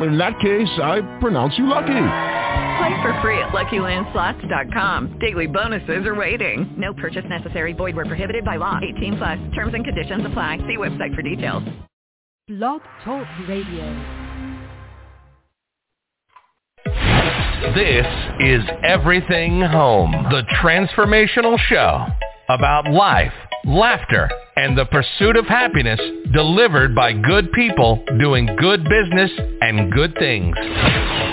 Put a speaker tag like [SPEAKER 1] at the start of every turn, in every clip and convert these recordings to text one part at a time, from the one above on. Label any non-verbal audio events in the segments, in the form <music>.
[SPEAKER 1] In that case, I pronounce you lucky.
[SPEAKER 2] Play for free at LuckyLandSlots.com. Daily bonuses are waiting. No purchase necessary. Void where prohibited by law. 18 plus. Terms and conditions apply. See website for details.
[SPEAKER 3] Blog Talk Radio.
[SPEAKER 4] This is Everything Home, the transformational show about life, laughter, and the pursuit of happiness delivered by good people doing good business and good things.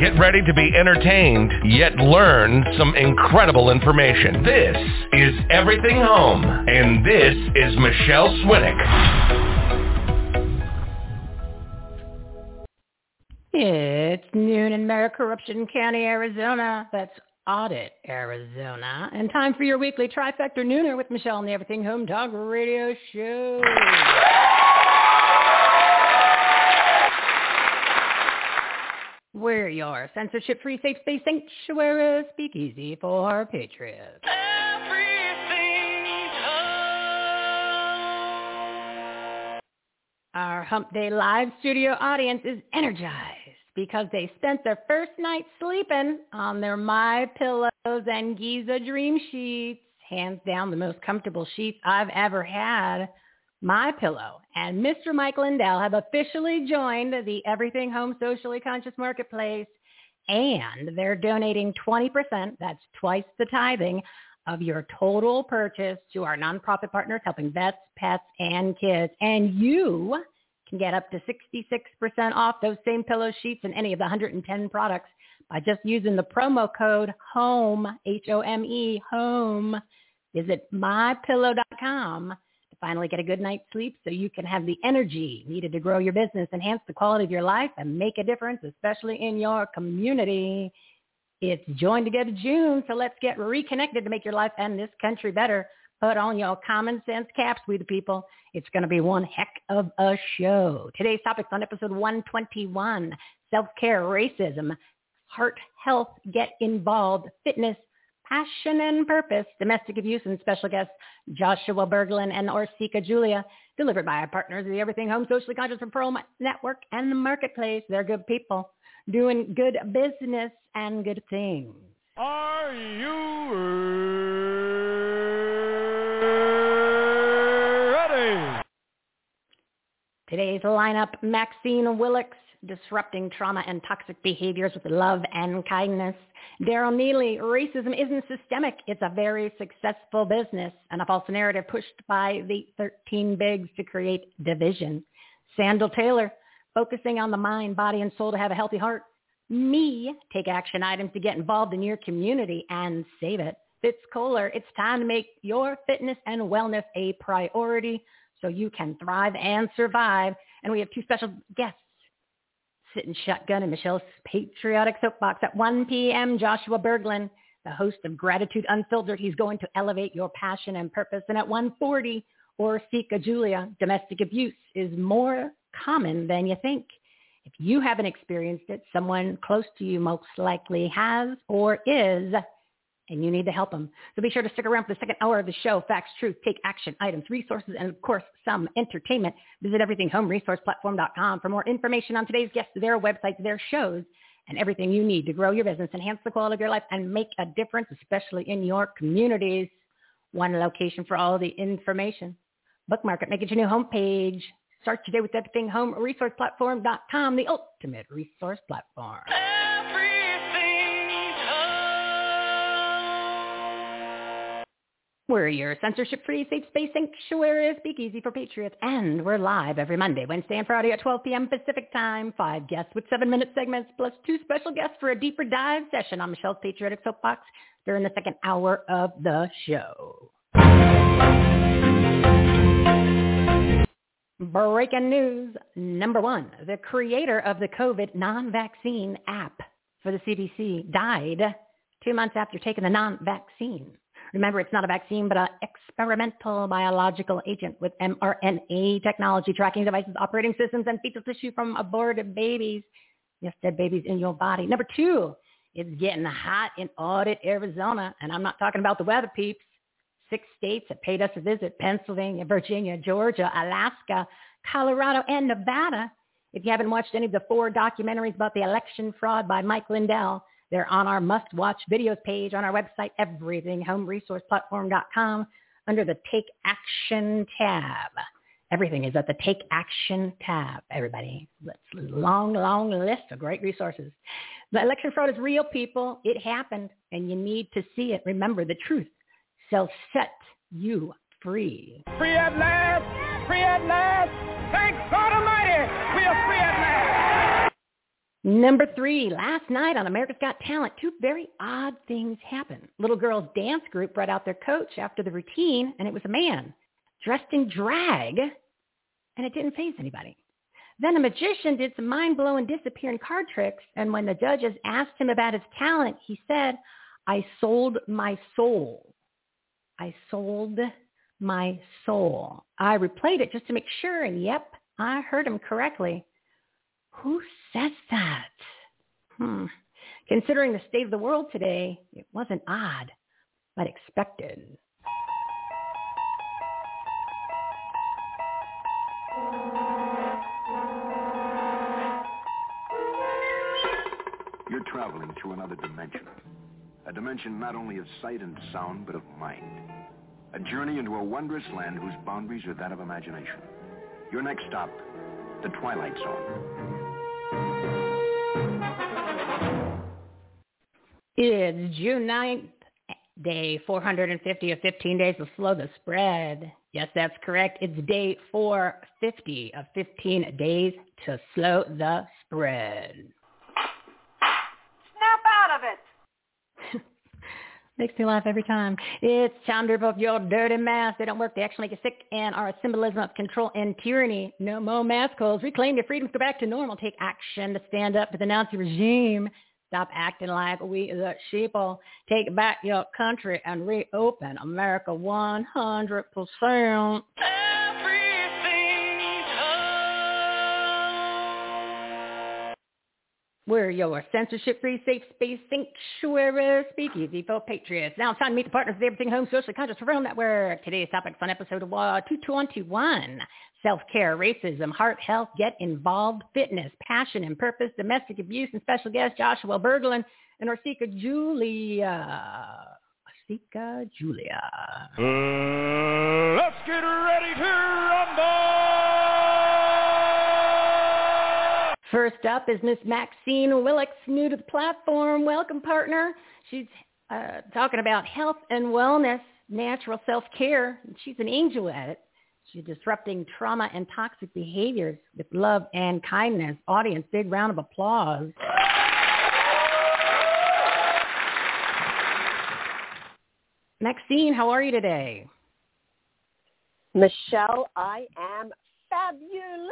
[SPEAKER 4] Get ready to be entertained, yet learn some incredible information. This is Everything Home, and this is Michele Swinick.
[SPEAKER 5] It's noon in Maricorruption County, Arizona. That's Audit, Arizona. And time for your weekly trifecta nooner with Michele on the Everything Home Talk Radio Show. We're your censorship-free safe space sanctuary speakeasy for our patriots. Our Hump Day Live studio audience is energized because they spent their first night sleeping on their My Pillows and Giza Dream Sheets. Hands down the most comfortable sheets I've ever had. My Pillow and Mr. Mike Lindell have officially joined the Everything Home Socially Conscious Marketplace and they're donating 20%, that's twice the tithing, of your total purchase to our nonprofit partners helping vets, pets, and kids. And you can get up to 66% off those same pillow sheets and any of the 110 products by just using the promo code HOME, H-O-M-E, HOME. Visit mypillow.com finally get a good night's sleep so you can have the energy needed to grow your business, enhance the quality of your life, and make a difference, especially in your community. It's Join Together June, so let's get reconnected to make your life and this country better. Put on your common sense caps, we the people. It's going to be one heck of a show. Today's topics on episode 121, self-care, racism, heart health, get involved, fitness, passion and purpose, domestic abuse, and special guests Joshua Berglan and Orsika Julia, delivered by our partners of the Everything Home Socially Conscious Referral Network and the Marketplace. They're good people doing good business and good things.
[SPEAKER 6] Are you ready?
[SPEAKER 5] Today's lineup, Maxine Willocks, disrupting trauma and toxic behaviors with love and kindness. Darrell Neely, racism isn't systemic. It's a very successful business and a false narrative pushed by the 13 bigs to create division. Sandal Taylor, focusing on the mind, body, and soul to have a healthy heart. Me, take action items to get involved in your community and save it. Fitz Koehler, it's time to make your fitness and wellness a priority so you can thrive and survive. And we have two special guests sitting shotgun in Michele's patriotic soapbox at 1 p.m. Joshua Berglan, the host of Gratitude Unfiltered. He's going to elevate your passion and purpose. And at 140, Orsika Julia, domestic abuse is more common than you think. If you haven't experienced it, someone close to you most likely has or is, and you need to help them. So be sure to stick around for the second hour of the show. Facts, truth, take action, items, resources, and of course, some entertainment. Visit everythinghomeresourceplatform.com for more information on today's guests, their websites, their shows, and everything you need to grow your business, enhance the quality of your life, and make a difference, especially in your communities. One location for all the information. Bookmark it. Make it your new homepage. Start today with everythinghomeresourceplatform.com, the ultimate resource platform. We're your censorship-free, safe space sanctuary, speakeasy for patriots, and we're live every Monday, Wednesday, and Friday at 12 p.m. Pacific Time. Five guests with seven-minute segments, plus two special guests for a deeper dive session on Michele's Patriotic Soapbox during the second hour of the show. Breaking news number one. The creator of the COVID non-vaccine app for the CDC died two months after taking the non-vaccine. Remember, it's not a vaccine, but an experimental biological agent with mRNA technology, tracking devices, operating systems, and fetal tissue from aborted babies. Yes, dead babies in your body. Number two, it's getting hot in Audit, Arizona. And I'm not talking about the weather peeps. Six states have paid us a visit, Pennsylvania, Virginia, Georgia, Alaska, Colorado, and Nevada. If you haven't watched any of the four documentaries about the election fraud by Mike Lindell, they're on our must-watch videos page on our website, everythinghomeresourceplatform.com, under the Take Action tab. Everything is at the Take Action tab, everybody. It's a long, long list of great resources. The election fraud is real, people. It happened, and you need to see it. Remember, the truth shall set you free.
[SPEAKER 6] Free at last! Free at last! Thank God Almighty! We are free at last!
[SPEAKER 5] Number three, last night on America's Got Talent, two very odd things happened. Little girls dance group brought out their coach after the routine, and it was a man dressed in drag, and it didn't phase anybody. Then a magician did some mind-blowing disappearing card tricks, and when the judges asked him about his talent, he said, I sold my soul. I sold my soul. I replayed it just to make sure, and yep, I heard him correctly. Who says that? Hmm. Considering the state of the world today, it wasn't odd, but expected.
[SPEAKER 7] You're traveling through another dimension. A dimension not only of sight and sound, but of mind. A journey into a wondrous land whose boundaries are that of imagination. Your next stop, the Twilight Zone.
[SPEAKER 5] It's June 9th, day 450 of 15 days to slow the spread. Yes, that's correct. It's day 450 of 15 days to slow the spread.
[SPEAKER 8] Snap out of it. <laughs>
[SPEAKER 5] Makes me laugh every time. It's time to rip off your dirty masks. They don't work. They actually make you sick and are a symbolism of control and tyranny. No more mask holes. Reclaim your freedoms. Go back to normal. Take action to stand up to the Nazi regime. Stop acting like we the sheeple. Take back your country and reopen America 100%. We're your censorship-free, safe space sanctuary speakeasy for patriots. Now it's time to meet the partners of the Everything Home Socially Conscious Referral Network. Today's topics on episode uh, 221. Self-care, racism, heart health, get involved, fitness, passion and purpose, domestic abuse, and special guest Joshua Berglan and Orsika Julia. Orsika Julia.
[SPEAKER 6] Uh, let's get ready to rumble!
[SPEAKER 5] First up is Miss Maxine Willocks, new to the platform. Welcome, partner. She's uh, talking about health and wellness, natural self-care. She's an angel at it. She's disrupting trauma and toxic behaviors with love and kindness. Audience, big round of applause. Maxine, how are you today?
[SPEAKER 8] Michele, I am fabulous.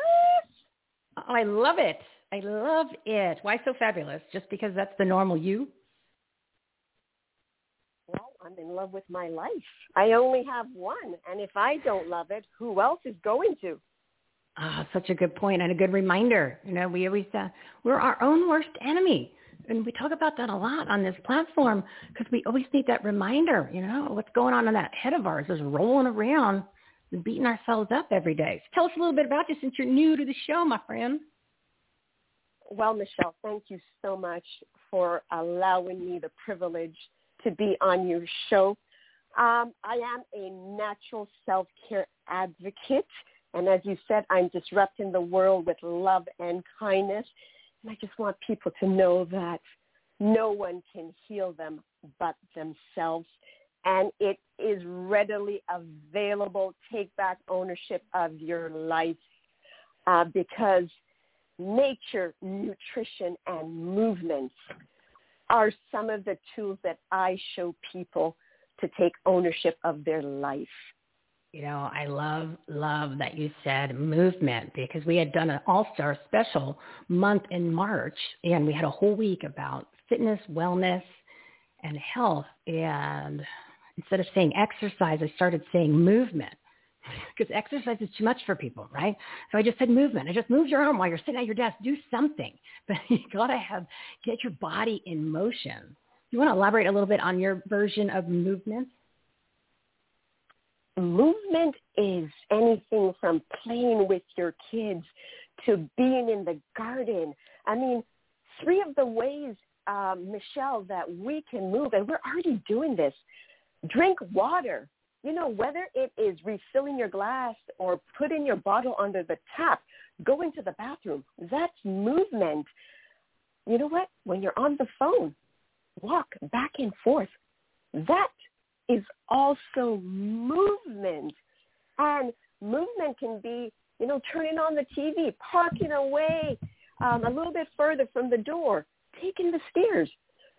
[SPEAKER 5] Oh, I love it. I love it. Why so fabulous? Just because that's the normal you?
[SPEAKER 8] Well, I'm in love with my life. I only have one, and if I don't love it, who else is going to?
[SPEAKER 5] Ah, such a good point and a good reminder. You know, we always uh, we're our own worst enemy, and we talk about that a lot on this platform because we always need that reminder. You know, what's going on in that head of ours is rolling around and beating ourselves up every day. So tell us a little bit about you since you're new to the show, my friend.
[SPEAKER 8] Well, Michele, thank you so much for allowing me the privilege to be on your show. Um, I am a natural self-care advocate. And as you said, I'm disrupting the world with love and kindness. And I just want people to know that no one can heal them but themselves. And it is readily available. Take back ownership of your life uh, because nature, nutrition, and movement are some of the tools that I show people to take ownership of their life.
[SPEAKER 5] You know, I love, love that you said movement because we had done an all-star special month in March and we had a whole week about fitness, wellness, and health. And instead of saying exercise, I started saying movement <laughs> because exercise is too much for people, right? So I just said movement. I just move your arm while you're sitting at your desk. Do something, <laughs> but you gotta have get your body in motion. You want to elaborate a little bit on your version of movement?
[SPEAKER 8] movement is anything from playing with your kids to being in the garden. I mean, three of the ways, um, Michele, that we can move, and we're already doing this. Drink water. You know, whether it is refilling your glass or putting your bottle under the tap, going to the bathroom, that's movement. You know what? When you're on the phone, walk back and forth. That is also movement. And movement can be, you know, turning on the TV, parking away um, a little bit further from the door, taking the stairs.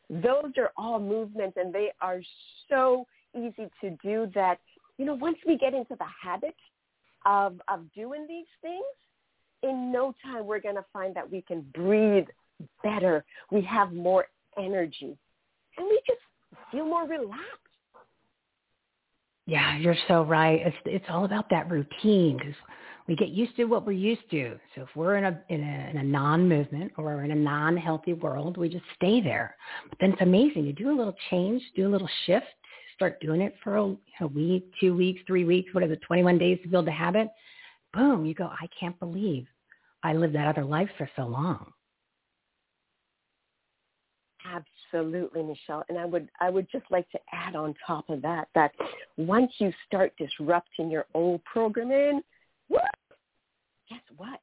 [SPEAKER 8] Those are all movements and they are so easy to do that, you know, once we get into the habit of, of doing these things, in no time we're going to find that we can breathe better. We have more energy and we just feel more relaxed.
[SPEAKER 5] Yeah, you're so right. It's it's all about that routine because we get used to what we're used to. So if we're in a in a, in a non-movement or in a non-healthy world, we just stay there. But then it's amazing. You do a little change, do a little shift, start doing it for a, a week, two weeks, three weeks, whatever, 21 days to build a habit. Boom, you go, I can't believe I lived that other life for so long.
[SPEAKER 8] Absolutely, Michele. And I would I would just like to add on top of that that once you start disrupting your old programming? Guess what?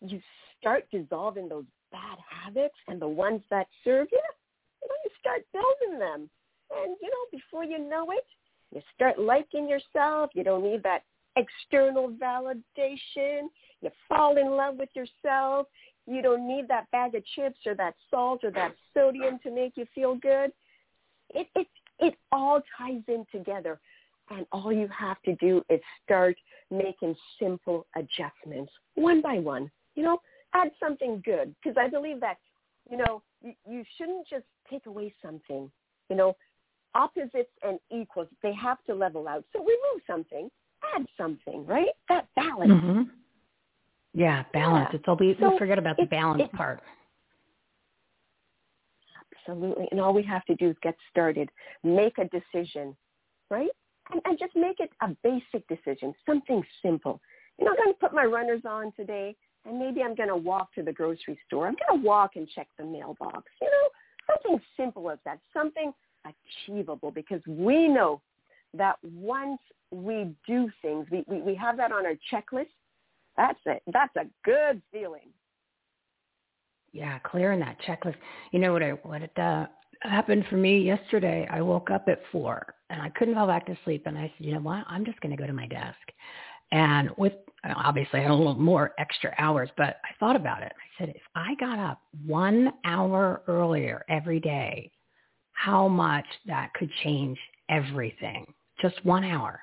[SPEAKER 8] You start dissolving those bad habits and the ones that serve you. You know, you start building them, and you know, before you know it, you start liking yourself. You don't need that external validation. You fall in love with yourself. You don't need that bag of chips or that salt or that sodium to make you feel good. It it it all ties in together. And all you have to do is start making simple adjustments one by one. You know, add something good because I believe that, you know, you, you shouldn't just take away something. You know, opposites and equals, they have to level out. So remove something, add something, right? That balance.
[SPEAKER 5] Mm-hmm. Yeah, balance.
[SPEAKER 8] Yeah.
[SPEAKER 5] It's all we,
[SPEAKER 8] So
[SPEAKER 5] we forget about the balance
[SPEAKER 8] it-
[SPEAKER 5] part.
[SPEAKER 8] Absolutely. And all we have to do is get started, make a decision, right? And, and just make it a basic decision, something simple. You know, I'm going to put my runners on today, and maybe I'm going to walk to the grocery store. I'm going to walk and check the mailbox. You know, something simple as that, something achievable, because we know that once we do things, we, we, we have that on our checklist. That's it. That's a good feeling.
[SPEAKER 5] Yeah, clearing that checklist. You know what I what it uh, happened for me yesterday? I woke up at four and I couldn't fall back to sleep, and I said, you know what? I'm just going to go to my desk. And with obviously I had a little more extra hours, but I thought about it. I said, if I got up one hour earlier every day, how much that could change everything. Just one hour,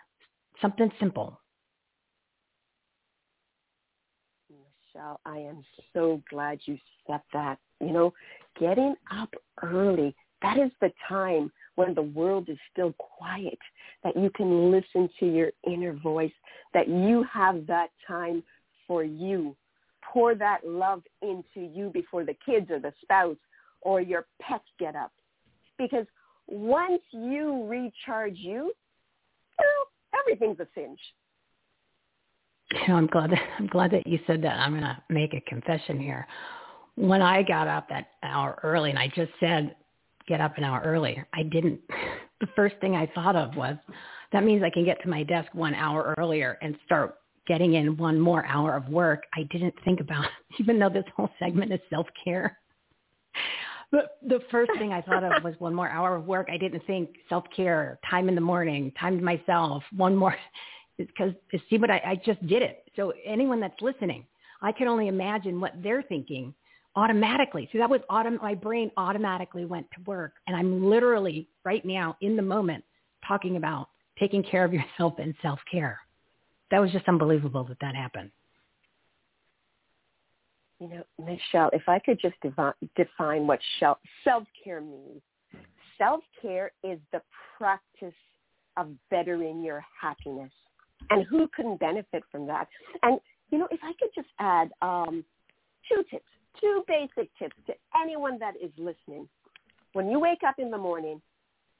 [SPEAKER 5] something simple.
[SPEAKER 8] Michele, I am so glad you said that. You know, getting up early, that is the time when the world is still quiet, that you can listen to your inner voice, that you have that time for you. Pour that love into you before the kids or the spouse or your pets get up. Because once you recharge you, know, everything's a cinch.
[SPEAKER 5] You know, I'm glad that, I'm glad that you said that. I'm going to make a confession here. When I got up that hour early, and I just said get up an hour early, I didn't. <sighs> The first thing I thought of was that means I can get to my desk one hour earlier and start getting in one more hour of work. I didn't think about, <laughs> even though this whole segment is self care. <laughs> But the first thing I thought of <laughs> was one more hour of work. I didn't think self-care, time in the morning, time to myself, one more, because see what I, I just did it. So anyone that's listening, I can only imagine what they're thinking automatically. So that was autom- my brain automatically went to work. And I'm literally right now in the moment talking about taking care of <laughs> yourself and self-care. That was just unbelievable that that happened.
[SPEAKER 8] You know, Michele, if I could just define what self-care means. Self-care is the practice of bettering your happiness. And who couldn't benefit from that? And, you know, if I could just add um, two tips, two basic tips to anyone that is listening. When you wake up in the morning,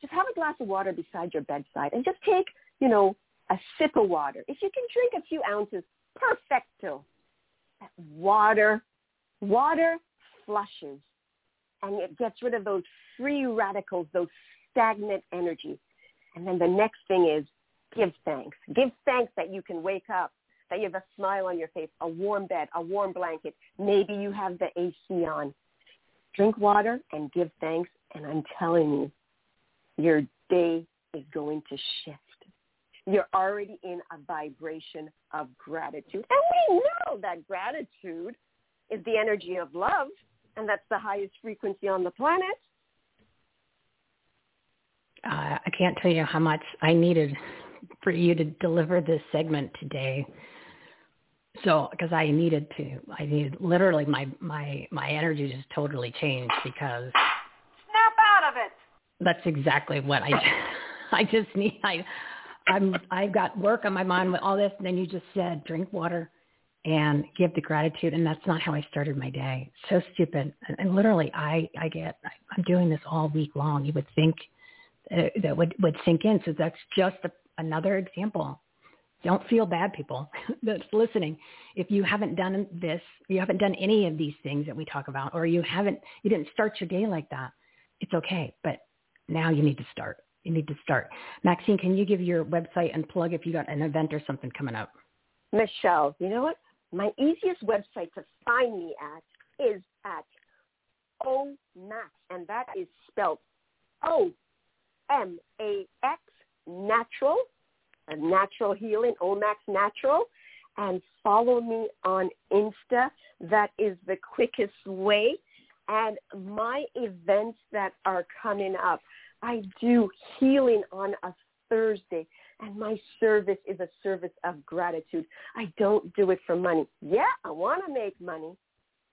[SPEAKER 8] just have a glass of water beside your bedside and just take, you know, a sip of water. If you can drink a few ounces, perfecto. Water, water flushes and it gets rid of those free radicals, those stagnant energy. And then the next thing is give thanks. Give thanks that you can wake up, that you have a smile on your face, a warm bed, a warm blanket. Maybe you have the AC on. Drink water and give thanks. And I'm telling you, your day is going to shift. You're already in a vibration of gratitude. And we know that gratitude is the energy of love, and that's the highest frequency on the planet.
[SPEAKER 5] Uh, I can't tell you how much I needed for you to deliver this segment today. So, because I needed to, I needed literally my my my energy just totally changed because
[SPEAKER 8] snap out of it.
[SPEAKER 5] That's exactly what I <laughs> I just need. I I'm I've got work on my mind with all this, and then you just said drink water and give the gratitude, and that's not how I started my day. So stupid, and, and literally, I I get I'm doing this all week long. You would think that, that would would sink in. So that's just a, another example. Don't feel bad, people <laughs> that's listening. If you haven't done this, you haven't done any of these things that we talk about, or you haven't, you didn't start your day like that. It's okay, but now you need to start. You need to start. Maxine, can you give your website and plug if you got an event or something coming up?
[SPEAKER 8] Michele, you know what? My easiest website to find me at is at OMAX, and that is spelled O M A X Natural, natural healing, OMAX Natural, and follow me on Insta. That is the quickest way. And my events that are coming up, I do healing on a Thursday and my service is a service of gratitude. I don't do it for money. Yeah, I want to make money,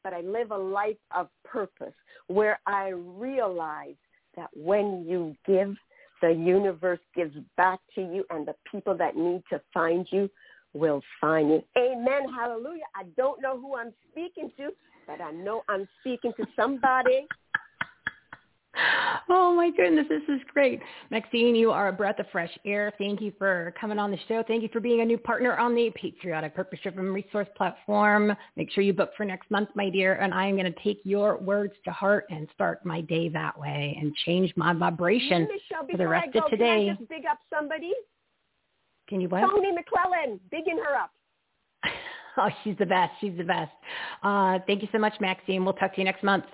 [SPEAKER 8] but I live a life of purpose where I realize that when you give, the universe gives back to you and the people that need to find you will find you. Amen. Hallelujah. I don't know who I'm speaking to, but I know I'm speaking to somebody <laughs>
[SPEAKER 5] Oh my goodness, this is great. Maxine, you are a breath of fresh air. Thank you for coming on the show. Thank you for being a new partner on the Patriotic Purpose Driven Resource Platform. Make sure you book for next month, my dear, and I am going to take your words to heart and start my day that way and change my vibration
[SPEAKER 8] Michele,
[SPEAKER 5] for the rest
[SPEAKER 8] go,
[SPEAKER 5] of today.
[SPEAKER 8] Can I just big up somebody?
[SPEAKER 5] Can you what?
[SPEAKER 8] Tony McClellan, bigging her up. <laughs>
[SPEAKER 5] oh, she's the best. She's the best. Uh, thank you so much, Maxine. We'll talk to you next month.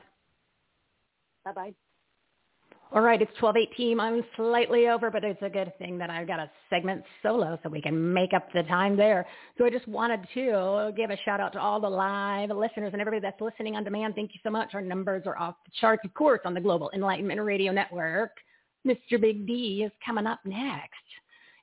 [SPEAKER 8] Bye-bye.
[SPEAKER 5] All right, it's 12:18. I'm slightly over, but it's a good thing that I've got a segment solo so we can make up the time there. So I just wanted to give a shout out to all the live listeners and everybody that's listening on demand. Thank you so much. Our numbers are off the charts, of course, on the Global Enlightenment Radio Network. Mr. Big D is coming up next.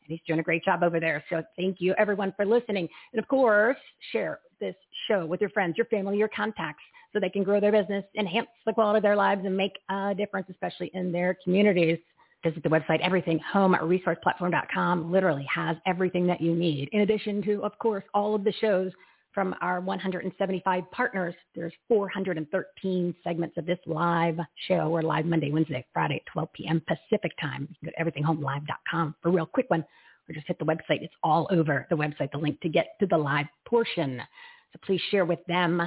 [SPEAKER 5] And he's doing a great job over there. So thank you everyone for listening. And of course, share this show with your friends, your family, your contacts so they can grow their business, enhance the quality of their lives, and make a difference, especially in their communities. Visit the website, everythinghomeresourceplatform.com. Literally has everything that you need. In addition to, of course, all of the shows from our 175 partners. There's 413 segments of this live show. We're live Monday, Wednesday, Friday at 12 p.m. Pacific time. You can go to everythinghomelive.com for a real quick one or just hit the website. It's all over the website, the link to get to the live portion. So please share with them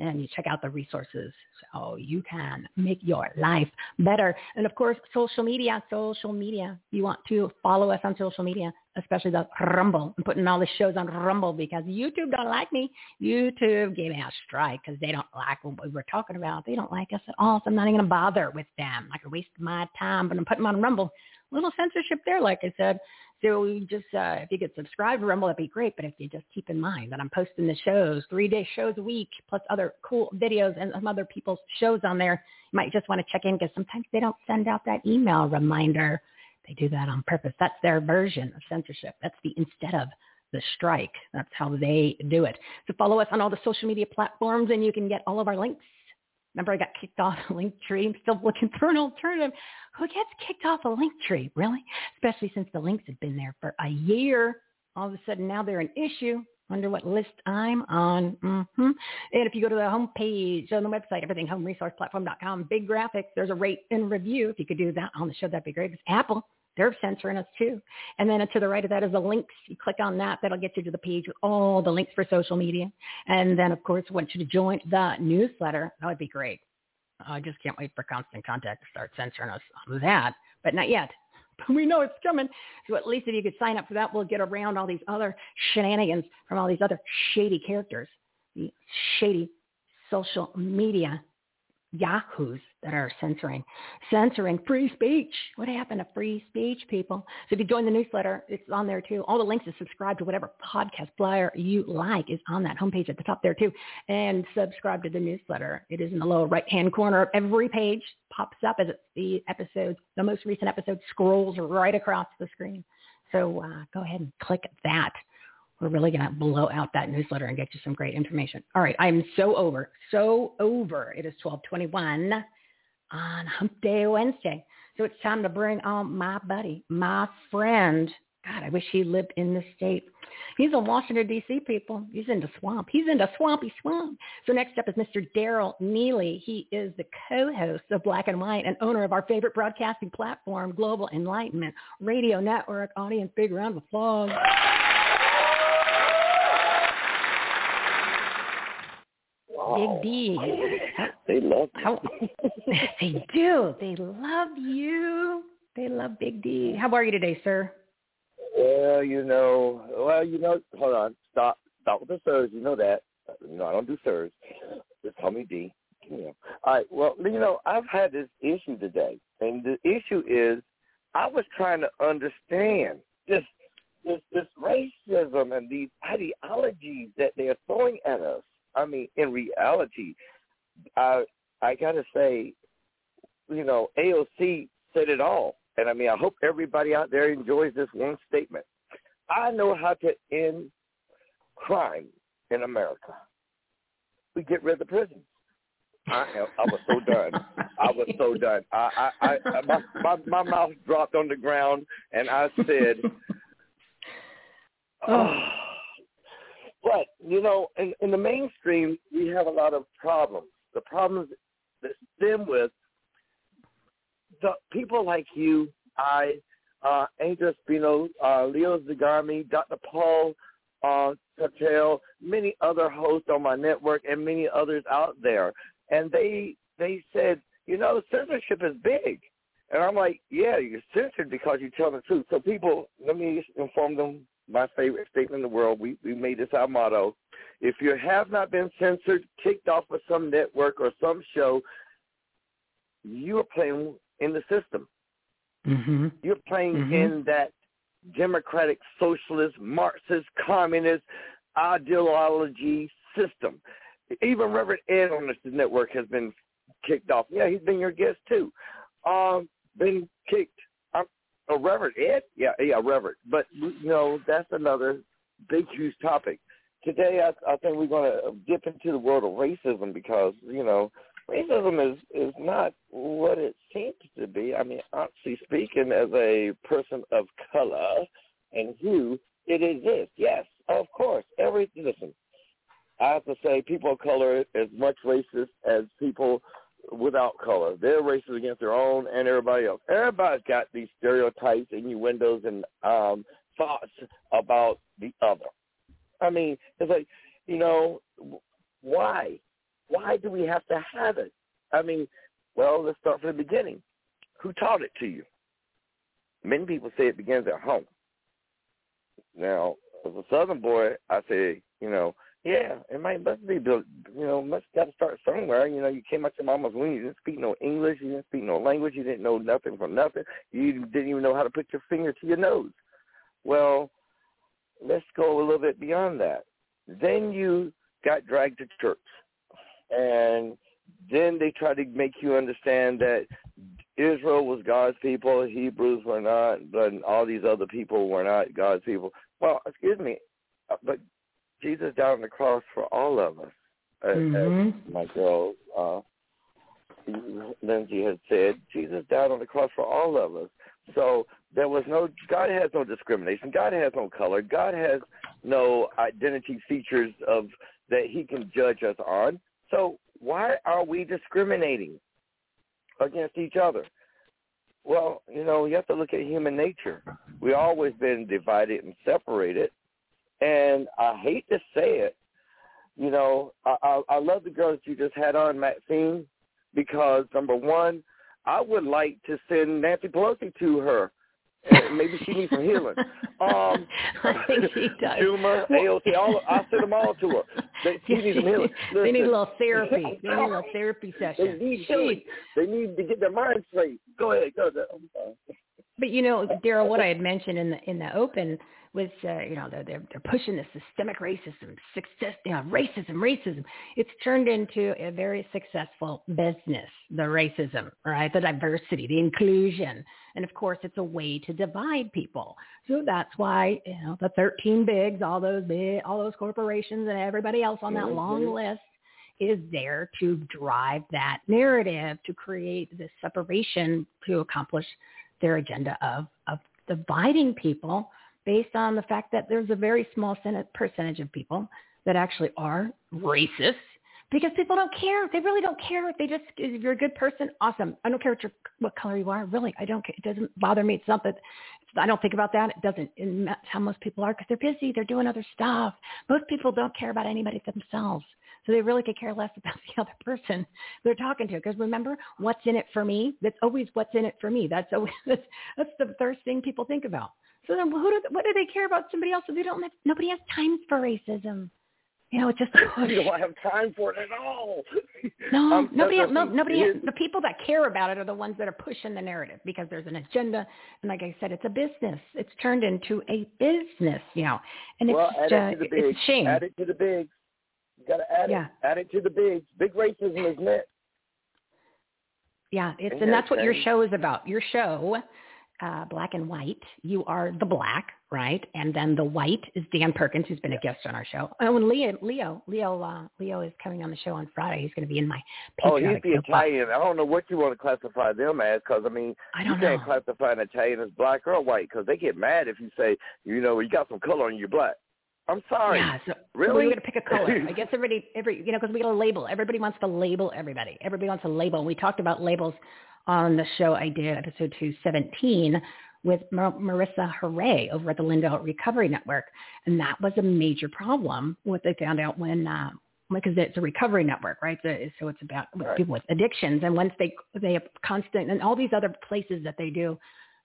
[SPEAKER 5] and you check out the resources so you can make your life better. And of course, social media, social media. You want to follow us on social media, especially the Rumble. I'm putting all the shows on Rumble because YouTube don't like me. YouTube gave me a strike because they don't like what we were talking about. They don't like us at all, so I'm not even going to bother with them. I could waste my time, but I'm putting them on Rumble. Little censorship there, like I said. So we just, uh, if you could subscribe to Rumble, that'd be great. But if you just keep in mind that I'm posting the shows, three day shows a week, plus other cool videos and some other people's shows on there, you might just want to check in because sometimes they don't send out that email reminder. They do that on purpose. That's their version of censorship. That's the instead of the strike. That's how they do it. So follow us on all the social media platforms and you can get all of our links Remember I got kicked off a link tree. I'm still looking for an alternative. Who gets kicked off a link tree, really? Especially since the links have been there for a year. All of a sudden now they're an issue. Wonder what list I'm on. Mm-hmm. And if you go to the home page on the website, everythinghomeresourceplatform.com, big graphics, there's a rate and review. If you could do that on the show, that'd be great. It's Apple they're censoring us too. And then to the right of that is the links. You click on that. That'll get you to the page with all the links for social media. And then, of course, want you to join the newsletter. That would be great. I just can't wait for Constant Contact to start censoring us on that, but not yet. But <laughs> we know it's coming. So at least if you could sign up for that, we'll get around all these other shenanigans from all these other shady characters, the shady social media yahoos that are censoring, censoring free speech. What happened to free speech, people? So if you join the newsletter, it's on there too. All the links to subscribe to whatever podcast flyer you like is on that homepage at the top there too. And subscribe to the newsletter. It is in the lower right-hand corner of every page. Pops up as the episodes, the most recent episode scrolls right across the screen. So uh, go ahead and click that we're really going to blow out that newsletter and get you some great information. All right, I'm so over, so over. It is 1221 on Hump Day Wednesday. So it's time to bring on my buddy, my friend. God, I wish he lived in the state. He's in Washington, D.C., people. He's in the swamp. He's in the swampy swamp. So next up is Mr. Darrell Neely. He is the co-host of Black and White and owner of our favorite broadcasting platform, Global Enlightenment Radio Network. Audience, big round of applause. Big D. Oh.
[SPEAKER 9] They love
[SPEAKER 5] How, <laughs> they do. They love you. They love Big D. How are you today, sir?
[SPEAKER 9] Well, you know, well, you know, hold on. Stop. Stop with the sirs. You know that. You know, I don't do sirs. Just call me D. You know. All right. Well, you know, I've had this issue today, and the issue is I was trying to understand this this this racism and these ideologies that they are throwing at us. I mean, in reality, I I gotta say, you know, AOC said it all, and I mean, I hope everybody out there enjoys this one statement. I know how to end crime in America. We get rid of the prisons. I, I was so done. I was so done. I, I, I my, my my mouth dropped on the ground, and I said, <sighs> "Oh." But, you know, in, in the mainstream, we have a lot of problems. The problems that stem with the people like you, I, uh, Angel Spino, uh, Leo Zagami, Dr. Paul uh, many other hosts on my network, and many others out there. And they they said, you know, censorship is big. And I'm like, yeah, you're censored because you tell the truth. So people, let me inform them my favorite statement in the world. We we made this our motto. If you have not been censored, kicked off of some network or some show, you are playing in the system.
[SPEAKER 5] Mm-hmm.
[SPEAKER 9] You're playing
[SPEAKER 5] mm-hmm.
[SPEAKER 9] in that democratic, socialist, Marxist, communist ideology system. Even Reverend Ed on this network has been kicked off. Yeah, he's been your guest too. Um, been kicked a Reverend Ed? Yeah, yeah, Reverend. But you know, that's another big, huge topic. Today, I, I think we're going to dip into the world of racism because you know, racism is is not what it seems to be. I mean, honestly speaking, as a person of color and hue, it exists. Yes, of course. Every listen, I have to say, people of color as much racist as people without color. They're racist against their own and everybody else. Everybody's got these stereotypes, innuendos, and um, thoughts about the other. I mean, it's like, you know, why? Why do we have to have it? I mean, well, let's start from the beginning. Who taught it to you? Many people say it begins at home. Now, as a Southern boy, I say, you know, yeah, it might must be built. You know, must got to start somewhere. You know, you came out your mama's womb. You didn't speak no English. You didn't speak no language. You didn't know nothing from nothing. You didn't even know how to put your finger to your nose. Well, let's go a little bit beyond that. Then you got dragged to church, and then they tried to make you understand that Israel was God's people, Hebrews were not, but all these other people were not God's people. Well, excuse me, uh, but Jesus died on the cross for all of us. As,
[SPEAKER 5] mm-hmm.
[SPEAKER 9] as my girl uh, Lindsay had said, Jesus died on the cross for all of us. So there was no God has no discrimination. God has no color. God has no identity features of that He can judge us on. So why are we discriminating against each other? Well, you know, you have to look at human nature. We've always been divided and separated. And I hate to say it, you know, I, I, I love the girl that you just had on, Maxine, because number one, I would like to send Nancy Pelosi to her. Maybe she needs some healing. <laughs> Um,
[SPEAKER 5] I think she <laughs> does.
[SPEAKER 9] Schumer, AOC, all I send them all to her. They, she needs some healing. Listen,
[SPEAKER 5] they need a little therapy. They need a little therapy session.
[SPEAKER 9] They need. They need to get their mind straight. Go ahead, go ahead.
[SPEAKER 5] But you know, Darrell, what I had mentioned in the in the open was, uh, you know, they're, they're they're pushing the systemic racism, success, you know, racism, racism. It's turned into a very successful business. The racism, right? The diversity, the inclusion, and of course, it's a way to divide people. So that's why you know the 13 bigs, all those big, all those corporations, and everybody else on that mm-hmm. long list is there to drive that narrative to create this separation to accomplish their agenda of of dividing people based on the fact that there's a very small percentage of people that actually are racist because people don't care. They really don't care. They just, if you're a good person, awesome. I don't care what your, what color you are. Really, I don't care. It doesn't bother me. It's not that, I don't think about that. It doesn't. And that's how most people are because they're busy. They're doing other stuff. Most people don't care about anybody themselves. So they really could care less <laughs> about the other person they're talking to. Because remember, what's in it for me? That's always what's in it for me. That's always, <laughs> that's, that's the first thing people think about. So then who do, what do they care about somebody else if they don't have, nobody has time for racism. You know, it's just <laughs>
[SPEAKER 9] you don't have time for it at all.
[SPEAKER 5] No, um, nobody, no, nobody. Has, the people that care about it are the ones that are pushing the narrative because there's an agenda, and like I said, it's a business. It's turned into a business, you know, and
[SPEAKER 9] well,
[SPEAKER 5] it's
[SPEAKER 9] add it
[SPEAKER 5] it's a shame.
[SPEAKER 9] Add it to the big. You got to add
[SPEAKER 5] yeah.
[SPEAKER 9] it. Add it to the big. Big racism is next.
[SPEAKER 5] Yeah, it's and that's what your show is about. Your show uh, black and white. You are the black, right? And then the white is Dan Perkins, who's been a guest on our show. Oh, and Leo, Leo, Leo, uh, Leo is coming on the show on Friday. He's going to be in my patriotic
[SPEAKER 9] Oh, he's the Italian. I don't know what you want to classify them as, because I mean,
[SPEAKER 5] I don't
[SPEAKER 9] you can't classify an Italian as black or white, because they get mad if you say, you know, you got some color and you're black. I'm sorry.
[SPEAKER 5] Yeah, so
[SPEAKER 9] really?
[SPEAKER 5] we're going to pick a color. I <laughs> guess everybody, every you know, because we got to label. Everybody wants to label everybody. Everybody wants to label. We talked about labels on the show I did, episode 217, with Mar- Marissa Hooray over at the Lindell Recovery Network. And that was a major problem, what they found out when, uh, because it's a recovery network, right? So, so it's about
[SPEAKER 9] right.
[SPEAKER 5] people with addictions. And once they, they have constant, and all these other places that they do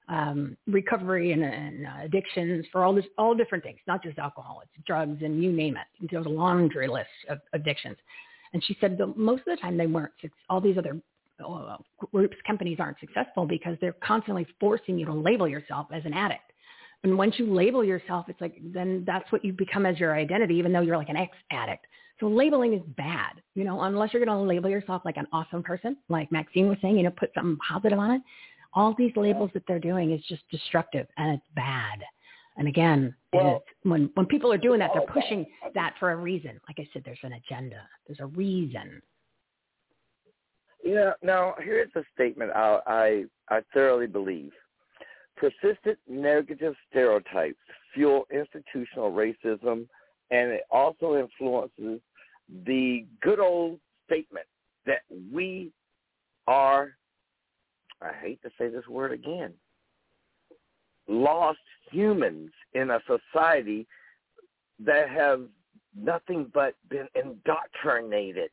[SPEAKER 5] um, recovery and, and uh, addictions for all this, all different things, not just alcohol, it's drugs and you name it. There's a laundry list of addictions. And she said the, most of the time they weren't, all these other uh, groups, companies aren't successful because they're constantly forcing you to label yourself as an addict. And once you label yourself, it's like then that's what you become as your identity, even though you're like an ex-addict. So labeling is bad, you know, unless you're going to label yourself like an awesome person, like Maxine was saying, you know, put something positive on it. All these labels that they're doing is just destructive and it's bad. And again,
[SPEAKER 9] well,
[SPEAKER 5] when when people are doing that, they're pushing that for a reason. Like I said, there's an agenda. There's a reason.
[SPEAKER 9] Yeah. Now, here's a statement I, I I thoroughly believe: persistent negative stereotypes fuel institutional racism, and it also influences the good old statement that we are. I hate to say this word again. Lost humans in a society that have nothing but been indoctrinated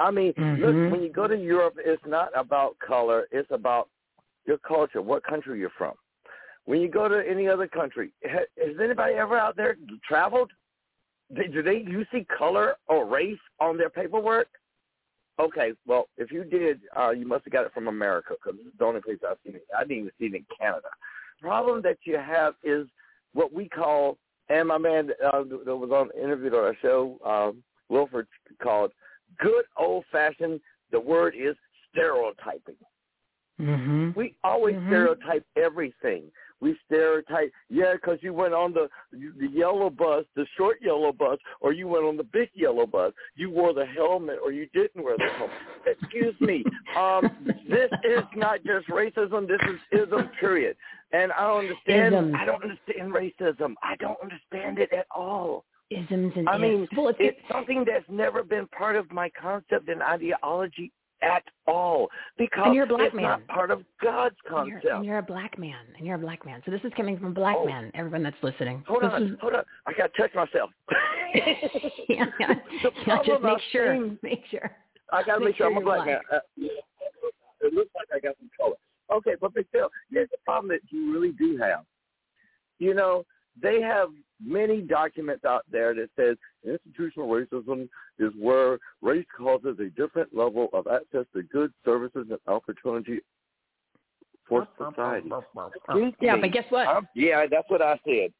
[SPEAKER 9] I mean,
[SPEAKER 5] mm-hmm.
[SPEAKER 9] look, when you go to Europe, it's not about color. It's about your culture, what country you're from. when you go to any other country, ha- has anybody ever out there traveled? Do do they you see color or race on their paperwork? Okay, well, if you did, uh, you must have got it from America because it's the only place I've seen it. I didn't even see it in Canada. Problem that you have is what we call, and my man uh, that was on interviewed on our show, um, Wilford called good old fashioned. The word is stereotyping.
[SPEAKER 5] Mm-hmm.
[SPEAKER 9] We always
[SPEAKER 5] Mhm.
[SPEAKER 9] stereotype everything. We stereotype, yeah, because you went on the the yellow bus, the short yellow bus, or you went on the big yellow bus. You wore the helmet, or you didn't wear the helmet. Excuse me. Um, this is not just racism. This is ism. Period. And I don't understand. I don't understand racism. I don't understand it at all.
[SPEAKER 5] Isms and
[SPEAKER 9] I mean,
[SPEAKER 5] well, it's,
[SPEAKER 9] it's something that's never been part of my concept and ideology at all because
[SPEAKER 5] And you're a black
[SPEAKER 9] it's
[SPEAKER 5] man.
[SPEAKER 9] not part of God's
[SPEAKER 5] and you're,
[SPEAKER 9] concept.
[SPEAKER 5] and you're a black man, and you're a black man. So this is coming from a black
[SPEAKER 9] Oh.
[SPEAKER 5] man. Everyone that's listening.
[SPEAKER 9] Hold
[SPEAKER 5] this
[SPEAKER 9] on,
[SPEAKER 5] is,
[SPEAKER 9] hold on. I got to touch myself. <laughs> <laughs>
[SPEAKER 5] yeah, yeah.
[SPEAKER 9] The <laughs>
[SPEAKER 5] Yeah, just make sure.
[SPEAKER 9] seen-
[SPEAKER 5] Make sure.
[SPEAKER 9] I got to
[SPEAKER 5] Make
[SPEAKER 9] make sure I'm a
[SPEAKER 5] you're
[SPEAKER 9] black man. Uh, it looks like I got some color. Okay, but Big Phil, here's the problem that you really do have. You know, they have many documents out there that says institutional racism is where race causes a different level of access to goods, services, and opportunity for society. Excuse
[SPEAKER 5] Yeah, but guess what?
[SPEAKER 9] I'm- yeah, that's what I said.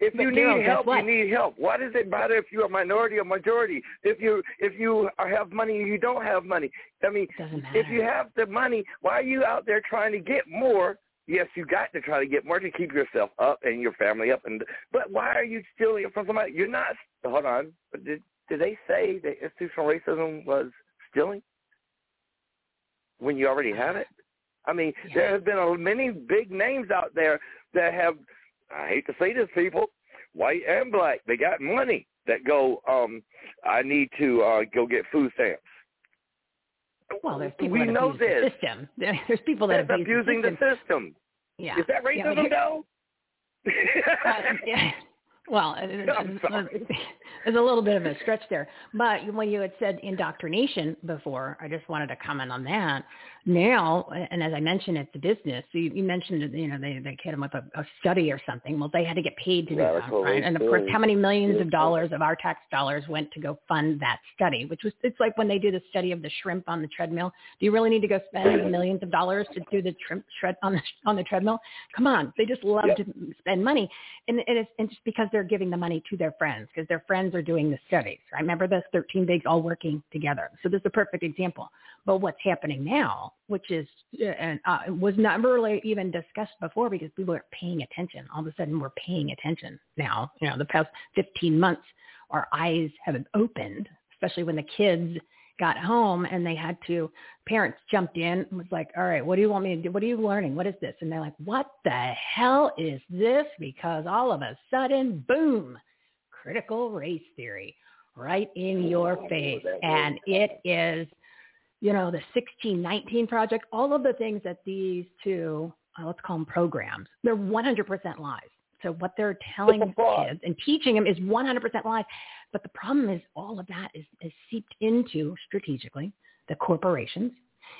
[SPEAKER 9] if
[SPEAKER 5] But
[SPEAKER 9] you
[SPEAKER 5] Darrell,
[SPEAKER 9] need
[SPEAKER 5] guess
[SPEAKER 9] help, you need help. Why does it matter if you're a minority or majority? If you if you have money or you don't have money? I mean, if you have the money, why are you out there trying to get more? Yes, you got to try to get more to keep yourself up and your family up. And but why are you stealing it from somebody? You're not. Hold on. Did did they say that institutional racism was stealing when you already have it? I mean, there have been a, many big names out there that have. I hate to say this, people, white and black. They got money that go. um I need to uh go get food stamps.
[SPEAKER 5] Well, there's people
[SPEAKER 9] we
[SPEAKER 5] that
[SPEAKER 9] know
[SPEAKER 5] abuse
[SPEAKER 9] this.
[SPEAKER 5] the system. <laughs> There's people that
[SPEAKER 9] That's
[SPEAKER 5] abuse
[SPEAKER 9] abusing
[SPEAKER 5] the
[SPEAKER 9] the
[SPEAKER 5] system.
[SPEAKER 9] system.
[SPEAKER 5] Yeah.
[SPEAKER 9] Is that racism,
[SPEAKER 5] here-
[SPEAKER 9] though? <laughs>
[SPEAKER 5] Uh, yeah. Well, it- <laughs> it-
[SPEAKER 9] I'm sorry.
[SPEAKER 5] There's a little bit of a stretch there. But when you had said indoctrination before, I just wanted to comment on that. Now, and as I mentioned, it's a business. So you, you mentioned, you know, they, they hit them with a, a study or something. Well, they had to get paid to do that, right? And of course, how many millions of dollars of our tax dollars went to go fund that study? Which was, it's like when they do the study of the shrimp on the treadmill. Do you really need to go spend millions of dollars to do the shrimp shred on the on the treadmill? Come on, they just love
[SPEAKER 9] Yep.
[SPEAKER 5] to spend money, and, and it's and just because they're giving the money to their friends because their friends are doing the studies. Right? Remember those thirteen bigs all working together. So this is a perfect example. But what's happening now, which is uh, and uh, was never really even discussed before because people are paying attention. All of a sudden, we're paying attention now. You know, the past fifteen months, our eyes have opened, especially when the kids got home and they had to parents jumped in and was like all right what do you want me to do what are you learning what is this and they're like what the hell is this because all of a sudden boom critical race theory right in your face. and it is you know the 1619 project all of the things that these two uh, let's call them programs they're 100% lies. So what they're telling kids and teaching them is 100% lies. But the problem is all of that is, is seeped into strategically the corporations.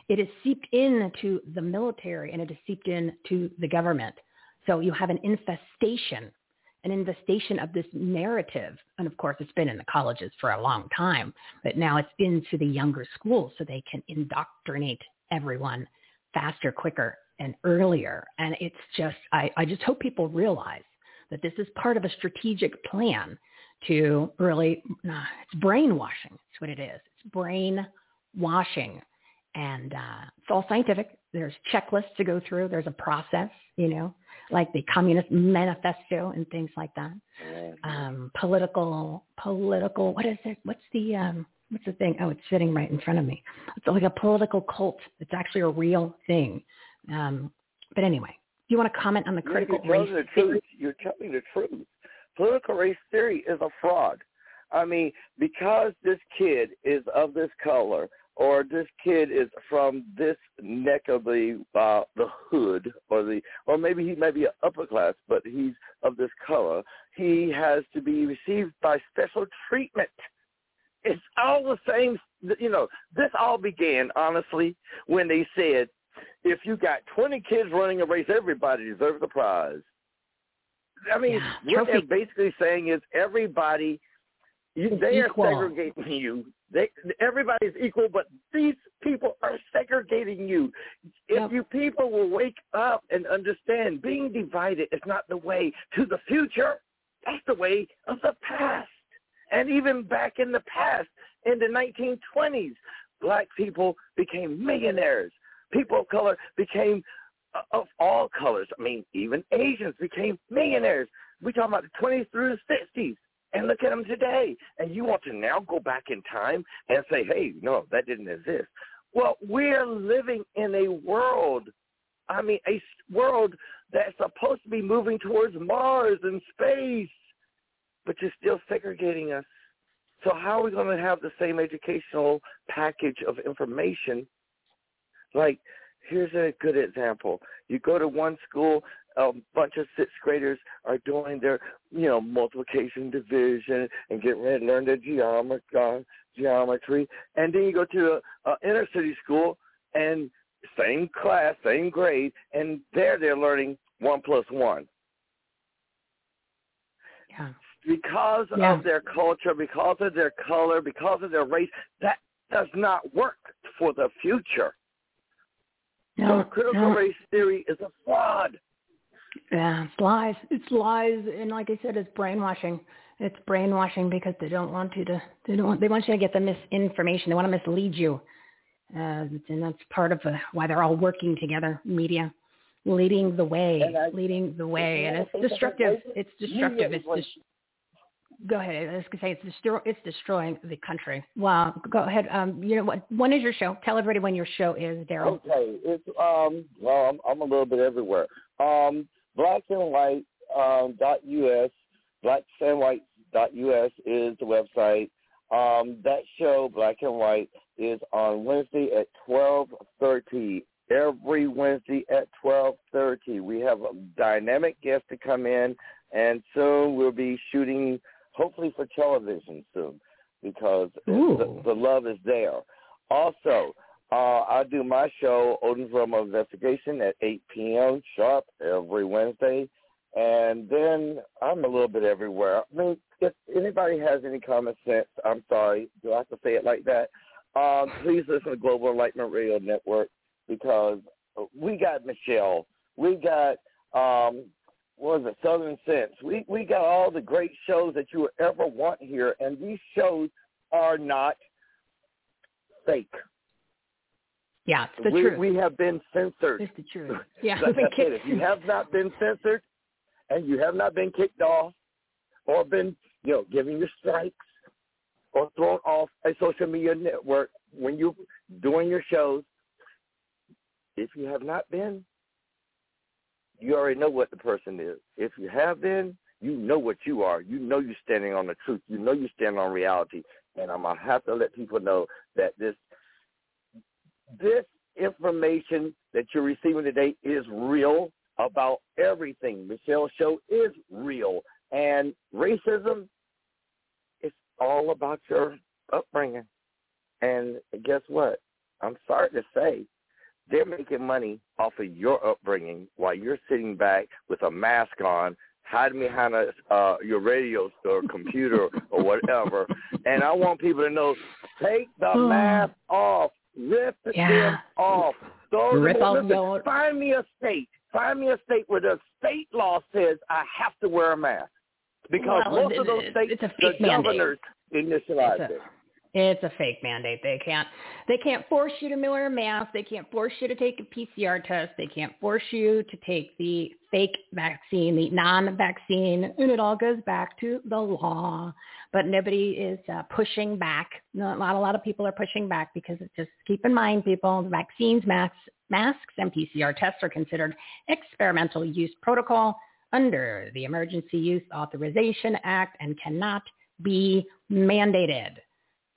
[SPEAKER 5] It is seeped into the military and it is seeped into the government. So you have an infestation, an infestation of this narrative. And of course, it's been in the colleges for a long time, but now it's into the younger schools so they can indoctrinate everyone faster, quicker, and earlier. And it's just, I, I just hope people realize that this is part of a strategic plan to really, uh, it's brainwashing. That's what it is. It's brainwashing. And uh, it's all scientific. There's checklists to go through. There's a process, you know, like the Communist Manifesto and things like that. Um, political, political, what is it? What's the, um, what's the thing? Oh, it's sitting right in front of me. It's like a political cult. It's actually a real thing. Um, but anyway, do you want to comment on the critical
[SPEAKER 9] You're
[SPEAKER 5] race
[SPEAKER 9] the
[SPEAKER 5] theory?
[SPEAKER 9] truth. You're telling the truth. Political race theory is a fraud. I mean, because this kid is of this color, or this kid is from this neck of the uh, the hood, or the, or maybe he may be an upper class, but he's of this color. He has to be received by special treatment. It's all the same. You know, this all began honestly when they said if you got 20 kids running a race, everybody deserves a prize. I mean,
[SPEAKER 5] Yeah,
[SPEAKER 9] what they're basically saying is everybody, you, they
[SPEAKER 5] Equal.
[SPEAKER 9] are segregating <laughs> you. They, everybody's equal, but these people are segregating you. If
[SPEAKER 5] Yep.
[SPEAKER 9] you people will wake up and understand, being divided is not the way to the future. That's the way of the past. And even back in the past, in the 1920s, black people became millionaires. People of color became uh, of all colors. I mean, even Asians became millionaires. We're talking about the 20s through the 60s. And look at them today. And you want to now go back in time and say, hey, no, that didn't exist. Well, we're living in a world, I mean, a world that's supposed to be moving towards Mars and space, but you're still segregating us. So how are we going to have the same educational package of information? Like, here's a good example. You go to one school, a bunch of sixth graders are doing their, you know, multiplication, division, and getting ready to learn their geometry, geometry. And then you go to a, a inner city school, and same class, same grade, and there they're learning one plus one
[SPEAKER 5] Yeah.
[SPEAKER 9] because
[SPEAKER 5] Yeah.
[SPEAKER 9] of their culture, because of their color, because of their race. That does not work for the future.
[SPEAKER 5] No,
[SPEAKER 9] so critical
[SPEAKER 5] no.
[SPEAKER 9] race theory is a fraud.
[SPEAKER 5] Yeah, it's lies. It's lies, and like I said, it's brainwashing. It's brainwashing because they don't want you to. They don't. Want, they want you to get the misinformation. They want to mislead you, uh, and that's part of uh, why they're all working together. Media, leading the way,
[SPEAKER 9] I-
[SPEAKER 5] leading the way, and it's
[SPEAKER 9] I think that
[SPEAKER 5] destructive. It's destructive. It's
[SPEAKER 9] is
[SPEAKER 5] dis- Go ahead. I was gonna say it's. It's destroying the country. Wow. Go ahead. Um, you know what? When is your show? Tell everybody when your show is, Darrell.
[SPEAKER 9] Okay, it's um well I'm I'm a little bit everywhere. Um black and white um dot US, black and white dot US is the website. Um that show, Black and White, is on Wednesday at twelve thirty. Every Wednesday at twelve thirty. We have a dynamic guest to come in and soon we'll be shooting hopefully for television soon because the, the love is there. Also, uh, I do my show, Odin's Realm of Investigation, at 8 p.m. sharp every Wednesday. And then I'm a little bit everywhere. I mean, if anybody has any common sense, I'm sorry, do I have to say it like that? Um, <laughs> please listen to Global Enlightenment Radio Network because we got Michele. We got, um, was it, Southern Sense. We, we got all the great shows that you would ever want here. And these shows are not fake.
[SPEAKER 5] Yeah, it's the
[SPEAKER 9] we,
[SPEAKER 5] truth.
[SPEAKER 9] we have been censored.
[SPEAKER 5] It's the truth. <laughs> Yeah,
[SPEAKER 9] Like
[SPEAKER 5] we've been
[SPEAKER 9] I said, if you have not been censored and you have not been kicked off or been, you know, given your strikes or thrown off a social media network when you're doing your shows, if you have not been, you already know what the person is. If you have been, you know what you are. You know you're standing on the truth. You know you're standing on reality. And I'm gonna have to let people know that this this information that you're receiving today is real about everything. Michele's show is real. And racism is all about your upbringing. And guess what? I'm sorry to say, they're making money off of your upbringing while you're sitting back with a mask on, hiding behind a, uh, your radio or <laughs> computer or whatever. And I want people to know, take the
[SPEAKER 5] Oh.
[SPEAKER 9] mask off. Rip
[SPEAKER 5] Yeah.
[SPEAKER 9] them off.
[SPEAKER 5] Rip off
[SPEAKER 9] Find me a state. Find me a state where the state law says I have to wear a mask. Because
[SPEAKER 5] Well,
[SPEAKER 9] most of those states,
[SPEAKER 5] it's a
[SPEAKER 9] the
[SPEAKER 5] mandate.
[SPEAKER 9] governors initialize
[SPEAKER 5] It's a-
[SPEAKER 9] it.
[SPEAKER 5] It's a fake mandate. They can't they can't force you to wear a mask. They can't force you to take a PCR test. They can't force you to take the fake vaccine, the non-vaccine, and it all goes back to the law. But nobody is uh, pushing back. Not, not a lot of people are pushing back because it's just keep in mind, people, vaccines, masks, masks, and PCR tests are considered experimental use protocol under the Emergency Use Authorization Act and cannot be mandated.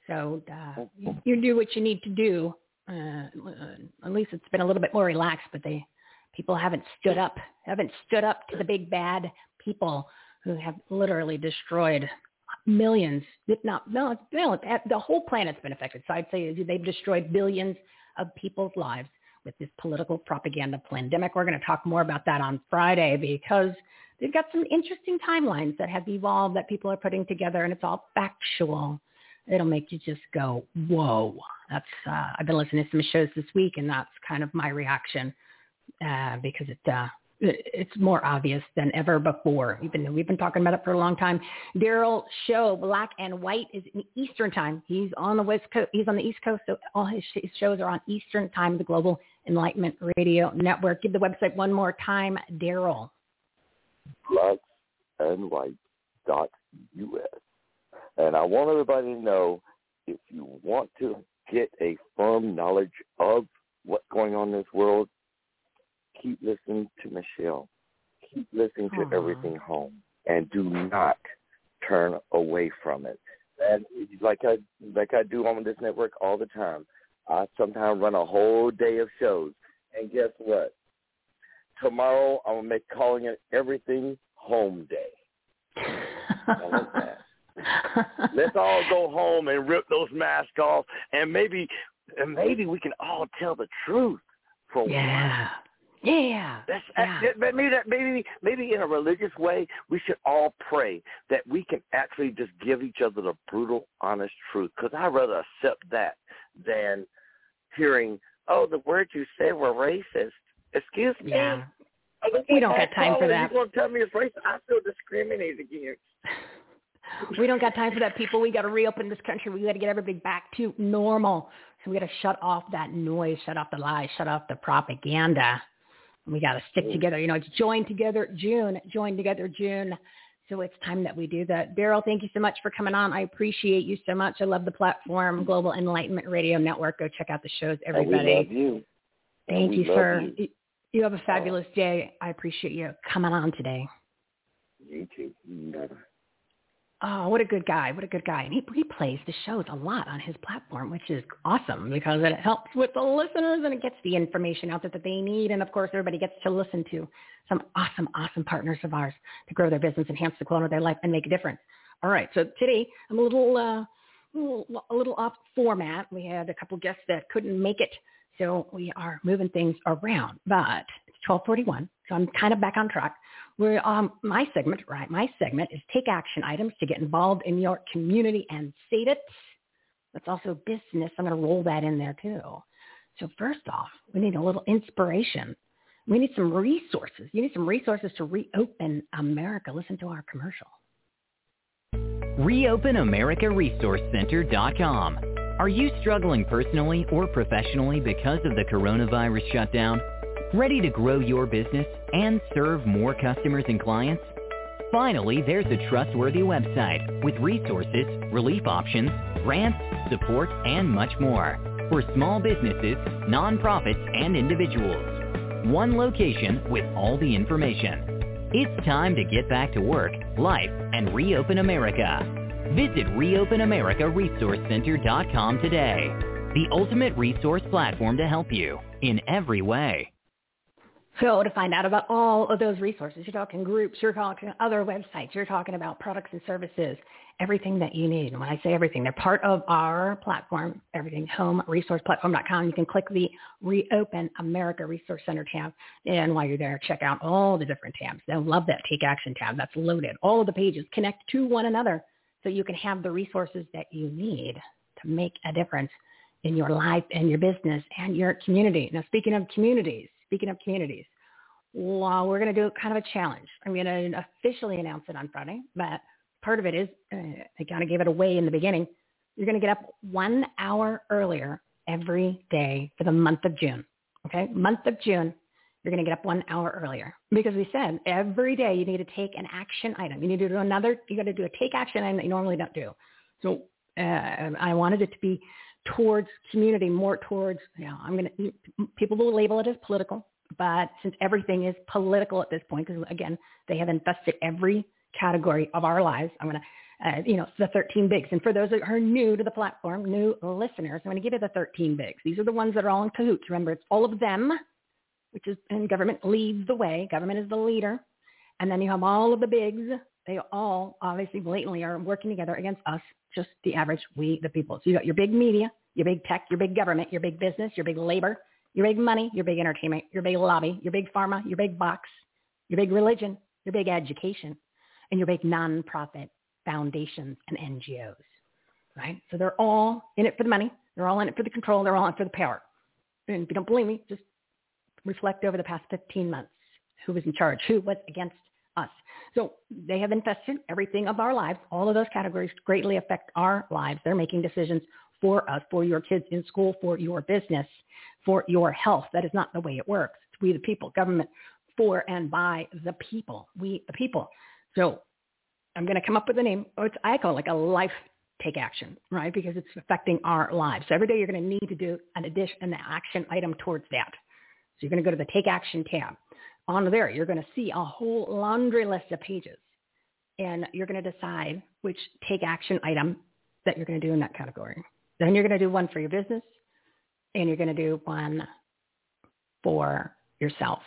[SPEAKER 5] So uh, you, you do what you need to do. Uh, at least it's been a little bit more relaxed, but they people haven't stood up, haven't stood up to the big bad people who have literally destroyed millions, if not no, the whole planet's been affected. So I'd say they've destroyed billions of people's lives with this political propaganda pandemic. We're going to talk more about that on Friday because they've got some interesting timelines that have evolved that people are putting together, and it's all factual. It'll make you just go, whoa. That's uh, I've been listening to some shows this week, and that's kind of my reaction uh, because it uh, it it's more obvious than ever before. We've been we've been talking about it for a long time. Darrell Show Black and White is in Eastern time. He's on the West Coast. He's on the East Coast, so all his, his shows are on Eastern time. The Global Enlightenment Radio Network. Give the website one more time, Darrell.
[SPEAKER 9] Black and White dot us. And I want everybody to know if you want to get a firm knowledge of what's going on in this world, keep listening to Michele. Keep listening to Aww. Everything Home, and do not turn away from it. And like I like I do on this network all the time, I sometimes run a whole day of shows. And guess what? Tomorrow I'm gonna make calling it Everything Home Day. <laughs> Let's all go home and rip those masks off, and maybe, and maybe we can all tell the truth for
[SPEAKER 5] yeah.
[SPEAKER 9] once.
[SPEAKER 5] Yeah.
[SPEAKER 9] That's, uh,
[SPEAKER 5] yeah.
[SPEAKER 9] maybe that maybe maybe in a religious way we should all pray that we can actually just give each other the brutal, honest truth. Because I'd rather accept that than hearing, "Oh, the words you said were racist." Excuse me.
[SPEAKER 5] Yeah. We don't got time for that.
[SPEAKER 9] You to tell me it's racist? I feel discriminated against.
[SPEAKER 5] We don't got time for that, people. We got to reopen this country. We got to get everybody back to normal. So we got to shut off that noise, shut off the lies, shut off the propaganda. We got to stick mm. together. You know, it's join together June, join together June. So it's time that we do that. Darrell, thank you so much for coming on. I appreciate you so much. I love the platform, Global Enlightenment Radio Network. Go check out the shows, oh, everybody.
[SPEAKER 9] And we love you.
[SPEAKER 5] Thank you, sir. You. you have a fabulous day. I appreciate you coming on today.
[SPEAKER 9] You too. Bye-bye.
[SPEAKER 5] Oh, what a good guy. What a good guy. And he, he plays the shows a lot on his platform, which is awesome because it helps with the listeners and it gets the information out there that they need. And of course, everybody gets to listen to some awesome, awesome partners of ours to grow their business, enhance the quality of their life, and make a difference. All right. So today I'm a little, uh, a little, a little off format. We had a couple guests that couldn't make it. So we are moving things around, but it's 1241. So I'm kind of back on track. We're um, my segment, right? My segment is take action items to get involved in your community and save it. That's also business. I'm going to roll that in there too. So first off, we need a little inspiration. We need some resources. You need some resources to reopen America. Listen to our commercial.
[SPEAKER 10] ReopenAmericaResourceCenter.com. Are you struggling personally or professionally because of the coronavirus shutdown? Ready to grow your business and serve more customers and clients? Finally, there's a trustworthy website with resources, relief options, grants, support, and much more for small businesses, nonprofits, and individuals. One location with all the information. It's time to get back to work, life, and reopen America. Visit ReopenAmericaResourceCenter.com today. The ultimate resource platform to help you in every way.
[SPEAKER 5] So oh, to find out about all of those resources, you're talking groups, you're talking other websites, you're talking about products and services, everything that you need. And when I say everything, they're part of our platform, everything home resourceplatform.com. You can click the Reopen America Resource Center tab. And while you're there, check out all the different tabs. They'll love that Take Action tab. That's loaded. All of the pages connect to one another so you can have the resources that you need to make a difference in your life and your business and your community. Now, speaking of communities, Speaking of communities, well, we're going to do kind of a challenge. I'm going to officially announce it on Friday, but part of it is uh, I kind of gave it away in the beginning. You're going to get up one hour earlier every day for the month of June. Okay, month of June, you're going to get up one hour earlier because we said every day you need to take an action item. You need to do another. You got to do a take action item that you normally don't do. So uh, I wanted it to be towards community, more towards, you know, I'm going to, people will label it as political, but since everything is political at this point, because again, they have infested every category of our lives, I'm going to, uh, you know, the 13 bigs. And for those that are new to the platform, new listeners, I'm going to give you the 13 bigs. These are the ones that are all in cahoots. Remember, it's all of them, which is, and government leads the way. Government is the leader. And then you have all of the bigs. They all obviously blatantly are working together against us just the average we, the people. So you got your big media, your big tech, your big government, your big business, your big labor, your big money, your big entertainment, your big lobby, your big pharma, your big box, your big religion, your big education, and your big nonprofit foundations and NGOs, right? So they're all in it for the money. They're all in it for the control. They're all in it for the power. And if you don't believe me, just reflect over the past 15 months. Who was in charge? Who was against us? So they have infested everything of our lives. All of those categories greatly affect our lives. They're making decisions for us, for your kids in school, for your business, for your health. That is not the way it works. It's we the people, government for and by the people. We the people. So I'm going to come up with a name. Oh, it's I call it like a life take action, right? Because it's affecting our lives. So every day you're going to need to do an addition, an action item towards that. So you're going to go to the take action tab. On there, you're going to see a whole laundry list of pages. And you're going to decide which take action item that you're going to do in that category. Then you're going to do one for your business and you're going to do one for yourself.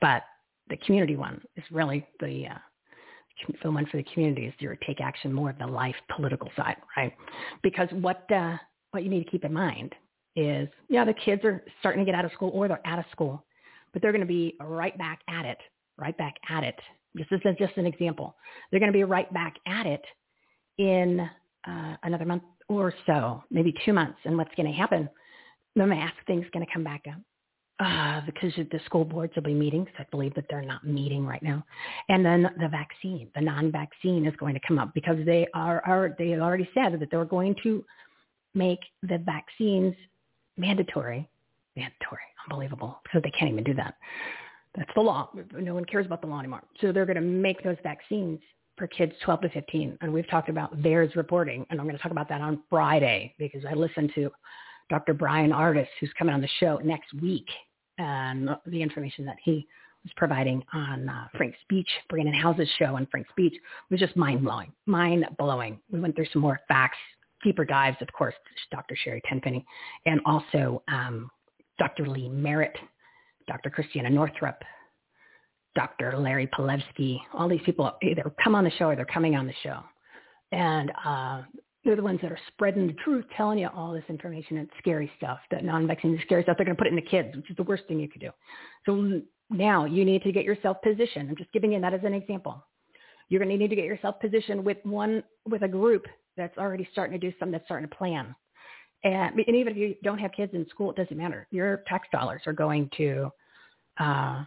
[SPEAKER 5] But the community one is really the uh, the one for the community is your take action more of the life political side, right? Because what uh, what you need to keep in mind is, yeah, the kids are starting to get out of school or they're out of school, but they're going to be right back at it, right back at it. This is just an example. They're going to be right back at it in uh, another month or so, maybe two months. And what's going to happen? The mask thing's going to come back up uh, because the school boards will be meeting. I believe that they're not meeting right now. And then the vaccine, the non-vaccine is going to come up because they are, are they already said that they're going to make the vaccines mandatory. Mandatory, unbelievable. So they can't even do that. That's the law. No one cares about the law anymore. So they're going to make those vaccines for kids 12 to 15. And we've talked about VAERS reporting, and I'm going to talk about that on Friday because I listened to Dr. Bryan Ardis, who's coming on the show next week, and the information that he was providing on uh, Frank Speech, Brannon Howse's show on Frank Speech was just mind-blowing, mind-blowing. We went through some more facts, deeper dives, of course, Dr. Sherry Tenpenny, and also um, Dr. Lee Merritt, Dr. Christiane Northrup, Dr. Larry Palevsky, all these people either come on the show or they're coming on the show. And uh, they're the ones that are spreading the truth, telling you all this information and scary stuff, that non-vaccine is scary stuff. They're going to put it in the kids, which is the worst thing you could do. So now you need to get yourself positioned. I'm just giving you that as an example. You're going to need to get yourself positioned with one, with a group that's already starting to do something that's starting to plan. And, and even if you don't have kids in school, it doesn't matter. Your tax dollars are going to, uh,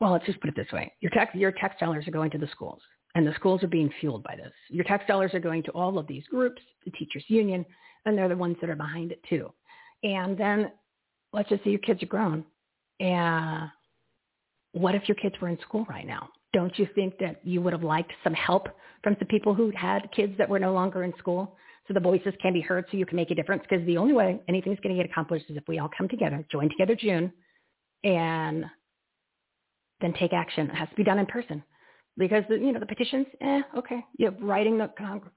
[SPEAKER 5] well, let's just put it this way. Your tax, your tax dollars are going to the schools and the schools are being fueled by this. Your tax dollars are going to all of these groups, the teachers union, and they're the ones that are behind it too. And then let's just say your kids are grown. And what if your kids were in school right now? Don't you think that you would have liked some help from the people who had kids that were no longer in school so the voices can be heard so you can make a difference? Because the only way anything's going to get accomplished is if we all come together, join together June, and then take action. It has to be done in person because the, you know the petitions, eh, okay, you know, writing the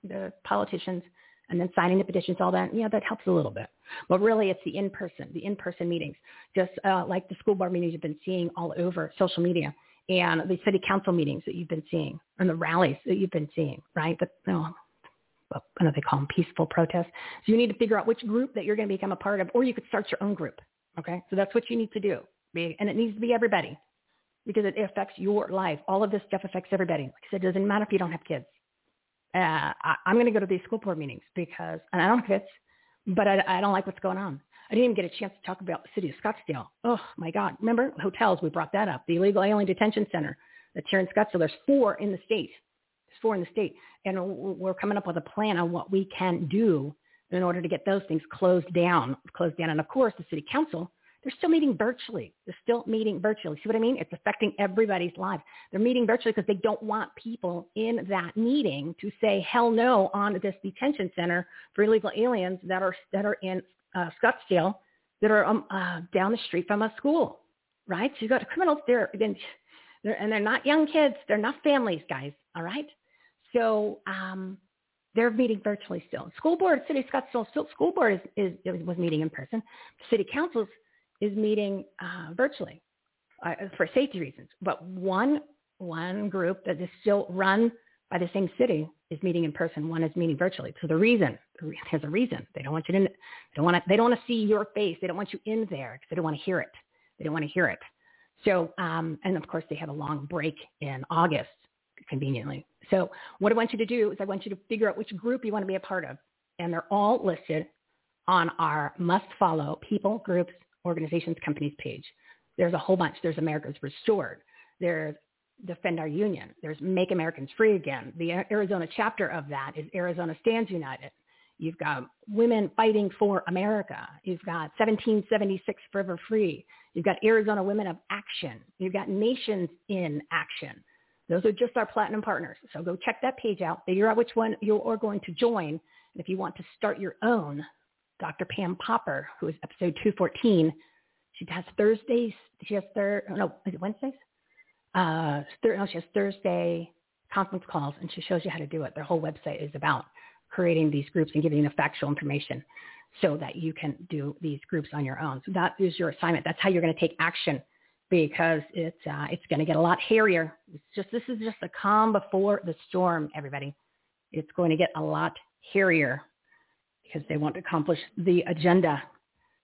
[SPEAKER 5] the politicians and then signing the petitions, all that, yeah, that helps a little bit. But really, it's the in-person, the in-person meetings, just uh, like the school board meetings you've been seeing all over social media, and the city council meetings that you've been seeing, and the rallies that you've been seeing, right? But you know, they call them? Peaceful protests. So you need to figure out which group that you're going to become a part of, or you could start your own group. Okay, so that's what you need to do, and it needs to be everybody because it affects your life. All of this stuff affects everybody. Like I said, it doesn't matter if you don't have kids. Uh, I, I'm going to go to these school board meetings because, and I don't have kids, but I, I don't like what's going on. I didn't even get a chance to talk about the city of Scottsdale. Oh my God. Remember hotels? We brought that up. The illegal alien detention center that's here in Scottsdale. There's four in the state. Four in the state. And we're coming up with a plan on what we can do in order to get those things closed down, closed down. And of course, the city council they're still meeting virtually. They're still meeting virtually. See what I mean? It's affecting everybody's lives. They're meeting virtually because they don't want people in that meeting to say hell no on this detention center for illegal aliens that are that are in uh, Scottsdale that are um, uh, down the street from a school, right? So you got criminals there, and they're not young kids. They're not families, guys. All right. So um, they're meeting virtually still. School board, City of Scottsdale, still, school board is, is was meeting in person. City council is meeting uh, virtually uh, for safety reasons. But one one group that is still run by the same city is meeting in person. One is meeting virtually. So the reason, there's a reason. They don't want you to, they don't want to, they don't want to see your face. They don't want you in there because they don't want to hear it. They don't want to hear it. So, um, and of course they have a long break in August, conveniently. So what I want you to do is I want you to figure out which group you want to be a part of. And they're all listed on our must follow people, groups, organizations, companies page. There's a whole bunch. There's America's Restored. There's Defend Our Union. There's Make Americans Free Again. The Arizona chapter of that is Arizona Stands United. You've got Women Fighting for America. You've got 1776 Forever Free. You've got Arizona Women of Action. You've got Nations in Action. Those are just our platinum partners. So go check that page out. Figure out which one you are going to join. And if you want to start your own, Dr. Pam Popper, who is episode 214, she has Thursdays. She has third. No, is it Wednesdays? Uh, thir- no, she has Thursday conference calls, and she shows you how to do it. Their whole website is about creating these groups and giving you the factual information so that you can do these groups on your own. So that is your assignment. That's how you're going to take action because it's uh, it's going to get a lot hairier. It's just this is just a calm before the storm, everybody. It's going to get a lot hairier because they want to accomplish the agenda,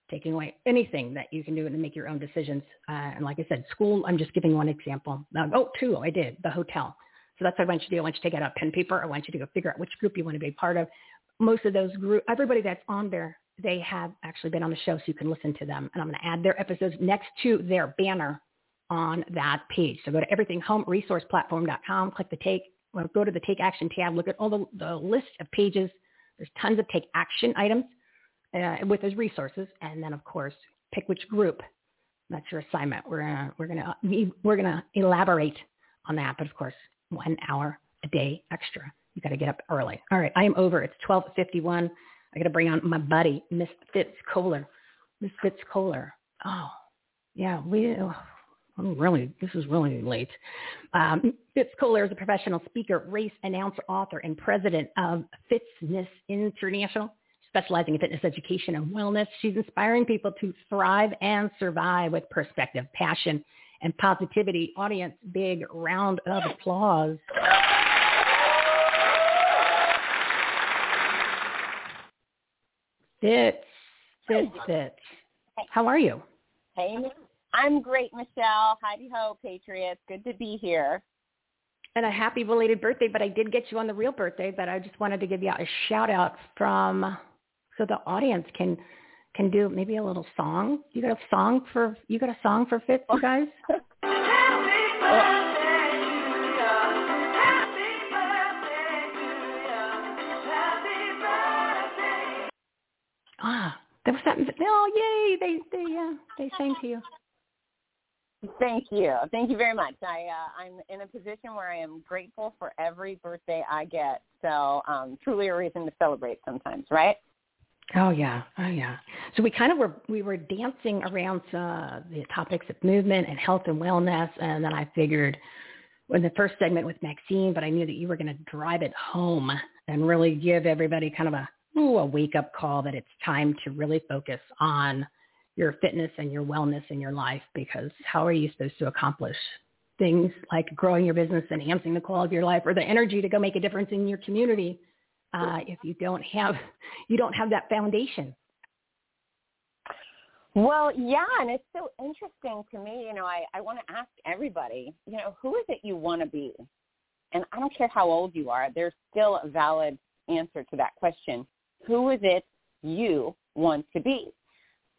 [SPEAKER 5] taking away anything that you can do to make your own decisions. Uh, and like I said, school. I'm just giving one example. Uh, oh, two. I did the hotel. So that's what I want you to do. I want you to take out a pen paper. I want you to go figure out which group you want to be part of. Most of those group, everybody that's on there they have actually been on the show so you can listen to them. And I'm going to add their episodes next to their banner on that page. So go to everythinghomeresourceplatform.com, click the take, or go to the take action tab, look at all the, the list of pages. There's tons of take action items uh, with those resources. And then of course, pick which group. That's your assignment. We're gonna, we're gonna, we're gonna elaborate on that. But of course, one hour a day extra. You got to get up early. All right. I am over. It's 1251. I got to bring on my buddy, Miss Fitz Koehler. Miss Fitz Koehler. Oh, yeah, we. Oh, I'm really, this is really late. Um, Fitz Koehler is a professional speaker, race announcer, author, and president of Fitness International, specializing in fitness education and wellness. She's inspiring people to thrive and survive with perspective, passion, and positivity. Audience, big round of applause. Fitz, Fitz, Fitz. How are you?
[SPEAKER 11] Hey, I'm great, Michele. Heidi ho, Patriots. Good to be here.
[SPEAKER 5] And a happy belated birthday, but I did get you on the real birthday, but I just wanted to give you a shout out from so the audience can can do maybe a little song. You got a song for you got a song for Fitz, you <laughs> guys? There was something. Oh, yay! They they uh, they sang to you.
[SPEAKER 11] Thank you. Thank you very much. I uh, I'm in a position where I am grateful for every birthday I get. So um, truly a reason to celebrate sometimes, right?
[SPEAKER 5] Oh yeah, oh yeah. So we kind of were we were dancing around uh, the topics of movement and health and wellness, and then I figured in the first segment with Maxine, but I knew that you were going to drive it home and really give everybody kind of a ooh, a wake up call that it's time to really focus on your fitness and your wellness in your life because how are you supposed to accomplish things like growing your business, enhancing the quality of your life, or the energy to go make a difference in your community uh, if you don't have you don't have that foundation?
[SPEAKER 11] Well, yeah, and it's so interesting to me. You know, I, I want to ask everybody, you know, who is it you want to be? And I don't care how old you are, there's still a valid answer to that question who is it you want to be?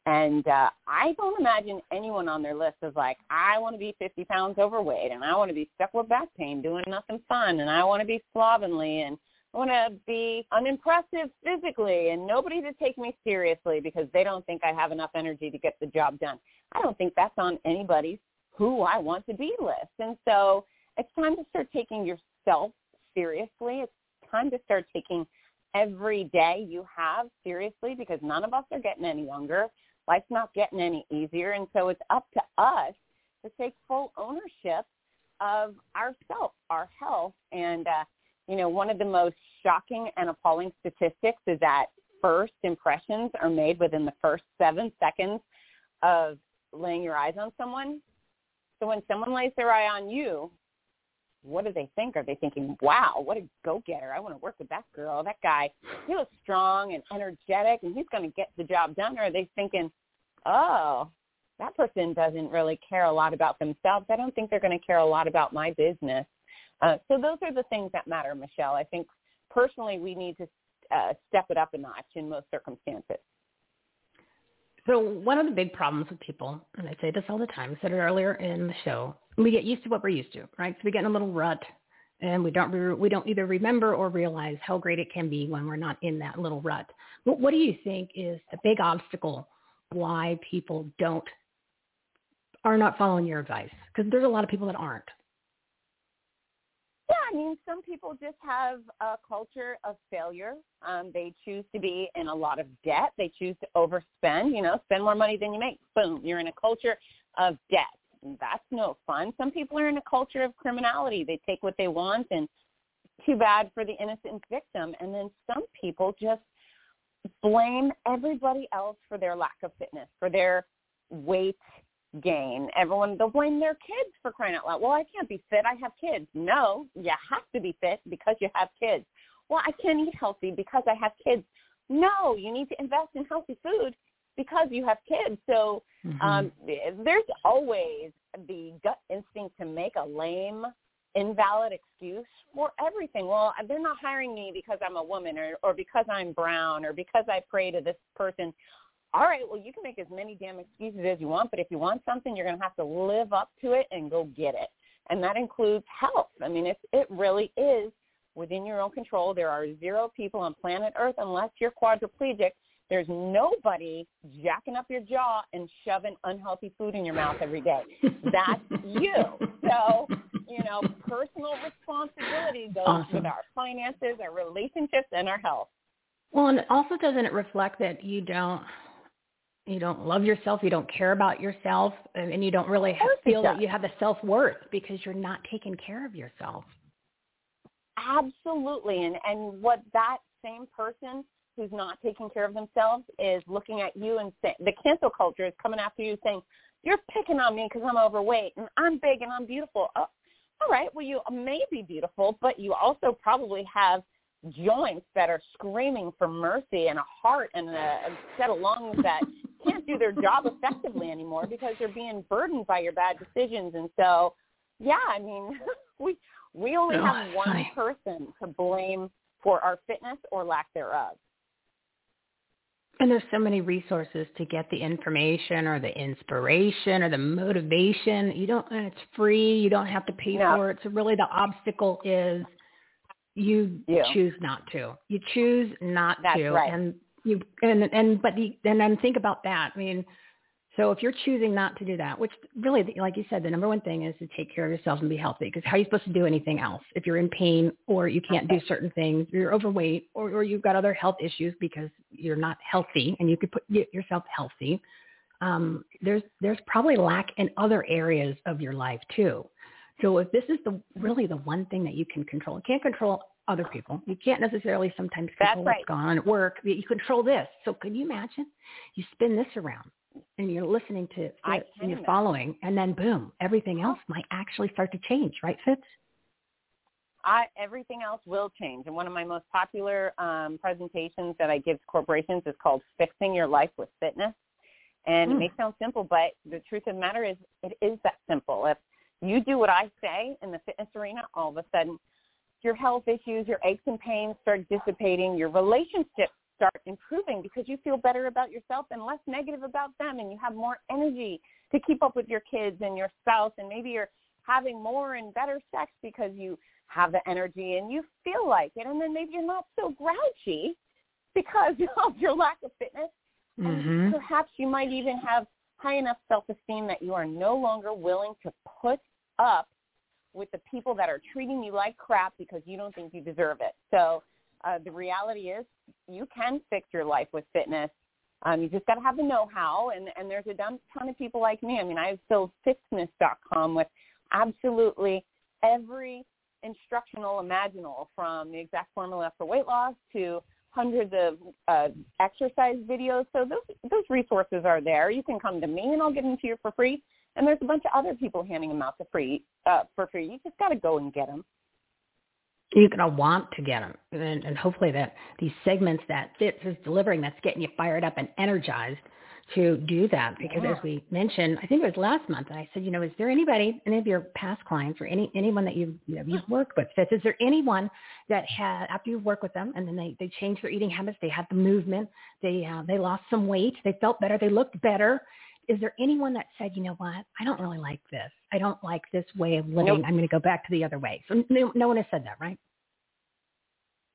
[SPEAKER 11] And uh, I don't imagine anyone on their list is like, I want to be 50 pounds overweight and I want to be stuck with back pain doing nothing fun and I want to be slovenly and I want to be unimpressive physically and nobody to take me seriously because they don't think I have enough energy to get the job done. I don't think that's on anybody's who I want to be list. And so it's time to start taking yourself seriously. It's time to start taking every day you have seriously because none of us are getting any younger. Life's not getting any easier. And so it's up to us to take full ownership of ourself, our health. And, uh, you know, one of the most shocking and appalling statistics is that first impressions are made within the first seven seconds of laying your eyes on someone. So when someone lays their eye on you, what do they think? Are they thinking, wow, what a go-getter. I want to work with that girl. That guy, he looks strong and energetic and he's going to get the job done. Or are they thinking, oh, that person doesn't really care a lot about themselves. I don't think they're going to care a lot about my business. Uh, so those are the things that matter, Michele. I think personally we need to uh, step it up a notch in most circumstances.
[SPEAKER 5] So one of the big problems with people, and I say this all the time, I said it earlier in the show, we get used to what we're used to, right? So we get in a little rut, and we don't re- we don't either remember or realize how great it can be when we're not in that little rut. What, what do you think is the big obstacle why people don't are not following your advice? Because there's a lot of people that aren't.
[SPEAKER 11] Yeah, I mean, some people just have a culture of failure. Um, they choose to be in a lot of debt. They choose to overspend. You know, spend more money than you make. Boom, you're in a culture of debt. That's no fun. Some people are in a culture of criminality. They take what they want, and too bad for the innocent victim. And then some people just blame everybody else for their lack of fitness, for their weight gain. Everyone they'll blame their kids for crying out loud. Well, I can't be fit. I have kids. No, you have to be fit because you have kids. Well, I can't eat healthy because I have kids. No, you need to invest in healthy food because you have kids. So mm-hmm. um, there's always the gut instinct to make a lame, invalid excuse for everything. Well, they're not hiring me because I'm a woman or, or because I'm brown or because I pray to this person all right, well, you can make as many damn excuses as you want, but if you want something, you're going to have to live up to it and go get it. And that includes health. I mean, it, it really is within your own control. There are zero people on planet Earth, unless you're quadriplegic, there's nobody jacking up your jaw and shoving unhealthy food in your mouth every day. That's <laughs> you. So, you know, personal responsibility goes awesome. with our finances, our relationships, and our health.
[SPEAKER 5] Well, and also doesn't it reflect that you don't you don't love yourself, you don't care about yourself, and you don't really have, feel that you have the self worth because you're not taking care of yourself.
[SPEAKER 11] Absolutely, and and what that same person who's not taking care of themselves is looking at you and saying the cancel culture is coming after you, saying you're picking on me because I'm overweight and I'm big and I'm beautiful. Oh, all right, well you may be beautiful, but you also probably have joints that are screaming for mercy and a heart and a, a set of lungs that can't do their job effectively anymore because they're being burdened by your bad decisions. And so, yeah, I mean, <laughs> we we only have one person to blame for our fitness or lack thereof.
[SPEAKER 5] And there's so many resources to get the information or the inspiration or the motivation. You don't, and it's free. You don't have to pay no. for it. So really, the obstacle is you yeah. choose not to. You choose not
[SPEAKER 11] That's
[SPEAKER 5] to,
[SPEAKER 11] right.
[SPEAKER 5] and you and and but the and then think about that. I mean, so if you're choosing not to do that, which really, like you said, the number one thing is to take care of yourself and be healthy. Because how are you supposed to do anything else if you're in pain or you can't do certain things, you're overweight, or, or you've got other health issues because you're not healthy and you could put get yourself healthy. Um, there's there's probably lack in other areas of your life too. So if this is the really the one thing that you can control, you can't control other people. You can't necessarily sometimes control
[SPEAKER 11] That's
[SPEAKER 5] what's going on at work. You control this. So can you imagine? You spin this around and you're listening to it and you're following and then boom, everything else might actually start to change, right, Fitz?
[SPEAKER 11] I, everything else will change. And one of my most popular um, presentations that I give to corporations is called Fixing Your Life with Fitness. And mm. it may sound simple, but the truth of the matter is it is that simple. If you do what I say in the fitness arena, all of a sudden your health issues, your aches and pains start dissipating, your relationships start improving because you feel better about yourself and less negative about them and you have more energy to keep up with your kids and your spouse and maybe you're having more and better sex because you have the energy and you feel like it and then maybe you're not so grouchy because <laughs> of your lack of fitness
[SPEAKER 5] mm-hmm.
[SPEAKER 11] and perhaps you might even have high enough self-esteem that you are no longer willing to put up with the people that are treating you like crap because you don't think you deserve it. So uh, the reality is you can fix your life with fitness. Um, you just got to have the know-how, and, and there's a ton of people like me. I mean, I've filled fitness.com with absolutely every instructional imaginable, from the exact formula for weight loss to hundreds of uh, exercise videos. So those those resources are there. You can come to me, and I'll give them to you for free And there's a bunch of other people handing them out for free. Uh, for free, you just got to go and get them.
[SPEAKER 5] You're going to want to get them, and, and hopefully that these segments that Fitz is delivering, that's getting you fired up and energized to do that because yeah. as we mentioned, I think it was last month, and I said, you know, is there anybody, any of your past clients or any anyone that you've you know, you've worked with, Fitz, is there anyone that had after you work with them and then they they changed their eating habits, they had the movement, they uh, they lost some weight, they felt better, they looked better. Is there anyone that said, you know what, I don't really like this. I don't like this way of living. Nope. I'm going to go back to the other way. So no, no one has said that, right?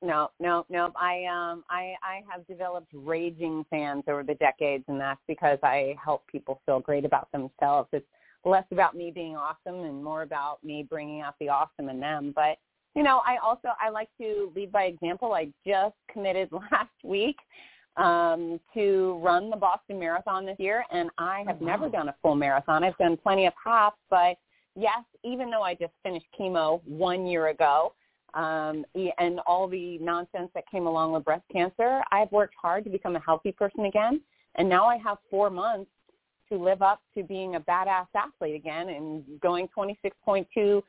[SPEAKER 11] no, no, no. I um I I have developed raging fans over the decades and that's because I help people feel great about themselves. It's less about me being awesome and more about me bringing out the awesome in them. But you know, I also I like to lead by example. I just committed <laughs> last week um to run the Boston Marathon this year and I have oh, wow. never done a full marathon. I've done plenty of halves, but yes, even though I just finished chemo 1 year ago, um, and all the nonsense that came along with breast cancer, I've worked hard to become a healthy person again. And now I have four months to live up to being a badass athlete again and going 26.2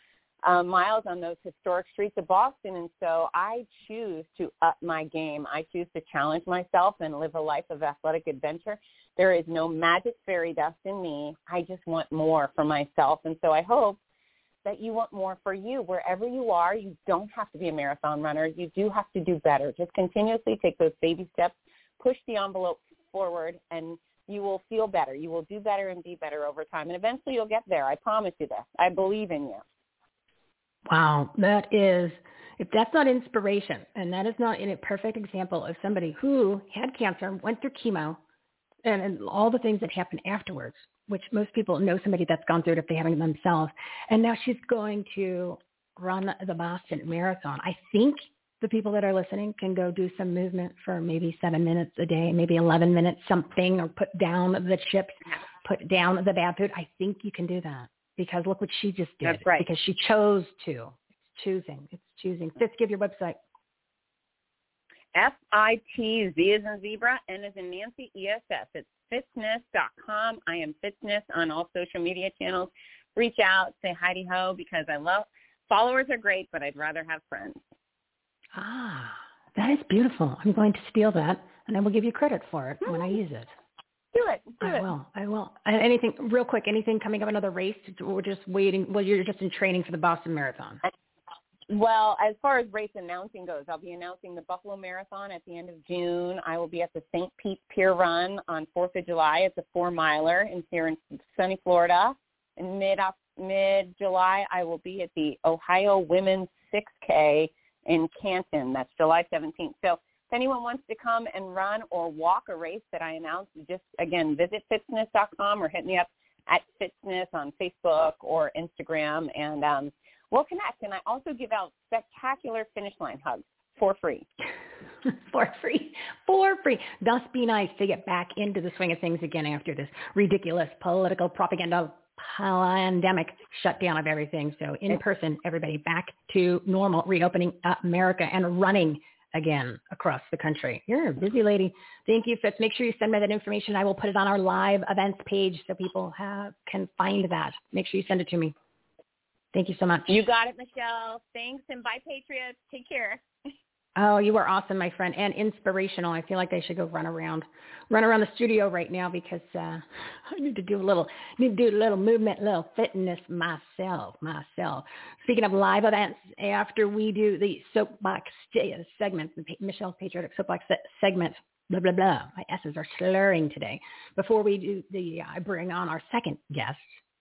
[SPEAKER 11] uh, miles on those historic streets of Boston. And so I choose to up my game. I choose to challenge myself and live a life of athletic adventure. There is no magic fairy dust in me. I just want more for myself. And so I hope that you want more for you. Wherever you are, you don't have to be a marathon runner. You do have to do better. Just continuously take those baby steps, push the envelope forward, and you will feel better. You will do better and be better over time. And eventually you'll get there. I promise you this. I believe in you.
[SPEAKER 5] Wow. That is, if that's not inspiration, and that is not in a perfect example of somebody who had cancer, went through chemo, and, and all the things that happened afterwards, which most people know somebody that's gone through it if they haven't themselves. And now she's going to run the Boston Marathon. I think the people that are listening can go do some movement for maybe seven minutes a day, maybe 11 minutes something, or put down the chips, put down the bad food. I think you can do that because look what she just did.
[SPEAKER 11] That's right.
[SPEAKER 5] Because she chose to. It's choosing. It's choosing. Let's give your website.
[SPEAKER 11] F-I-T-Z is in zebra, N is in Nancy, E-S-S. It's fitzness.com. I am Fitzness on all social media channels. Reach out, say hi to ho because I love followers are great, but I'd rather have friends.
[SPEAKER 5] Ah, that is beautiful. I'm going to steal that and I will give you credit for it mm-hmm. when I use it.
[SPEAKER 11] Do it. Do
[SPEAKER 5] I
[SPEAKER 11] it.
[SPEAKER 5] will. I will. Anything real quick? Anything coming up? Another race? We're just waiting. Well, you're just in training for the Boston Marathon.
[SPEAKER 11] Well, as far as race announcing goes, I'll be announcing the Buffalo Marathon at the end of June. I will be at the St. Pete Pier Run on 4th of July. It's a four miler in here in sunny Florida. In mid mid July, I will be at the Ohio Women's 6K in Canton. That's July 17th. So if anyone wants to come and run or walk a race that I announce, just again visit fitzness.com or hit me up at Fitzness on Facebook or Instagram, and um, we'll connect. And I also give out spectacular finish line hugs for free. <laughs>
[SPEAKER 5] for free. For free. Must be nice to get back into the swing of things again after this ridiculous political propaganda pandemic shutdown of everything. So in person, everybody back to normal, reopening America and running again across the country. You're a busy lady. Thank you, Fitz. Make sure you send me that information. I will put it on our live events page so people have, can find that. Make sure you send it to me. Thank you so much.
[SPEAKER 11] You got it, Michele. Thanks, and bye, Patriots. Take care.
[SPEAKER 5] Oh, you are awesome, my friend, and inspirational. I feel like I should go run around, run around the studio right now because uh, <laughs> I need to do a little, need to do a little movement, a little fitness myself, myself. Speaking of live events, after we do the soapbox segment, the Michele's Patriotic Soapbox segment, blah blah blah. My S's are slurring today. Before we do the, I uh, bring on our second guest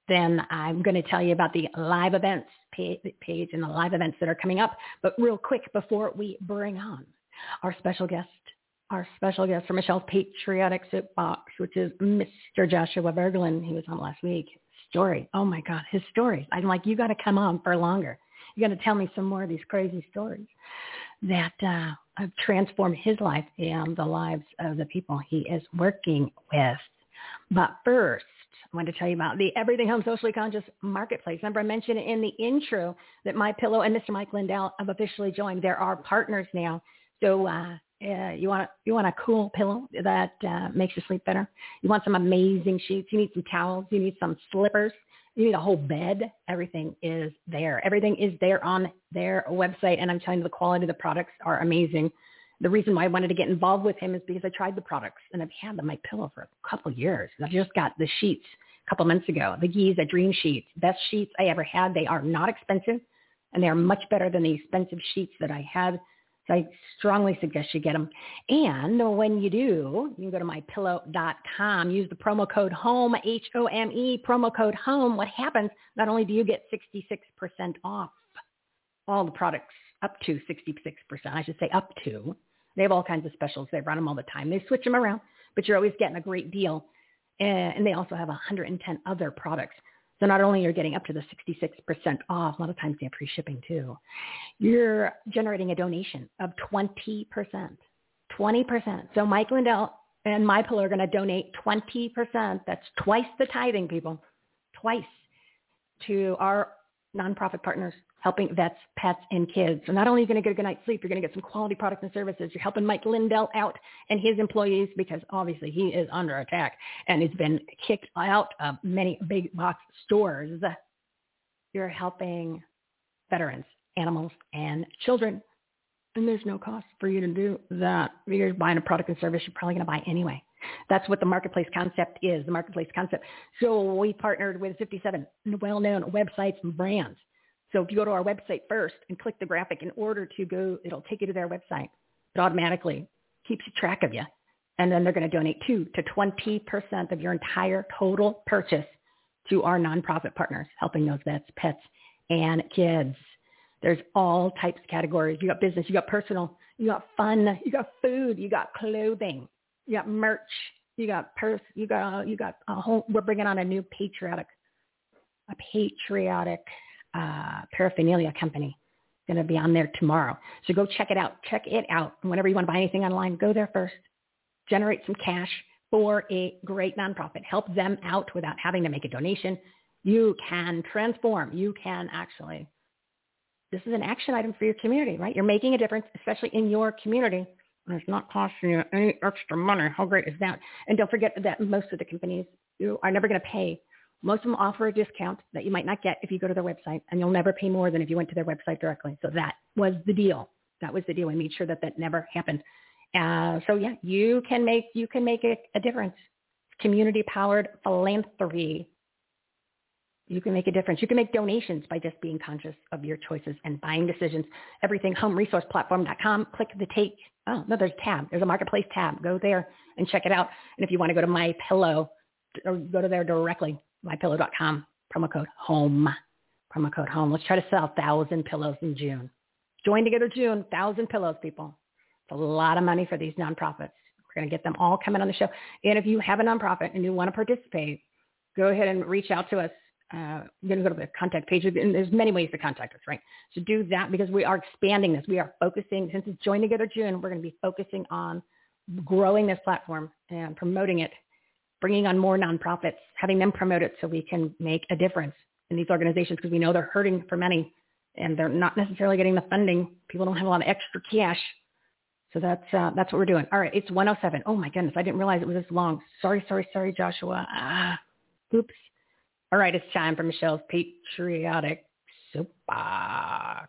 [SPEAKER 5] then I'm going to tell you about the live events page and the live events that are coming up. But real quick before we bring on our special guest, our special guest for Michele's Patriotic Soapbox, which is Mr. Joshua Berglan. He was on last week. Story. Oh my God, his stories. I'm like, you got to come on for longer. You got to tell me some more of these crazy stories that uh, have transformed his life and the lives of the people he is working with. But first, I want to tell you about the Everything Home Socially Conscious Marketplace. Remember I mentioned in the intro that My Pillow and Mr. Mike Lindell have officially joined. There are our partners now. So uh, Uh, you want you want a cool pillow that uh, makes you sleep better. You want some amazing sheets. You need some towels. You need some slippers. You need a whole bed. Everything is there. Everything is there on their website, and I'm telling you, the quality of the products are amazing. The reason why I wanted to get involved with him is because I tried the products, and I've had them my pillow for a couple of years. I've just got the sheets couple months ago. The Giza Dream Sheets, best sheets I ever had. They are not expensive, and they are much better than the expensive sheets that I had so I strongly suggest you get them. And when you do, you can go to mypillow.com, use the promo code HOME, H-O-M-E, promo code HOME. What happens, not only do you get 66% off all the products, up to 66%, I should say up to. They have all kinds of specials. They run them all the time. They switch them around, but you're always getting a great deal. Eh, and they also have 110 other products. So not only are you getting up to the 66% off, a lot of times they have free shipping too. You're generating a donation of 20%. 20%. So Mike Lindell and My Pillow are going to donate 20%. That's twice the tithing, people. Twice to our nonprofit partners helping vets, pets, and kids. So not only are you going to get a good night's sleep, you're going to get some quality products and services. You're helping Mike Lindell out and his employees because obviously he is under attack and has been kicked out of many big box stores. You're helping veterans, animals, and children. And there's no cost for you to do that. You're buying a product and service you're probably going to buy anyway. That's what the marketplace concept is, the marketplace concept. So we partnered with 57 well-known websites and brands so if you go to our website first and click the graphic in order to go, it'll take you to their website. It automatically keeps track of you. And then they're going to donate 2 to 20% of your entire total purchase to our nonprofit partners, helping those vets, pets, and kids. There's all types of categories. You got business, you got personal, you got fun, you got food, you got clothing, you got merch, you got purse, you got you got a whole. We're bringing on a new patriotic, a patriotic uh, paraphernalia company going to be on there tomorrow. So go check it out. Check it out. Whenever you want to buy anything online, go there first. Generate some cash for a great nonprofit. Help them out without having to make a donation. You can transform. You can actually. This is an action item for your community, right? You're making a difference, especially in your community. And it's not costing you any extra money. How great is that? And don't forget that most of the companies you are never going to pay most of them offer a discount that you might not get if you go to their website, and you'll never pay more than if you went to their website directly. So that was the deal. That was the deal. I made sure that that never happened. Uh, so yeah, you can make you can make a, a difference. Community powered philanthropy. You can make a difference. You can make donations by just being conscious of your choices and buying decisions. Everything homeresourceplatform.com. Click the take. Oh no, there's a tab. There's a marketplace tab. Go there and check it out. And if you want to go to my pillow, go to there directly mypillow.com, promo code HOME. Promo code HOME. Let's try to sell 1,000 pillows in June. Join together June, 1,000 pillows, people. It's a lot of money for these nonprofits. We're going to get them all coming on the show. And if you have a nonprofit and you want to participate, go ahead and reach out to us. Uh, you're going to go to the contact page. And there's many ways to contact us, right? So do that because we are expanding this. We are focusing, since it's Join Together June, we're going to be focusing on growing this platform and promoting it bringing on more nonprofits, having them promote it so we can make a difference in these organizations because we know they're hurting for many and they're not necessarily getting the funding. People don't have a lot of extra cash. So that's uh, that's what we're doing. All right, it's 107. Oh my goodness, I didn't realize it was this long. Sorry, sorry, sorry, Joshua. Ah, oops. All right, it's time for Michele's patriotic soapbox.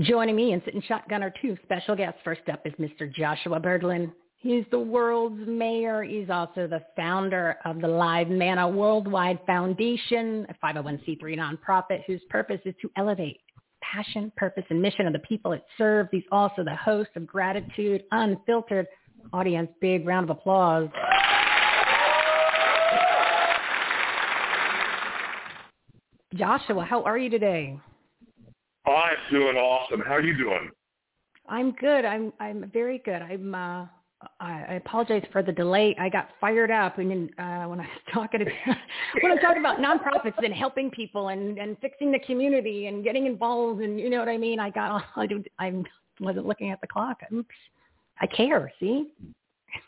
[SPEAKER 5] Joining me in sitting shotgun are two special guests. First up is Mr. Joshua Berglan. He's the world's mayor. He's also the founder of the Lizemana Worldwide Foundation, a 501c3 nonprofit whose purpose is to elevate passion, purpose, and mission of the people it serves. He's also the host of Gratitude Unfiltered. Audience, big round of applause. Joshua, how are you today?
[SPEAKER 12] I'm doing awesome. How are you doing?
[SPEAKER 5] I'm good. I'm I'm very good. I'm uh I, I apologize for the delay. I got fired up and uh, when I was talking about <laughs> when I was talking about nonprofits and helping people and and fixing the community and getting involved and you know what I mean. I got <laughs> I do I wasn't looking at the clock. Oops. I care. See.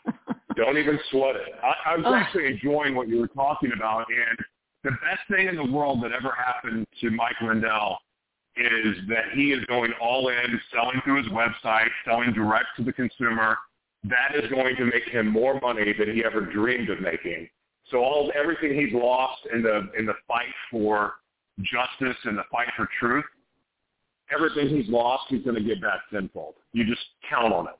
[SPEAKER 5] <laughs>
[SPEAKER 12] Don't even sweat it. I, I was actually enjoying what you were talking about, and the best thing in the world that ever happened to Mike Lindell is that he is going all in, selling through his website, selling direct to the consumer. That is going to make him more money than he ever dreamed of making. So all everything he's lost in the in the fight for justice and the fight for truth, everything he's lost, he's going to get back tenfold. You just count on it.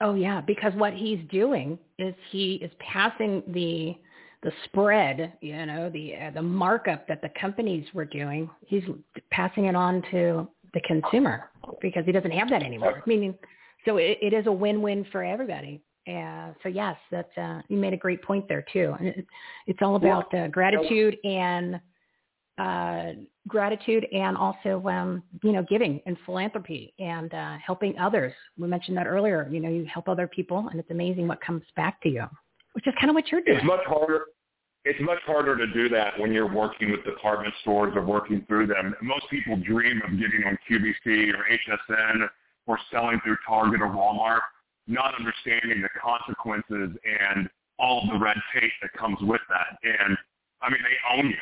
[SPEAKER 5] Oh yeah, because what he's doing is he is passing the the spread, you know, the uh, the markup that the companies were doing. He's passing it on to the consumer because he doesn't have that anymore. Meaning, so it, it is a win-win for everybody. Uh, so yes, that uh, you made a great point there too. And it, it's all about uh, gratitude and uh, gratitude and also um, you know giving and philanthropy and uh, helping others. We mentioned that earlier. You know, you help other people, and it's amazing what comes back to you, which is kind of what you're doing.
[SPEAKER 12] It's much harder. It's much harder to do that when you're working with department stores or working through them. Most people dream of getting on QVC or HSN or selling through Target or Walmart, not understanding the consequences and all of the red tape that comes with that. And I mean, they own you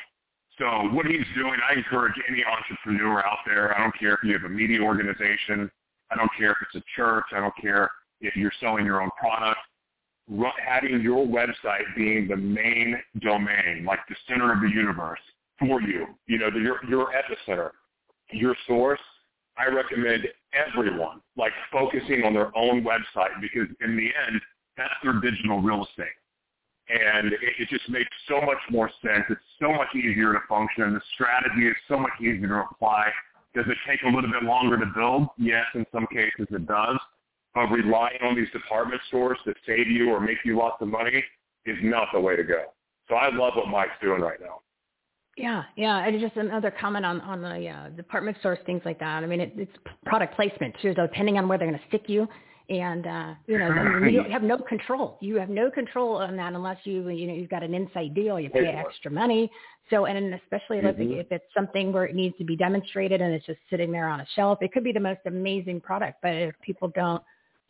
[SPEAKER 12] so what he's doing, I encourage any entrepreneur out there. I don't care if you have a media organization. I don't care if it's a church. I don't care if you're selling your own product. Having your website being the main domain, like the center of the universe for you, you know, your, your epicenter, your source, I recommend everyone like focusing on their own website because in the end, that's their digital real estate and it, it just makes so much more sense. It's so much easier to function. The strategy is so much easier to apply. Does it take a little bit longer to build? Yes, in some cases it does. But relying on these department stores to save you or make you lots of money is not the way to go. So I love what Mike's doing right now.
[SPEAKER 5] Yeah, yeah. And just another comment on on the uh, department stores, things like that. I mean, it, it's product placement too. So depending on where they're going to stick you, and uh, you know you <laughs> have no control. You have no control on that unless you you know you've got an inside deal. You pay extra money. So and especially mm-hmm. if it's something where it needs to be demonstrated and it's just sitting there on a shelf, it could be the most amazing product. But if people don't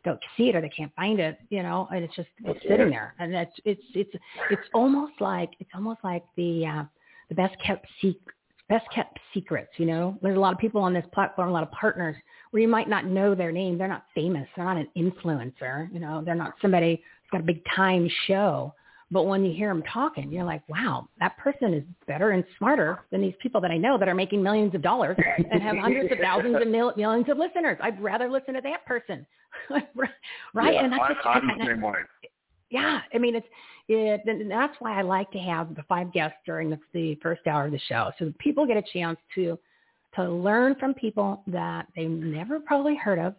[SPEAKER 5] don't see it or they can't find it, you know, and it's just it's sitting there, and that's it's it's it's almost like it's almost like the uh, the best kept secret best kept secrets. You know, there's a lot of people on this platform, a lot of partners where you might not know their name. They're not famous. They're not an influencer. You know, they're not somebody who's got a big time show. But when you hear them talking, you're like, wow, that person is better and smarter than these people that I know that are making millions of dollars and have hundreds of thousands and mil- millions of listeners. I'd rather listen to that person, <laughs> right?
[SPEAKER 12] Yeah,
[SPEAKER 5] and that's
[SPEAKER 12] I,
[SPEAKER 5] what
[SPEAKER 12] I'm the same way.
[SPEAKER 5] Yeah, I mean it's it. And that's why I like to have the five guests during the, the first hour of the show, so people get a chance to to learn from people that they never probably heard of,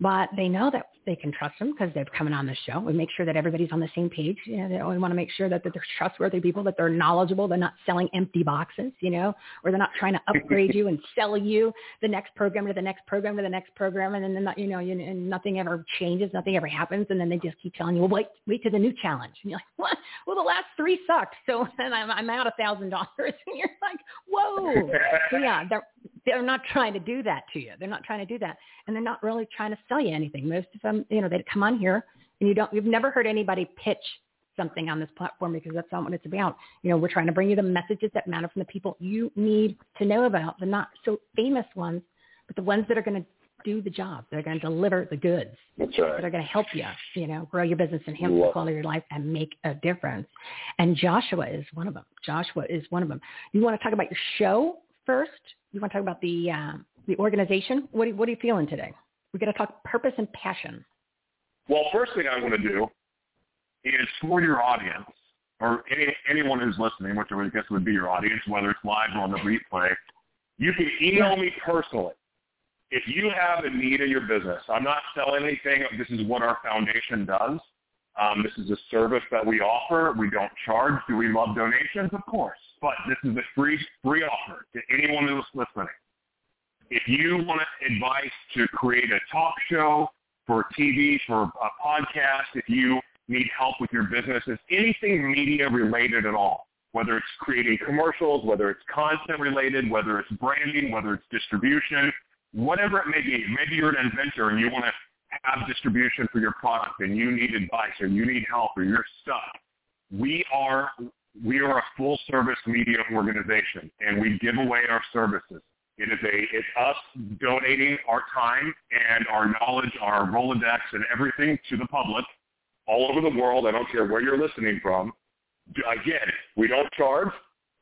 [SPEAKER 5] but they know that they can trust them because they're coming on the show. We make sure that everybody's on the same page. You know, we want to make sure that, that they're trustworthy people, that they're knowledgeable, they're not selling empty boxes, you know, or they're not trying to upgrade you and sell you the next program to the next program to the next program, and then you know, you, and nothing ever changes, nothing ever happens, and then they just keep telling you, well, wait, wait to the new challenge, and you're like, what? Well, the last three sucked, so <laughs> then I'm, I'm out a thousand dollars, <laughs> and you're like, whoa. so <laughs> yeah, they're they're not trying to do that to you. They're not trying to do that, and they're not really trying to sell you anything. Most of them, you know, they come on here and you don't, you've never heard anybody pitch something on this platform because that's not what it's about. You know, we're trying to bring you the messages that matter from the people you need to know about, the not so famous ones, but the ones that are going to do the job. They're going to deliver the goods.
[SPEAKER 12] That's right.
[SPEAKER 5] That are going to help you, you know, grow your business, enhance the quality of your life, and make a difference. And Joshua is one of them. Joshua is one of them. You want to talk about your show first? You want to talk about the uh, the organization? What are, what are you feeling today? We're going to talk purpose and passion.
[SPEAKER 12] Well, first thing I want to do is for your audience, or any, anyone who's listening, which I guess would be your audience, whether it's live or on the replay, you can email me personally. If you have a need in your business, I'm not selling anything. This is what our foundation does. Um, this is a service that we offer. We don't charge. Do we love donations? Of course. But this is a free free offer to anyone who's listening. If you want advice to create a talk show for TV, for a podcast, if you need help with your business, businesses, anything media related at all, whether it's creating commercials, whether it's content related, whether it's branding, whether it's distribution, whatever it may be. Maybe you're an inventor and you want to have distribution for your product and you need advice or you need help or you're stuck. We are we are a full service media organization and we give away our services. It is a it's us donating our time and our knowledge, our Rolodex and everything to the public all over the world. I don't care where you're listening from. Again, we don't charge,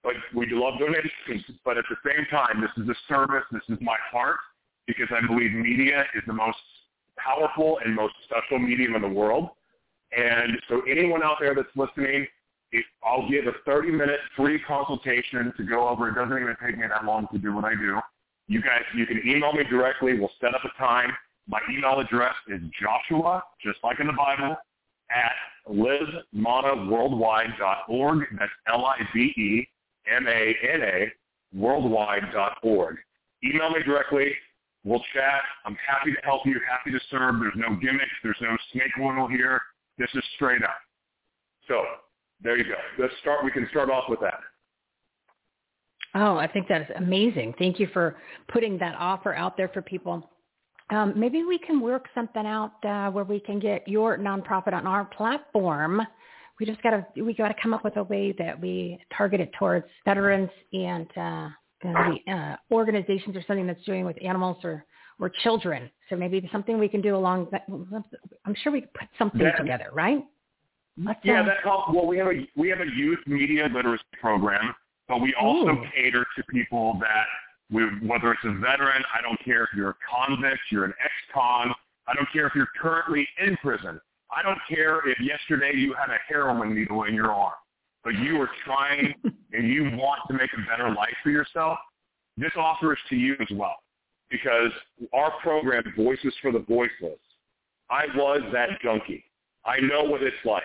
[SPEAKER 12] but we do love donations. But at the same time, this is a service. This is my heart because I believe media is the most powerful and most special medium in the world. And so anyone out there that's listening, if I'll give a 30-minute free consultation to go over. It doesn't even take me that long to do what I do. You guys, you can email me directly. We'll set up a time. My email address is Joshua, just like in the Bible, at lizemanaworldwide.org. That's L-I-Z-E-M-A-N-A worldwide.org. Email me directly. We'll chat. I'm happy to help you, happy to serve. There's no gimmicks. There's no snake oil here. This is straight up. So there you go. Let's start. We can start off with that.
[SPEAKER 5] Oh, I think that is amazing. Thank you for putting that offer out there for people. Um, maybe we can work something out uh, where we can get your nonprofit on our platform. We just got to we got to come up with a way that we target it towards veterans and uh, the uh, organizations or something that's doing with animals or or children. So maybe something we can do along that. I'm sure we could put something that, together, right?
[SPEAKER 12] Yeah, uh, that helps. Well, we have a we have a youth media literacy program, but we also Ooh. cater to people that we, whether it's a veteran, I don't care if you're a convict, you're an ex-con, I don't care if you're currently in prison. I don't care if yesterday you had a heroin needle in your arm but you are trying <laughs> and you want to make a better life for yourself, this offer is to you as well. Because our program, Voices for the Voiceless, I was that junkie. I know what it's like.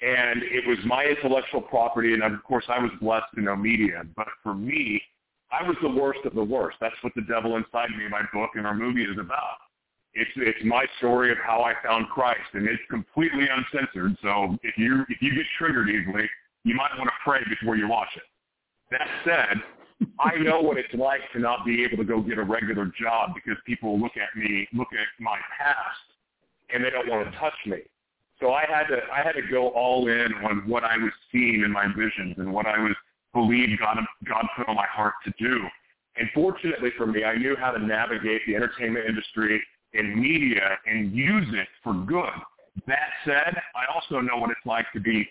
[SPEAKER 12] And it was my intellectual property, and of course I was blessed to know media. But for me, I was the worst of the worst. That's what the devil inside me, my book and our movie is about. It's it's my story of how I found Christ, and it's completely uncensored. So if you if you get triggered easily, you might want to pray before you watch it. That said, I know what it's like to not be able to go get a regular job because people look at me, look at my past, and they don't want to touch me. So I had to I had to go all in on what I was seeing in my visions and what I was believed God God put on my heart to do. And fortunately for me, I knew how to navigate the entertainment industry and media and use it for good. That said, I also know what it's like to be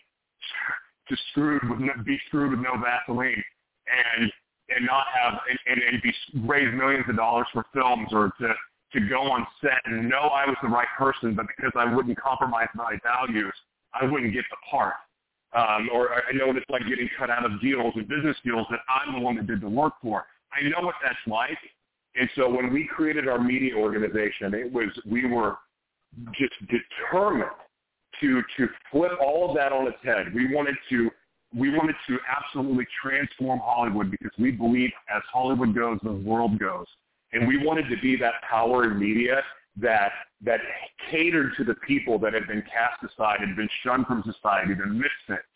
[SPEAKER 12] just screwed with no, be screwed with no Vaseline and and not have and, and, and be raise millions of dollars for films or to to go on set and know I was the right person, but because I wouldn't compromise my values, I wouldn't get the part. Um, or I know what it's like getting cut out of deals and business deals that I'm the one that did the work for. I know what that's like. And so when we created our media organization, it was we were just determined to to flip all of that on its head. We wanted to we wanted to absolutely transform Hollywood because we believe as Hollywood goes, the world goes. And we wanted to be that power in media that that catered to the people that had been cast aside and been shunned from society, the misfits,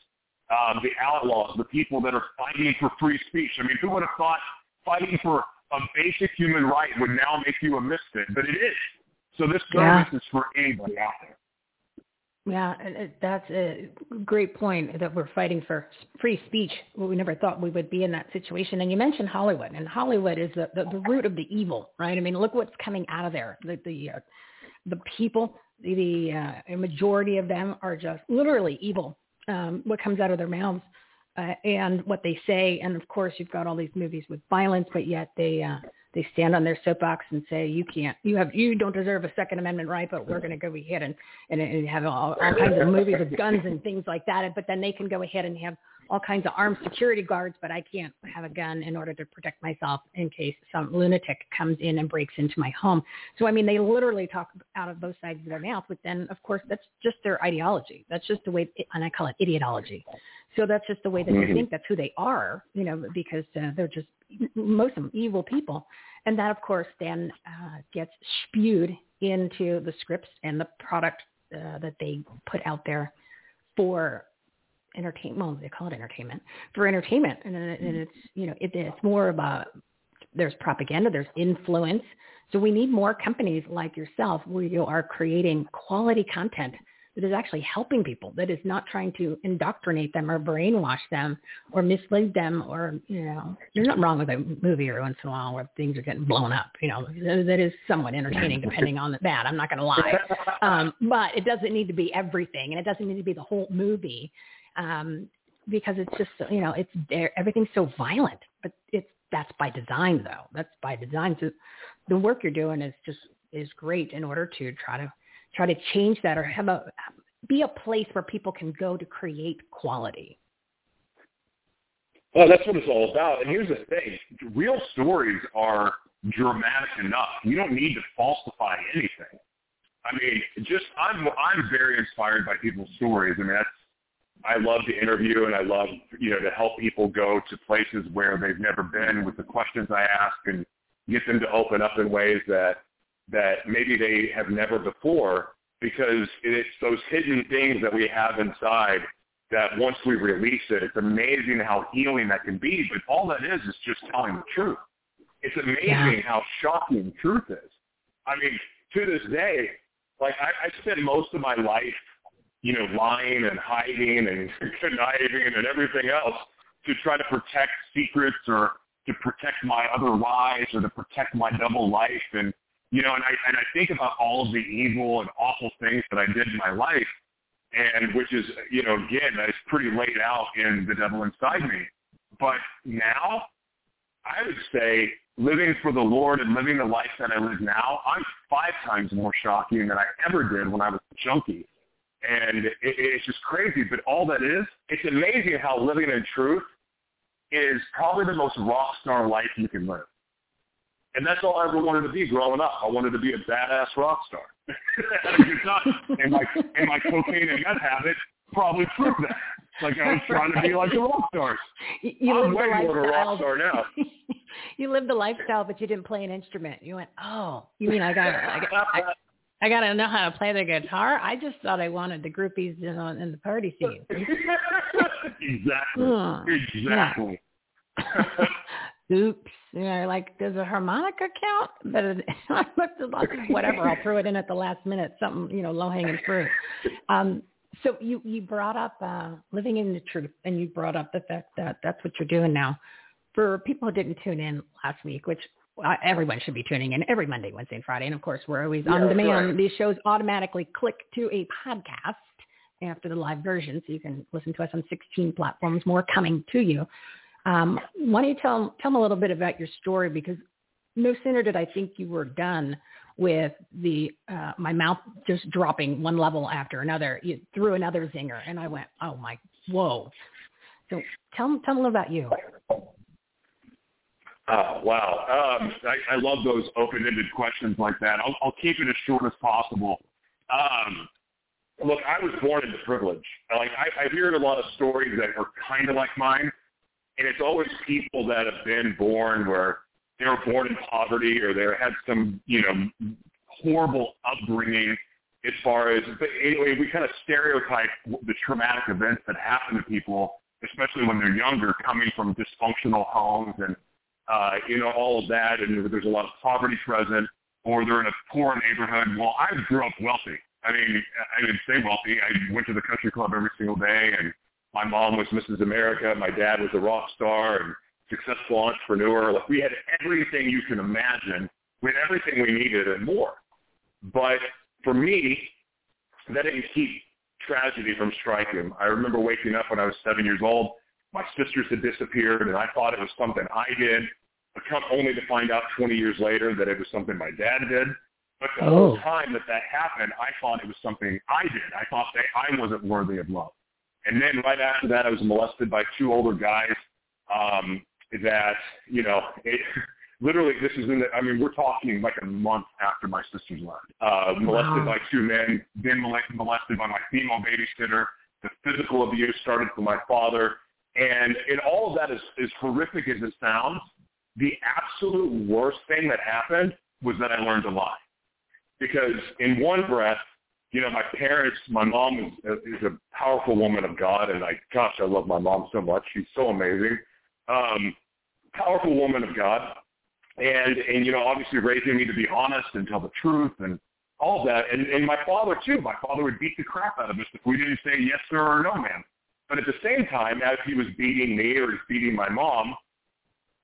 [SPEAKER 12] um, the outlaws, the people that are fighting for free speech. I mean, who would have thought fighting for a basic human right would now make you a misfit? But it is. So this service yeah. is for anybody out there.
[SPEAKER 5] Yeah, and that's a great point that we're fighting for free speech. We never thought we would be in that situation. And you mentioned Hollywood, and Hollywood is the, the, the root of the evil, right? I mean, look what's coming out of there. The the, uh, the people, the, the uh, majority of them are just literally evil. Um, what comes out of their mouths uh, and what they say, and of course, you've got all these movies with violence, but yet they uh, they stand on their soapbox and say you can't you have you don't deserve a second amendment right but we're going to go ahead and and, and have all, all kinds of movies with guns and things like that but then they can go ahead and have all kinds of armed security guards, but I can't have a gun in order to protect myself in case some lunatic comes in and breaks into my home. So I mean, they literally talk out of both sides of their mouth, but then of course that's just their ideology. That's just the way, and I call it idiotology. So that's just the way that they
[SPEAKER 13] Mhm.
[SPEAKER 5] think. That's who they are, you know, because uh, they're just most of them evil people, and that of course then uh, gets spewed into the scripts and the product uh, that they put out there for entertainment. Well, they call it entertainment for entertainment, and, and it's you know it, it's more about there's propaganda, there's influence. So we need more companies like yourself where you are creating quality content that is actually helping people, that is not trying to indoctrinate them or brainwash them or mislead them or, you know, there's nothing wrong with a movie every once in a while where things are getting blown up. You know, that is somewhat entertaining <laughs> depending on that. I'm not going to lie. <laughs> Um, but it doesn't need to be everything and it doesn't need to be the whole movie um, because it's just, you know, it's. Everything's so violent, but it's, that's by design though. That's by design. So the work you're doing is just, is great in order to try to try to change that or have a be a place where people can go to create quality.
[SPEAKER 12] Well, that's what it's all about. And here's the thing: real stories are dramatic enough. You don't need to falsify anything. I mean, just I'm I'm very inspired by people's stories. I mean, that's I love to interview and I love you know to help people go to places where they've never been with the questions I ask and get them to open up in ways that that maybe they have never before because it's those hidden things that we have inside that once we release it, it's amazing how healing that can be. But all that is is just telling the truth. It's amazing
[SPEAKER 13] Yeah.
[SPEAKER 12] how shocking truth is. I mean, to this day, like I, I spent most of my life, you know, lying and hiding and <laughs> conniving and everything else to try to protect secrets or to protect my other lies or to protect my double life. And you know and I and I think about all of the evil and awful things that I did in my life and which is you know again that's pretty laid out in the devil inside me. But now I would say living for the Lord and living the life that I live now I'm five times more shocking than I ever did when I was a junkie and it, it's just crazy but all that is it's amazing how living in truth is probably the most rock star life you can live. And that's all I ever wanted to be growing up. I wanted to be a badass rock star. Had a good time. And my and my cocaine and meth habit probably proved that. Like I was trying to be like the rock stars.
[SPEAKER 5] You, you
[SPEAKER 12] I'm way more of a rock star now. <laughs>
[SPEAKER 5] you lived the lifestyle, but you didn't play an instrument. You went, oh, you mean I got I got I, I got to know how to play the guitar? I just thought I wanted the groupies you know, in the party scene. <laughs>
[SPEAKER 12] exactly. Exactly. <laughs>
[SPEAKER 5] Oops. You know, like, does a harmonica count? But it, <laughs> I looked at like, whatever. I'll throw it in at the last minute. Something, you know, low hanging fruit. Um, so you you brought up uh, living in the truth, and you brought up the fact that that's what you're doing now. For people who didn't tune in last week, which everyone should be tuning in every Monday, Wednesday, and Friday, and of course we're always
[SPEAKER 13] Yeah,
[SPEAKER 5] on demand.
[SPEAKER 13] right.
[SPEAKER 5] These shows automatically click to a podcast after the live version, so you can listen to us on 16 platforms. More coming to you. Um, why don't you tell tell them a little bit about your story? Because no sooner did I think you were done with the uh, my mouth just dropping one level after another. You threw another zinger, and I went, "Oh my, whoa!" So tell them tell them about you.
[SPEAKER 12] Oh, wow. Um, I, I love those open-ended questions like that. I'll, I'll keep it as short as possible. Um, look, I was born into privilege. Like I, I've heard a lot of stories that are kind of like mine, and it's always people that have been born where they were born in poverty or they had some, you know, horrible upbringing as far as, but anyway, we kind of stereotype the traumatic events that happen to people, especially when they're younger, coming from dysfunctional homes and, uh, you know, all of that, and there's a lot of poverty present, or they're in a poor neighborhood. Well, I grew up wealthy. I mean, I didn't say wealthy. I went to the country club every single day, and my mom was Mrs. America. My dad was a rock star and successful entrepreneur. Like we had everything you can imagine. We had everything we needed and more. But for me, that didn't keep tragedy from striking. I remember waking up when I was seven years old. My sisters had disappeared, and I thought it was something I did, but come only to find out 20 years later that it was something my dad did. But the whole
[SPEAKER 13] Oh.
[SPEAKER 12] time that that happened, I thought it was something I did. I thought that I wasn't worthy of love. And then right after that, I was molested by two older guys um, that, you know, it, <laughs> literally this is in the, I mean, we're talking like a month after my sisters left. Uh, molested
[SPEAKER 13] Wow.
[SPEAKER 12] by two men, then molested, molested by my female babysitter. The physical abuse started from my father. And in all of that, as, as horrific as it sounds, the absolute worst thing that happened was that I learned to lie. Because in one breath, you know, my parents, my mom is, is a powerful woman of God, and I, gosh, I love my mom so much. She's so amazing. Um, powerful woman of God, and and you know, obviously raising me to be honest and tell the truth and all that. And and my father too. My father would beat the crap out of us if we didn't say yes sir or no ma'am. But at the same time, as he was beating me or he's beating my mom,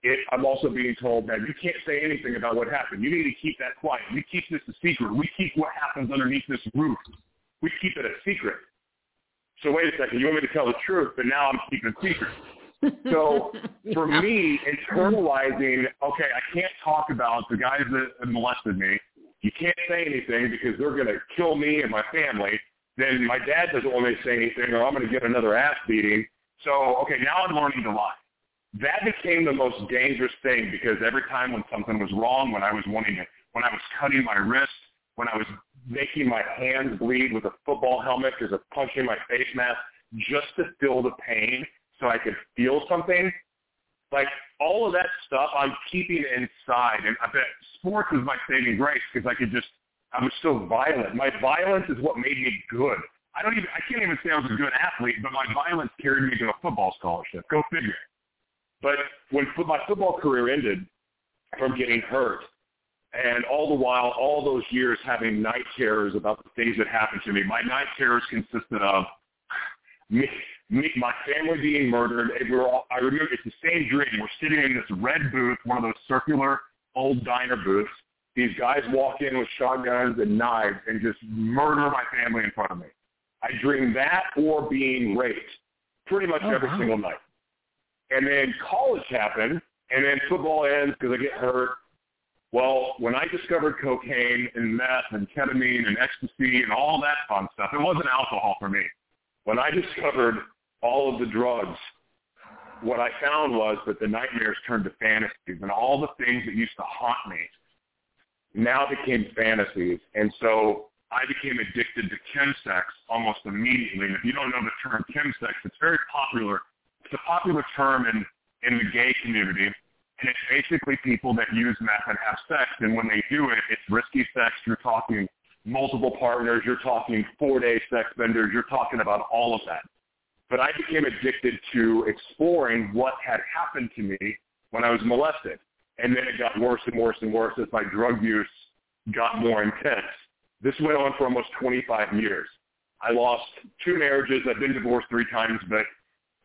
[SPEAKER 12] it, I'm also being told that you can't say anything about what happened. You need to keep that quiet. We keep this a secret. We keep what happens underneath this roof. We keep it a secret. So wait a second. You want me to tell the truth, but now I'm keeping secret. So <laughs> for me, internalizing, okay, I can't talk about the guys that molested me. You can't say anything because they're going to kill me and my family. Then my dad doesn't want me to say anything or I'm going to get another ass beating. So, okay, now I'm learning to lie. That became the most dangerous thing because every time when something was wrong, when I was wanting to, when I was cutting my wrist, when I was making my hands bleed with a football helmet because of punching my face mask just to feel the pain so I could feel something, like all of that stuff I'm keeping inside. And I bet sports was my saving grace because I could just, I was so violent. My violence is what made me good. I don't even, I can't even say I was a good athlete, but my violence carried me to a football scholarship. Go figure. But when my football career ended from getting hurt, and all the while, all those years having night terrors about the things that happened to me, my night terrors consisted of me, me, my family being murdered. And we were all, I remember it's the same dream. We're sitting in this red booth, one of those circular old diner booths. These guys walk in with shotguns and knives and just murder my family in front of me. I dreamed that or being raped pretty much
[SPEAKER 13] Oh,
[SPEAKER 12] every
[SPEAKER 13] wow.
[SPEAKER 12] single night. And then college happened, and then football ends because I get hurt. Well, when I discovered cocaine and meth and ketamine and ecstasy and all that fun stuff, it wasn't alcohol for me. When I <laughs> discovered all of the drugs, what I found was that the nightmares turned to fantasies and all the things that used to haunt me now became fantasies. And so I became addicted to chemsex almost immediately. And if you don't know the term chemsex, it's very popular. It's a popular term in, in the gay community. And it's basically people that use meth and have sex. And when they do it, it's risky sex. You're talking multiple partners. You're talking four-day sex benders. You're talking about all of that. But I became addicted to exploring what had happened to me when I was molested. And then it got worse and worse and worse as my drug use got more intense. This went on for almost 25 years. I lost two marriages. I've been divorced three times, but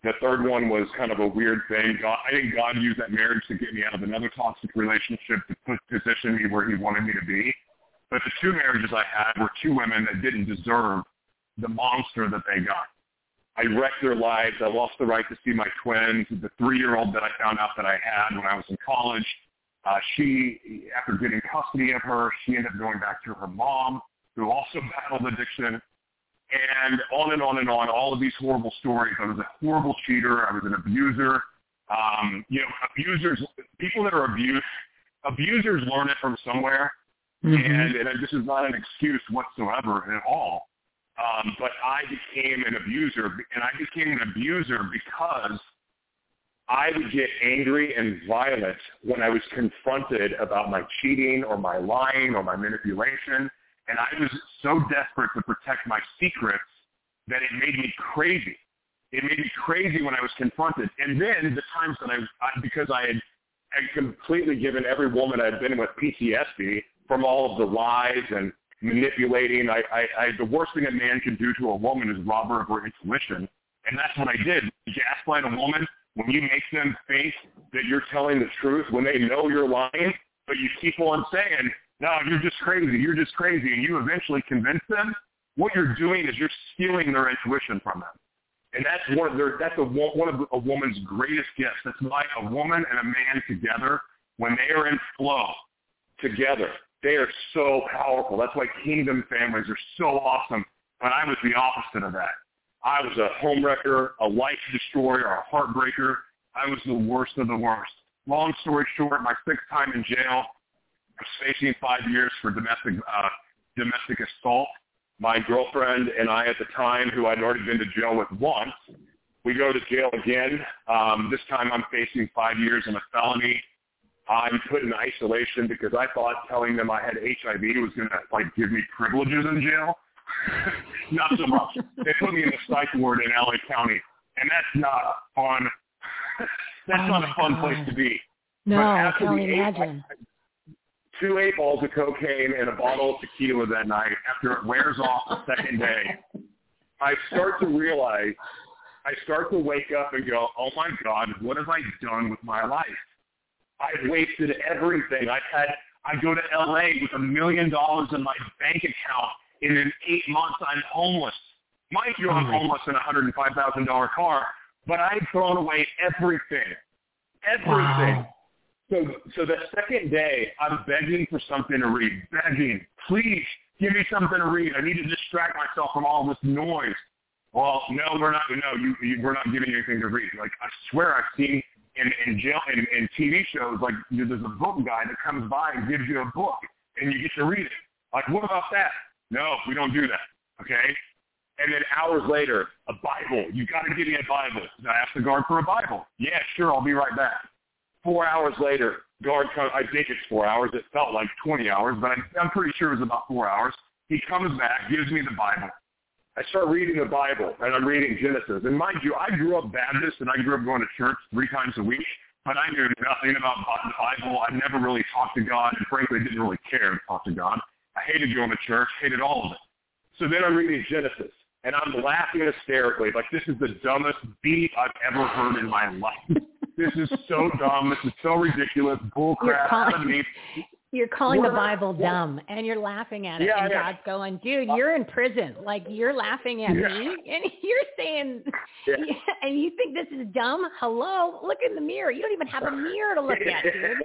[SPEAKER 12] the third one was kind of a weird thing. God, I think God used that marriage to get me out of another toxic relationship to put, position me where he wanted me to be. But the two marriages I had were two women that didn't deserve the monster that they got. I wrecked their lives. I lost the right to see my twins. The three-year-old that I found out that I had when I was in college, uh, she, after getting custody of her, she ended up going back to her mom, who also <laughs> battled addiction, and on and on and on. All of these horrible stories. I was a horrible cheater. I was an abuser. Um, you know, abusers, people that are abused, abusers learn it from somewhere, and, and this is not an excuse whatsoever at all. Um, but I became an abuser, and I became an abuser because I would get angry and violent when I was confronted about my cheating or my lying or my manipulation. And I was so desperate to protect my secrets that it made me crazy. It made me crazy when I was confronted. And then the times that I, I because I had, had completely given every woman I'd been with PTSD from all of the lies and manipulating. I, I, I, the worst thing a man can do to a woman is rob her of her intuition. And that's what I did. Gaslight a woman when you make them think that you're telling the truth, when they know you're lying, but you keep on saying, no, you're just crazy, you're just crazy, and you eventually convince them, what you're doing is you're stealing their intuition from them. And that's one of their, that's a, one of a woman's greatest gifts. That's why a woman and a man together, when they are in flow together, they are so powerful. That's why kingdom families are so awesome. But I was the opposite of that. I was a home wrecker, a life destroyer, a heartbreaker. I was the worst of the worst. Long story short, my sixth time in jail, I facing five years for domestic uh, domestic assault. My girlfriend and I at the time, who I'd already been to jail with once, we go to jail again. Um, this time I'm facing five years in a felony. I'm put in isolation because I thought telling them I had HIV was going to like give me privileges in jail. <laughs> not so much. they put me in the psych ward in LA County, and that's not a fun. <laughs> that's
[SPEAKER 5] oh
[SPEAKER 12] not a fun
[SPEAKER 5] God.
[SPEAKER 12] place to be.
[SPEAKER 5] No, I
[SPEAKER 12] after
[SPEAKER 5] can only imagine.
[SPEAKER 12] two eight balls of cocaine and a bottle of tequila that night, after it wears off the second day, <laughs> I start to realize, I start to wake up and go, oh my God, what have I done with my life? I've wasted everything. I've had, I go to LA with a million dollars in my bank account, and in eight months I'm homeless. Mind you, I'm
[SPEAKER 5] Oh
[SPEAKER 12] homeless in a $105,000 car, but I've thrown away everything. Everything.
[SPEAKER 5] Wow.
[SPEAKER 12] So, so the second day, I'm begging for something to read. Begging, please give me something to read. I need to distract myself from all this noise. Well, no, we're not. No, you, you we're not giving you anything to read. Like I swear, I've seen in in jail in, in TV shows like there's a book guy that comes by and gives you a book and you get to read it. Like what about that? No, we don't do that. Okay. And then hours later, a Bible. You got to give me a Bible. I asked the guard for a Bible. Yeah, sure, I'll be right back. Four hours later, guard comes. I think it's four hours. It felt like 20 hours, but I, I'm pretty sure it was about four hours. He comes back, gives me the Bible. I start reading the Bible, and I'm reading Genesis. And mind you, I grew up Baptist, and I grew up going to church three times a week, but I knew nothing about the Bible. I never really talked to God, and frankly, didn't really care to talk to God. I hated going to church, hated all of it. So then I'm reading Genesis, and I'm laughing hysterically, like this is the dumbest beat I've ever heard in my life. <laughs> this is so dumb. This is so ridiculous. Bull
[SPEAKER 5] You're
[SPEAKER 12] crap. mean,
[SPEAKER 5] You're calling the Bible dumb, and you're laughing at it,
[SPEAKER 12] Yeah,
[SPEAKER 5] and
[SPEAKER 12] yeah.
[SPEAKER 5] God's going, "Dude, uh, you're in prison. Like you're laughing at
[SPEAKER 12] Yeah.
[SPEAKER 5] me, and <laughs> you're saying,
[SPEAKER 12] Yeah. <laughs>
[SPEAKER 5] and you think this is dumb? Hello, look in the mirror. You don't even have a mirror to look at, dude."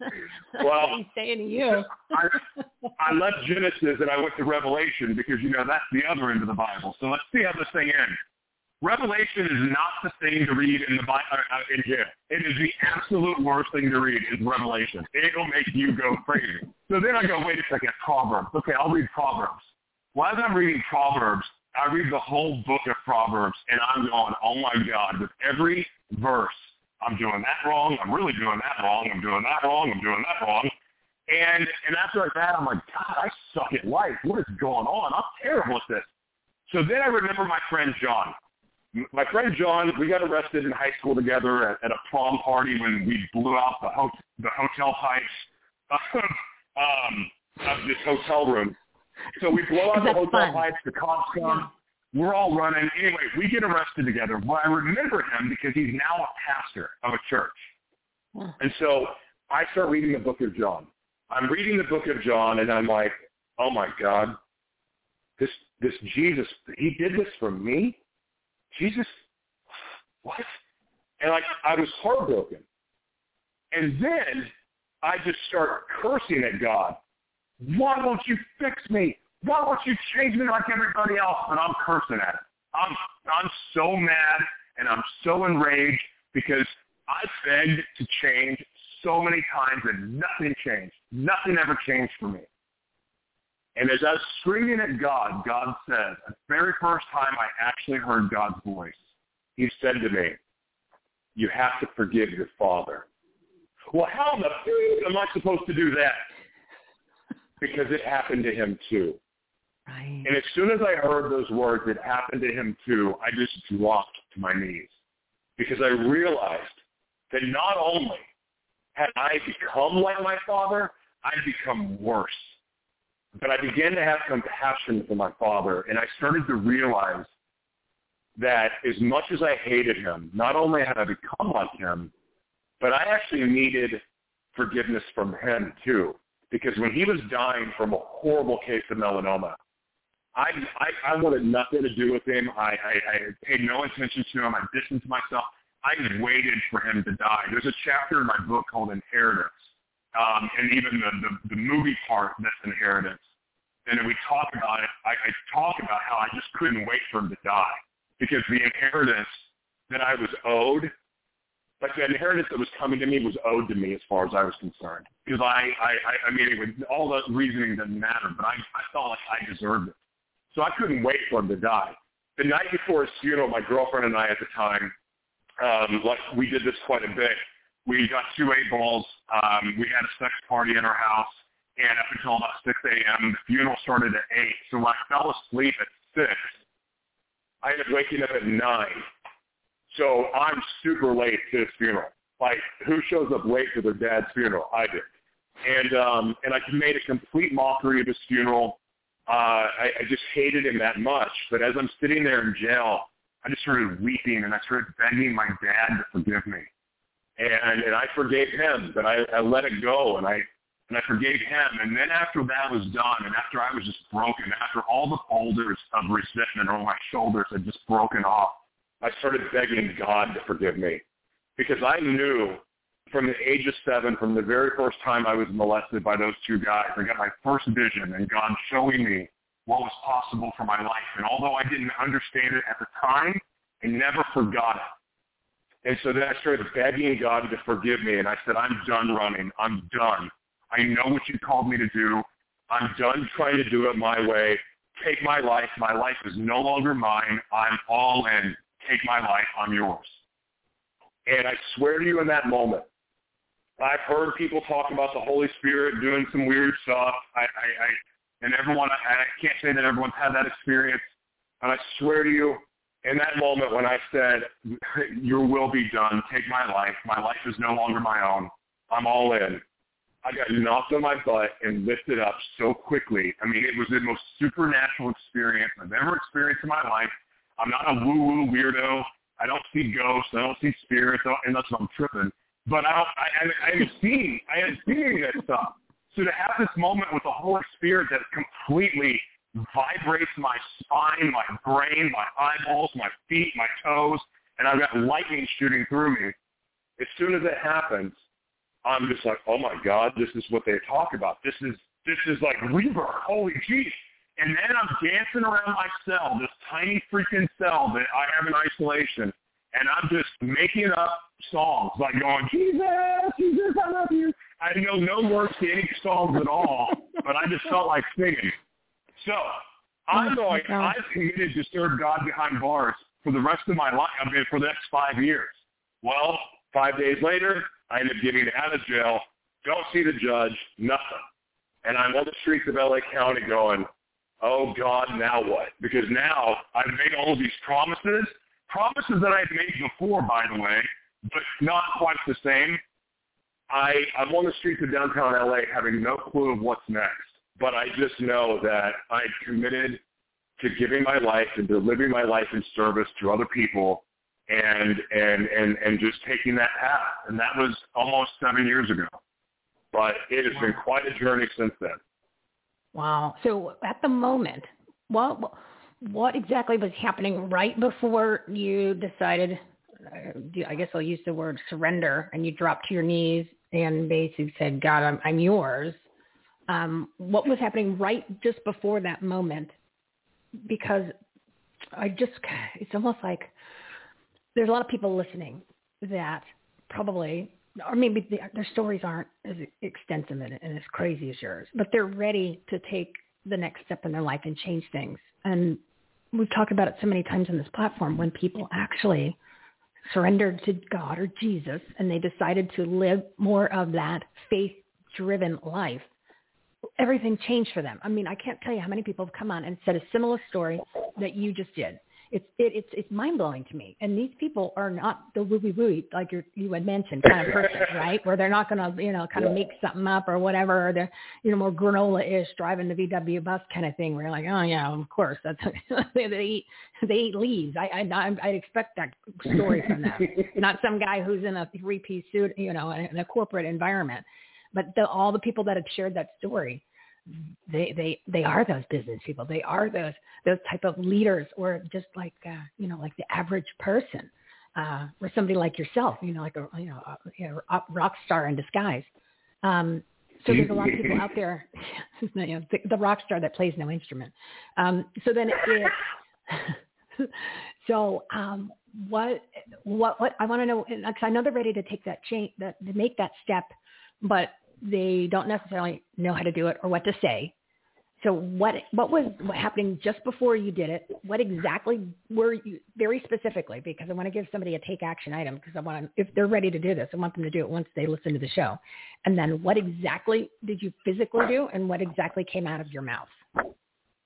[SPEAKER 5] <laughs>
[SPEAKER 12] Well,
[SPEAKER 5] he's saying to you.
[SPEAKER 12] I, I left Genesis and I went to Revelation because, you know, that's the other end of the Bible. So let's see how this thing ends. Revelation is not the thing to read in the Bible uh, uh, in jail. It is the absolute worst thing to read is Revelation. It'll make you go crazy. So then I go, wait a second, Proverbs. Okay, I'll read Proverbs. As I'm reading Proverbs, I read the whole book of Proverbs, and I'm going, oh my God, with every verse, I'm doing that wrong. I'm really doing that wrong. I'm doing that wrong. I'm doing that wrong. And and after that, I'm like, God, I suck at life. What is going on? I'm terrible at this. So then I remember my friend John. My friend John, we got arrested in high school together at, at a prom party when we blew out the, ho- the hotel pipes <laughs> um, of this hotel room. So we blow out the hotel
[SPEAKER 5] fun.
[SPEAKER 12] pipes. The cops come. We're all running. Anyway, we get arrested together. Well, I remember him because he's now a pastor of a church. And so I start reading the book of John. I'm reading the book of John, and I'm like, oh my God, this this Jesus, he did this for me. Jesus, what? And like I was heartbroken. And then I just start cursing at God. Why won't you fix me? Why won't you change me like everybody else? And I'm cursing at it. I'm I'm so mad and I'm so enraged because I begged to change so many times and nothing changed. Nothing ever changed for me. And as I was screaming at God, God said, the very first time I actually heard God's voice, he said to me, you have to forgive your father. Well, how the f- am I supposed to do that? Because it happened to him too.
[SPEAKER 5] Right.
[SPEAKER 12] And as soon as I heard those words, it happened to him too, I just dropped to my knees. Because I realized that not only had I become like my father, I'd become worse. But I began to have compassion for my father, and I started to realize that as much as I hated him, not only had I become like him, but I actually needed forgiveness from him too. Because when he was dying from a horrible case of melanoma, I, I, I wanted nothing to do with him. I, I, I paid no attention to him. I distanced myself. I waited for him to die. There's a chapter in my book called Inheritance, um, and even the, the, the movie part that's Inheritance. And we talk about it. I, I talk about how I just couldn't wait for him to die. because the inheritance that I was owed, like the inheritance that was coming to me was owed to me as far as I was concerned. Because I, I, I I mean, it would, all the reasoning doesn't matter, but I, I felt like I deserved it. So I couldn't wait for him to die. The night before his funeral, my girlfriend and I at the time, um, like we did this quite a bit. We got two eight balls. Um, we had a sex party in our house, and up until about 6 a.m., the funeral started at 8. So I fell asleep at 6, I ended up waking up at 9. So I'm super late to his funeral. Like, who shows up late to their dad's funeral? I did. And um, and I made a complete mockery of his funeral. Uh, I, I just hated him that much. But as I'm sitting there in jail, I just started weeping and I started begging my dad to forgive me. And and I forgave him, but I, I let it go and I and I forgave him. And then after that was done, and after I was just broken, after all the boulders of resentment on my shoulders had just broken off, I started begging God to forgive me. Because I knew from the age of seven, from the very first time I was molested by those two guys, I got my first vision and God showing me what was possible for my life. And although I didn't understand it at the time, I never forgot it. And so then I started begging God to forgive me. And I said, I'm done running. I'm done. I know what you called me to do. I'm done trying to do it my way. Take my life. My life is no longer mine. I'm all in. Take my life. I'm yours. And I swear to you in that moment, I've heard people talk about the Holy Spirit doing some weird stuff. I, I, I and everyone, I, I can't say that everyone's had that experience. And I swear to you, in that moment when I said, <laughs> your will be done, take my life. My life is no longer my own. I'm all in. I got knocked on my butt and lifted up so quickly. I mean, it was the most supernatural experience I've ever experienced in my life. I'm not a woo-woo weirdo. I don't see ghosts. I don't see spirits, what I'm tripping. But I, I, I had seen, I had seen that stuff. So to have this moment with the Holy Spirit that completely vibrates my spine, my brain, my eyeballs, my feet, my toes, and I've got lightning shooting through me. As soon as it happens, I'm just like, oh my God, this is what they talk about. This is this is like rebirth. Holy jeez. And then I'm dancing around my cell, this tiny freaking cell that I have in isolation, and I'm just making up songs, like going, Jesus, Jesus, I love you. I know no words to any songs at all, <laughs> but I just felt like singing. So oh I'm oh going, I've committed to serve God behind bars for the rest of my life, I mean, for the next five years. Well, five days later, I end up getting out of jail, don't see the judge, nothing. And I'm on the streets of LA County going, oh God, now what? Because now I've made all of these promises, promises that I had made before, by the way, but not quite the same. I, I'm on the streets of downtown LA having no clue of what's next, but I just know that I've committed to giving my life and to living my life in service to other people and and and and just taking that path. And that was almost seven years ago. But it has been quite a journey since then.
[SPEAKER 5] Wow. So at the moment, what what exactly was happening right before you decided? Uh, I guess I'll use the word surrender, and you dropped to your knees and basically said, "God, I'm, I'm yours." Um, what was happening right just before that moment? Because I just, it's almost like there's a lot of people listening that probably, or maybe their stories aren't as extensive and, and as crazy as yours, but they're ready to take the next step in their life and change things. And we've talked about it so many times on this platform when people actually surrendered to God or Jesus and they decided to live more of that faith-driven life, everything changed for them. I mean, I can't tell you how many people have come on and said a similar story that you just did it's it, it's it's mind blowing to me. And these people are not the wooey wooey like you you had mentioned kind of person, right? Where they're not going to you know kind of make something up or whatever. Or they're you know more granola ish driving the VW bus kind of thing. Where you're like, oh yeah, of course that's <laughs> they, they eat they eat leaves. I I I'd expect that story from them, <laughs> not some guy who's in a three piece suit, you know, in a corporate environment. But the, all the people that have shared that story they they they are those business people. They are those those type of leaders, or just like uh, you know, like the average person, uh, or somebody like yourself. You know, like a you know, a, a rock star in disguise. Um, so there's a lot of people out there, <laughs> you know, the, the rock star that plays no instrument. Um, so then it, <laughs> So um, what what what I want to know because I know they're ready to take that change that to make that step, but they don't necessarily know how to do it or what to say. So what what was what happening just before you did it? What exactly were you very specifically? Because I want to give somebody a take action item because I want to, if they're ready to do this, I want them to do it once they listen to the show. And then what exactly did you physically do, and what exactly came out of your mouth,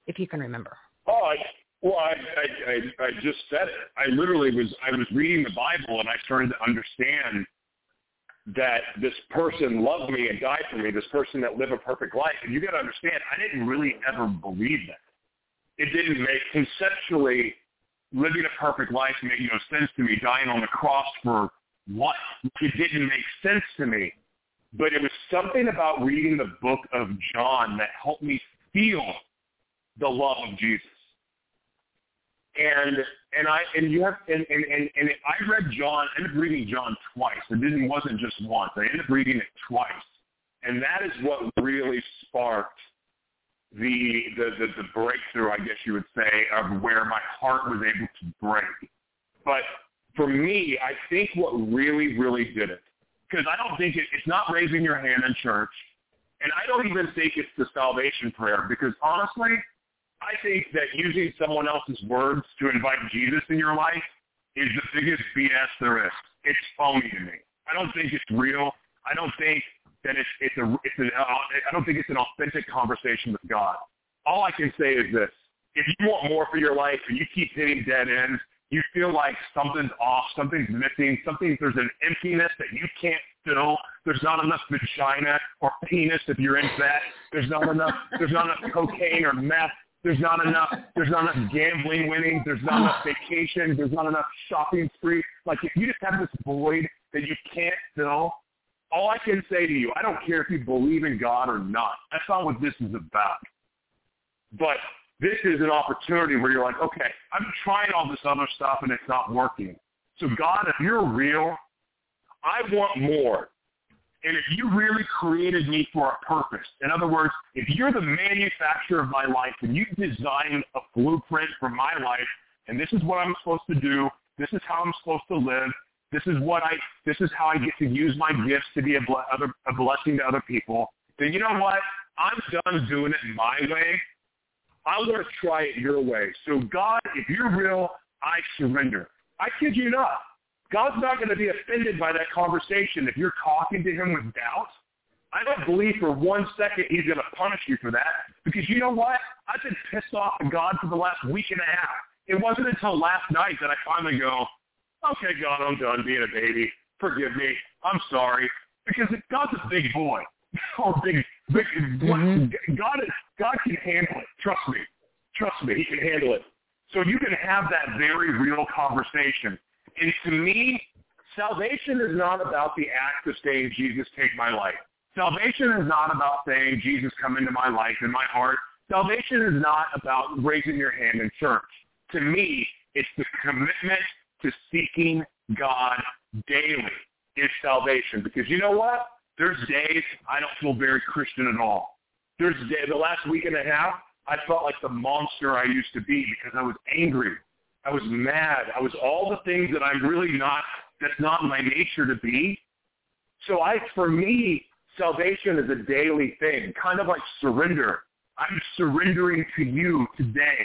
[SPEAKER 5] if you can remember?
[SPEAKER 12] Oh, I, well, I, I I I just said it. I literally was I was reading the Bible and I started to understand that this person loved me and died for me, this person that lived a perfect life. And you got to understand, I didn't really ever believe that. It didn't make conceptually living a perfect life made no sense to me. Dying on the cross for what? It didn't make sense to me. But it was something about reading the book of John that helped me feel the love of Jesus and and I and you have and and and, and I read John. I ended up reading John twice. It didn't wasn't just once. I ended up reading it twice, and that is what really sparked the the the, the breakthrough, I guess you would say, of where my heart was able to break. But for me, I think what really really did it, because I don't think it, it's not raising your hand in church, and I don't even think it's the salvation prayer, because honestly I think that using someone else's words to invite Jesus in your life is the biggest BS there is. It's phony to me. I don't think it's real. I don't think that it's it's a it's a uh, I don't think it's an authentic conversation with God. All I can say is this: if you want more for your life and you keep hitting dead ends, you feel like something's off, something's missing, something there's an emptiness that you can't fill. There's not enough vagina or penis if you're into that. There's not enough. There's not enough cocaine or meth there's not <laughs> enough. There's not enough gambling winning. There's not enough <sighs> vacation. There's not enough shopping spree. Like if you just have this void that you can't fill, all I can say to you, I don't care if you believe in God or not. That's not what this is about. But this is an opportunity where you're like, okay, I'm trying all this other stuff and it's not working. So God, if you're real, I want more. And if you really created me for a purpose, in other words, if you're the manufacturer of my life and you designed a blueprint for my life, and this is what I'm supposed to do, this is how I'm supposed to live, this is what I, this is how I get to use my gifts to be a, ble- other, a blessing to other people, then you know what? I'm done doing it my way. I'm going to try it your way. So God, if you're real, I surrender. I kid you not. God's not going to be offended by that conversation if you're talking to him with doubt. I don't believe for one second he's going to punish you for that because you know what? I've been pissed off at God for the last week and a half. It wasn't until last night that I finally go, okay, God, I'm done being a baby. Forgive me. I'm sorry. Because God's a big boy. <laughs> or big, big, mm-hmm. God, is, God can handle it. Trust me. Trust me. He can handle it. So you can have that very real conversation and to me, salvation is not about the act of saying, Jesus, take my life. Salvation is not about saying, Jesus, come into my life and my heart. Salvation is not about raising your hand in church. To me, it's the commitment to seeking God daily is salvation. Because you know what? There's days I don't feel very Christian at all. There's day, the last week and a half, I felt like the monster I used to be because I was angry I was mad. I was all the things that I'm really not, that's not my nature to be. So I, for me, salvation is a daily thing, kind of like surrender. I'm surrendering to you today.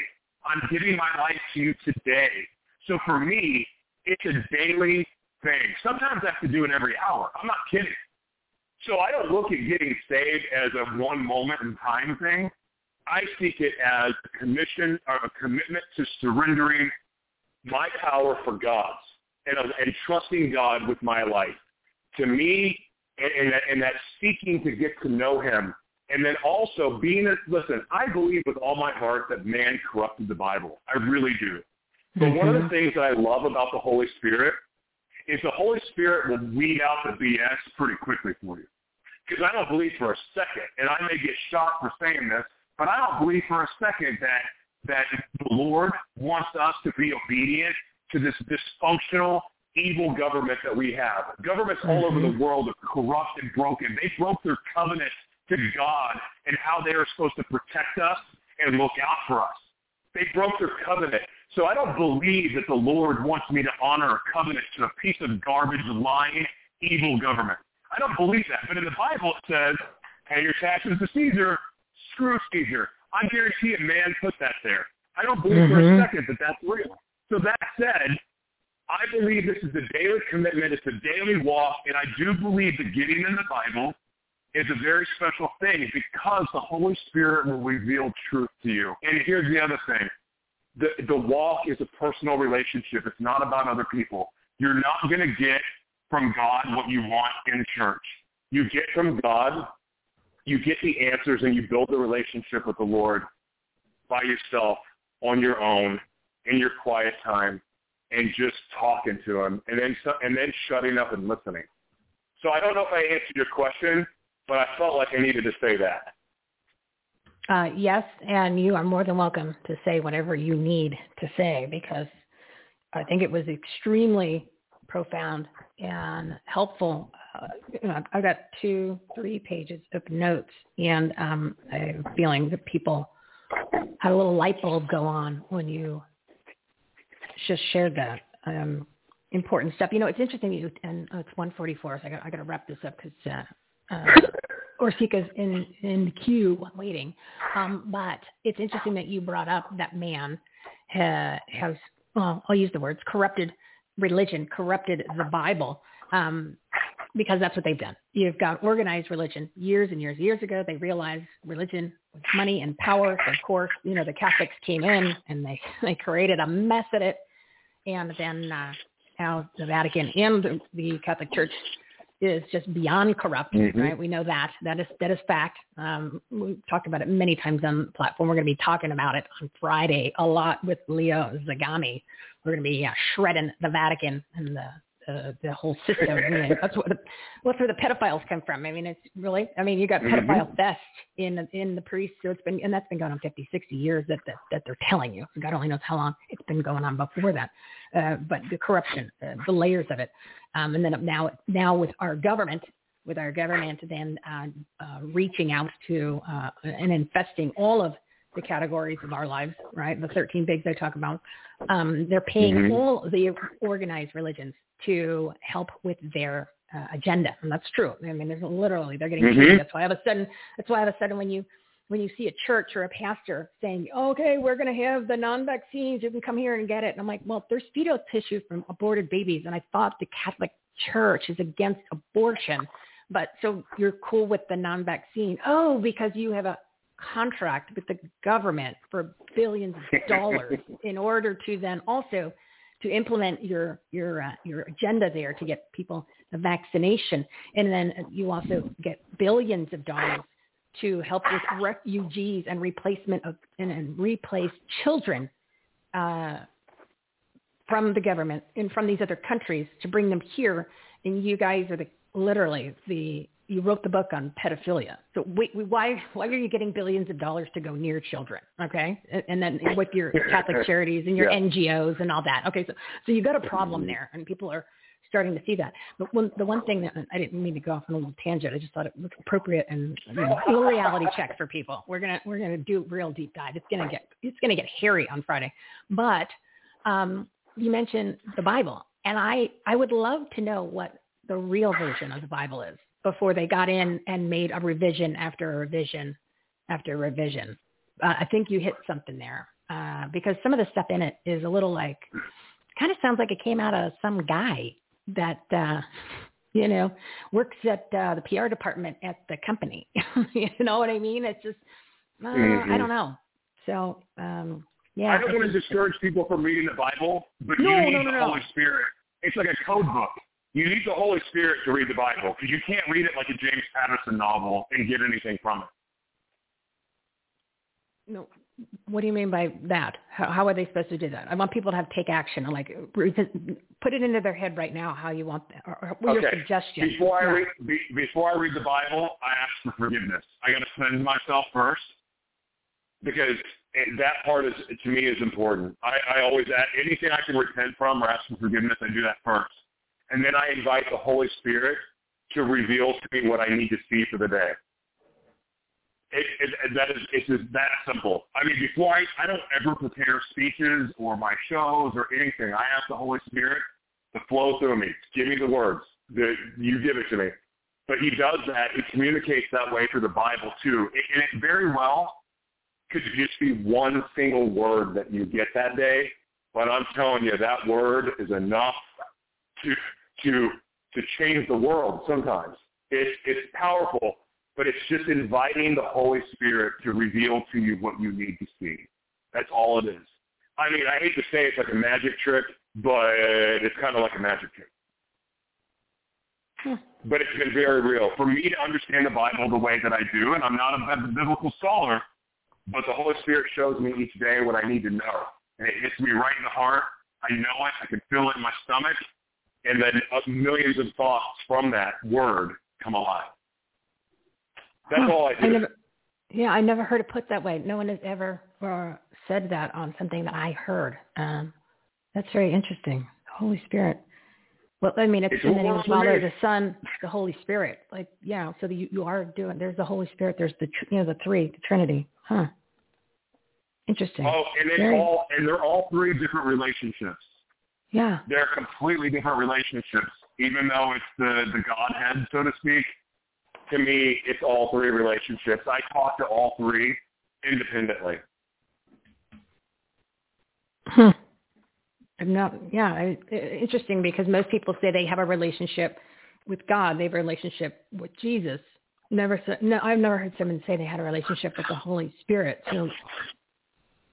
[SPEAKER 12] I'm giving my life to you today. So for me, it's a daily thing. Sometimes I have to do it every hour. I'm not kidding. So I don't look at getting saved as a one moment in time thing. I see it as a commission or a commitment to surrendering my power for God's and, and trusting God with my life. To me, and, and, that, and that seeking to get to know him. And then also being, a, listen, I believe with all my heart that man corrupted the Bible. I really do. But mm-hmm. one of the mm-hmm. things that I love about the Holy Spirit is the Holy Spirit will weed out the BS pretty quickly for you. Because I don't believe for a second, and I may get shot for saying this, but I don't believe for a second that that the Lord wants us to be obedient to this dysfunctional, evil government that we have. Governments all over the mm-hmm. world are corrupt and broken. They broke their covenant to God and how they are supposed to protect us and look out for us. They broke their covenant. So I don't believe that the Lord wants me to honor a covenant to a piece of garbage, lying, evil government. I don't believe that. But in the Bible it says, pay your taxes to Caesar, screw Caesar. I guarantee a man put that there. I don't believe mm-hmm. for a
[SPEAKER 5] Mm-hmm.
[SPEAKER 12] second that that's real. So that said, I believe this is a daily commitment. It's a daily walk, and I do believe that getting in the Bible is a very special thing because the Holy Spirit will reveal truth to you. And here's the other thing. The, the walk is a personal relationship. It's not about other people. You're not going to get from God what you want in church. You get from God, you get the answers, and you build the relationship with the Lord by yourself, on your own, in your quiet time, and just talking to Him, and then and then shutting up and listening. So I don't know if I answered your question, but I felt like I needed to say that.
[SPEAKER 5] Uh, yes, and you are more than welcome to say whatever you need to say because I think it was extremely profound and helpful. Uh, know, I've got two, three pages of notes, and um, I have a feeling that people had a little light bulb go on when you just shared that um, important stuff. You know, it's interesting. You and oh, it's 144, so I got I got to wrap this up because uh, uh, Orsika's in in the queue waiting. Um, but it's interesting that you brought up that man ha, has well, I'll use the words corrupted religion, corrupted the Bible. Um, because that's what they've done. You've got organized religion. Years and years, years ago, they realized religion was money and power. So of course, you know, the Catholics came in and they <laughs> they created a mess of it. And then uh, now the Vatican and the Catholic Church is just beyond corrupt,
[SPEAKER 12] Mhm.
[SPEAKER 5] right? We know that. That is that is fact. Um, we've talked about it many times on the platform. We're going to be talking about it on Friday a lot with Leo Zagami. We're going to be uh, shredding the Vatican and the the, the whole system. I mean, that's what the, that's where the pedophiles come from. I mean, it's really. I mean, you got
[SPEAKER 12] Mhm.
[SPEAKER 5] pedophile fest in in the priests. So it's been and that's been going on 50, 60 years that that, that they're telling you. God only knows how long it's been going on before that. Uh, but the corruption, uh, the layers of it, um, and then now now with our government, with our government then uh, uh, reaching out to uh, and infesting all of the categories of our lives, right? The 13 bigs I talk about. Um, they're paying
[SPEAKER 12] Mhm.
[SPEAKER 5] all the organized religions to help with their uh, agenda, and that's true. I mean, there's literally they're getting
[SPEAKER 12] Mhm.
[SPEAKER 5] paid. That's why all of a sudden, that's why all of a sudden when you when you see a church or a pastor saying, "Okay, we're going to have the non-vaccines. You can come here and get it," and I'm like, "Well, there's fetal tissue from aborted babies, and I thought the Catholic Church is against abortion, but so you're cool with the non-vaccine? Oh, because you have a contract with the government for billions of <laughs> dollars in order to then also to implement your your uh, your agenda there to get people the vaccination, and then you also get billions of dollars to help with refugees and replacement of and, and replace children uh, from the government and from these other countries to bring them here. And you guys are the literally the you wrote the book on pedophilia. So we, we, why why are you getting billions of dollars to go near children? Okay, and, and then with your Catholic <laughs> charities and your
[SPEAKER 12] Yeah.
[SPEAKER 5] NGOs and all that. Okay, so so you got a problem there, and people are starting to see that. But one, the one thing that I didn't mean to go off on a little tangent. I just thought it was appropriate and you know, a reality check for people. We're gonna we're gonna do a real deep dive. It's gonna get it's gonna get hairy on Friday, but um, you mentioned the Bible, and I I would love to know what the real version of the Bible is before they got in and made a revision after a revision after a revision. Uh, I think you hit something there uh, because some of the stuff in it is a little like kind of sounds like it came out of some guy that uh, you know works at uh, the PR department at the company. <laughs> you know what I mean? It's just uh, I
[SPEAKER 12] Mhm.
[SPEAKER 5] don't know. So um, yeah,
[SPEAKER 12] I don't want to discourage people from reading the Bible, but
[SPEAKER 5] No,
[SPEAKER 12] you need
[SPEAKER 5] no, no,
[SPEAKER 12] the. Holy Spirit. It's like a code book. You need the Holy Spirit to read the Bible because you can't read it like a James Patterson novel and get anything from it.
[SPEAKER 5] No, what do you mean by that? How, how are they supposed to do that? I want people to have take action. Like put it into their head right now how you want that, or, or what your
[SPEAKER 12] okay.
[SPEAKER 5] suggestions?
[SPEAKER 12] Before I read be, before I read the Bible, I ask for forgiveness. I got to cleanse myself first because it- that part is to me is important. I, I always ask anything I can repent from or ask for forgiveness. I do that first, and then I invite the Holy Spirit to reveal to me what I need to see for the day. It, it, it, that is, it's just that simple. I mean, before I, I don't ever prepare speeches or my shows or anything. I ask the Holy Spirit to flow through me. Give me the words. The, you give it to me. But he does that. He communicates that way through the Bible too. And it very well could just be one single word that you get that day. But I'm telling you, that word is enough to to to change the world. Sometimes it's it's powerful, but it's just inviting the Holy Spirit to reveal to you what you need to see. That's all it is. I mean, I hate to say it's like a magic trick, but it's kind of like a magic trick. Hmm. But it's been very real. For me to understand the Bible the way that I do, and I'm not a biblical scholar, but the Holy Spirit shows me each day what I need to know. And it hits me right in the heart. I know it. I can feel it in my stomach. And then millions of thoughts from that word come alive. That's
[SPEAKER 5] Huh.
[SPEAKER 12] all I do.
[SPEAKER 5] I never, yeah, I never heard it put that way. No one has ever uh, said that on something that I heard. Um, that's very interesting. Holy Spirit. Well, I mean, it's,
[SPEAKER 12] It's
[SPEAKER 5] in the name of the Father, the Son, the Holy Spirit. Like, yeah. So you you are doing. There's the Holy Spirit. There's the tr- you know the three, the Trinity. Huh. Interesting.
[SPEAKER 12] Oh, and it's
[SPEAKER 5] Very-
[SPEAKER 12] all and they're all three different relationships.
[SPEAKER 5] Yeah.
[SPEAKER 12] They're completely different relationships. Even though it's the the Godhead, so to speak, to me, it's all three relationships. I talk to all three independently.
[SPEAKER 5] Hmm. Not. Yeah. I, interesting because most people say they have a relationship with God. They have a relationship with Jesus. Never. said- No, I've never heard someone say they had a relationship with the Holy Spirit. So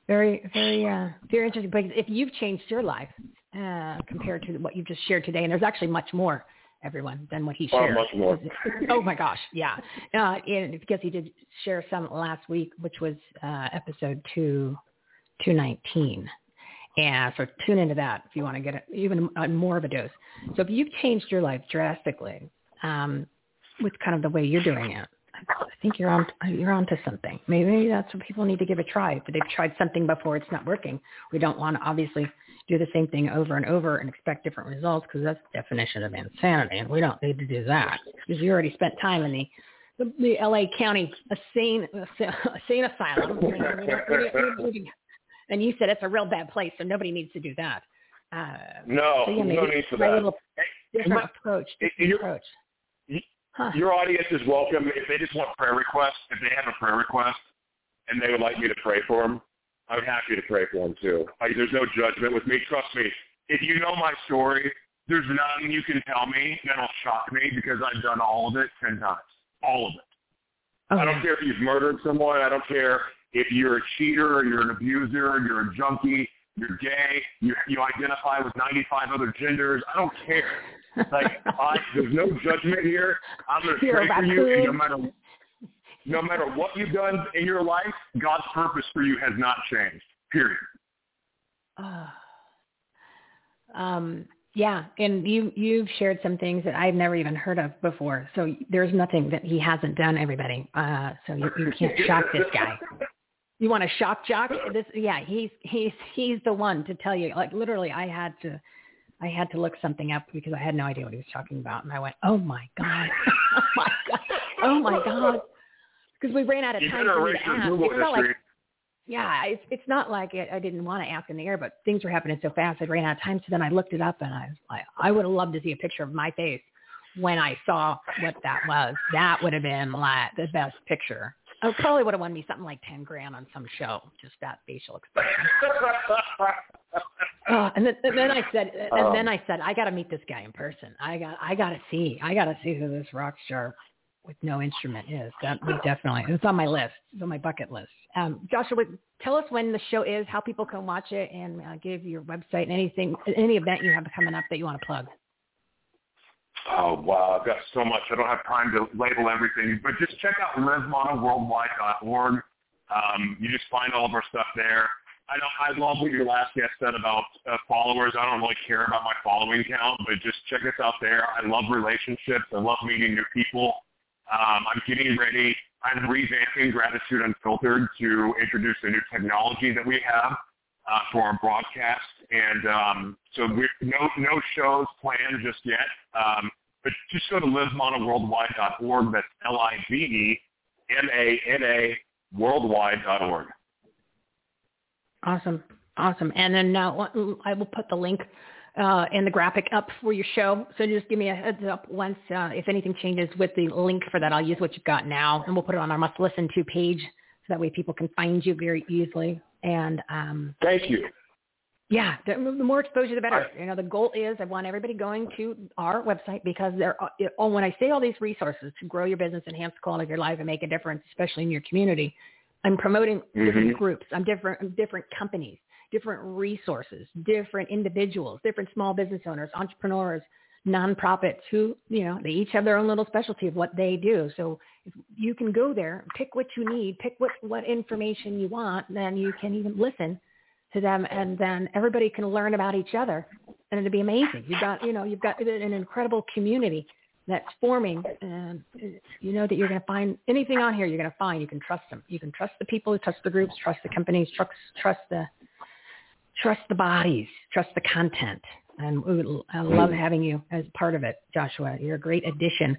[SPEAKER 5] very, very, uh, very interesting. But if you've changed your life uh, compared to what you've just shared today, and there's actually much more, everyone, than what he
[SPEAKER 12] Oh,
[SPEAKER 5] shared.
[SPEAKER 12] much more. <laughs>
[SPEAKER 5] oh my gosh, yeah. Uh, and because he did share some last week, which was uh, episode two, two nineteen. And so tune into that if you want to get a, even a, more of a dose. So if you've changed your life drastically um, with kind of the way you're doing it, I think you're on you're onto something. Maybe that's what people need to give a try. But they've tried something before, it's not working. We don't want to obviously do the same thing over and over and expect different results because that's the definition of insanity, and we don't need to do that because you already spent time in the the, the LA County insane <laughs> insane asylum. You know, we don't- we don't- we don't- and you said it's a real bad place, so nobody needs to do that. Uh,
[SPEAKER 12] No,
[SPEAKER 5] so yeah,
[SPEAKER 12] no need for that.
[SPEAKER 5] different approach. Different
[SPEAKER 12] your-
[SPEAKER 5] approach.
[SPEAKER 12] Your audience is welcome. If they just want prayer requests, if they have a prayer request and they would like me to pray for them, I'm happy to pray for him too. Like, there's no judgment with me. Trust me. If you know my story, there's nothing you can tell me that'll shock me because I've done all of it ten times. All of it. I don't care if you've murdered someone. I don't care if you're a cheater, you're an abuser, you're a junkie, you're gay, you you identify with 95 other genders. I don't care. Like <laughs> I, there's no judgment here. I'm going to pray for you, and no matter no matter what you've done in your life, God's purpose for you has not changed. Period.
[SPEAKER 5] Ah. um, yeah, and you you've shared some things that I've never even heard of before. So there's nothing that he hasn't done. Everybody, uh, so you, you can't <laughs> shock this guy. You want to shock jock? This, yeah, he's he's he's the one to tell you. Like literally, I had to I had to look something up because I had no idea what he was talking about, and I went, oh my god, <laughs> oh my god, oh my god, because we ran out of
[SPEAKER 12] You
[SPEAKER 5] time for me to ask.
[SPEAKER 12] Google
[SPEAKER 5] It's like yeah, it's it's not like it, I didn't want to ask in the air, but things were happening so fast I ran out of time. So then I looked it up and I was like, I would have loved to see a picture of my face when I saw what that was. That would have been like the best picture. Oh, I probably would have won me something like ten grand on some show, just that facial expression. <laughs> Oh, and then, and then I said, and then I said, I got to meet this guy in person. I got, I got to see, I got to see who this rock star with no instrument is. That would definitely, it's on my list. It's on my bucket list. Um, Joshua, tell us when the show is, how people can watch it, and uh, give your website and anything, any event you have coming up that you want to plug.
[SPEAKER 12] Oh wow, I've got so much. I don't have time to label everything, but just check out lizemanaworldwide.org. Um, you just find all of our stuff there. I don't. I love what your last guest said about uh, followers. I don't really care about my following count, but just check us out there. I love relationships. I love meeting new people. Um, I'm getting ready. I'm revamping Gratitude Unfiltered to introduce the new technology that we have uh, for our broadcast. And um, so no no shows planned just yet. Um, but just go to lizemanaworldwide.org. That's L-I-V-E M-A-N-A worldwide.org.
[SPEAKER 5] Awesome. Awesome. And then uh, I will put the link uh, in the graphic up for your show. So just give me a heads up once uh, if anything changes with the link for that. I'll use what you've got now, and we'll put it on our must listen to page so that way people can find you very easily. And um,
[SPEAKER 12] thank you.
[SPEAKER 5] Yeah, the, the more exposure, the better. You know, the goal is I want everybody going to our website because there. Oh, when I say all these resources to grow your business, enhance the quality of your life, and make a difference, especially in your community, I'm promoting mm-hmm. different groups. I'm different different companies, different resources, different individuals, different small business owners, entrepreneurs, nonprofits who, you know, they each have their own little specialty of what they do. So if you can go there, pick what you need, pick what, what information you want, then you can even listen to them and then everybody can learn about each other and it'd be amazing. You've got, you know, you've got an incredible community that's forming and you know that you're going to find anything on here you're going to find you can trust them you can trust the people trust the groups trust the companies trust trust the trust the bodies trust the content and i love having you as part of it joshua you're a great addition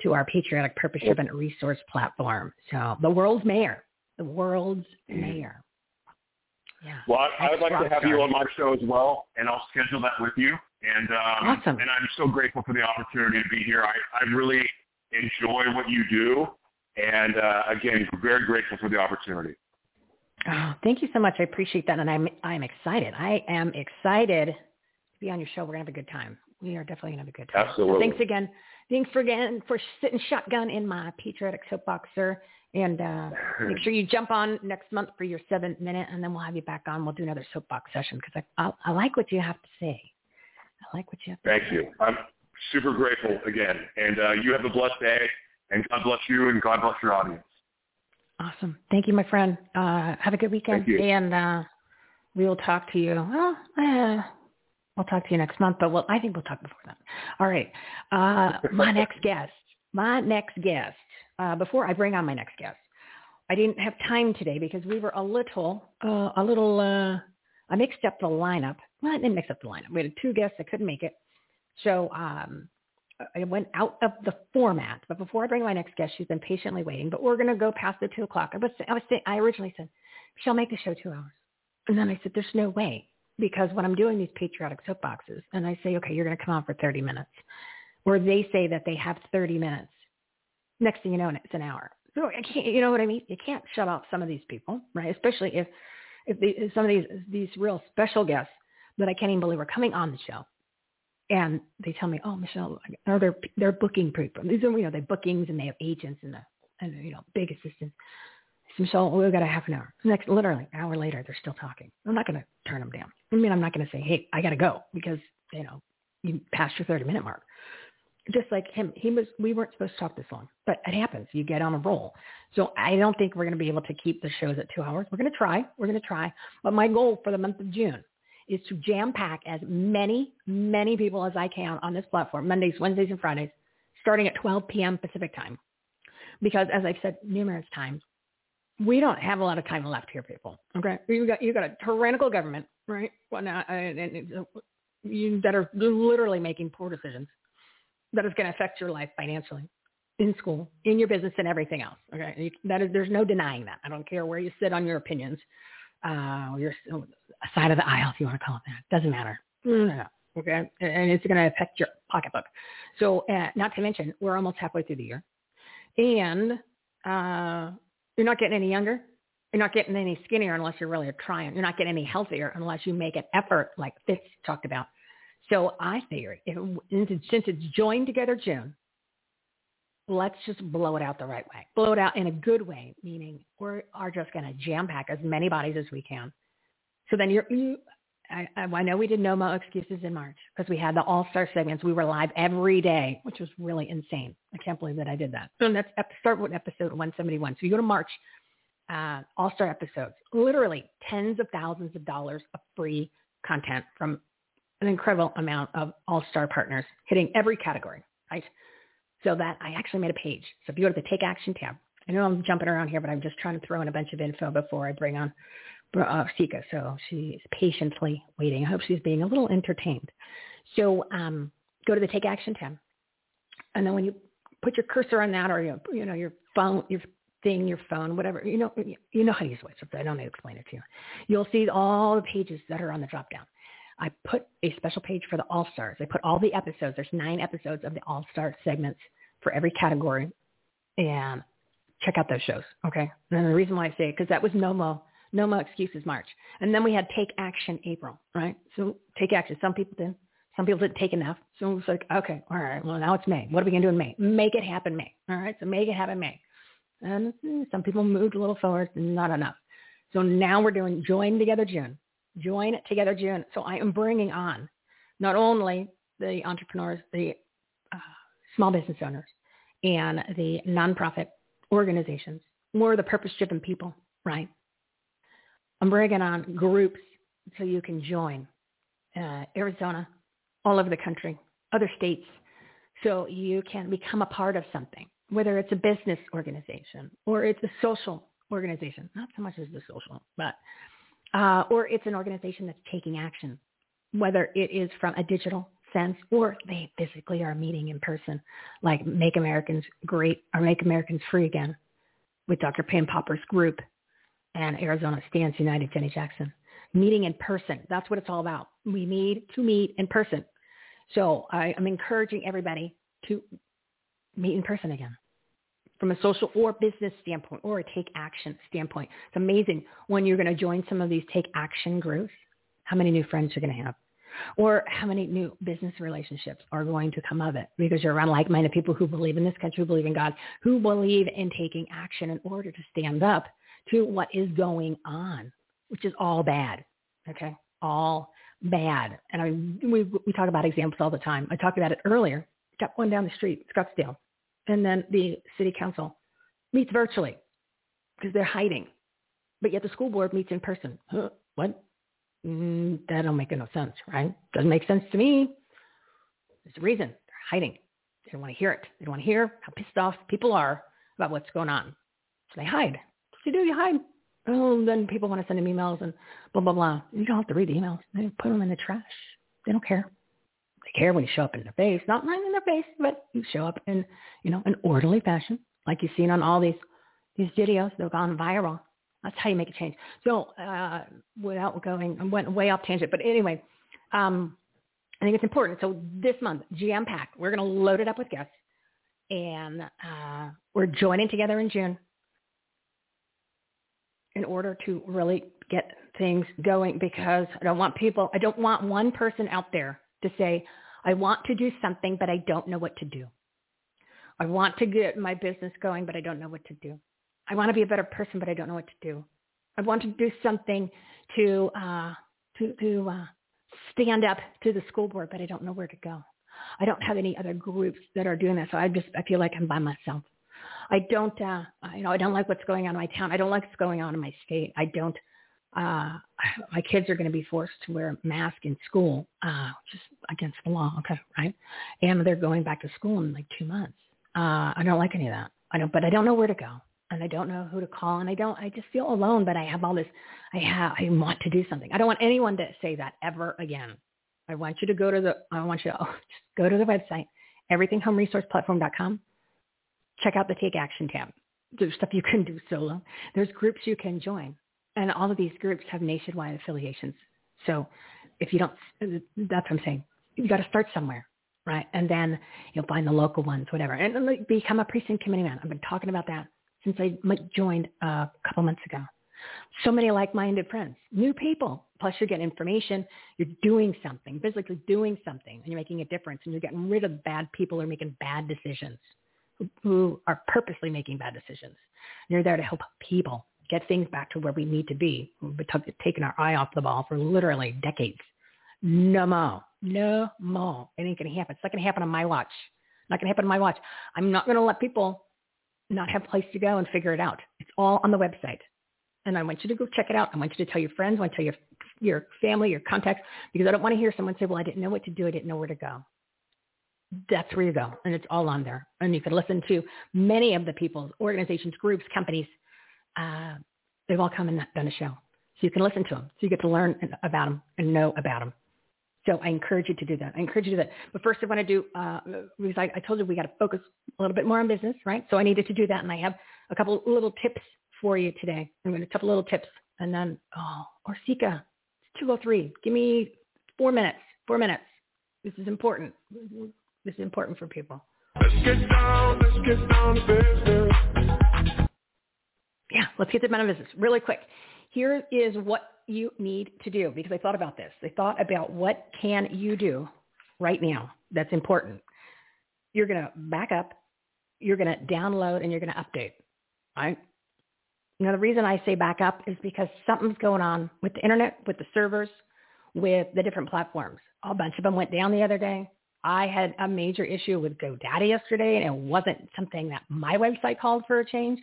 [SPEAKER 5] to our patriotic purpose driven resource platform so the world's mayor the world's mayor yeah.
[SPEAKER 12] Well, I, I would like to have you on my show as well, and I'll schedule that with you. And um,
[SPEAKER 5] awesome.
[SPEAKER 12] And I'm so grateful for the opportunity to be here. I, I really enjoy what you do, and uh, again, very grateful for the opportunity.
[SPEAKER 5] Oh, thank you so much. I appreciate that, and I'm I'm excited. I am excited to be on your show. We're gonna have a good time. We are definitely gonna have a good time.
[SPEAKER 12] Absolutely.
[SPEAKER 5] So thanks again. Thanks for again for sitting shotgun in my patriotic soapbox, sir. And uh, <laughs> make sure you jump on next month for your seventh minute, and then we'll have you back on. We'll do another soapbox session because I, I, I like what you have to say. I like what you have to
[SPEAKER 12] Thank
[SPEAKER 5] say.
[SPEAKER 12] you. I'm super grateful again. And uh, you have a blessed day, and God bless you, and God bless your audience.
[SPEAKER 5] Awesome. Thank you, my friend. Uh, have a good weekend. And uh, we will talk to you. Well, uh, we'll talk to you next month, but we'll, I think we'll talk before that. All right. Uh, my <laughs> next guest, my next guest uh, before I bring on my next guest. I didn't have time today because we were a little, uh, a little, uh, I mixed up the lineup. Well, I didn't mix up the lineup. We had two guests that couldn't make it. So um, I went out of the format. But before I bring my next guest, she's been patiently waiting. But we're going to go past the 2 o'clock. I was, I was I originally said, she'll make the show two hours. And then I said, there's no way. Because when I'm doing these patriotic soapboxes, and I say, okay, you're going to come on for 30 minutes. Or they say that they have 30 minutes next thing you know, it's an hour. So I can't, you know what I mean? You can't shut off some of these people, right? Especially if, if, they, if some of these, these real special guests that I can't even believe are coming on the show. And they tell me, oh, Michele, are they're, they're booking people. These are, you know, they bookings and they have agents and, the, and you know, big assistants. So Michele, we've got a half an hour. Next, literally an hour later, they're still talking. I'm not going to turn them down. I mean, I'm not going to say, hey, I got to go because, you know, you passed your 30 minute mark just like him, he was. We weren't supposed to talk this long, but it happens. You get on a roll. So I don't think we're going to be able to keep the shows at two hours. We're going to try. We're going to try. But my goal for the month of June is to jam pack as many, many people as I can on this platform, Mondays, Wednesdays, and Fridays, starting at 12 p.m. Pacific time. Because as I've said numerous times, we don't have a lot of time left here, people. Okay, you got you got a tyrannical government, right? Well, now, and, and, you, that are literally making poor decisions that is going to affect your life financially in school, in your business, and everything else. Okay, that is there's no denying that. I don't care where you sit on your opinions, uh, your side of the aisle, if you want to call it that. Doesn't matter. No, okay, and it's going to affect your pocketbook. So, uh, not to mention, we're almost halfway through the year, and uh, you're not getting any younger. You're not getting any skinnier unless you're really trying. You're not getting any healthier unless you make an effort, like Fitz talked about so I figured, if, since it's joined together June, let's just blow it out the right way. Blow it out in a good way, meaning we are just going to jam pack as many bodies as we can. So then you're, you, I, I know we did no more excuses in March because we had the all-star segments. We were live every day, which was really insane. I can't believe that I did that. So let's start with episode 171. So you go to March, uh, all-star episodes, literally tens of thousands of dollars of free content from an incredible amount of all-star partners hitting every category, right? So that I actually made a page. So if you go to the Take Action tab, I know I'm jumping around here, but I'm just trying to throw in a bunch of info before I bring on uh, Sika. So she's patiently waiting. I hope she's being a little entertained. So um, go to the Take Action tab. And then when you put your cursor on that or, you know, your phone, your thing, your phone, whatever. You know, you know how to use WhatsApp. I don't need to explain it to you. You'll see all the pages that are on the drop down. I put a special page for the All Stars. I put all the episodes. There's nine episodes of the All Star segments for every category, and check out those shows. Okay. And the reason why I say it because that was no mo no more excuses March, and then we had Take Action April. Right. So take action. Some people did. Some people didn't take enough. So it was like, okay, all right, well now it's May. What are we gonna do in May? Make it happen May. All right. So make it happen May. And mm, some people moved a little forward, not enough. So now we're doing Join Together June. Join Together June. So I am bringing on not only the entrepreneurs, the uh, small business owners, and the nonprofit organizations, more the purpose-driven people, right? I'm bringing on groups so you can join uh, Arizona, all over the country, other states, so you can become a part of something whether it's a business organization or it's a social organization, not so much as the social, but uh, or it's an organization that's taking action, whether it is from a digital sense or they physically are meeting in person, like Make Americans Great or Make Americans Free Again with Dr. Pam Popper's group and Arizona Stands United Jenny Jackson. Meeting in person. That's what it's all about. We need to meet in person. So I, I'm encouraging everybody to meet in person again from a social or business standpoint or a take action standpoint. It's amazing when you're going to join some of these take action groups, how many new friends you're going to have or how many new business relationships are going to come of it because you're around like-minded people who believe in this country, who believe in God, who believe in taking action in order to stand up to what is going on, which is all bad. Okay. All bad. And I, we, we talk about examples all the time. I talked about it earlier. Got one down the street, Scottsdale and then the city council meets virtually because they're hiding. But yet the school board meets in person. Huh, what? Mm, that don't make no sense, right? Doesn't make sense to me. There's a reason. They're hiding. They don't want to hear it. They don't want to hear how pissed off people are about what's going on. So they hide. You do? You hide. Oh, then people want to send them emails and blah, blah, blah. You don't have to read the emails. They put them in the trash. They don't care they care when you show up in their face, not right in their face, but you show up in, you know, an orderly fashion, like you've seen on all these these videos that have gone viral. That's how you make a change. So uh, without going, I went way off tangent, but anyway, um, I think it's important. So this month, GM Pack, we're going to load it up with guests, and uh, we're joining together in June in order to really get things going because I don't want people, I don't want one person out there to say, I want to do something, but I don't know what to do. I want to get my business going, but I don't know what to do. I want to be a better person, but I don't know what to do. I want to do something to uh, to to uh, stand up to the school board, but I don't know where to go. I don't have any other groups that are doing that, so I just I feel like I'm by myself. I don't, uh, you know, I don't like what's going on in my town. I don't like what's going on in my state. I don't uh, <sighs> my kids are going to be forced to wear a mask in school, uh, which is against the law. Okay, right? And they're going back to school in like two months. Uh, I don't like any of that. I don't, but I don't know where to go, and I don't know who to call, and I don't. I just feel alone. But I have all this. I have. I want to do something. I don't want anyone to say that ever again. I want you to go to the. I want you to <laughs> oh, go to the website, everythinghomeresourceplatform.com. Check out the Take Action tab. There's stuff you can do solo. There's groups you can join and all of these groups have nationwide affiliations. So if you don't, that's what I'm saying. You got to start somewhere, right? And then you'll find the local ones, whatever, and become a precinct committee man. I've been talking about that since I joined a couple months ago. So many like-minded friends, new people. Plus, you're getting information. You're doing something, physically doing something, and you're making a difference. And you're getting rid of bad people or making bad decisions, who are purposely making bad decisions. You're there to help people get things back to where we need to be. We've been t- taking our eye off the ball for literally decades. No more. No more. It ain't going to happen. It's not going to happen on my watch. Not going to happen on my watch. I'm not going to let people not have a place to go and figure it out. It's all on the website. And I want you to go check it out. I want you to tell your friends. I want to tell your, your family, your contacts, because I don't want to hear someone say, well, I didn't know what to do. I didn't know where to go. That's where you go. And it's all on there. And you can listen to many of the people's organizations, groups, companies uh, they've all come and done a show. So you can listen to them. So you get to learn about them and know about them. So I encourage you to do that. I encourage you to do that. But first I want to do, uh, because I, I told you we got to focus a little bit more on business, right? So I needed to do that. And I have a couple little tips for you today. I'm going to a couple little tips. And then, oh, Orsika, it's 203. Give me four minutes, four minutes. This is important. This is important for people.
[SPEAKER 13] Let's get down, let's get down to business.
[SPEAKER 5] Yeah, let's get to the business really quick. Here is what you need to do because I thought about this. I thought about what can you do right now that's important. You're going to back up, you're going to download, and you're going to update. Right? Now, the reason I say back up is because something's going on with the internet, with the servers, with the different platforms. A bunch of them went down the other day. I had a major issue with GoDaddy yesterday, and it wasn't something that my website called for a change.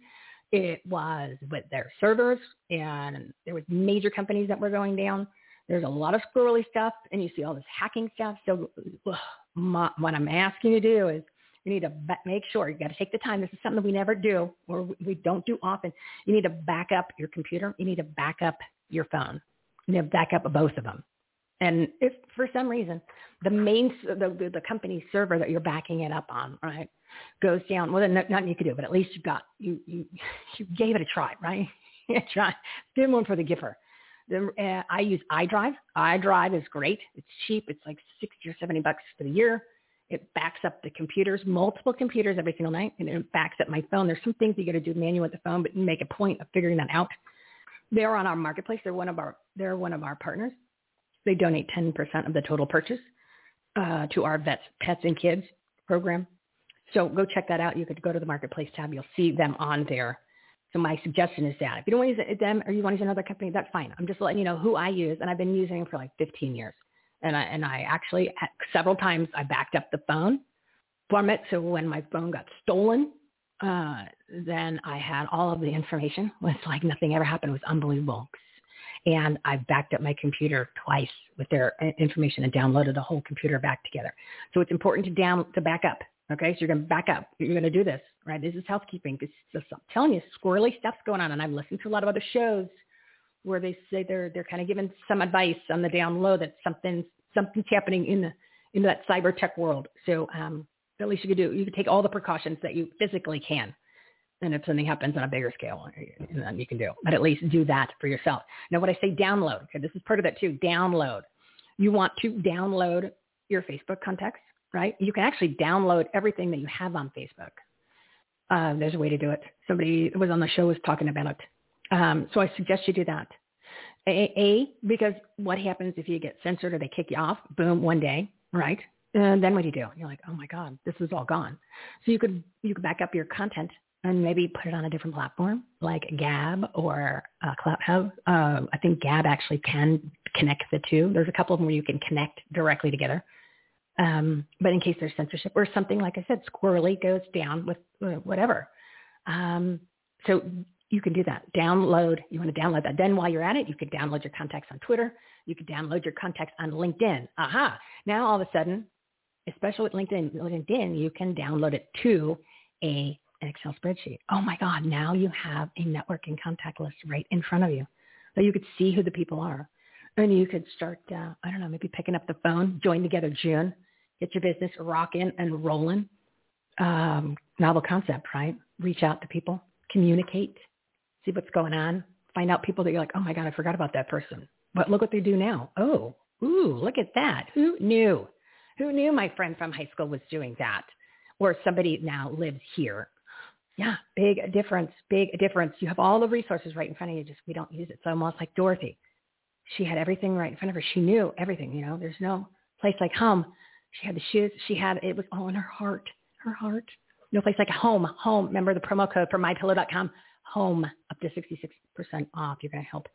[SPEAKER 5] It was with their servers, and there was major companies that were going down. There's a lot of squirrely stuff, and you see all this hacking stuff. So ugh, my, what I'm asking you to do is you need to make sure you got to take the time. This is something we never do, or we don't do often. You need to back up your computer. You need to back up your phone. You need to back up both of them. And if for some reason the main the, the, company server that you're backing it up on, right, goes down, well then nothing you could do, but at least you got you you <laughs> you gave it a try, right? <laughs> yeah, try. Give one for the giver. The, uh, I use iDrive. iDrive is great. It's cheap. It's like sixty or seventy bucks for the year. It backs up the computers, multiple computers every single night, and it backs up my phone. There's some things you got to do manual with the phone, but make a point of figuring that out. They're on our marketplace. They're one of our they're one of our partners. They donate 10% of the total purchase uh, to our vets, pets and kids program. So go check that out. You could go to the marketplace tab. You'll see them on there. So my suggestion is that if you don't want to use them or you want to use another company, that's fine. I'm just letting you know who I use, and I've been using for like 15 years. And I and I actually several times I backed up the phone from it. So when my phone got stolen, uh, then I had all of the information. <laughs> It was like nothing ever happened. It was unbelievable and I've backed up my computer twice with their information and downloaded the whole computer back together. So it's important to down to back up. Okay, so you're going to back up. You're going to do this, right? This is housekeeping. It's just, I'm telling you, squirrely stuff's going on, and I've listened to a lot of other shows where they say they're they're kind of giving some advice on the down low that something something's happening in the in that cyber tech world. So um, at least you could do you could take all the precautions that you physically can and if something happens on a bigger scale, then you can do. But at least do that for yourself. Now, when I say download, okay, this is part of that too. Download. You want to download your Facebook contacts, right? You can actually download everything that you have on Facebook. Uh, there's a way to do it. Somebody was on the show was talking about it. Um, so I suggest you do that. A, a, because what happens if you get censored or they kick you off? Boom, one day, right? And then what do you do? You're like, oh my God, this is all gone. So you could you could back up your content and maybe put it on a different platform like Gab or uh, Clubhouse. Uh, I think Gab actually can connect the two. There's a couple of them where you can connect directly together. Um, but in case there's censorship or something, like I said, squirrely goes down with uh, whatever. Um, so you can do that. Download. You want to download that. Then while you're at it, you could download your contacts on Twitter. You could download your contacts on LinkedIn. Aha. Now all of a sudden, especially with LinkedIn, LinkedIn, you can download it to a an Excel spreadsheet. Oh my God, now you have a networking contact list right in front of you. So you could see who the people are. And you could start, uh, I don't know, maybe picking up the phone, join together June, get your business rocking and rolling. Um, novel concept, right? Reach out to people, communicate, see what's going on, find out people that you're like, oh my God, I forgot about that person. But look what they do now. Oh, ooh, look at that. Who knew? Who knew my friend from high school was doing that? Or somebody now lives here yeah, big difference, big difference. You have all the resources right in front of you, just we don't use it. So almost like Dorothy. She had everything right in front of her. She knew everything, you know. There's no place like home. She had the shoes. She had it was all in her heart. Her heart. No place like home. Home. Remember the promo code for mypillow.com. Home up to 66% off. You're going to help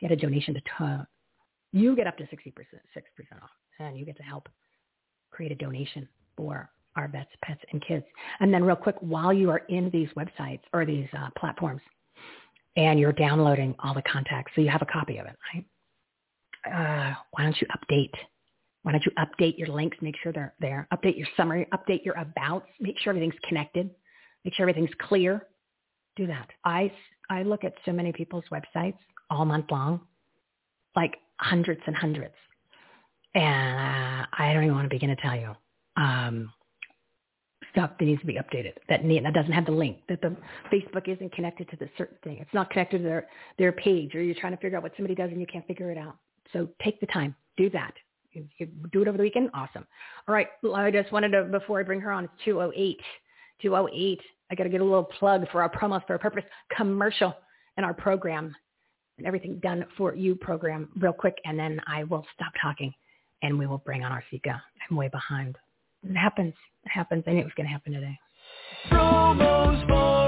[SPEAKER 5] get a donation to t- you get up to 60%, 6% off and you get to help create a donation for our vets, pets, and kids. And then real quick, while you are in these websites or these uh, platforms and you're downloading all the contacts, so you have a copy of it, right? Uh, why don't you update? Why don't you update your links, make sure they're there, update your summary, update your abouts, make sure everything's connected, make sure everything's clear. Do that. I, I look at so many people's websites all month long, like hundreds and hundreds and uh, I don't even want to begin to tell you um, stuff that needs to be updated. That need, that doesn't have the link. That the Facebook isn't connected to the certain thing. It's not connected to their their page, or you're trying to figure out what somebody does and you can't figure it out. So take the time, do that. You, you do it over the weekend. Awesome. All right. I just wanted to before I bring her on. It's 208. 208. I got to get a little plug for our promos for a purpose commercial in our program and everything done for you program real quick, and then I will stop talking and we will bring on Orsika. I'm way behind. It happens. It happens. I knew it was going to happen today.
[SPEAKER 14] Promos for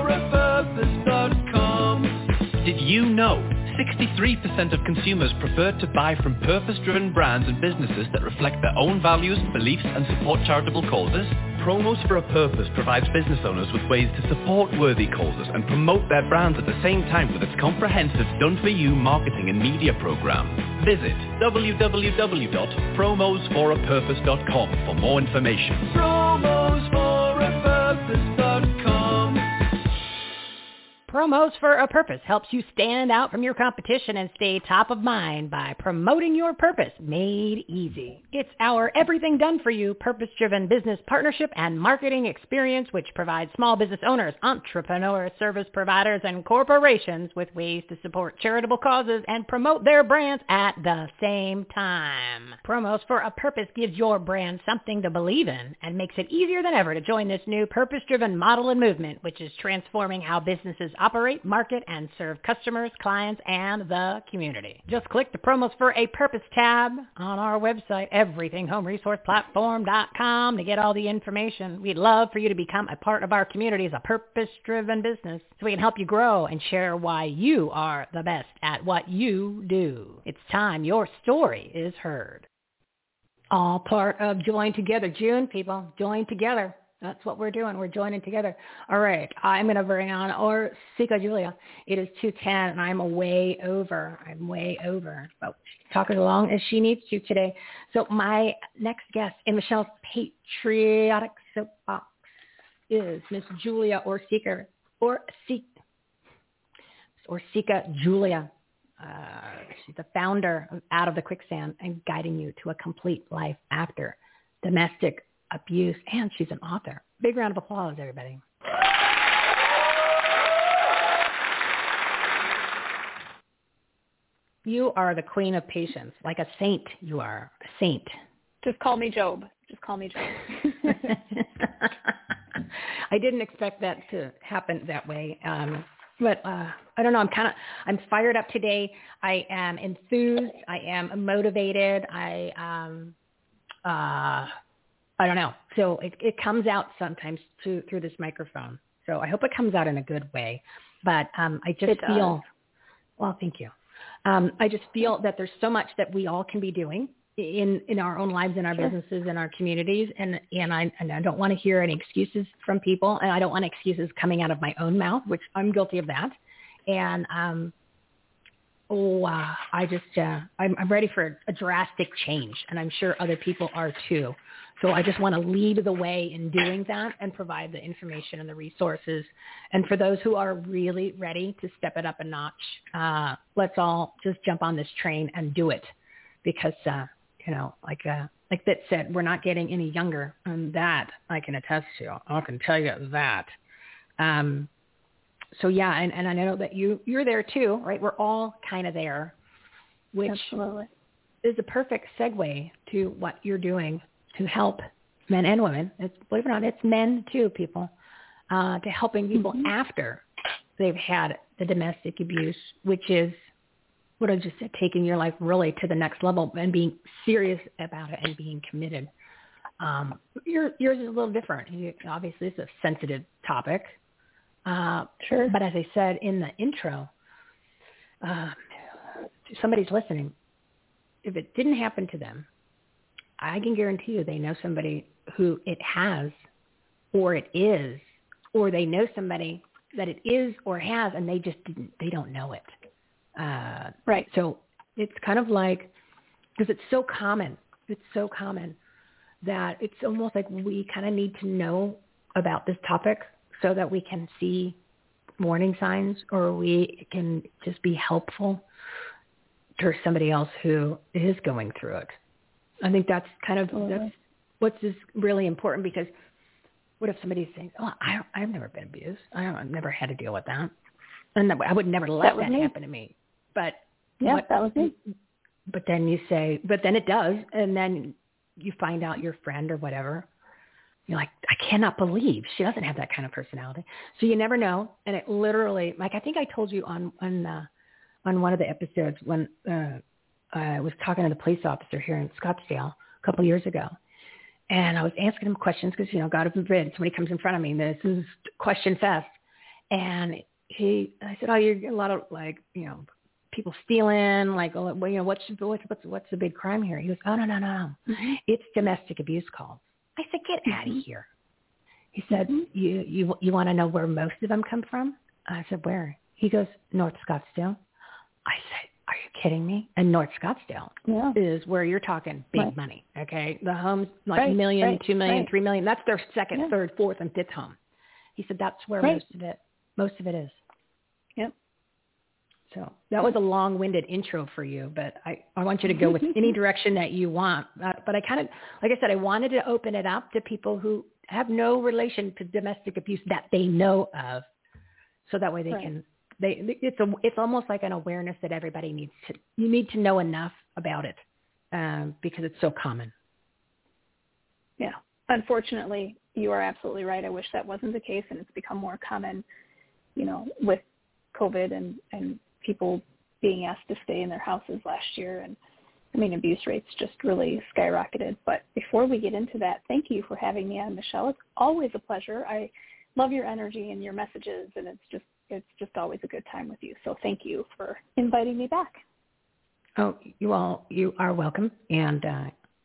[SPEAKER 14] Did you know 63% of consumers prefer to buy from purpose-driven brands and businesses that reflect their own values, beliefs, and support charitable causes? Promos for a Purpose provides business owners with ways to support worthy causes and promote their brands at the same time with its comprehensive done-for-you marketing and media program. Visit www.promosforapurpose.com for more information. Promosforapurpose.com
[SPEAKER 5] Promos for a Purpose helps you stand out from your competition and stay top of mind by promoting your purpose made easy. It's our everything done for you purpose-driven business partnership and marketing experience which provides small business owners, entrepreneurs, service providers, and corporations with ways to support charitable causes and promote their brands at the same time. Promos for a Purpose gives your brand something to believe in and makes it easier than ever to join this new purpose-driven model and movement which is transforming how businesses operate, market, and serve customers, clients, and the community. Just click the Promos for a Purpose tab on our website, everythinghomeresourceplatform.com to get all the information. We'd love for you to become a part of our community as a purpose-driven business so we can help you grow and share why you are the best at what you do. It's time your story is heard. All part of Join Together. June, people, join together. That's what we're doing. We're joining together. All right. I'm going to bring on or Sika Julia. It is 210 and I'm way over. I'm way over. But talk as long as she needs to today. So my next guest in Michele's patriotic soapbox is Miss Julia or Seeker or Seek or Sika Julia. Uh, she's the founder of Out of the Quicksand and guiding you to a complete life after domestic abuse, and she's an author. Big round of applause, everybody. You are the queen of patience, like a saint you are, a saint.
[SPEAKER 15] Just call me Job. Just call me Job. <laughs>
[SPEAKER 5] I didn't expect that to happen that way. Um, but uh, I don't know. I'm kind of I'm fired up today. I am enthused. I am motivated. I um, uh, I don't know. So it, it comes out sometimes through through this microphone. So I hope it comes out in a good way. But um, I just
[SPEAKER 15] it
[SPEAKER 5] feel,
[SPEAKER 15] does.
[SPEAKER 5] well, thank you. Um, I just feel that there's so much that we all can be doing in in our own lives, in our
[SPEAKER 15] Sure.
[SPEAKER 5] businesses, in our communities, and and I and I don't want to hear any excuses from people, and I don't want excuses coming out of my own mouth, which I'm guilty of that. And um, oh, uh, I just uh, I'm, I'm ready for a drastic change, and I'm sure other people are too. So I just want to lead the way in doing that and provide the information and the resources. And for those who are really ready to step it up a notch, uh, let's all just jump on this train and do it, because uh, you know, like uh, like that said, we're not getting any younger, and that I can attest to. I can tell you that. Um, so yeah, and, and I know that you you're there too, right? We're all kind of there, which
[SPEAKER 15] Absolutely.
[SPEAKER 5] is a perfect segue to what you're doing to help men and women. It's believe it or not, it's men too, people, uh, to helping people after they've had the domestic abuse, which is what I just said, taking your life really to the next level and being serious about it and being committed. Um, your, yours is a little different. You, obviously, it's a sensitive topic. Uh,
[SPEAKER 15] sure.
[SPEAKER 5] But as I said in the intro, uh, somebody's listening. If it didn't happen to them, I can guarantee you they know somebody who it has or it is, or they know somebody that it is or has and they just didn't, they don't know it. Uh,
[SPEAKER 15] right.
[SPEAKER 5] So it's kind of like, because it's so common, it's so common that it's almost like we kind of need to know about this topic so that we can see warning signs or we can just be helpful to somebody else who is going through it. I think that's kind of that's what's is really important because what if somebody's saying, "Oh, I I've never been abused. I don't, I've never had to deal with that, and I would never let
[SPEAKER 16] That
[SPEAKER 5] that, happen to me." But
[SPEAKER 16] Yeah,
[SPEAKER 5] what-
[SPEAKER 16] that was me.
[SPEAKER 5] But then you say, but then it does, and then you find out your friend or whatever. You're like, I cannot believe she doesn't have that kind of personality. So you never know, and it literally, like I think I told you on on uh, on one of the episodes when uh, I was talking to the police officer here in Scottsdale a couple years ago, and I was asking him questions because you know, God forbid somebody comes in front of me. This is question fest, and he, I said, oh, you're a lot of like, you know, people stealing, like, oh, well, you know, what's what's what's what's the big crime here? He goes, oh no no no, no. it's domestic abuse calls. I said, get out of mm-hmm. here. He said, mm-hmm. you you you want to know where most of them come from? I said, where? He goes, North Scottsdale. I said, are you kidding me? And North Scottsdale
[SPEAKER 16] Yeah.
[SPEAKER 5] is where you're talking big
[SPEAKER 16] Right.
[SPEAKER 5] money. Okay, the homes like
[SPEAKER 16] Right,
[SPEAKER 5] million,
[SPEAKER 16] right,
[SPEAKER 5] two million,
[SPEAKER 16] right.
[SPEAKER 5] three million. That's their second,
[SPEAKER 16] Yeah.
[SPEAKER 5] third, fourth, and fifth home. He said that's where most of it most of it is.
[SPEAKER 16] Yep.
[SPEAKER 5] So that was a long-winded intro for you, but I, I want you to go with <laughs> any direction that you want. Uh, but I kind of, like I said, I wanted to open it up to people who have no relation to domestic abuse that they know of, so that way they
[SPEAKER 16] Right.
[SPEAKER 5] can. They it's a it's almost like an awareness that everybody needs to. You need to know enough about it um, because it's so common.
[SPEAKER 16] Yeah. Unfortunately, you are absolutely right. I wish that wasn't the case, and it's become more common, you know, with COVID and and people being asked to stay in their houses last year, and I mean, abuse rates just really skyrocketed. But before we get into that, thank you for having me on, Michele. It's always a pleasure. I love your energy and your messages, and it's just it's just always a good time with you. So thank you for inviting me back.
[SPEAKER 5] Oh, you all, you are welcome, and uh,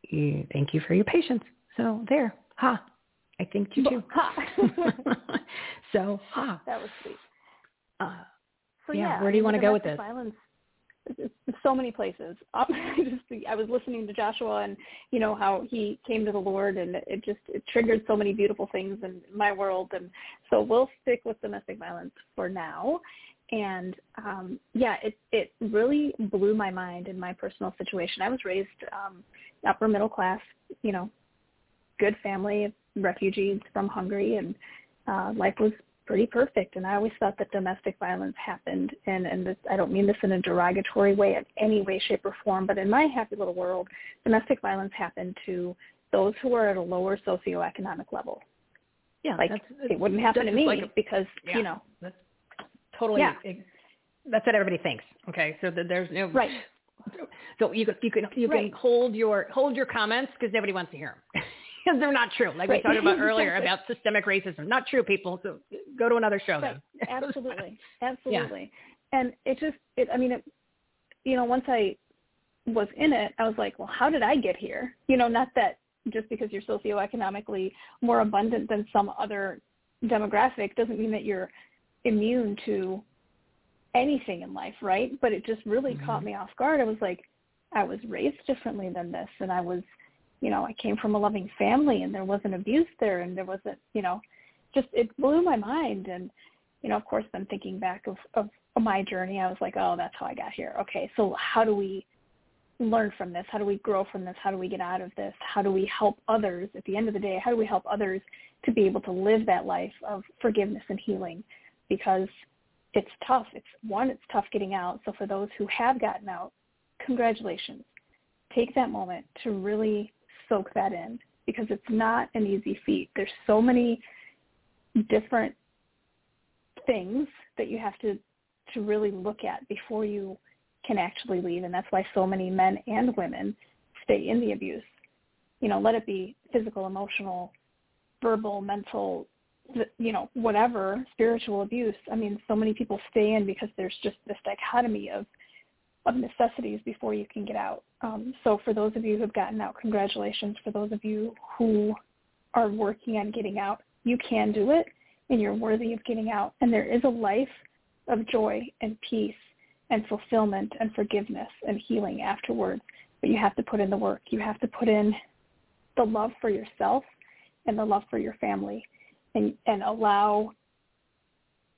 [SPEAKER 5] you, thank you for your patience. So there, ha, I think you too.
[SPEAKER 16] Ha. <laughs>
[SPEAKER 5] so ha.
[SPEAKER 16] that was sweet.
[SPEAKER 5] Uh,
[SPEAKER 16] So
[SPEAKER 5] Yeah,
[SPEAKER 16] yeah,
[SPEAKER 5] where do you wanna go with this?
[SPEAKER 16] Violence, so many places. <laughs> I just I was listening to Joshua and you know how he came to the Lord and it just it triggered so many beautiful things in my world and so we'll stick with domestic violence for now. And um yeah, it it really blew my mind in my personal situation. I was raised um upper middle class, you know, good family, refugees from Hungary and uh life was pretty perfect and I always thought that domestic violence happened and and this, I don't mean this in a derogatory way in any way shape or form but in my happy little world domestic violence happened to those who are at a lower socioeconomic level
[SPEAKER 5] yeah,
[SPEAKER 16] like
[SPEAKER 5] that's-
[SPEAKER 16] it wouldn't happen to me
[SPEAKER 5] like
[SPEAKER 16] because
[SPEAKER 5] yeah.
[SPEAKER 16] you know
[SPEAKER 5] That's totally.
[SPEAKER 16] Yeah.
[SPEAKER 5] it- that's what everybody thinks. Okay, so that there's no
[SPEAKER 16] right
[SPEAKER 5] So you can you can you can hold your hold your comments because nobody wants to hear them. <laughs> Because they're not true. Like we talked about <laughs> earlier about systemic racism. Not true, people. So go to another show
[SPEAKER 16] Right.
[SPEAKER 5] then.
[SPEAKER 16] Absolutely. <laughs> Absolutely. And it just it I mean it you know, once I was in it, I was like, well, how did I get here? You know, not that just because you're socioeconomically more abundant than some other demographic doesn't mean that you're immune to anything in life, right? But it just really caught mm-hmm. me off guard. I was like, I was raised differently than this and I was, you know, I came from a loving family and there wasn't abuse there and there wasn't, you know, just it blew my mind and you know, of course then thinking back of, of my journey, I was like, oh, that's how I got here. Okay, so how do we learn from this? How do we grow from this? How do we get out of this? How do we help others at the end of the day? How do we help others to be able to live that life of forgiveness and healing? Because it's tough. It's one, it's tough getting out. So for those who have gotten out, congratulations. Take that moment to really soak that in because it's not an easy feat. There's so many different things that you have to to really look at before you can actually leave and that's why so many men and women stay in the abuse you know let it be physical emotional verbal mental you know whatever spiritual abuse i mean so many people stay in because there's just this dichotomy of of necessities before you can get out um, so for those of you who have gotten out congratulations for those of you who are working on getting out you can do it and you're worthy of getting out and there is a life of joy and peace and fulfillment and forgiveness and healing afterwards. But you have to put in the work. You have to put in the love for yourself and the love for your family and, and allow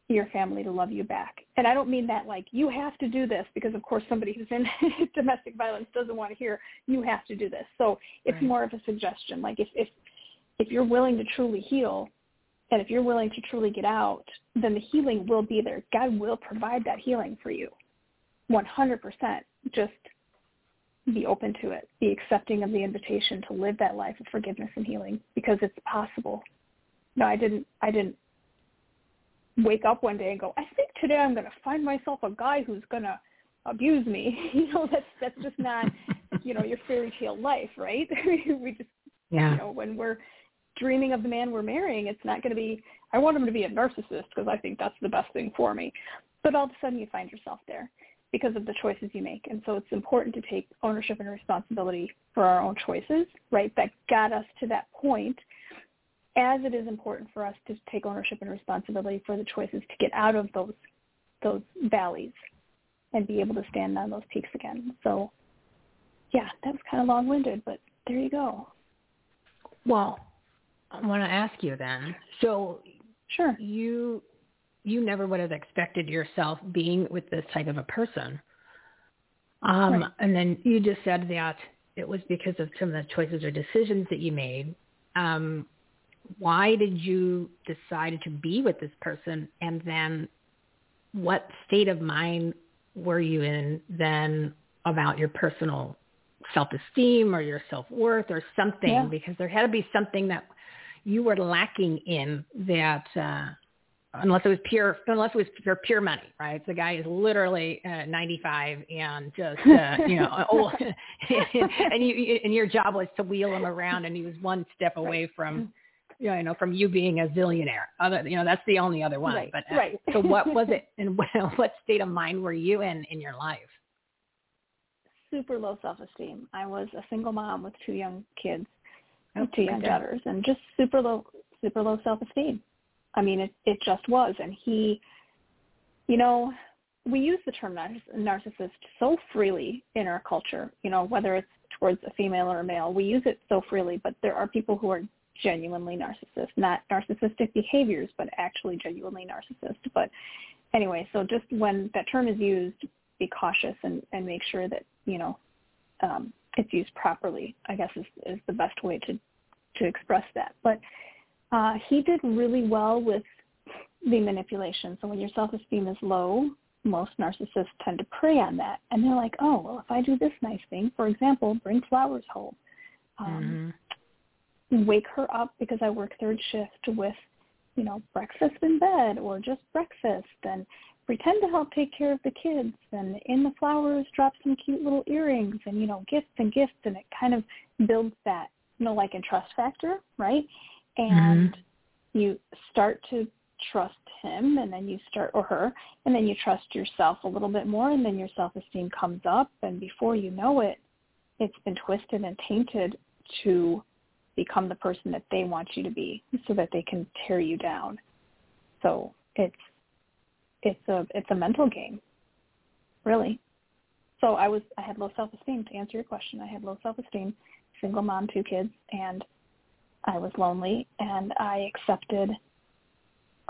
[SPEAKER 16] your family to love you back. And I don't mean that like you have to do this because of course somebody who's in <laughs> domestic violence doesn't want to hear you have to do this. So it's right. more of a suggestion. Like if if if you're willing to truly heal and if you're willing to truly get out, then the healing will be there. God will provide that healing for you. 100%. Just be open to it. Be accepting of the invitation to live that life of forgiveness and healing because it's possible. No, I didn't I didn't wake up one day and go, I think today I'm going to find myself a guy who's going to abuse me. <laughs> You know, that's that's just not, you know, your fairy tale life, right? <laughs> we just, yeah. you know, when we're dreaming of the man we're marrying, it's not going to be, I want him to be a narcissist because I think that's the best thing for me. But all of a sudden you find yourself there because of the choices you make. And so it's important to take ownership and responsibility for our own choices, right? That got us to that point as it is important for us to take ownership and responsibility for the choices to get out of those those valleys and be able to stand on those peaks again. So yeah, that was kind of long-winded, but there you go.
[SPEAKER 5] Well, I want to ask you then. So
[SPEAKER 16] sure.
[SPEAKER 5] You you never would have expected yourself being with this type of a person. Um, right. and then you just said that it was because of some of the choices or decisions that you made. Um, why did you decide to be with this person? And then what state of mind were you in then about your personal self-esteem or your self-worth or something? Yeah. because there had to be something that you were lacking in that uh unless it was pure unless it was for pure money right? The guy is literally uh, 95 and just uh, you know <laughs> old. <laughs> And you and your job was to wheel him around and he was one step away from you know, from you being a zillionaire. Other, you know, that's the only other one.
[SPEAKER 16] Right,
[SPEAKER 5] but
[SPEAKER 16] uh, right.
[SPEAKER 5] so what was it, <laughs> and <laughs> what state of mind were you in in your life?
[SPEAKER 16] Super low self-esteem. I was a single mom with two young kids, oh, two young daughters, and just super low, super low self-esteem. I mean, it it just was, and he, you know, we use the term narcissist so freely in our culture. You know, whether it's towards a female or a male, we use it so freely, but there are people who are genuinely narcissist, not narcissistic behaviors, but actually genuinely narcissist. But anyway, so just when that term is used, be cautious and, and make sure that, you know, um, it's used properly, I guess is, is the best way to, to express that. But uh, he did really well with the manipulation. So when your self-esteem is low, most narcissists tend to prey on that. And they're like, oh, well, if I do this nice thing, for example, bring flowers home, um, mm-hmm wake her up because I work third shift with, you know, breakfast in bed or just breakfast and pretend to help take care of the kids and in the flowers drop some cute little earrings and, you know, gifts and gifts and it kind of builds that, you know, like in trust factor, right? And mm-hmm. you start to trust him and then you start or her and then you trust yourself a little bit more and then your self-esteem comes up and before you know it it's been twisted and tainted to become the person that they want you to be so that they can tear you down. So it's it's a it's a mental game. Really. So I was I had low self esteem to answer your question. I had low self esteem, single mom, two kids, and I was lonely and I accepted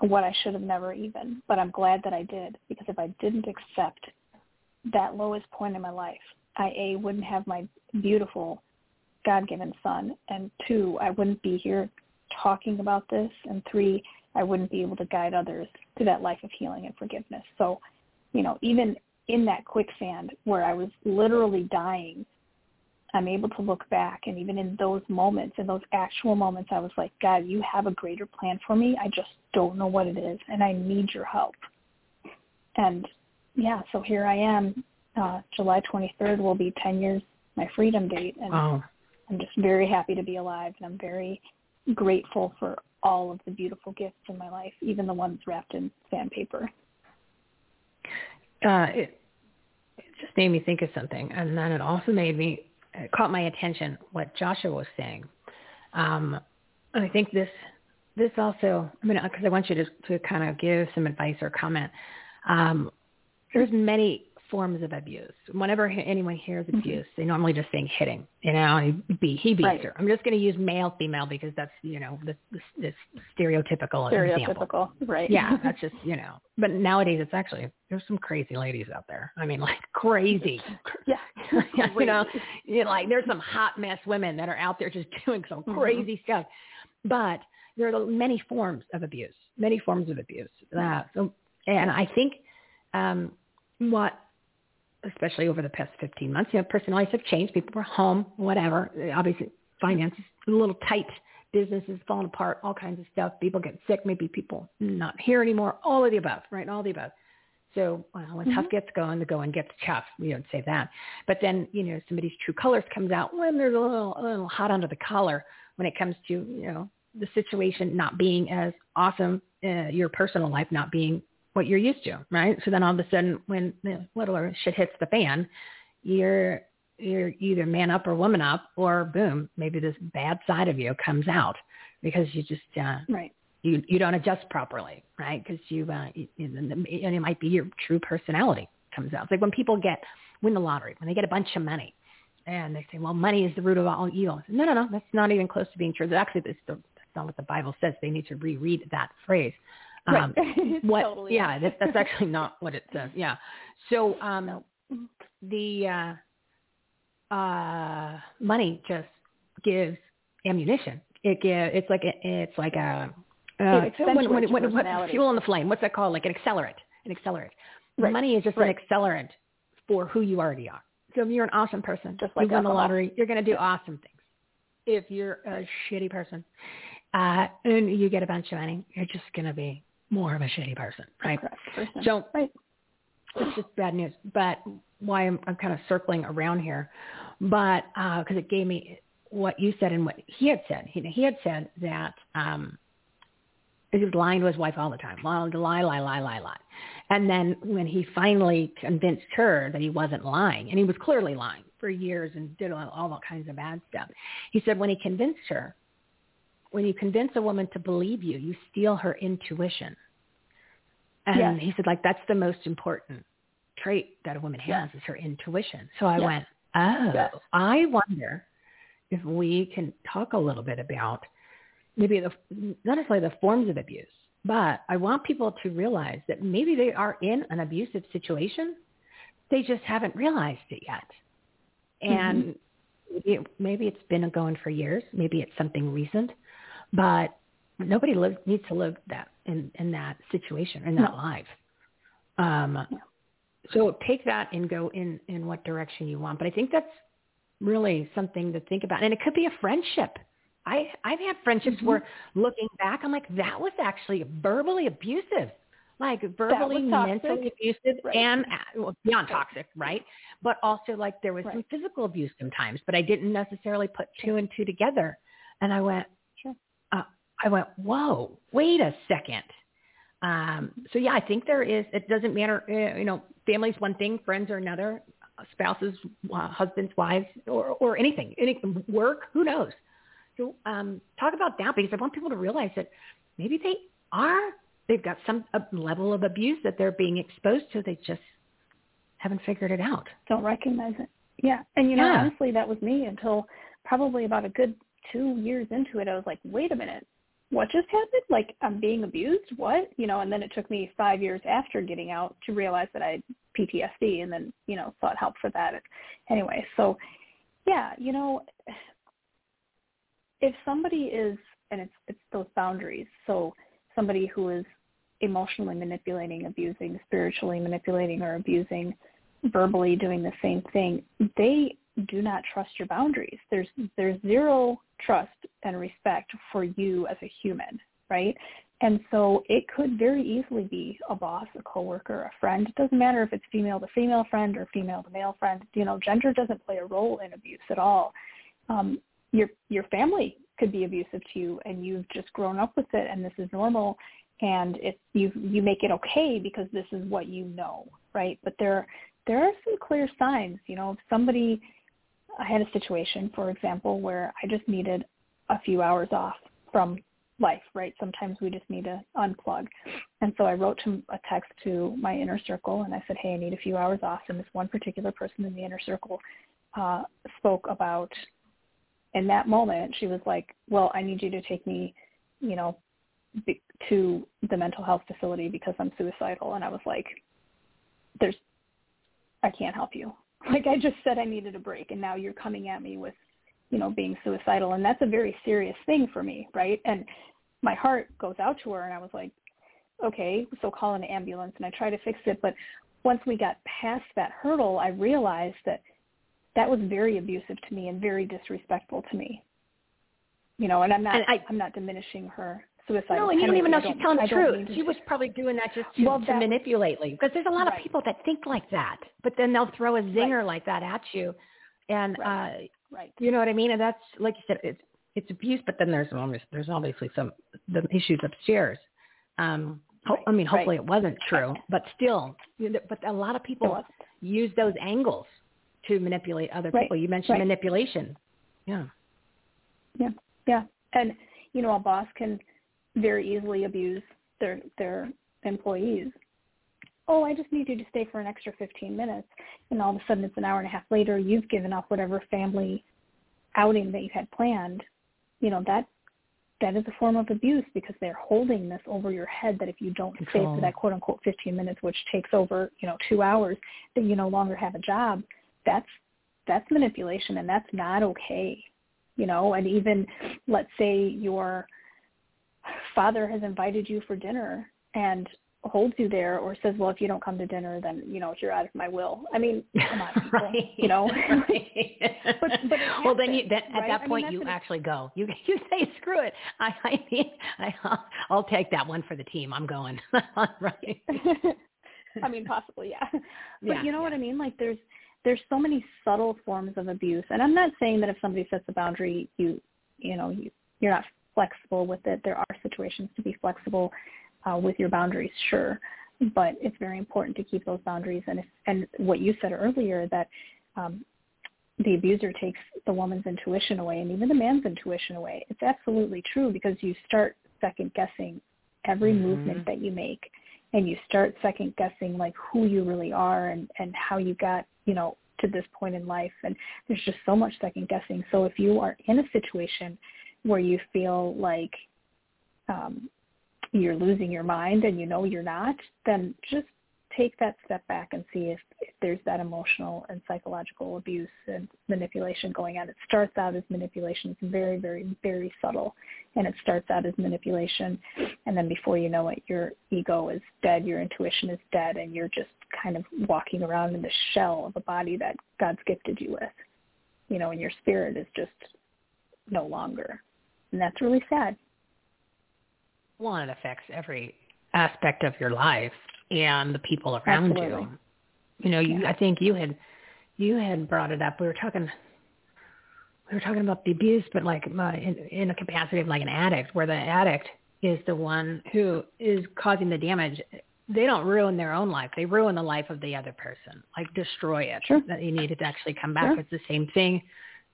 [SPEAKER 16] what I should have never even, but I'm glad that I did because if I didn't accept that lowest point in my life, I a wouldn't have my beautiful God-given son. And two, I wouldn't be here talking about this. And three, I wouldn't be able to guide others to that life of healing and forgiveness. So, you know, even in that quicksand where I was literally dying, I'm able to look back and even in those moments, in those actual moments, I was like, God, you have a greater plan for me. I just don't know what it is and I need your help. And yeah, so here I am. Uh, July 23rd will be 10 years my freedom date. And wow. I'm just very happy to be alive, and I'm very grateful for all of the beautiful gifts in my life, even the ones wrapped in sandpaper.
[SPEAKER 5] Uh, it, it just made me think of something, and then it also made me it caught my attention what Joshua was saying. Um, I think this this also, I mean, because I want you to to kind of give some advice or comment. Um, there's many forms of abuse. Whenever anyone hears
[SPEAKER 16] Mm-hmm.
[SPEAKER 5] abuse, they normally just think hitting. You know, he, be, he beats
[SPEAKER 16] Right.
[SPEAKER 5] her. I'm just going to use male, female because that's you know the, the, the stereotypical, example.
[SPEAKER 16] Stereotypical, right?
[SPEAKER 5] Yeah, <laughs> that's just you know. But nowadays, it's actually there's some crazy ladies out there. I mean, like crazy.
[SPEAKER 16] yeah. <laughs>
[SPEAKER 5] you know, you know, like there's some hot mess women that are out there just <laughs> doing some
[SPEAKER 16] Mhm.
[SPEAKER 5] crazy stuff. But there are many forms of abuse, many forms of abuse. Uh, so, and I think um, what, especially over the past 15 months, you know, personalities have changed. People were home, whatever. Obviously, finances a little tight. Businesses falling apart, all kinds of stuff. People get sick. Maybe people not here anymore. All of the above, right? All the above. So well, when tough gets going, the going gets tough. We don't say that. But then, you know, somebody's true colors comes out when they're a little, a little hot under the collar when it comes to, you know, the situation not being as awesome, uh, your personal life not being what you're used to, right? So then all of a sudden when the little shit hits the fan, you're you're either man up or woman up or boom, maybe this bad side of you comes out because you just uh,
[SPEAKER 16] right
[SPEAKER 5] you you don't adjust properly, right? Because you, uh, you, and it might be your true personality comes out. It's like when people get win the lottery, when they get a bunch of money, and they say, "Well, money is the root of all evil." No, no, no, that's not even close to being true. Actually, that's, the, that's not what the Bible says. They need to reread that phrase. Um, <laughs>
[SPEAKER 16] Right.
[SPEAKER 5] what?
[SPEAKER 16] Totally.
[SPEAKER 5] Yeah, that, that's <laughs> actually not what it says. Yeah. So um, the uh, uh, money just gives ammunition. It gives. It's like a, it's like a uh,
[SPEAKER 16] It
[SPEAKER 5] when, when, when,
[SPEAKER 16] personality.
[SPEAKER 5] fuel on the flame. What's that called? Like an accelerant. An accelerant.
[SPEAKER 16] Right.
[SPEAKER 5] Money is just
[SPEAKER 16] Right.
[SPEAKER 5] an accelerant for who you already are. So if you're an awesome person,
[SPEAKER 16] Just like
[SPEAKER 5] you win the lottery, you're going to do awesome things. If you're a shitty person uh, and you get a bunch of money, you're just going to be more of a shitty person, right?
[SPEAKER 16] Person.
[SPEAKER 5] So
[SPEAKER 16] right.
[SPEAKER 5] it's just bad news. But why I'm, I'm kind of circling around here, but because it gave me what you said and what he had said. He, he had said that um, he was lying to his wife all the time. Well, lie, lie, lie, lie, lie. And then when he finally convinced her that he wasn't lying, and he was clearly lying for years and did all, all kinds of bad stuff, he said when he convinced her, when you convince a woman to believe you, you steal her intuition. And
[SPEAKER 16] Yes.
[SPEAKER 5] he said, like, that's the most important trait that a woman has is her intuition. So I
[SPEAKER 16] Yes.
[SPEAKER 5] went, oh,
[SPEAKER 16] Yes.
[SPEAKER 5] I wonder if we can talk a little bit about maybe the, not necessarily the forms of abuse, but I want people to realize that maybe they are in an abusive situation. They just haven't realized it yet. And maybe, it, maybe it's been going for years. Maybe it's something recent, but nobody lives, needs to live that in, in that situation, in that
[SPEAKER 16] No.
[SPEAKER 5] life. Um, so take that and go in, in what direction you want. But I think that's really something to think about. And it could be a friendship. I, I've had friendships
[SPEAKER 16] Mm-hmm.
[SPEAKER 5] where looking back, I'm like, that was actually verbally abusive. Like verbally, mentally abusive
[SPEAKER 16] Right.
[SPEAKER 5] and uh, well, beyond toxic, right? But also like there was some physical abuse sometimes, but I didn't necessarily put two and two together. And I went,
[SPEAKER 16] Sure.
[SPEAKER 5] uh, I went, whoa, wait a second. Um, so yeah, I think there is. It doesn't matter. Uh, you know, family's one thing, friends are another, spouses, uh, husbands, wives, or or anything, any work. Who knows? So um, talk about that because I want people to realize that maybe they are. They've got some level of abuse that they're being exposed to. They just haven't figured it out.
[SPEAKER 16] Don't recognize it. Yeah. And you know,
[SPEAKER 5] Yeah.
[SPEAKER 16] honestly, that was me until probably about a good two years into it. I was like, wait a minute. What just happened? Like I'm being abused? What? You know, and then it took me five years after getting out to realize that I had PTSD and then, you know, sought help for that. Anyway, so yeah, you know, if somebody is and it's it's those boundaries. So somebody who is emotionally manipulating, abusing, spiritually manipulating or abusing, verbally doing the same thing, they do not trust your boundaries. There's there's zero trust and respect for you as a human, right? And so it could very easily be a boss, a coworker, a friend. It doesn't matter if it's female to female friend or female to male friend. You know, gender doesn't play a role in abuse at all. Um, your your family could be abusive to you, and you've just grown up with it, and this is normal, and it you you make it okay because this is what you know, right? But there there are some clear signs. You know, if somebody I had a situation, for example, where I just needed a few hours off from life, right? Sometimes we just need to unplug. And so I wrote to a text to my inner circle and I said, hey, I need a few hours off. And this one particular person in the inner circle uh, spoke about, in that moment, she was like, well, I need you to take me, you know, be, to the mental health facility because I'm suicidal. And I was like, there's, I can't help you. Like I just said I needed a break and now you're coming at me with you know, being suicidal. And that's a very serious thing for me, right? And my heart goes out to her and I was like, okay, so call an ambulance and I try to fix it. But once we got past that hurdle, I realized that that was very abusive to me and very disrespectful to me. You know, and I'm not, and I, I'm not diminishing her suicide.
[SPEAKER 5] No, and you don't even know she's telling the truth. She was probably doing that just to, well, to that, manipulate you. Because there's a lot right. of people that think like that, but then they'll throw a zinger right. like that at you. And right. uh
[SPEAKER 16] Right.
[SPEAKER 5] You know what I mean? And that's like you said, it's it's abuse, but then there's obviously there's obviously some the issues upstairs. Um, ho- I mean, hopefully it wasn't true, but still, you know, but a lot of people use those angles to manipulate other people. You mentioned manipulation. Yeah.
[SPEAKER 16] Yeah. Yeah. And you know, a boss can very easily abuse their their employees oh, I just need you to stay for an extra 15 minutes. And all of a sudden it's an hour and a half later, you've given up whatever family outing that you had planned. You know, that that is a form of abuse because they're holding this over your head that if you don't Control. stay for that quote unquote 15 minutes, which takes over, you know, two hours, that you no longer have a job. That's, that's manipulation and that's not okay. You know, and even let's say your father has invited you for dinner and holds you there or says, well, if you don't come to dinner, then, you know, you're out of my will. I mean, <laughs> come on, people, right. you know. <laughs>
[SPEAKER 5] but, but well, then you, that, at right? that point, I mean, you actually go. <laughs> You you say, screw it. I, I mean, I, I'll, I'll take that one for the team. I'm going. right.
[SPEAKER 16] I mean, possibly, yeah. But
[SPEAKER 5] yeah,
[SPEAKER 16] you know
[SPEAKER 5] yeah.
[SPEAKER 16] what I mean? Like there's, there's so many subtle forms of abuse. And I'm not saying that if somebody sets a boundary, you, you know, you, you're not flexible with it. There are situations to be flexible uh, with your boundaries, sure, but it's very important to keep those boundaries. And if, and what you said earlier that um, the abuser takes the woman's intuition away and even the man's intuition away. It's absolutely true because you start second guessing every mm-hmm. movement that you make and you start second guessing like who you really are and, and how you got, you know, to this point in life. And there's just so much second guessing. So if you are in a situation where you feel like um, you're losing your mind and you know you're not, then just take that step back and see if, if there's that emotional and psychological abuse and manipulation going on. It starts out as manipulation. It's very, very, very subtle. And it starts out as manipulation. And then before you know it, your ego is dead, your intuition is dead, and you're just kind of walking around in the shell of a body that God's gifted you with. You know, and your spirit is just no longer. And that's really sad
[SPEAKER 5] well, it affects every aspect of your life and the people around
[SPEAKER 16] Absolutely.
[SPEAKER 5] you. You know, you I think you had you had brought it up. We were talking we were talking about the abuse, but like uh, in, in a capacity of like an addict, where the addict is the one who is causing the damage. They don't ruin their own life; they ruin the life of the other person, like destroy it.
[SPEAKER 16] Sure.
[SPEAKER 5] That you need to actually come back.
[SPEAKER 16] Sure.
[SPEAKER 5] It's the same thing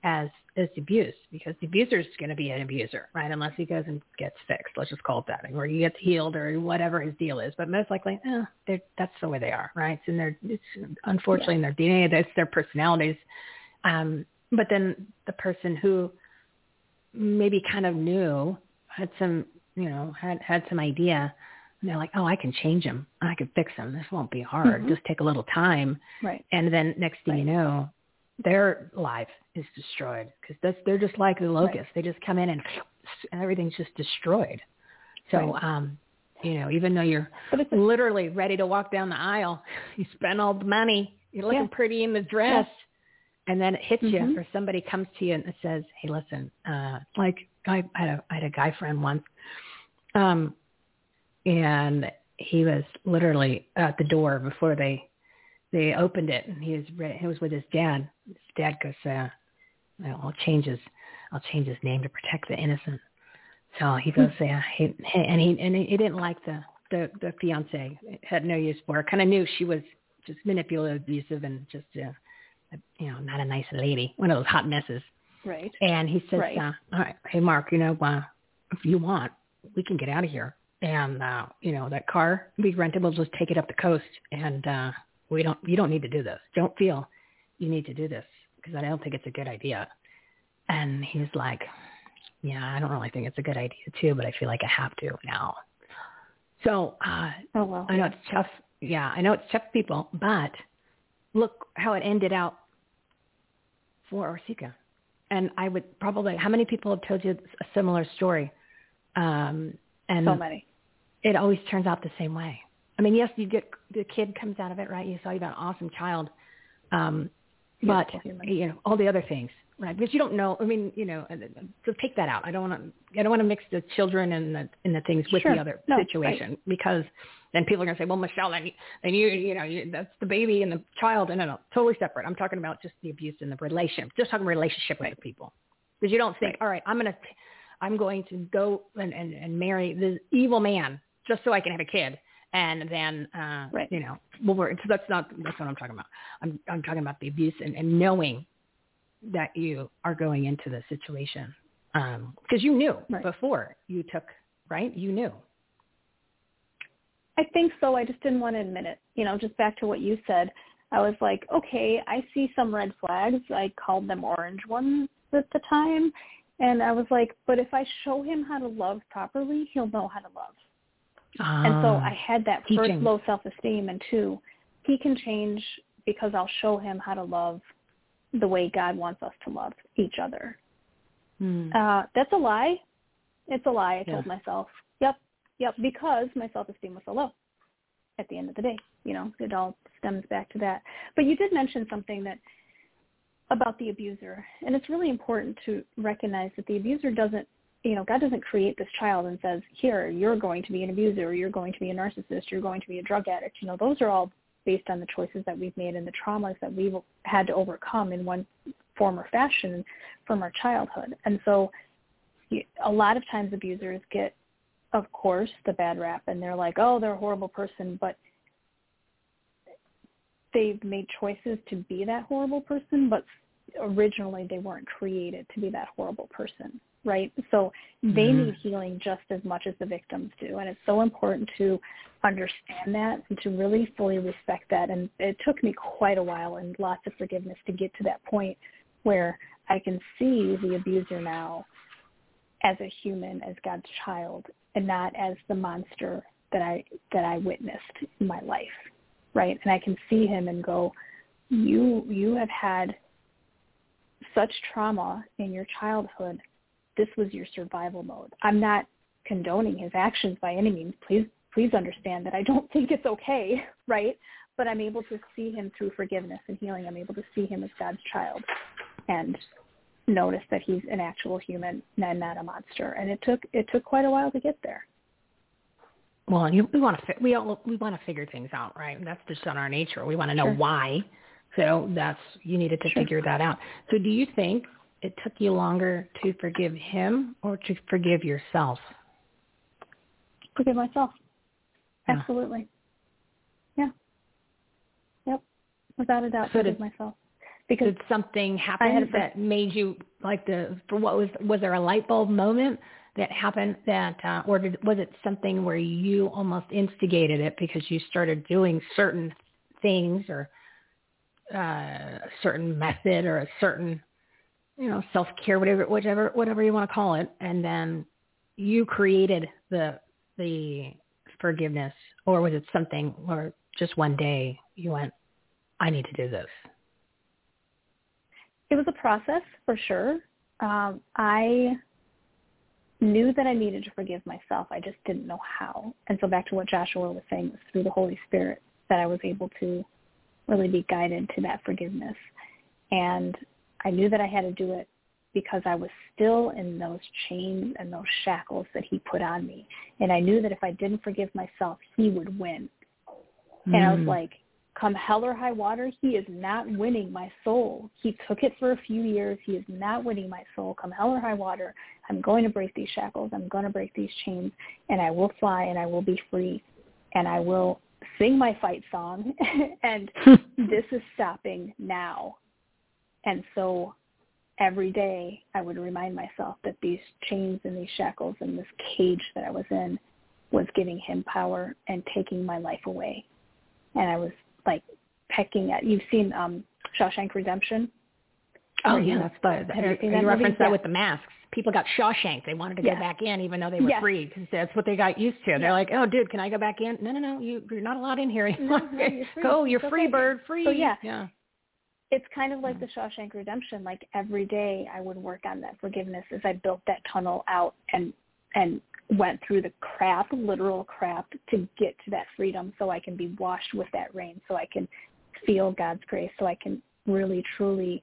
[SPEAKER 5] as as abuse because the abuser is going to be an abuser, right? Unless he goes and gets fixed. Let's just call it that, or he gets healed, or whatever his deal is. But most likely, eh, that's the way they are, right? It's in their, it's unfortunately in their DNA. That's their personalities. Um, but then the person who maybe kind of knew had some, you know, had had some idea. And they're like, oh, I can change him. I can fix him. This won't be hard.
[SPEAKER 16] Mm-hmm.
[SPEAKER 5] Just take a little time.
[SPEAKER 16] Right.
[SPEAKER 5] And then next thing
[SPEAKER 16] right.
[SPEAKER 5] you know, their life is destroyed because that's they're just like the locusts.
[SPEAKER 16] Right.
[SPEAKER 5] They just come in and, <sniffs> and everything's just destroyed. So,
[SPEAKER 16] right.
[SPEAKER 5] um, you know, even though you're literally ready to walk down the aisle, <laughs> you spend all the money, you're looking
[SPEAKER 16] yeah.
[SPEAKER 5] pretty in the dress,
[SPEAKER 16] yeah.
[SPEAKER 5] and then it hits
[SPEAKER 16] mm-hmm.
[SPEAKER 5] you, or somebody comes to you and says, "Hey, listen, uh, like I, I had a I had a guy friend once, um, and he was literally at the door before they they opened it and he was he was with his dad. Dad goes, uh, I'll change his I'll change his name to protect the innocent. So he goes, hmm. yeah, he, and he and he didn't like the the the fiance. Had no use for her. Kind of knew she was just manipulative, abusive, and just uh, you know not a nice lady. One of those hot messes.
[SPEAKER 16] Right.
[SPEAKER 5] And he says,
[SPEAKER 16] right.
[SPEAKER 5] uh, all right, hey Mark, you know, uh, if you want, we can get out of here. And uh, you know, that car we rented, we'll just take it up the coast, and uh, we don't. You don't need to do this. Don't feel you need to do this because I don't think it's a good idea. And he's like, yeah, I don't really think it's a good idea too, but I feel like I have to now. So uh,
[SPEAKER 16] oh, well.
[SPEAKER 5] I know it's tough. Yeah, I know it's tough people, but look how it ended out for Orsika. And I would probably, how many people have told you a similar story? Um, and
[SPEAKER 16] so many.
[SPEAKER 5] It always turns out the same way. I mean, yes, you get the kid comes out of it, right? You saw you got an awesome child, um, but you know all the other things right? Because you don't know. I mean, you know, uh, so take that out. I don't want to. I don't want to mix the children and the and the things with
[SPEAKER 16] sure.
[SPEAKER 5] the other
[SPEAKER 16] no,
[SPEAKER 5] situation
[SPEAKER 16] right.
[SPEAKER 5] because then people are going to say, well, Michele, then, and you, you know, you, that's the baby and the child. And no, no, totally separate. I'm talking about just the abuse in the relationship. Just talking relationship
[SPEAKER 16] right.
[SPEAKER 5] with the people because you don't think,
[SPEAKER 16] right.
[SPEAKER 5] all right, I'm going to, I'm going to go and, and and marry this evil man just so I can have a kid and then uh
[SPEAKER 16] right.
[SPEAKER 5] you know well we're, so that's not that's what i'm talking about. I'm i'm talking about the abuse and, and knowing that you are going into the situation because um, you knew
[SPEAKER 16] right.
[SPEAKER 5] before you took right? You knew.
[SPEAKER 16] I think so. I just didn't want to admit it. You know just back to what you said i was like okay i see some red flags. I called them orange ones at the time and i was like but if i show him how to love properly he'll know how to love and so i had that
[SPEAKER 5] teaching.
[SPEAKER 16] first low self esteem and two he can change because i'll show him how to love the way God wants us to love each other.
[SPEAKER 5] Hmm.
[SPEAKER 16] Uh, that's a lie. It's a lie. I
[SPEAKER 5] yeah.
[SPEAKER 16] told myself. Yep, yep, because my self-esteem was so low at the end of the day. You know, it all stems back to that. But you did mention something that about the abuser, and it's really important to recognize that the abuser doesn't, you know, God doesn't create this child and says, here, you're going to be an abuser, you're going to be a narcissist, you're going to be a drug addict. You know, those are all based on the choices that we've made and the traumas that we've had to overcome in one form or fashion from our childhood. And so a lot of times abusers get, of course, the bad rap and they're like, oh, they're a horrible person, but they've made choices to be that horrible person, but originally they weren't created to be that horrible person right? So they
[SPEAKER 5] mm-hmm.
[SPEAKER 16] need healing just as much as the victims do. And it's so important to understand that and to really fully respect that. And it took me quite a while and lots of forgiveness to get to that point where I can see the abuser now as a human, as God's child, and not as the monster that I that I witnessed in my life. Right? And I can see him and go, You you have had such trauma in your childhood this was your survival mode. I'm not condoning his actions by any means. Please please understand that I don't think it's okay, <laughs> right? But I'm able to see him through forgiveness and healing. I'm able to see him as God's child and notice that he's an actual human and not a monster. And it took it took quite a while to get there.
[SPEAKER 5] Well, you, we want to we all, we want to figure things out, right? That's just on our nature. We want to know
[SPEAKER 16] sure.
[SPEAKER 5] why. So that's you needed to
[SPEAKER 16] sure.
[SPEAKER 5] figure that out. So do you think it took you longer to forgive him or to forgive yourself?
[SPEAKER 16] Forgive myself. Absolutely. Yeah. Yep. Without a doubt,
[SPEAKER 5] so
[SPEAKER 16] forgive
[SPEAKER 5] did,
[SPEAKER 16] myself. Because
[SPEAKER 5] did something happen that made you like the for what was was there a light bulb moment that happened that uh, or did, was it something where you almost instigated it because you started doing certain things or uh, a certain method or a certain you know, self care, whatever, whatever, whatever you want to call it, and then you created the the forgiveness, or was it something, or just one day you went, I need to do this?
[SPEAKER 16] It was a process for sure. Um, I knew that I needed to forgive myself. I just didn't know how. And so back to what Joshua was saying, was through the Holy Spirit that I was able to really be guided to that forgiveness. And I knew that I had to do it because I was still in those chains and those shackles that he put on me. And I knew that if I didn't forgive myself, he would win. Mm. And I was like, come hell or high water, he is not winning my soul. He took it for a few years. He is not winning my soul. Come hell or high water, I'm going to break these shackles. I'm going to break these chains. And I will fly and I will be free. And I will sing my fight song. <laughs> and <laughs> this is stopping now. And so every day I would remind myself that these chains and these shackles and this cage that I was in was giving him power and taking my life away. And I was like pecking at you've seen um Shawshank Redemption?
[SPEAKER 5] Oh yeah, that's the,
[SPEAKER 16] Have you
[SPEAKER 5] you,
[SPEAKER 16] that
[SPEAKER 5] referenced
[SPEAKER 16] movie?
[SPEAKER 5] that
[SPEAKER 16] Yeah.
[SPEAKER 5] with the masks. People got Shawshank. They wanted to go
[SPEAKER 16] Yeah.
[SPEAKER 5] back in even though they were
[SPEAKER 16] Yeah.
[SPEAKER 5] free because that's what they got used to. They're like, oh, dude, can I go back in? No, no, no. You, you're not allowed in here anymore.
[SPEAKER 16] No, no, you're
[SPEAKER 5] go, you're free, <laughs> bird, free.
[SPEAKER 16] So yeah,
[SPEAKER 5] yeah.
[SPEAKER 16] It's kind of like the Shawshank Redemption. Like every day, I would work on that forgiveness as I built that tunnel out and and went through the crap, literal crap, to get to that freedom, so I can be washed with that rain, so I can feel God's grace, so I can really truly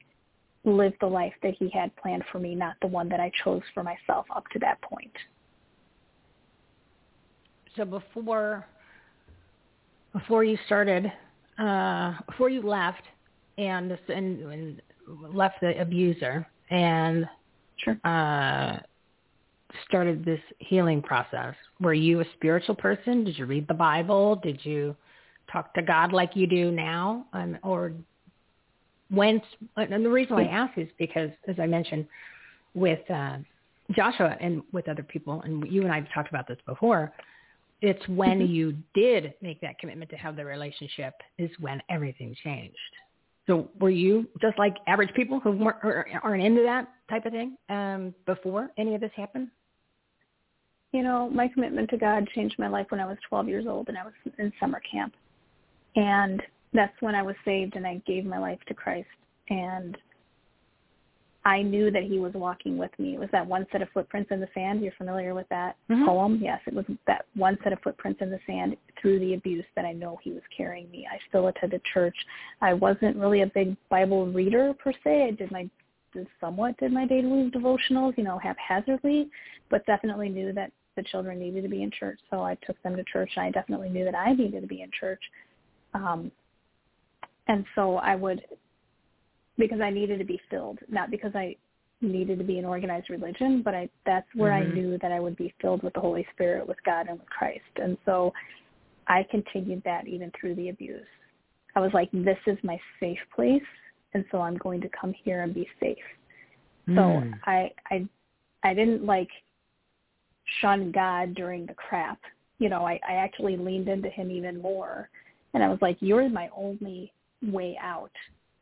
[SPEAKER 16] live the life that He had planned for me, not the one that I chose for myself up to that point.
[SPEAKER 5] So before before you started, uh, before you left and and, and left the abuser and
[SPEAKER 16] sure.
[SPEAKER 5] uh, started this healing process, were you a spiritual person? Did you read the Bible? Did you talk to God like you do now, um, or when? And the reason why I ask is because, as I mentioned, with uh, Joshua and with other people, and you and I have talked about this before. It's when you did make that commitment to have the relationship is when everything changed. So were you just like average people who weren't, aren't into that type of thing um, before any of this happened?
[SPEAKER 16] You know, my commitment to God changed my life when I was 12 years old and I was in summer camp. And that's when I was saved and I gave my life to Christ. And I knew that he was walking with me. It was that one set of footprints in the sand. You're familiar with that
[SPEAKER 5] Mhm.
[SPEAKER 16] poem? Yes, it was that one set of footprints in the sand through the abuse that I know he was carrying me. I still attended church. I wasn't really a big Bible reader per se. I did my somewhat did my daily devotionals, you know, haphazardly, but definitely knew that the children needed to be in church. So I took them to church. And I definitely knew that I needed to be in church. Um, and so I would, because I needed to be filled, not because I needed to be an organized religion, but I that's where
[SPEAKER 5] Mhm.
[SPEAKER 16] I knew that I would be filled with the Holy Spirit, with God and with Christ. And so I continued that even through the abuse. I was like, this is my safe place, and so I'm going to come here and be safe. So
[SPEAKER 5] Mm.
[SPEAKER 16] I I I didn't like shun God during the crap. You know, I, I actually leaned into him even more. And I was like, You're my only way out.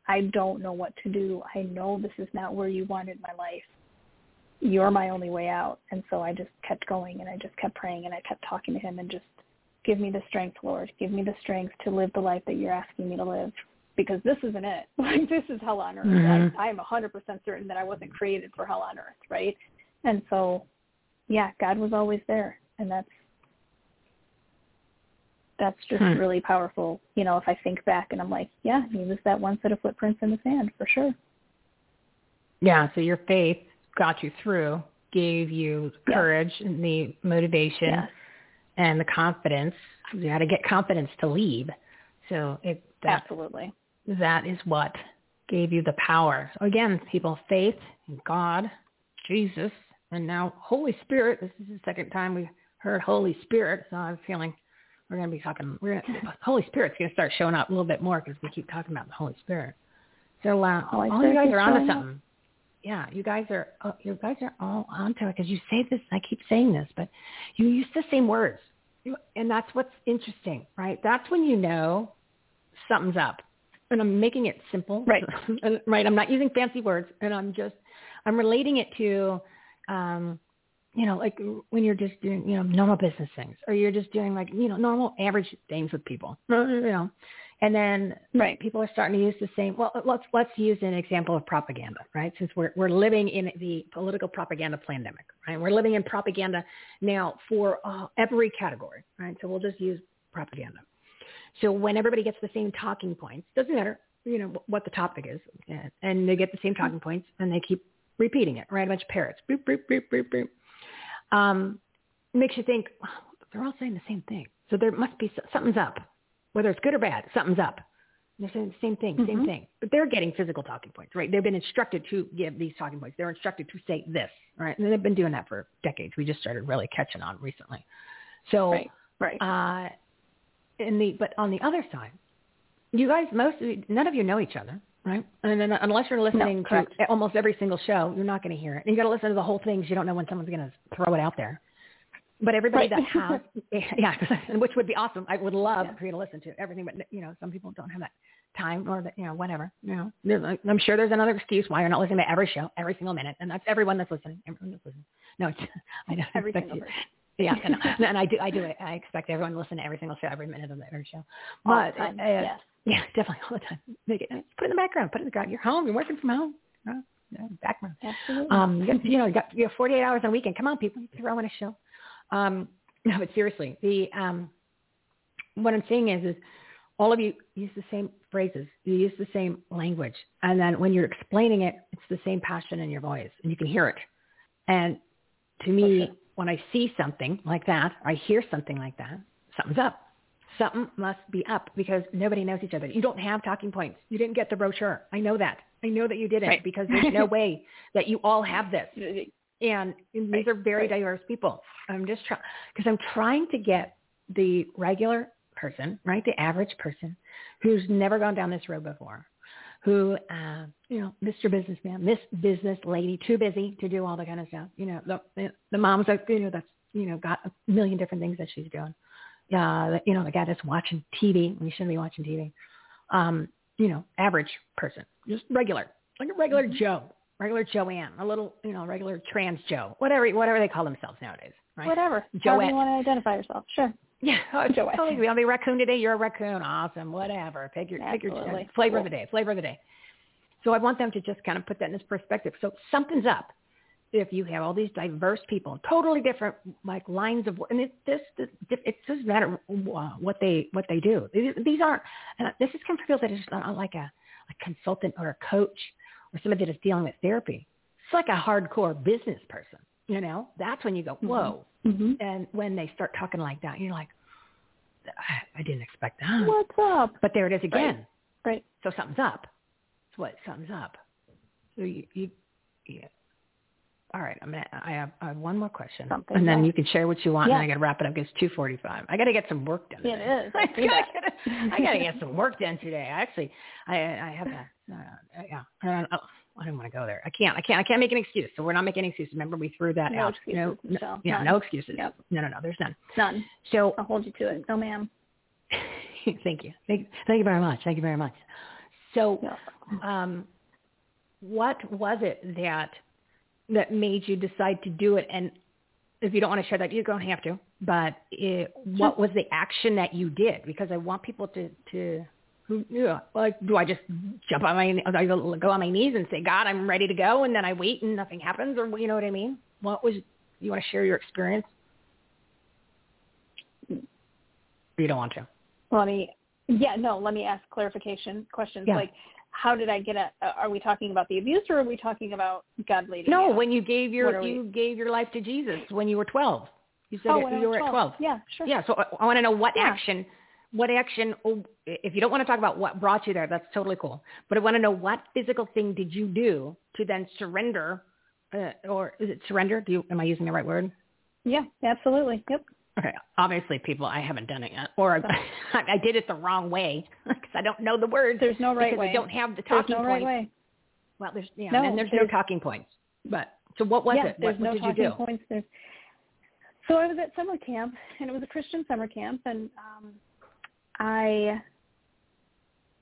[SPEAKER 16] I don't know what to do. I know this is not where you wanted my life. You're my only way out. And so I just kept going and I just kept praying and I kept talking to him and just give me the strength, Lord. Give me the strength to live the life that you're asking me to live. Because this isn't it. <laughs> Like this is hell on earth.
[SPEAKER 5] Mhm.
[SPEAKER 16] I, I am a hundred percent certain that I wasn't created for hell on earth, right? And so yeah, God was always there. And that's that's just
[SPEAKER 5] Hmm.
[SPEAKER 16] really powerful. You know, if I think back and I'm like, yeah, he was that one set of footprints in the sand for sure.
[SPEAKER 5] Yeah, so your faith got you through, gave you
[SPEAKER 16] Yeah.
[SPEAKER 5] courage and the motivation
[SPEAKER 16] Yes.
[SPEAKER 5] and the confidence. You had to get confidence to lead. So it that
[SPEAKER 16] Absolutely.
[SPEAKER 5] that is what gave you the power. So again, people, faith in God, Jesus, and now Holy Spirit. This is the second time we heard Holy Spirit, so I'm feeling we're going to be talking. We're gonna, Holy Spirit's going to start showing up a little bit more because we keep talking about the Holy Spirit. So uh,
[SPEAKER 16] Holy
[SPEAKER 5] all you guys are onto
[SPEAKER 16] showing up.
[SPEAKER 5] something. Yeah, you guys are. Uh, you guys are all onto it because you say this. I keep saying this, but you use the same words, You- and that's what's interesting, right? That's when you know something's up. And I'm making it simple.
[SPEAKER 16] Right. <laughs>
[SPEAKER 5] And- right. I'm not using fancy words and I'm just, I'm relating it to, um, you know, like when you're just doing, you know, normal business things or you're just doing like, you know, normal average things with people, <laughs> you know, and then
[SPEAKER 16] right.
[SPEAKER 5] people are starting to use the same, well, let's, let's use an example of propaganda, right? Since we're, we're living in the political propaganda pandemic, right? We're living in propaganda now for uh, every category, right? So we'll just use propaganda. So when everybody gets the same talking points, doesn't matter, you know, what the topic is, and- and they get the same talking points and they keep repeating it, right? A bunch of parrots, boop, boop, boop, boop, boop. Um, makes you think, wow, they're all saying the same thing. So there must be, something's up. Whether it's good or bad, something's up. They're saying the same thing, same
[SPEAKER 16] Mhm.
[SPEAKER 5] thing. But they're getting physical talking points, right? They've been instructed to give these talking points. They're instructed to say this, right? And they've been doing that for decades. We just started really catching on recently. So,
[SPEAKER 16] Right. Right.
[SPEAKER 5] uh, in the but on the other side, you guys most none of you know each other, right? And then unless you're listening
[SPEAKER 16] No,
[SPEAKER 5] to almost every single show, you're not going to hear it. And you got to listen to the whole thing 'cause you don't know when someone's going to throw it out there. But everybody
[SPEAKER 16] Right.
[SPEAKER 5] that <laughs> has, <laughs> yeah, <laughs> which would be awesome. I would love for you to listen to everything, but you know, some people don't have that time or that, you know, whatever. You know, I'm sure there's another excuse why you're not listening to every show, every single minute, and that's everyone that's listening. Everyone that's listening. No, it's, I don't
[SPEAKER 16] Every
[SPEAKER 5] expect
[SPEAKER 16] single
[SPEAKER 5] you.
[SPEAKER 16] person.
[SPEAKER 5] Yeah, and, and I do. I do it. I expect everyone to listen to every single show, every minute of every show. But
[SPEAKER 16] time,
[SPEAKER 5] uh,
[SPEAKER 16] yes.
[SPEAKER 5] yeah, <laughs> definitely all the time. Make it put it in the background. Put it in the background. You're home. You're working from home. Yeah, background.
[SPEAKER 16] Absolutely.
[SPEAKER 5] Um, you, got, you know, you got you have 48 hours on a weekend. Come on, people, throw in a show. Um, no, but seriously, the um, what I'm saying is, is all of you use the same phrases. You use the same language, and then when you're explaining it, it's the same passion in your voice, and you can hear it. And to me, when I see something like that, or I hear something like that, something's up. Something must be up because nobody knows each other. You don't have talking points. You didn't get the brochure. I know that. I know that you didn't
[SPEAKER 16] Right.
[SPEAKER 5] because there's no <laughs> way that you all have this. And these are very diverse people. I'm just trying because I'm trying to get the regular person, right, the average person, who's never gone down this road before, who, uh, you know, Mr. Businessman, Miss Business Lady, too busy to do all the kind of stuff. You know, the the mom's like, you know, that's you know got a million different things that she's doing. Yeah, the, you know, the guy that's watching TV when you shouldn't be watching TV. Um, you know, average person, just regular, like a regular Joe, regular Joanne, a little, you know, regular trans Joe, whatever, whatever they call themselves nowadays, right?
[SPEAKER 16] Whatever. However
[SPEAKER 5] Joette.
[SPEAKER 16] you want to identify yourself. Sure.
[SPEAKER 5] Yeah, <laughs> oh,
[SPEAKER 16] Joanne.
[SPEAKER 5] totally. You want to be a raccoon today? You're a raccoon. Awesome. Whatever. Pick your, pick your flavor of the day. Flavor of the day. So I want them to just kind of put that in this perspective. So something's up if you have all these diverse people, totally different like lines of work, and it, this, this it doesn't matter uh, what they what they do. These, these aren't. Uh, this is kind of feels that it's not like a, a consultant or a coach or somebody that is dealing with therapy. It's like a hardcore business person. You know, that's when you go whoa.
[SPEAKER 16] Mm-hmm.
[SPEAKER 5] And when they start talking like that, you're like, I, I didn't expect that.
[SPEAKER 16] What's up?
[SPEAKER 5] But there it is again.
[SPEAKER 16] Right.
[SPEAKER 5] So something's up. It's what something's up. So you, you yeah. All right, I'm gonna. I have, I have one more question,
[SPEAKER 16] Something's
[SPEAKER 5] and then you can share what you want,
[SPEAKER 16] Yeah.
[SPEAKER 5] and I got to wrap it up. because It's two forty-five. I got to get some work done.
[SPEAKER 16] It is. <laughs>
[SPEAKER 5] I
[SPEAKER 16] I
[SPEAKER 5] gotta, get some work done today. I Actually, I I have a uh, yeah. I don't, oh, I don't want to go there. I can't. I can't. I can't make an excuse. So we're not making excuses. Remember, we threw that
[SPEAKER 16] No
[SPEAKER 5] out.
[SPEAKER 16] excuses,
[SPEAKER 5] no, no, yeah,
[SPEAKER 16] None.
[SPEAKER 5] no excuses.
[SPEAKER 16] Yep.
[SPEAKER 5] No, no, no. There's none.
[SPEAKER 16] None.
[SPEAKER 5] So
[SPEAKER 16] I'll hold you to it. No, ma'am. <laughs>
[SPEAKER 5] thank you. Thank, thank you very much. Thank you very much. So, um, what was it that that made you decide to do it? And if you don't want to share that, you don't have to. But it, what was the action that you did? Because I want people to to who yeah, like do I just jump on my I go on my knees and say God I'm ready to go and then I wait and nothing happens or you know what I mean? What was you want to share your experience? Or you don't want to.
[SPEAKER 16] Let me. Yeah. No. Let me ask clarification questions.
[SPEAKER 5] Yeah.
[SPEAKER 16] Like, how did I get at? Uh, are we talking about the abuse, or are we talking about God leading?
[SPEAKER 5] No,
[SPEAKER 16] you?
[SPEAKER 5] when you gave your
[SPEAKER 16] are we-
[SPEAKER 5] you gave your life to Jesus when you were twelve. You said
[SPEAKER 16] Oh,
[SPEAKER 5] it-
[SPEAKER 16] when
[SPEAKER 5] you were at
[SPEAKER 16] 12.
[SPEAKER 5] twelve.
[SPEAKER 16] Yeah, sure.
[SPEAKER 5] Yeah, so I, I want to know what
[SPEAKER 16] Yeah.
[SPEAKER 5] action, what action. oh, If you don't want to talk about what brought you there, that's totally cool. But I want to know what physical thing did you do to then surrender, uh, or is it surrender? Do you am I using the right word?
[SPEAKER 16] Yeah. Absolutely. Yep.
[SPEAKER 5] Okay, obviously, people, I haven't done it yet, or <laughs> I, I did it the wrong way <laughs> because I don't know the words.
[SPEAKER 16] There's no right
[SPEAKER 5] because
[SPEAKER 16] way.
[SPEAKER 5] I don't have the
[SPEAKER 16] There's
[SPEAKER 5] talking
[SPEAKER 16] no right
[SPEAKER 5] points.
[SPEAKER 16] way.
[SPEAKER 5] Well, there's yeah,
[SPEAKER 16] No,
[SPEAKER 5] and there's, no talking points. But so what was it?
[SPEAKER 16] There's
[SPEAKER 5] What, what
[SPEAKER 16] no
[SPEAKER 5] did you
[SPEAKER 16] talking
[SPEAKER 5] do?
[SPEAKER 16] points. There's. So I was at summer camp, and it was a Christian summer camp, and um, I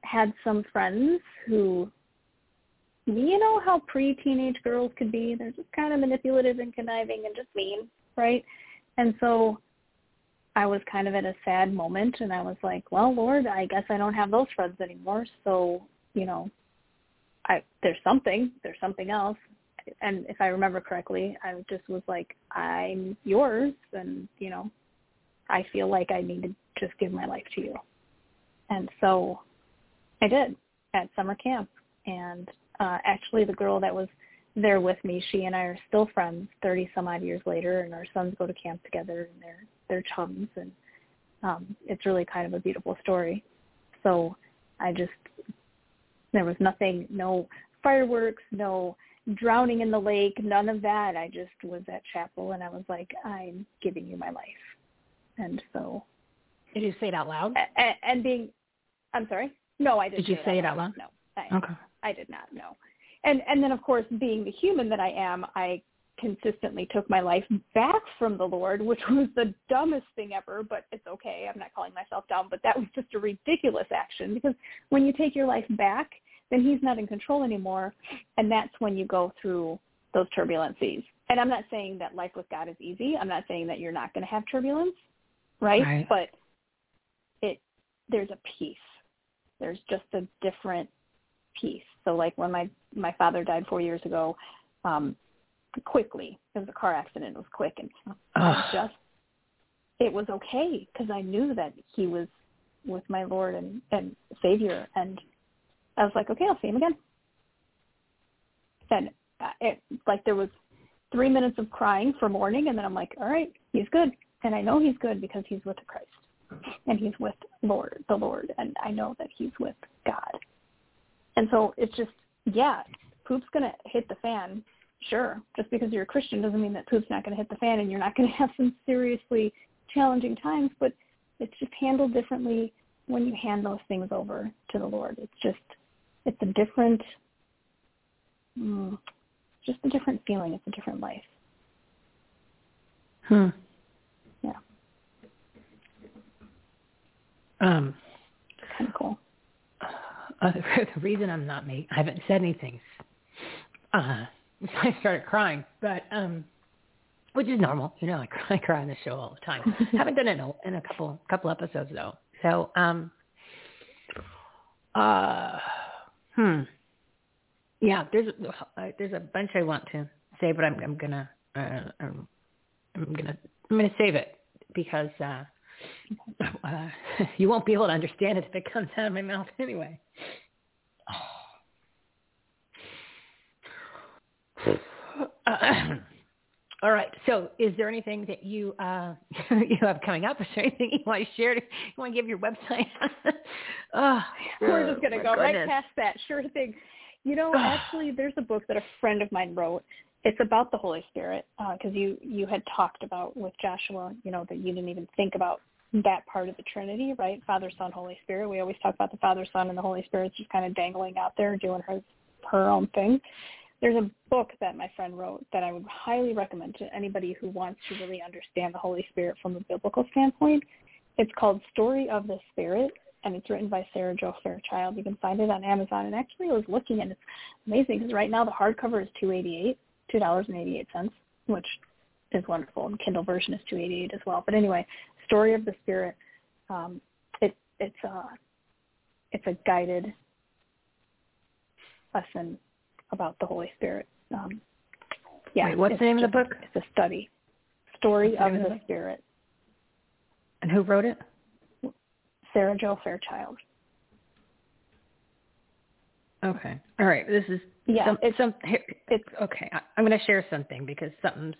[SPEAKER 16] had some friends who, you know, how pre-teenage girls could be. They're just kind of manipulative and conniving and just mean, right? And so I was kind of at a sad moment, and I was like, well, Lord, I guess I don't have those friends anymore. So, you know, I there's something, there's something else and if I remember correctly, I just was like, I'm yours, and you know, I feel like I need to just give my life to you. And so I did at summer camp. And uh, actually, the girl that was there with me, she and I are still friends, thirty some odd years later, and our sons go to camp together, and they're they're chums, and um, it's really kind of a beautiful story. So I just there was nothing, no fireworks, no drowning in the lake, none of that. I just was at chapel and I was like, I'm giving you my life. And so.
[SPEAKER 5] Did you say it out loud?
[SPEAKER 16] And, and being, I'm sorry? No, I didn't
[SPEAKER 5] Did you say it
[SPEAKER 16] out
[SPEAKER 5] out loud?
[SPEAKER 16] No. I,
[SPEAKER 5] Okay.
[SPEAKER 16] I did not know. And and then of course, being the human that I am, I consistently took my life back from the Lord, which <laughs> was the dumbest thing ever, but it's okay. I'm not calling myself dumb, but that was just a ridiculous action because when you take your life back, then he's not in control anymore, and that's when you go through those turbulent seas. And I'm not saying that life with God is easy. I'm not saying that you're not going to have turbulence, right?
[SPEAKER 5] Right.
[SPEAKER 16] But it there's a peace. There's just a different peace. So like when my my father died 4 years ago, um quickly. It was a car accident. It was quick and I just it was okay because I knew that he was with my Lord and and Savior and I was like, okay, I'll see him again. And uh, it like there was three minutes of crying for mourning, and then I'm like, all right, he's good, and I know he's good because he's with Christ, and he's with Lord, the Lord, and I know that he's with God. And so it's just, yeah, poop's gonna hit the fan, sure. Just because you're a Christian doesn't mean that poop's not gonna hit the fan, and you're not gonna <laughs> have some seriously challenging times, but it's just handled differently when you hand those things over to the Lord. It's just, it's a different, mm, just a different feeling. It's a different life.
[SPEAKER 5] Hmm.
[SPEAKER 16] Yeah.
[SPEAKER 5] Um,
[SPEAKER 16] kind of cool.
[SPEAKER 5] Uh, <laughs> the reason I'm not me, I haven't said anything. Uh, <laughs> I started crying, but um, which is normal, you know. I cry, <laughs> I cry on the show all the time. haven't done it in a, in a couple couple episodes though. So um, uh, hmm. Yeah, there's uh, there's a bunch I want to say, but I'm I'm gonna uh, I'm, I'm gonna I'm gonna save it because uh, <laughs> uh, <laughs> you won't be able to understand it if it comes out of my mouth <laughs> anyway. <sighs> Uh, <clears throat> all right. So, is there anything that you uh, you have coming up? Is there anything you want to share? You want to give your website? oh,
[SPEAKER 16] We're just gonna go right past that. Sure thing. You know, <sighs> actually, there's a book that a friend of mine wrote. It's about the Holy Spirit because you you had talked about with Joshua, you know, that you didn't even think about that part of the Trinity, right? Father, Son, Holy Spirit. We always talk about the Father, Son, and the Holy Spirit's just kind of dangling out there doing her her own thing. There's a book that my friend wrote that I would highly recommend to anybody who wants to really understand the Holy Spirit from a biblical standpoint. It's called Story of the Spirit, and it's written by Sarah Jo Fairchild. You can find it on Amazon. And actually, I was looking, and it's amazing because right now the hardcover is two eighty eight, two dollars and eighty eight cents, which is wonderful. And Kindle version is two eighty eight as well. But anyway, Story of the Spirit. Um, it it's a it's a guided lesson about the Holy Spirit. Um, yeah.
[SPEAKER 5] Wait, what's the name of the book?
[SPEAKER 16] It's a study. Story
[SPEAKER 5] What's
[SPEAKER 16] of the
[SPEAKER 5] the?
[SPEAKER 16] Spirit.
[SPEAKER 5] And who wrote it?
[SPEAKER 16] Sarah Jo Fairchild.
[SPEAKER 5] Okay. All right. This is
[SPEAKER 16] Yeah,
[SPEAKER 5] some,
[SPEAKER 16] it's
[SPEAKER 5] some here, it's okay. I, I'm going to share something because something's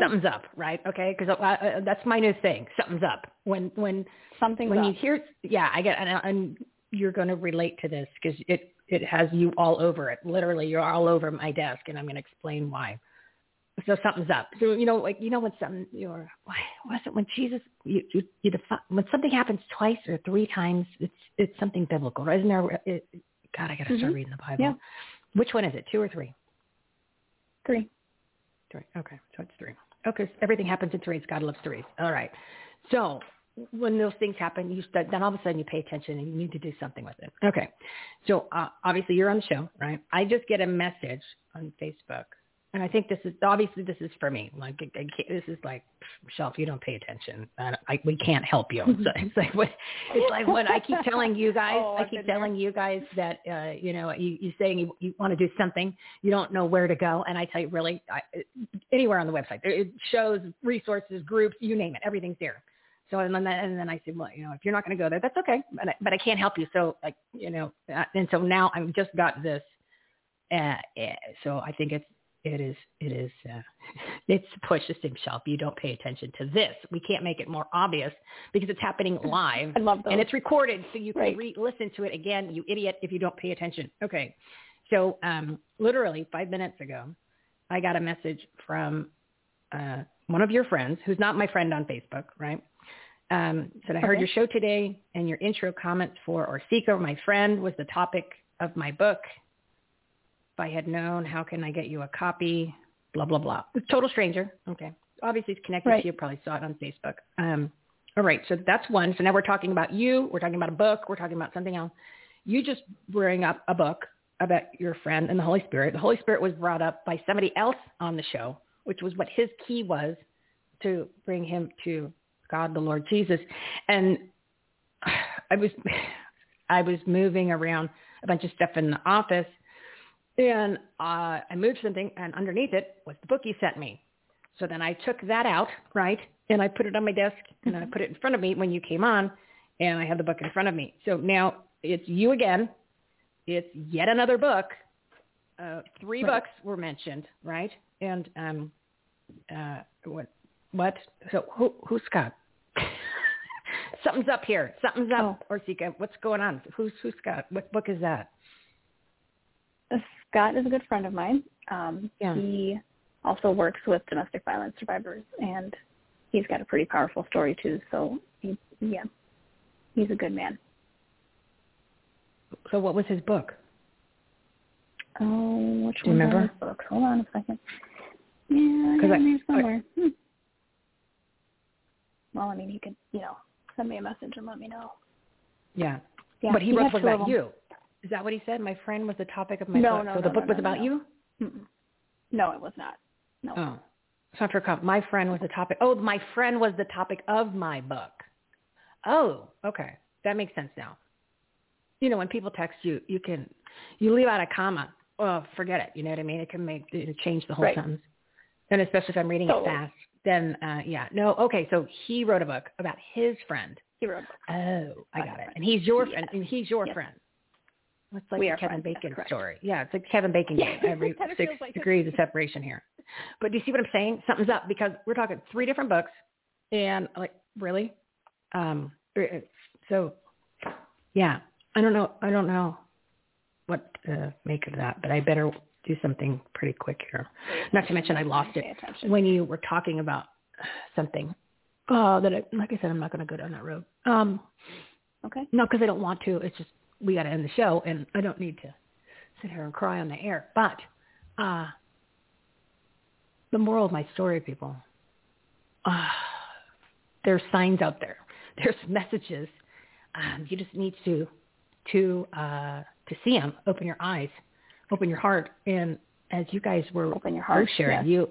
[SPEAKER 5] something's up, right? Okay, because uh, that's my new thing. Something's up when when
[SPEAKER 16] something
[SPEAKER 5] when
[SPEAKER 16] up.
[SPEAKER 5] you hear yeah, I get and, and you're going to relate to this because it it has you all over it. Literally, you're all over my desk, and I'm going to explain why. So something's up. So you know, like you know, when something you're why was it when Jesus you you, you defi- when something happens twice or three times, it's it's something biblical, right? isn't there? It, God, I got to start
[SPEAKER 16] Mhm.
[SPEAKER 5] reading the Bible.
[SPEAKER 16] Yeah.
[SPEAKER 5] Which one is it? Two or three?
[SPEAKER 16] Three.
[SPEAKER 5] Three. Okay, so it's three. Okay, so everything happens in threes. God loves threes. All right. So when those things happen, you start, then all of a sudden you pay attention and you need to do something with it. Okay. So uh, obviously you're on the show, right? I just get a message on Facebook, and I think this is obviously this is for me. Like I, I this is like shelf. you don't pay attention, I, I, we can't help you. So it's like what it's like when I keep telling you <laughs> guys,
[SPEAKER 16] Oh,
[SPEAKER 5] I keep telling you guys that uh, you know you you saying you, you want to do something, you don't know where to go, and I tell you really, I, anywhere on the website, it shows resources, groups, you name it, everything's there. So and then and then I said, well, you know, if you're not going to go there, that's okay, but I, but I can't help you. So like you know, uh, and so now I've just got this. Uh, uh, so I think it's it is it is uh, <laughs> it's a push say, Michele, if you don't pay attention to this, we can't make it more obvious because it's happening <laughs> live
[SPEAKER 16] I love those.
[SPEAKER 5] and it's recorded, so you can re- listen to it again. You idiot! If you don't pay attention. Okay, so um, literally five minutes ago, I got a message from uh, one of your friends, who's not my friend on Facebook, right? Um, said I heard
[SPEAKER 16] Okay.
[SPEAKER 5] your show today, and your intro comments for Orsika, my friend, was the topic of my book. I had known, how can I get you a copy? Blah blah blah. Total stranger. Okay. Obviously, it's connected
[SPEAKER 16] Right.
[SPEAKER 5] to you. Probably saw it on Facebook. Um, all right. So that's one. So now we're talking about you. We're talking about a book. We're talking about something else. You just bring up a book about your friend and the Holy Spirit. The Holy Spirit was brought up by somebody else on the show, which was what his key was to bring him to God, the Lord Jesus. And <sighs> I was, <sighs> I was moving around a bunch of stuff in the office, and uh, I moved something, and underneath it was the book you sent me. So then I took that out, right, and I put it on my desk, and then I put it in front of me when you came on, and I had the book in front of me. So now it's you again. It's yet another book. Uh, three
[SPEAKER 16] Right.
[SPEAKER 5] books were mentioned, right? And um, uh, what? What? So who? Who's Scott? <laughs> Something's up here. Something's up, Orsika. What's going on? Who's who's Scott? What book is that?
[SPEAKER 16] Scott is a good friend of mine. Um,
[SPEAKER 5] Yeah.
[SPEAKER 16] He also works with domestic violence survivors, and he's got a pretty powerful story too. So, he, yeah, he's a good man.
[SPEAKER 5] So what was his book?
[SPEAKER 16] Oh, which
[SPEAKER 5] Do you remember?
[SPEAKER 16] his book? Hold on a second. Yeah, I got
[SPEAKER 5] I-
[SPEAKER 16] somewhere. Hmm. Well, I mean, he could, you know, send me a message and let me know.
[SPEAKER 5] Yeah.
[SPEAKER 16] Yeah,
[SPEAKER 5] but he,
[SPEAKER 16] he
[SPEAKER 5] wrote
[SPEAKER 16] has
[SPEAKER 5] the book about you. Is that what he said? My friend was the topic of my
[SPEAKER 16] No,
[SPEAKER 5] book.
[SPEAKER 16] no,
[SPEAKER 5] so
[SPEAKER 16] no,
[SPEAKER 5] the book was about you?
[SPEAKER 16] Mm-mm. No, it was not. No.
[SPEAKER 5] Oh. For comp. My friend was the topic. Oh, my friend was the topic of my book. Oh, okay. That makes sense now. You know, when people text you, you can, you leave out a comma. Oh, forget it. You know what I mean? It can make, it change the whole
[SPEAKER 16] Right.
[SPEAKER 5] sentence. And especially if I'm reading
[SPEAKER 16] Totally.
[SPEAKER 5] it fast, then, uh, yeah. No, okay. So he wrote a book about his friend.
[SPEAKER 16] He wrote a book.
[SPEAKER 5] Oh, I got it.
[SPEAKER 16] friend.
[SPEAKER 5] And he's your
[SPEAKER 16] Yes.
[SPEAKER 5] friend. And he's your
[SPEAKER 16] Yes.
[SPEAKER 5] friend. It's like
[SPEAKER 16] We are
[SPEAKER 5] Kevin
[SPEAKER 16] friends,
[SPEAKER 5] Bacon story. Yeah, it's like Kevin Bacon
[SPEAKER 16] Yeah,
[SPEAKER 5] game. Every <laughs> six
[SPEAKER 16] like it.
[SPEAKER 5] degrees of <laughs> separation here. But do you see what I'm saying? Something's up because we're talking three different books, and like really, um, so yeah, I don't know. I don't know what to make of that, but I better do something pretty quick here. Not to mention I lost it when you were talking about something. Oh, that I, like I said, I'm not going to go down that road. Um,
[SPEAKER 16] Okay.
[SPEAKER 5] no, because I don't want to. It's just we got to end the show, and I don't need to sit here and cry on the air. But uh, the moral of my story, people, uh, there's signs out there. <laughs> There's messages. Um, you just need to to uh, to see them. Open your eyes, open your heart, and as you guys were
[SPEAKER 16] Open your heart,
[SPEAKER 5] sharing,
[SPEAKER 16] yes.
[SPEAKER 5] you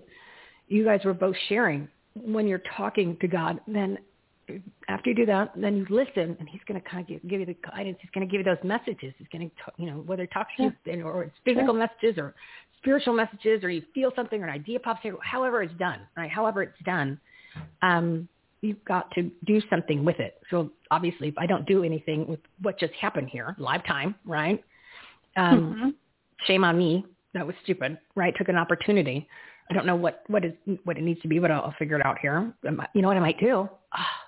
[SPEAKER 5] you guys were both sharing when you're talking to God. Then after you do that, then you listen, and He's going to kind of give, give you the guidance. He's going to give you those messages. He's going to, you know, whether it talks to you or it's physical messages or spiritual messages, or you feel something or an idea pops here. However it's done, right? However it's done, um, you've got to do something with it. So obviously, if I don't do anything with what just happened here, live time, right? Um,
[SPEAKER 16] Mhm.
[SPEAKER 5] Shame on me. That was stupid, right? Took an opportunity. I don't know what what is what it needs to be, but I'll, I'll figure it out here. I You know what I might do? Ah,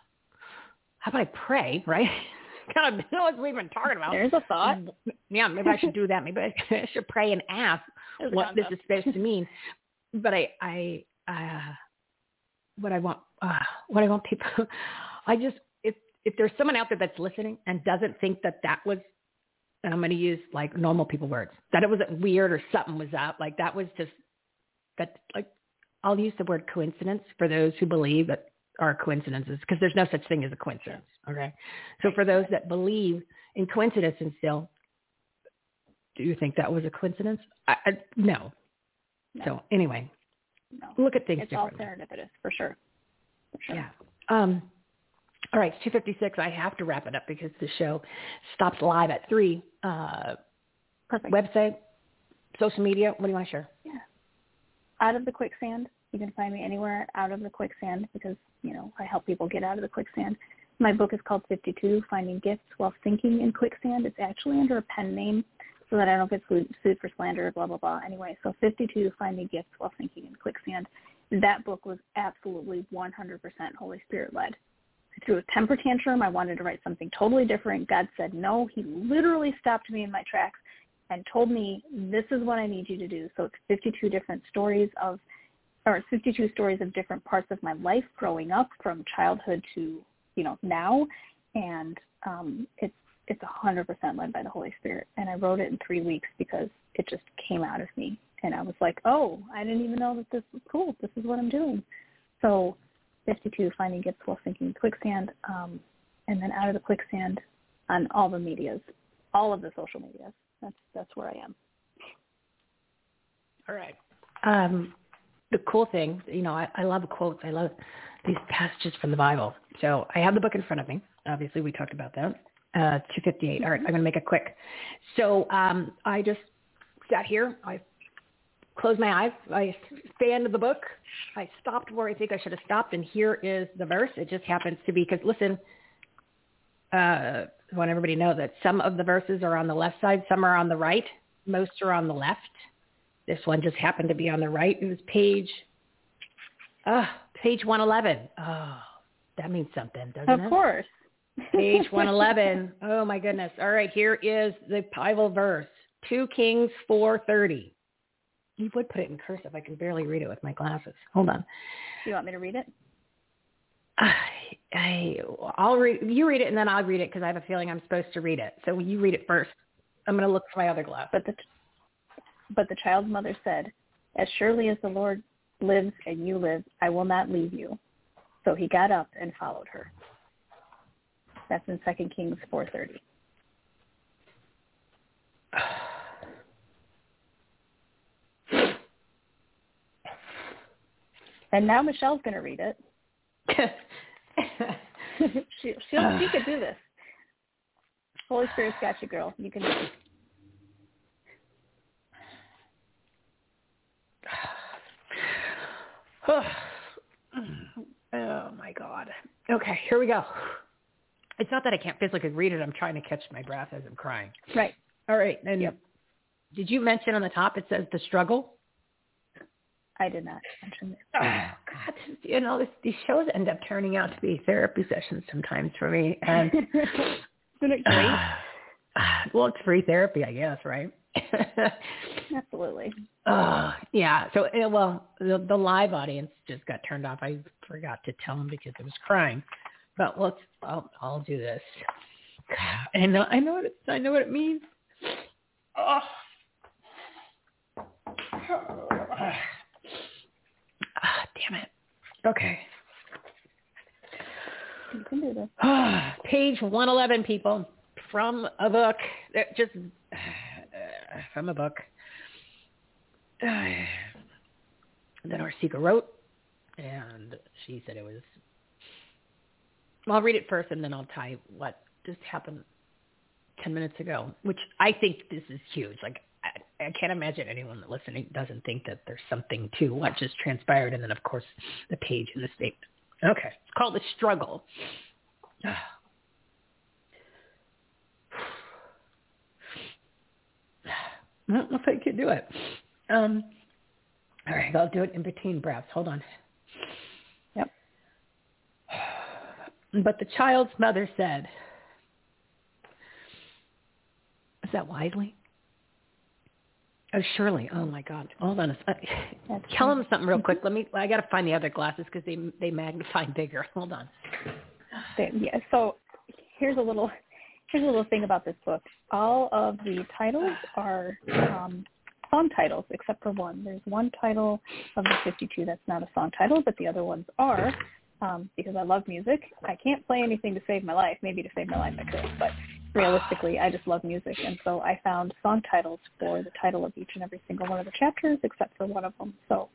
[SPEAKER 5] how about I pray, right? <laughs> kind of knows what we've been talking about.
[SPEAKER 16] There's a thought.
[SPEAKER 5] Yeah, maybe I should do that. Maybe I <laughs> should pray and ask
[SPEAKER 16] There's
[SPEAKER 5] what this is supposed to mean. But I, I, uh, what I want, uh, what I want people, <laughs> I just, if if there's someone out there that's listening and doesn't think that that was, and I'm going to use like normal people words, that it wasn't weird or something was up, like that was just that, like I'll use the word coincidence for those who believe that are coincidences because there's no such thing as a coincidence. Okay, so for those that believe in coincidences and still, do you think that was a coincidence? I, I, no.
[SPEAKER 16] No.
[SPEAKER 5] So anyway,
[SPEAKER 16] No.
[SPEAKER 5] look at things
[SPEAKER 16] It's all serendipitous for sure. For sure.
[SPEAKER 5] Yeah. Um, all right, it's 256. I have to wrap it up because the show stops live at 3. Uh,
[SPEAKER 16] Perfect.
[SPEAKER 5] website, social media. What do you want to share?
[SPEAKER 16] Yeah. Out of the quicksand. You can find me anywhere out of the quicksand because, you know, I help people get out of the quicksand. My book is called 52, Finding Gifts While Sinking in Quicksand. It's actually under a pen name so that I don't get sued, for slander, blah, blah, blah. Anyway, so 52, Finding Gifts While Sinking in Quicksand. That book was absolutely 100% Holy Spirit led. I threw a temper tantrum. I wanted to write something totally different. God said no. He literally stopped me in my tracks and told me, this is what I need you to do. So it's 52 different stories of, or 52 stories of different parts of my life growing up from childhood to, you know, now. And um, it's, it's 100% led by the Holy Spirit. And I wrote it in three weeks because it just came out of me. And I was like, oh, I didn't even know that this was cool. This is what I'm doing. So 52, Finding Gifts While Sinking Quicksand, um, and then Out of the Quicksand on all the medias, all of the social medias. That's that's where I am.
[SPEAKER 5] All right. Um, the cool thing, you know, I, I love quotes. I love these passages from the Bible. So I have the book in front of me. Obviously, we talked about that. Uh, 258. All right, I'm going to make it quick. So um, I just sat here. I closed my eyes. I scanned the book. I stopped where I think I should have stopped, and here is the verse. It just happens to be because listen, uh, I want everybody to know that some of the verses are on the left side, some are on the right, most are on the left. This one just happened to be on the right. It was page, uh, page 111. Oh, that means something, doesn't
[SPEAKER 16] of
[SPEAKER 5] it?
[SPEAKER 16] Of course.
[SPEAKER 5] page <laughs> 111. Oh my goodness. All right, here is the Bible verse. 2 Kings 4:30. You would put it in cursive. I can barely read it with my glasses. Hold on.
[SPEAKER 16] Do you want me to read it?
[SPEAKER 5] I, I I'll read. You read it, and then I'll read it because I have a feeling I'm supposed to read it. So you read it first. I'm going to look for my other glass.
[SPEAKER 16] But the but the child's mother said, "As surely as the Lord lives and you live, I will not leave you." So he got up and followed her. That's in Second Kings 4:30. <sighs> And now Michele's going to read it. <laughs> <laughs> she she'll, she could do this. Holy Spirit's got you, girl. You can do it. <sighs>
[SPEAKER 5] oh my God. Okay, here we go. It's not that I can't physically read it. I'm trying to catch my breath as I'm crying.
[SPEAKER 16] Right.
[SPEAKER 5] All right. And
[SPEAKER 16] yep.
[SPEAKER 5] did you mention on the top it says the struggle?
[SPEAKER 16] I did not mention it. <sighs>
[SPEAKER 5] Oh God! You know, this, these shows end up turning out to be therapy sessions sometimes for me. And <laughs>
[SPEAKER 16] isn't it great? <sighs>
[SPEAKER 5] well, it's free therapy, I guess, right?
[SPEAKER 16] Absolutely. <laughs>
[SPEAKER 5] Uh, yeah. So, well, the, the live audience just got turned off. I forgot to tell them because it was crying. But let's. I'll, I'll do this. <sighs> I know. I know what it, I know what it means. Oh. <sighs> Ah, damn it. Okay.
[SPEAKER 16] You can do this. <sighs>
[SPEAKER 5] Page 111, people, from a book. Just uh, from a book <sighs> that Orsika wrote. And she said it was... Well, I'll read it first, and then I'll tell you what just happened 10 minutes ago, which I think this is huge. Like, I, I can't imagine anyone listening doesn't think that there's something to what just transpired, and then of course the page in the statement. Okay, it's called the struggle. <sighs> Ah. I don't know if I can do it. Um, all right, I'll do it in between breaths. Hold on.
[SPEAKER 16] Yep. <sighs>
[SPEAKER 5] But the child's mother said, "Is that wisely?" Oh, Shirley. Oh my God. Hold on. A, uh, <laughs> tell him something real quick. Let me. I got to find the other glasses because they they magnify bigger. <laughs> Hold on.
[SPEAKER 16] Yeah. So here's a little here's a little thing about this book. All of the titles are um, song titles except for one. There's one title of the 52 that's not a song title, but the other ones are. Um, because I love music. I can't play anything to save my life. Maybe to save my life I could, but realistically, I just love music, and so I found song titles for the title of each and every single one of the chapters, except for one of them. So,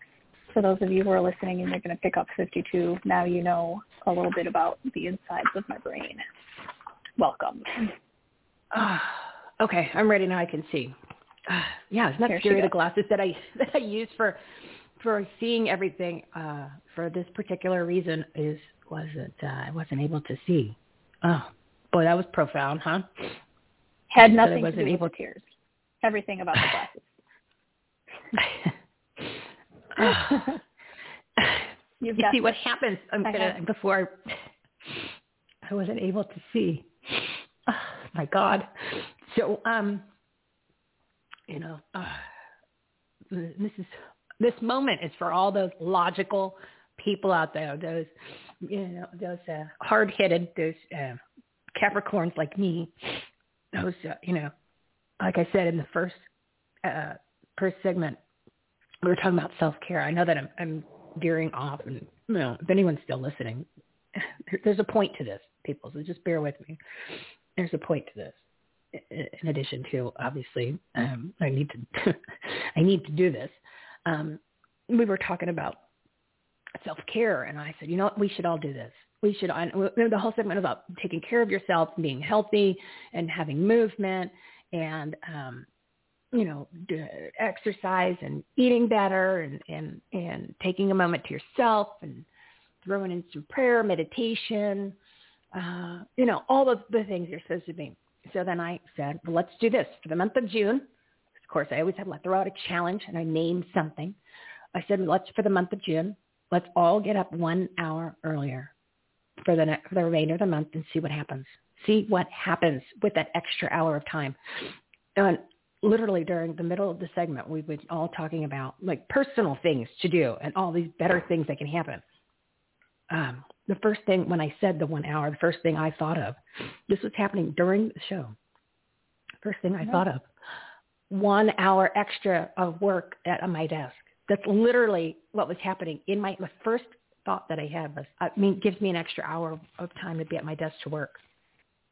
[SPEAKER 16] for those of you who are listening and you're going to pick up 52, now you know a little bit about the insides of my brain. Welcome.
[SPEAKER 5] Uh, okay, I'm ready now. I can see. Uh, yeah, isn't that
[SPEAKER 16] Here
[SPEAKER 5] scary? The glasses that I <laughs> that I use for for seeing everything uh, for this particular reason is wasn't uh, I wasn't able to see. Oh boy, that was profound, huh?
[SPEAKER 16] Had nothing
[SPEAKER 5] wasn't
[SPEAKER 16] to do
[SPEAKER 5] able
[SPEAKER 16] with tears. Everything about the glasses. <laughs> <laughs>
[SPEAKER 5] You see what happens. I'm
[SPEAKER 16] I
[SPEAKER 5] gonna
[SPEAKER 16] have-
[SPEAKER 5] before I wasn't able to see. Oh, <sighs> my God. So um, you know, uh, this is this moment is for all those logical people out there. Those you know those uh, hard-headed those uh, Capricorns like me. Those uh, you know, like I said in the first uh, first segment, we were talking about self care. I know that I'm, I'm veering off, and you know, if anyone's still listening, <sighs> there's a point to this, people. So just bear with me. There's a point to this. In addition to obviously, um, I need to <laughs> I need to do this. Um, we were talking about self care, and I said, you know what, we should all do this. We should. I, the whole segment was about taking care of yourself, being healthy, and having movement, and um, you know, exercise and eating better, and and and taking a moment to yourself, and throwing in some prayer, meditation, uh, you know, all of the things you're supposed to be. So then I said, well, let's do this for the month of June. Of course, I always have to throw out a challenge, and I named something. I said, let's for the month of June, let's all get up one hour earlier for the for the remainder of the month and see what happens. See what happens with that extra hour of time. And literally during the middle of the segment, we were all talking about like personal things to do and all these better things that can happen um, the first thing when I said the one hour, the first thing I thought of, this was happening during the show. First thing I mm-hmm. thought of, one hour extra of work at my desk. That's literally what was happening in my, the first thought that I had was, I mean, gives me an extra hour of time to be at my desk to work,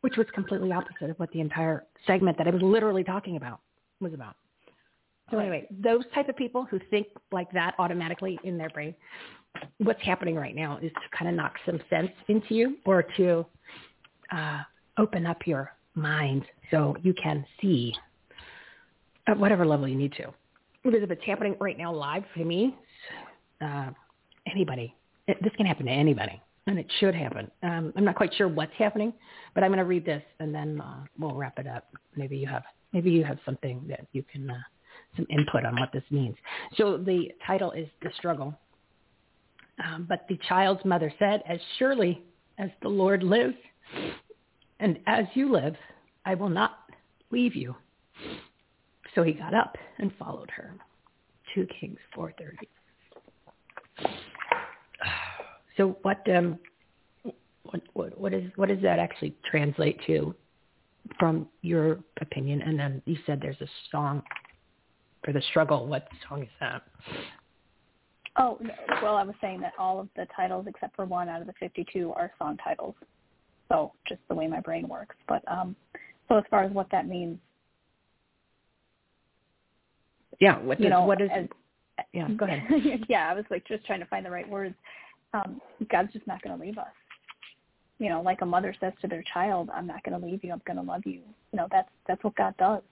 [SPEAKER 5] which was completely opposite of what the entire segment that I was literally talking about was about. So anyway, those type of people who think like that automatically in their brain, what's happening right now is to kind of knock some sense into you or to uh, open up your mind so you can see at whatever level you need to. Because if it's happening right now live for me, uh, anybody, it, this can happen to anybody, and it should happen. Um, I'm not quite sure what's happening, but I'm going to read this and then uh, we'll wrap it up. Maybe you have maybe you have something that you can uh, some input on what this means. So the title is the struggle um, but the child's mother said, as surely as the Lord lives and as you live, I will not leave you. So he got up and followed her. 2 Kings 4.30. So what, um, what, what, what, is, what does that actually translate to from your opinion? And then you said there's a song for the struggle. What song is that?
[SPEAKER 16] Oh, no. well, I was saying that all of the titles except for one out of the 52 are song titles. So just the way my brain works. But um, so as far as what that means,
[SPEAKER 5] yeah, what does,
[SPEAKER 16] you know,
[SPEAKER 5] what is
[SPEAKER 16] as,
[SPEAKER 5] yeah, go ahead. <laughs>
[SPEAKER 16] yeah, I was like just trying to find the right words. Um, God's just not going to leave us. You know, like a mother says to their child, "I'm not going to leave you. I'm going to love you." You know, that's that's what God does.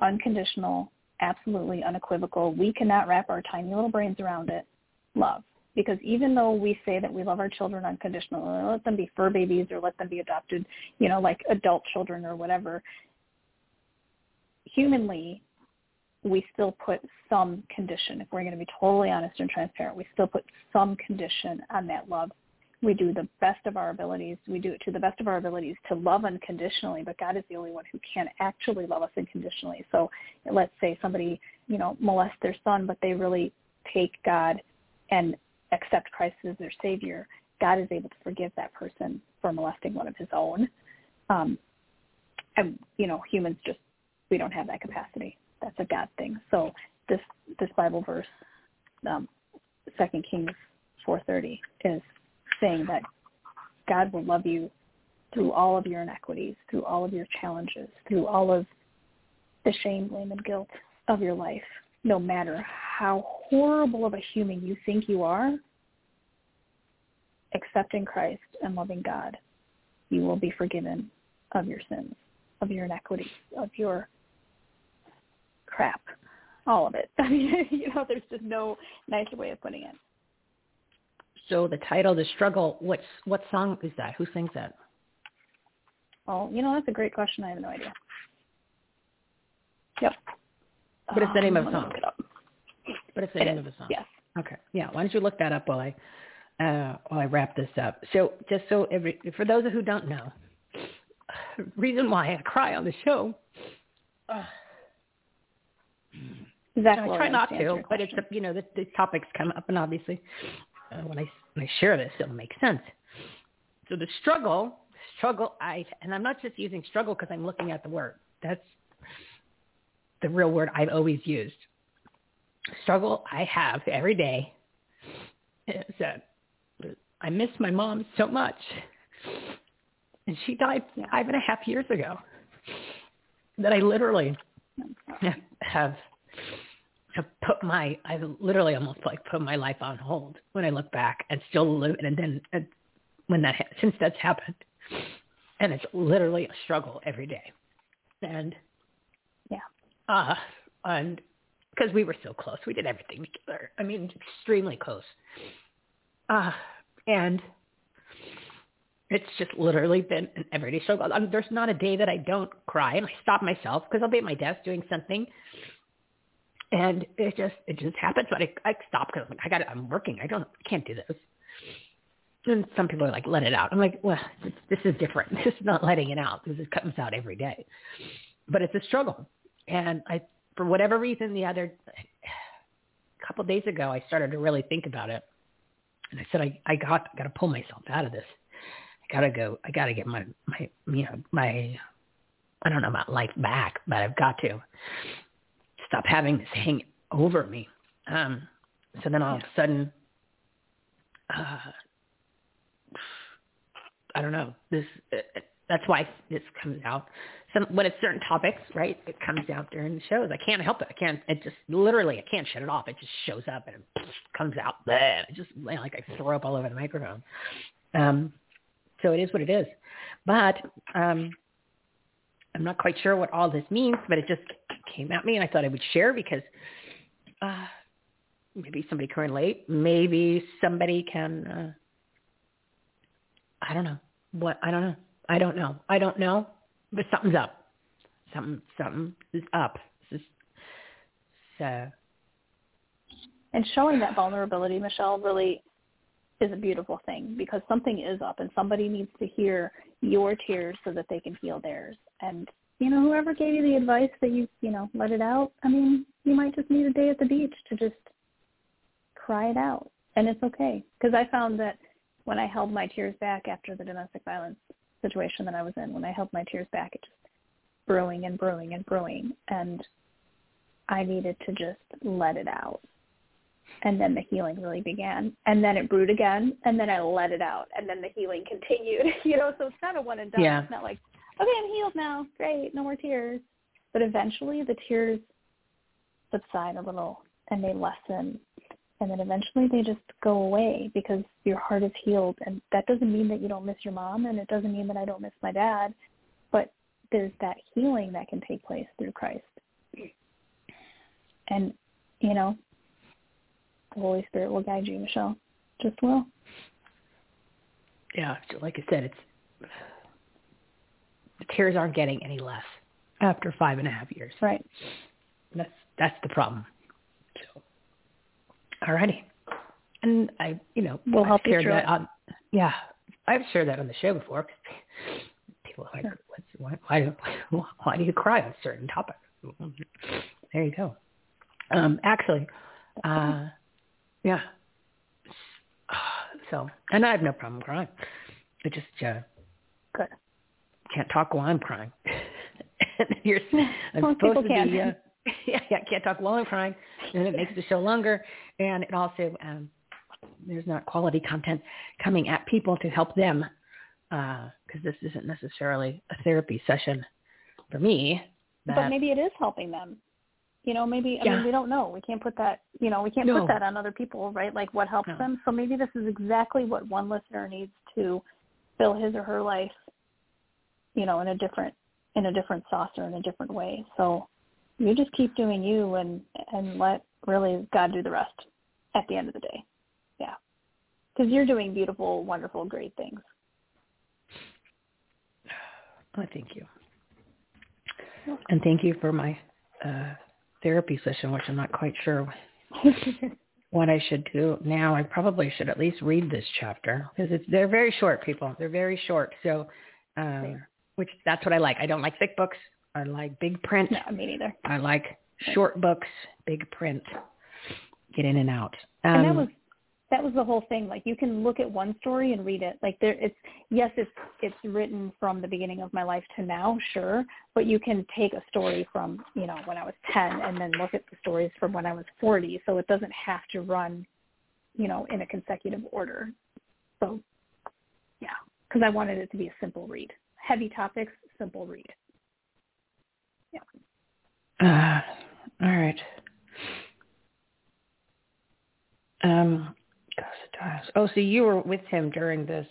[SPEAKER 16] Unconditional absolutely unequivocal. We cannot wrap our tiny little brains around it. Love. Because even though we say that we love our children unconditionally, let them be fur babies or let them be adopted, you know, like adult children or whatever, humanly, we still put some condition. If we're going to be totally honest and transparent, we still put some condition on that love we do the best of our abilities. We do it to the best of our abilities to love unconditionally, but God is the only one who can actually love us unconditionally. So let's say somebody, you know, molests their son, but they really take God and accept Christ as their Savior. God is able to forgive that person for molesting one of his own. Um, and, you know, humans just, we don't have that capacity. That's a God thing. So this, this Bible verse, um, 2 Kings 4.30 is saying that God will love you through all of your inequities, through all of your challenges, through all of the shame, blame, and guilt of your life, no matter how horrible of a human you think you are, accepting Christ and loving God, you will be forgiven of your sins, of your inequities, of your crap, all of it. <laughs> I mean, you know, there's just no nicer way of putting it.
[SPEAKER 5] So the title, The Struggle, what's, what song is that? Who sings that?
[SPEAKER 16] Oh, you know, that's a great question. I have no idea. Yep.
[SPEAKER 5] What is the name
[SPEAKER 16] um,
[SPEAKER 5] of the song? But it's the
[SPEAKER 16] it
[SPEAKER 5] name
[SPEAKER 16] is,
[SPEAKER 5] of the song?
[SPEAKER 16] Yes.
[SPEAKER 5] Okay. Yeah. Why don't you look that up while I uh, while I wrap this up? So just so every for those who don't know, <sighs> reason why I cry on the show. Uh,
[SPEAKER 16] exactly.
[SPEAKER 5] I try not to, but it's you know the, the topics come up, and obviously uh, when I when I share this, it'll make sense. So the struggle, struggle, I and I'm not just using struggle because I'm looking at the word. That's the real word I've always used. Struggle I have every day is that I miss my mom so much. And she died five and a half years ago. That I literally <laughs> have have put my I literally almost like put my life on hold when I look back and still live and then and when that ha- since that's happened and it's literally a struggle every day. And
[SPEAKER 16] yeah.
[SPEAKER 5] uh and because we were so close we did everything together. I mean extremely close. Uh and it's just literally been an everyday struggle. I mean, there's not a day that I don't cry, and I stop myself because I'll be at my desk doing something, and it just it just happens. But I I stop because I'm like, I got I'm working. I don't I can't do this. And some people are like, let it out. I'm like, well, this, this is different. <laughs> This is not letting it out. This is comes out every day, but it's a struggle. And I, for whatever reason, the other couple of days ago, I started to really think about it, and I said, I I got got to pull myself out of this. I gotta go. I gotta get my my you know my I don't know about life back, but I've got to stop having this hang over me. Um, so then all of a sudden, uh, I don't know. This uh, that's why this comes out. Some when it's certain topics, right? It comes out during the shows. I can't help it. I can't. It just literally I can't shut it off. It just shows up and it <laughs> comes out. Bleh, it just like I throw up all over the microphone. Um, so it is what it is. But um, I'm not quite sure what all this means, but it just came at me, and I thought I would share because uh, maybe somebody can relate. Maybe somebody can. Uh, I don't know what. I don't know. I don't know. I don't know. But something's up. Something. Something is up. Just, so.
[SPEAKER 16] And showing that vulnerability, Michele, really is a beautiful thing because something is up and somebody needs to hear your tears so that they can heal theirs. And you know, whoever gave you the advice that you, you know, let it out, I mean, you might just need a day at the beach to just cry it out. And it's okay. Because I found that when I held my tears back after the domestic violence situation that I was in, when I held my tears back, it just brewing and brewing and brewing. And I needed to just let it out. And then the healing really began. And then it brewed again. And then I let it out. And then the healing <laughs> continued. you know, so it's not a one and done.
[SPEAKER 5] Yeah.
[SPEAKER 16] It's not like, okay, I'm healed now. Great, no more tears. But eventually the tears subside a little and they lessen. And then eventually they just go away because your heart is healed. And that doesn't mean that you don't miss your mom and it doesn't mean that I don't miss my dad. But there's that healing that can take place through Christ. And, you know, the Holy Spirit will guide you, Michele. Just will.
[SPEAKER 5] Yeah, like I said, it's the tears aren't getting any less after five and a half years.
[SPEAKER 16] Right.
[SPEAKER 5] That's that's the problem. So, alrighty, and I, you know,
[SPEAKER 16] we'll
[SPEAKER 5] I've
[SPEAKER 16] help you
[SPEAKER 5] shared
[SPEAKER 16] through
[SPEAKER 5] that
[SPEAKER 16] it.
[SPEAKER 5] on. Yeah, I've shared that on the show before. people are like, What's, why, why, do, <laughs> why do you cry on certain topics? <laughs> There you go. Um, actually, uh, yeah. So, and I have no problem crying. I just uh,
[SPEAKER 16] Good.
[SPEAKER 5] can't talk while I'm crying. <laughs> and you're, I'm
[SPEAKER 16] Most
[SPEAKER 5] supposed
[SPEAKER 16] people
[SPEAKER 5] to
[SPEAKER 16] can.
[SPEAKER 5] be, uh, <laughs> yeah, yeah, can't talk while I'm crying, and it makes the show longer, and it also um, there's not quality content coming at people to help them because this isn't necessarily a therapy session for me.
[SPEAKER 16] but maybe it is helping them. You know, maybe I
[SPEAKER 5] Yeah.
[SPEAKER 16] mean we don't know. We can't put that you know, we can't
[SPEAKER 5] No.
[SPEAKER 16] put that on other people, right? Like what helps
[SPEAKER 5] No.
[SPEAKER 16] them. So maybe this is exactly what one listener needs to fill his or her life, you know, in a different in a different saucer in a different way. So you just keep doing you and and let really God do the rest at the end of the day. Yeah. Because you're doing beautiful, wonderful, great things. <sighs>
[SPEAKER 5] Oh, thank you. And thank you for my uh, therapy session, which I'm not quite sure <laughs> what I should do now. I probably should at least read this chapter because it's they're very short, people. They're very short. So, uh, which that's what I like. I don't like thick books. I like big print.
[SPEAKER 16] No, me neither.
[SPEAKER 5] I like short books, big print. Get in and out. Um,
[SPEAKER 16] and that was that was the whole thing. Like you can look at one story and read it. Like there, it's yes, it's it's written from the beginning of my life to now, sure, but you can take a story from you know when I was ten and then look at the stories from when I was forty. So it doesn't have to run, you know, in a consecutive order. So, yeah, because I wanted it to be a simple read. Heavy topics, simple read. Yeah.
[SPEAKER 5] Uh, all right. Um, Oh, so you were with him during this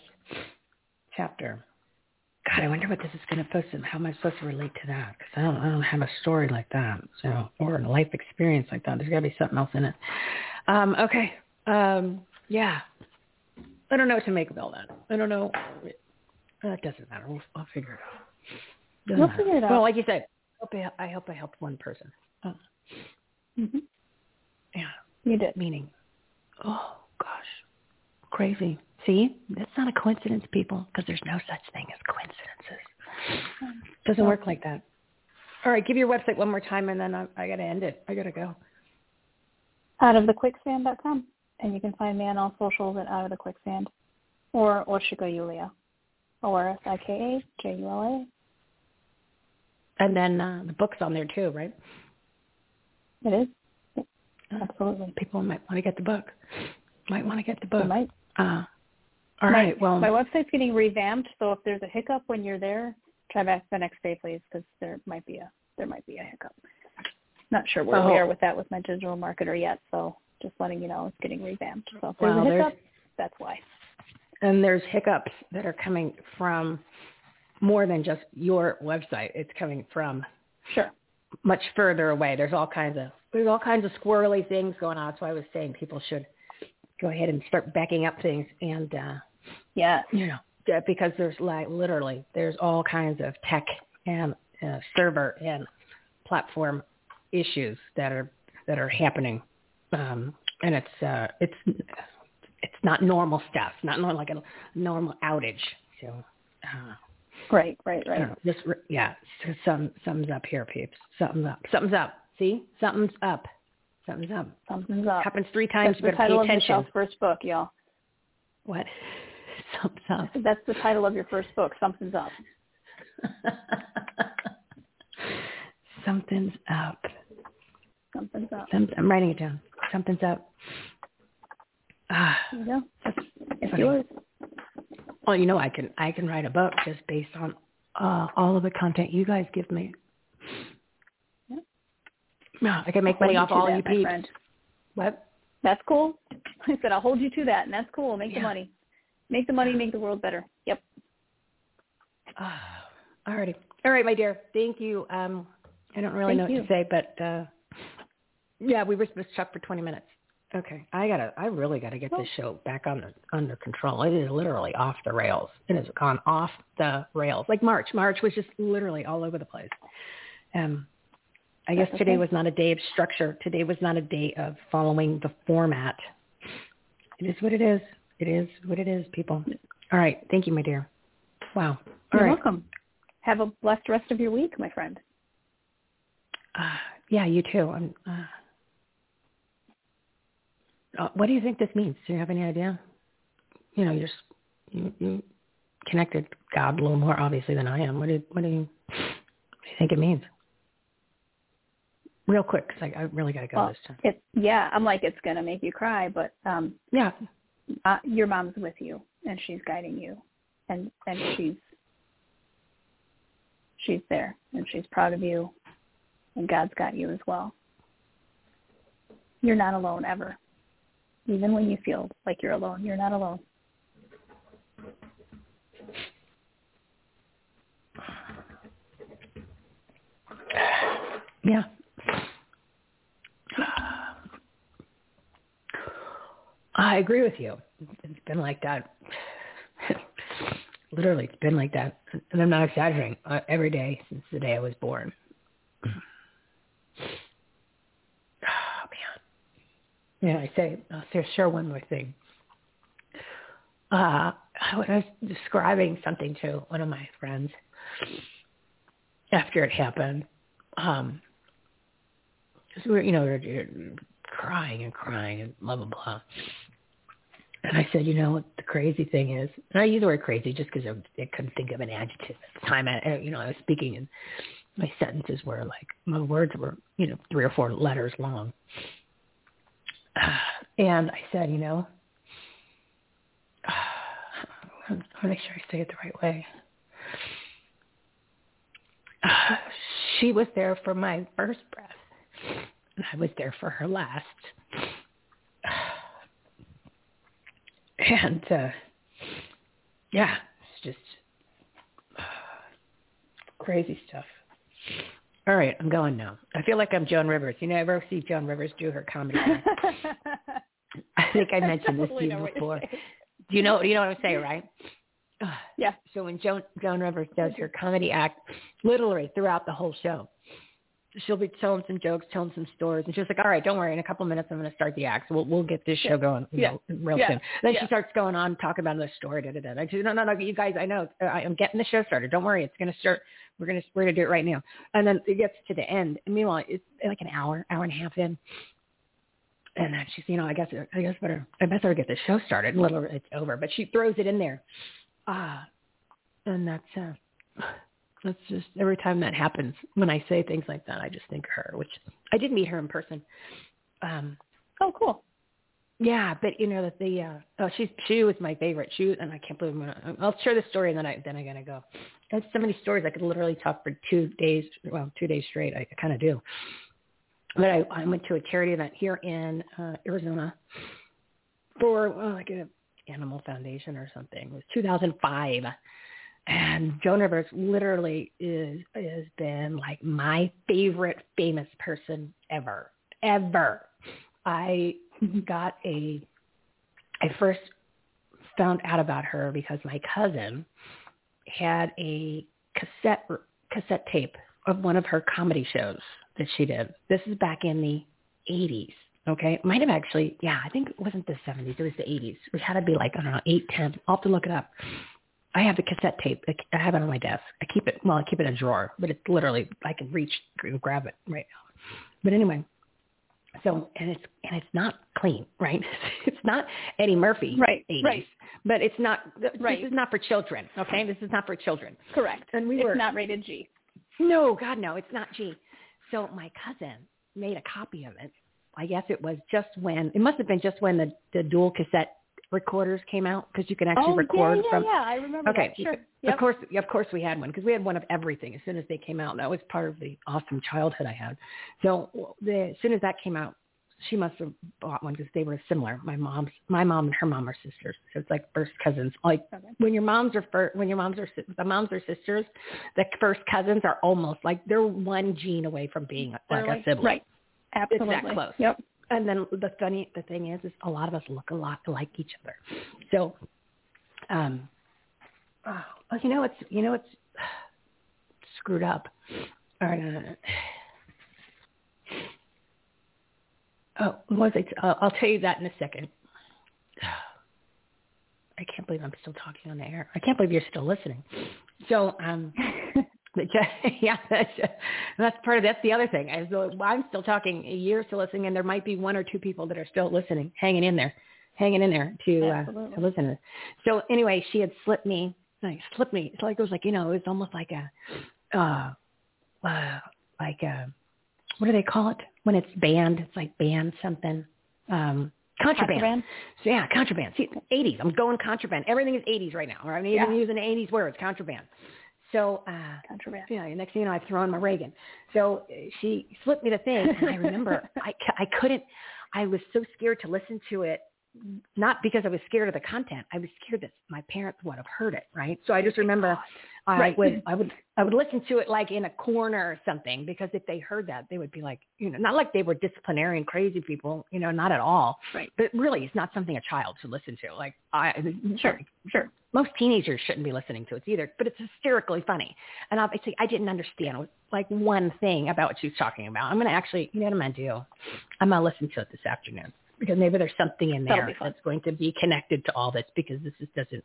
[SPEAKER 5] chapter. God, I wonder what this is going to post and how am I supposed to relate to that? Because I don't, I don't have a story like that, so or a life experience like that. There's got to be something else in it. Um, okay, um, yeah. I don't know what to make of all that. I don't know. That doesn't matter. We'll, I'll figure it out. Doesn't
[SPEAKER 16] we'll
[SPEAKER 5] matter.
[SPEAKER 16] figure it out.
[SPEAKER 5] Well, like you said, I hope I, I hope I helped one person. Oh.
[SPEAKER 16] Mm-hmm.
[SPEAKER 5] Yeah.
[SPEAKER 16] You did.
[SPEAKER 5] Meaning, oh gosh, crazy. See, that's not a coincidence, people, because there's no such thing as coincidences. Doesn't work like that. All right, give your website one more time, and then I, I got to end it. I got to go.
[SPEAKER 16] Out of the quicksand.com. And you can find me on all socials at Out of the Quicksand or Orsika Julia. O-R-S-I-K-A-J-U-L-A.
[SPEAKER 5] And then uh, the book's on there too, right?
[SPEAKER 16] It is. Absolutely.
[SPEAKER 5] People might want to get the book. Might want to get the book.
[SPEAKER 16] They might.
[SPEAKER 5] Uh, all
[SPEAKER 16] my,
[SPEAKER 5] right. Well,
[SPEAKER 16] my website's getting revamped, so if there's a hiccup when you're there, try back the next day, please, because there might be a there might be a hiccup. Not sure where
[SPEAKER 5] Oh.
[SPEAKER 16] we are with that with my digital marketer yet, so just letting you know it's getting revamped. So if there's a
[SPEAKER 5] there's-
[SPEAKER 16] hiccup, that's why.
[SPEAKER 5] and there's hiccups that are coming from more than just your website. It's coming from
[SPEAKER 16] sure
[SPEAKER 5] much further away. There's all kinds of there's all kinds of squirrely things going on. That's why I was saying people should go ahead and start backing up things and uh
[SPEAKER 16] yeah,
[SPEAKER 5] you know because there's like literally there's all kinds of tech and uh, server and platform issues that are that are happening. Um and it's uh it's it's not normal stuff not normal like a normal outage. So uh
[SPEAKER 16] Right, right, right.
[SPEAKER 5] just yeah so some something's up here peeps. Something's up. Something's up. See? Something's up something's up
[SPEAKER 16] Something's up.
[SPEAKER 5] happens three times
[SPEAKER 16] That's
[SPEAKER 5] you
[SPEAKER 16] the title
[SPEAKER 5] pay
[SPEAKER 16] of
[SPEAKER 5] attention
[SPEAKER 16] Michele's first book, y'all.
[SPEAKER 5] what <laughs> something's up
[SPEAKER 16] That's the title of your first book. Something's up. <laughs>
[SPEAKER 5] something's up
[SPEAKER 16] Something's up.
[SPEAKER 5] Some, I'm writing it down. Something's up. <sighs> Ah,
[SPEAKER 16] go. It's yours.
[SPEAKER 5] well, you know, I can I can write a book just based on uh, all of the content you guys give me. I can make money off
[SPEAKER 16] you
[SPEAKER 5] all
[SPEAKER 16] that,
[SPEAKER 5] you peeps. What?
[SPEAKER 16] That's cool. <laughs> I said I'll hold you to that, and that's cool. Make
[SPEAKER 5] Yeah.
[SPEAKER 16] the money. Make the money. Make the world better. Yep. <sighs>
[SPEAKER 5] Ah, alrighty. All right, my dear. Thank you. Um, I don't really
[SPEAKER 16] Thank
[SPEAKER 5] know
[SPEAKER 16] you.
[SPEAKER 5] what to say, but uh, yeah, we were supposed to talk for 20 minutes. Okay, I gotta. I really gotta get this show back under under control. It is literally off the rails. It has gone off the rails. Like March. March was just literally all over the place. Um, I guess
[SPEAKER 16] That's
[SPEAKER 5] today was not a day of structure. Today was not a day of following the format. It is what it is. It is what it is, people. All right. Thank you, my dear. Wow. All
[SPEAKER 16] You're
[SPEAKER 5] right.
[SPEAKER 16] welcome. Have a blessed rest of your week, my friend.
[SPEAKER 5] Uh, yeah, you too. I'm, uh, uh, what do you think this means? Do you have any idea? You know, you're s- you, you connected God a little more obviously than I am. What do what do you, what do you think it means? Real quick, 'cause I, I really got to go
[SPEAKER 16] Well,
[SPEAKER 5] this time.
[SPEAKER 16] it, yeah, I'm like it's gonna make you cry, but um,
[SPEAKER 5] Yeah.
[SPEAKER 16] uh, your mom's with you and she's guiding you, and and she's she's there and she's proud of you, and God's got you as well. You're not alone ever, even when you feel like you're alone. You're not alone. <sighs>
[SPEAKER 5] Yeah. I agree with you. It's been like that. Literally, it's been like that. And I'm not exaggerating. Uh, every day since the day I was born. Oh, man. Yeah, I say, I'll say- share one more thing. Uh, I was describing something to one of my friends after it happened. Um, we were, you know, we were, we were crying and crying and blah blah blah. And I said, you know the crazy thing is? And I use the word crazy just because I, I couldn't think of an adjective at the time. I, you know, I was speaking and my sentences were like, my words were, you know, three or four letters long. <sighs> And I said, you know, I want to make sure I say it the right way. <sighs> She was there for my first breath, and I was there for her last. <laughs> And uh, yeah, it's just uh, crazy stuff. All right, I'm going now. I feel like I'm Joan Rivers. You know, I ever see Joan Rivers do her comedy. <laughs> I think I mentioned this to you before. Do you know? You know what I'm saying, right?
[SPEAKER 16] Yeah. <sighs>
[SPEAKER 5] So when Joan Joan Rivers does her comedy act, literally throughout the whole show, she'll be telling some jokes, telling some stories, and she's like, "All right, don't worry. In a couple of minutes, I'm going to start the act. So we'll we'll get this show going, you
[SPEAKER 16] Yeah.
[SPEAKER 5] know, real
[SPEAKER 16] Yeah.
[SPEAKER 5] soon." Then
[SPEAKER 16] Yeah.
[SPEAKER 5] she starts going on talking about another story. Da da da. I said, "No, no, no, you guys, I know. Uh, I am getting the show started. Don't worry. It's going to start. We're going to we're going to do it right now." And then it gets to the end. And meanwhile, it's like an hour, hour and a half in. And then she's, you know, I guess, I guess better, I better get the show started. Little, it's over, but she throws it in there. Ah, and that's, uh, that's just every time that happens. When I say things like that, I just think of her. Which I did meet her in person. Um,
[SPEAKER 16] oh, cool.
[SPEAKER 5] Yeah, but you know that the uh, oh she she was my favorite. She was, and I can't believe I'm gonna. I'll share the story and then I then I gotta go. I have so many stories I could literally talk for two days. Well, two days straight. I kind of do. But I, I went to a charity event here in uh, Arizona for well, like a animal foundation or something. It was 2005, and Joan Rivers literally is has been like my favorite famous person ever, ever. I got a. I first found out about her because my cousin had a cassette cassette tape of one of her comedy shows that she did. This is back in the 80s. Okay, might have actually, yeah, I think it wasn't the 70s. It was the 80s. It had to be like I don't know, eight, ten. I'll have to look it up. I have the cassette tape. I have it on my desk. I keep it. Well, I keep it in a drawer, but it's literally I can reach and grab it right now. But anyway, so and it's and it's not clean, right? <laughs> It's not Eddie Murphy,
[SPEAKER 16] Right,
[SPEAKER 5] 80s,
[SPEAKER 16] right.
[SPEAKER 5] But it's not.
[SPEAKER 16] Right.
[SPEAKER 5] This is not for children. Okay, this is not for children.
[SPEAKER 16] Correct.
[SPEAKER 5] And we
[SPEAKER 16] it's
[SPEAKER 5] were
[SPEAKER 16] not rated G.
[SPEAKER 5] no, God, no, it's not G. So my cousin made a copy of it. I guess it was just when it must have been just when the the dual cassette recorders came out because you can actually
[SPEAKER 16] oh,
[SPEAKER 5] record
[SPEAKER 16] yeah, yeah,
[SPEAKER 5] from.
[SPEAKER 16] yeah. I remember
[SPEAKER 5] Okay,
[SPEAKER 16] that. Sure.
[SPEAKER 5] of
[SPEAKER 16] Yep.
[SPEAKER 5] course, of course we had one because we had one of everything as soon as they came out. That was part of the awesome childhood I had. So the, as soon as that came out, she must have bought one because they were similar. My mom's, my mom and her mom are sisters, so it's like first cousins. Like when your moms are fir- when your moms are si- the moms are sisters, the first cousins are almost like they're one gene away from being
[SPEAKER 16] They're
[SPEAKER 5] like,
[SPEAKER 16] like-
[SPEAKER 5] a sibling.
[SPEAKER 16] right. Absolutely.
[SPEAKER 5] It's that close.
[SPEAKER 16] Yep.
[SPEAKER 5] And then the funny the thing is, is a lot of us look a lot like each other. So, um, oh, you know it's you know it's <sighs> screwed up. All right. uh, <sighs> Oh, what was it? Uh, I'll tell you that in a second. <sighs> I can't believe I'm still talking on the air. I can't believe you're still listening. So, um, <laughs> <laughs> yeah, that's, that's part of that's the other thing. I'm still talking. You're still listening, and there might be one or two people that are still listening, hanging in there, hanging in there to uh, to listen to this. So anyway, she had slipped me, like slipped me. It's like it was like you know, it was almost like a, uh, uh like a, what do they call it when it's banned? It's like banned something. Um, contraband.
[SPEAKER 16] Contraband?
[SPEAKER 5] So yeah, contraband. See, 80s. I'm going contraband. Everything is 80s right now. Or I'm even
[SPEAKER 16] Yeah.
[SPEAKER 5] using 80s words, contraband. So, uh. Yeah, next thing you know, I've thrown my Reagan. So uh, she slipped me the thing, and I remember <laughs> I, c- I couldn't, I was so scared to listen to it, not because I was scared of the content. I was scared that my parents would have heard it, right? So I just remember I
[SPEAKER 16] Right.
[SPEAKER 5] would, I would, I would listen to it like in a corner or something, because if they heard that, they would be like, you know, not like they were disciplinarian crazy people, you know, not at all.
[SPEAKER 16] Right.
[SPEAKER 5] But really, it's not something a child should listen to. Like I,
[SPEAKER 16] Sure, sure.
[SPEAKER 5] most teenagers shouldn't be listening to it either, but it's hysterically funny. And obviously, I didn't understand like one thing about what she was talking about. I'm going to actually, you know what I'm going to do? I'm going to listen to it this afternoon because maybe there's something in there that's going to be connected to all this because this is doesn't.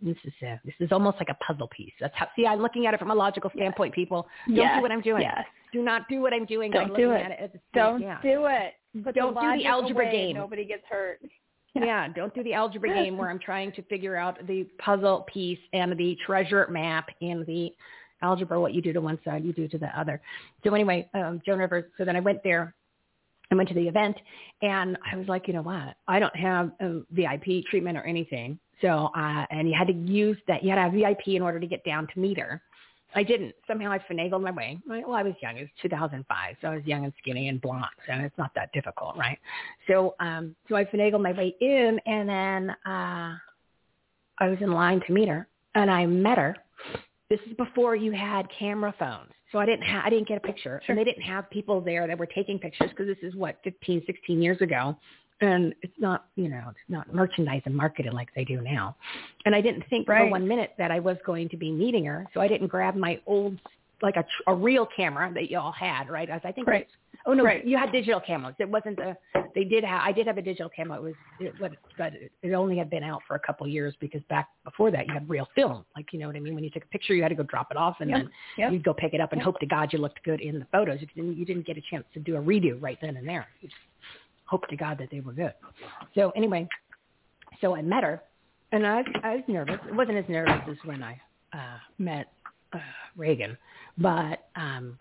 [SPEAKER 5] This is uh, this is almost like a puzzle piece. That's how. See, I'm looking at it from a logical standpoint. People, don't
[SPEAKER 16] Yes,
[SPEAKER 5] do what I'm doing.
[SPEAKER 16] yes.
[SPEAKER 5] Do not do what I'm doing.
[SPEAKER 16] Don't do
[SPEAKER 5] looking
[SPEAKER 16] it.
[SPEAKER 5] At it as a-
[SPEAKER 16] Don't
[SPEAKER 5] yeah.
[SPEAKER 16] do it. Put
[SPEAKER 5] Don't do the algebra
[SPEAKER 16] away.
[SPEAKER 5] game.
[SPEAKER 16] Nobody gets hurt.
[SPEAKER 5] Yeah. yeah, don't do the algebra game where I'm trying to figure out the puzzle piece and the treasure map and the algebra. What you do to one side, you do to the other. So anyway, um, Joan Rivers. So then I went there. I went to the event, and I was like, you know what? I don't have a VIP treatment or anything. So, uh, and you had to use that. You had to have VIP in order to get down to meet her. I didn't. Somehow I finagled my way. Well, I was young. It was 2005, so I was young and skinny and blonde, and it's not that difficult, right? So, um, so I finagled my way in, and then uh, I was in line to meet her, and I met her. This is before you had camera phones, so I didn't ha- I didn't get a picture, sure. and they didn't have people there that were taking pictures because this is what 15, 16 years ago. And it's not you know it's not merchandise and marketed like they do now. And i didn't think right. for one minute that i was going to be meeting her. So i didn't grab my old like a, a real camera that you all had right? As i think
[SPEAKER 16] right
[SPEAKER 5] oh no
[SPEAKER 16] right.
[SPEAKER 5] you had digital cameras it wasn't a they did have i did have a digital camera it was it was but it only had been out for a couple of years because back before that you had real film like you know what i mean when you took a picture you had to go drop it off and
[SPEAKER 16] yep.
[SPEAKER 5] then
[SPEAKER 16] yep.
[SPEAKER 5] you'd go pick it up and
[SPEAKER 16] yep.
[SPEAKER 5] hope to god you looked good in the photos you didn't, you didn't get a chance to do a redo right then and there you just hope to God that they were good. So anyway, so I met her, and I, I was nervous. It wasn't as nervous as when I uh, met uh, Reagan, but um,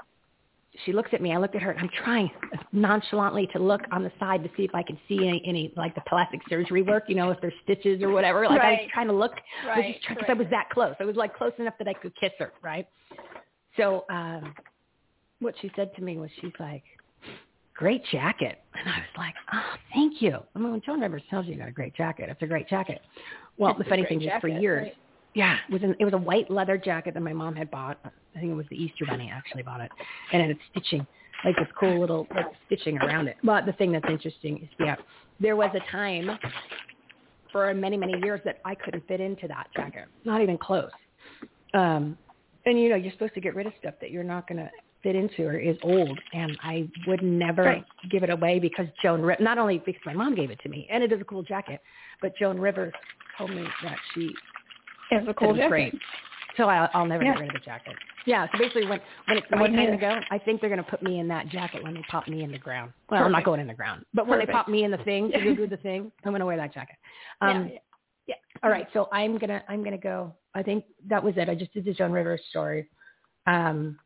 [SPEAKER 5] she looks at me. I looked at her, and I'm trying nonchalantly to look on the side to see if I can see any, any like the plastic surgery work. You know, if there's stitches or whatever. Like
[SPEAKER 16] right.
[SPEAKER 5] I was trying to look.
[SPEAKER 16] Right.
[SPEAKER 5] I was trying because
[SPEAKER 16] right.
[SPEAKER 5] I was that close. I was like close enough that I could kiss her. Right. So um, what she said to me was, she's like, great jacket. And I was like, oh, thank you. I mean, when Joan Rivers tells you you got a great jacket, it's a great jacket. Well,
[SPEAKER 16] it's
[SPEAKER 5] the funny thing
[SPEAKER 16] jacket,
[SPEAKER 5] is for years? Yeah, it was an, it was a white leather jacket that my mom had bought. I think it was the Easter Bunny actually bought it, and it had stitching, like this cool little like, stitching around it. But the thing that's interesting is, yeah, there was a time for many many years that I couldn't fit into that jacket, not even close. Um, and you know, you're supposed to get rid of stuff that you're not going to fit into or is old and I would never
[SPEAKER 16] right.
[SPEAKER 5] give it away because Joan not only because my mom gave it to me and it is a cool jacket, but Joan Rivers told me that she
[SPEAKER 16] it's a cool
[SPEAKER 5] it
[SPEAKER 16] jacket.
[SPEAKER 5] Great. So I, I'll never
[SPEAKER 16] yeah.
[SPEAKER 5] get rid of the jacket. Yeah. So basically, when when it's my time to go, I think they're going to put me in that jacket when they pop me in the ground. Well,
[SPEAKER 16] Perfect.
[SPEAKER 5] I'm not going in the ground, but when
[SPEAKER 16] Perfect.
[SPEAKER 5] they pop me in the thing to do the thing, I'm going to wear that jacket. Um,
[SPEAKER 16] yeah. yeah.
[SPEAKER 5] All right. So I'm gonna I'm gonna go. I think that was it. I just did the Joan Rivers story. Um,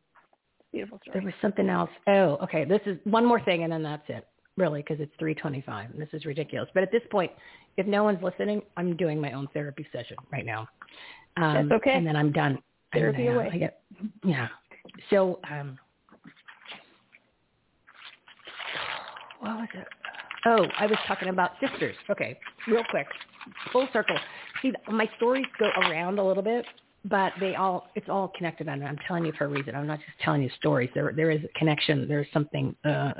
[SPEAKER 16] Beautiful story.
[SPEAKER 5] there was something else. Oh, okay. This is one more thing, and then that's it. Really, because it's 3:25, and this is ridiculous. But at this point, if no one's listening, I'm doing my own therapy session right now. Um,
[SPEAKER 16] That's okay.
[SPEAKER 5] And then I'm done.
[SPEAKER 16] Therapy
[SPEAKER 5] uh,
[SPEAKER 16] away.
[SPEAKER 5] I get, yeah. So, um, what was it? Oh, I was talking about sisters. Okay, real quick, full circle. See, my stories go around a little bit, but they all it's all connected. And I'm telling you for a reason. I'm not just telling you stories. There there is a connection. There's something uh,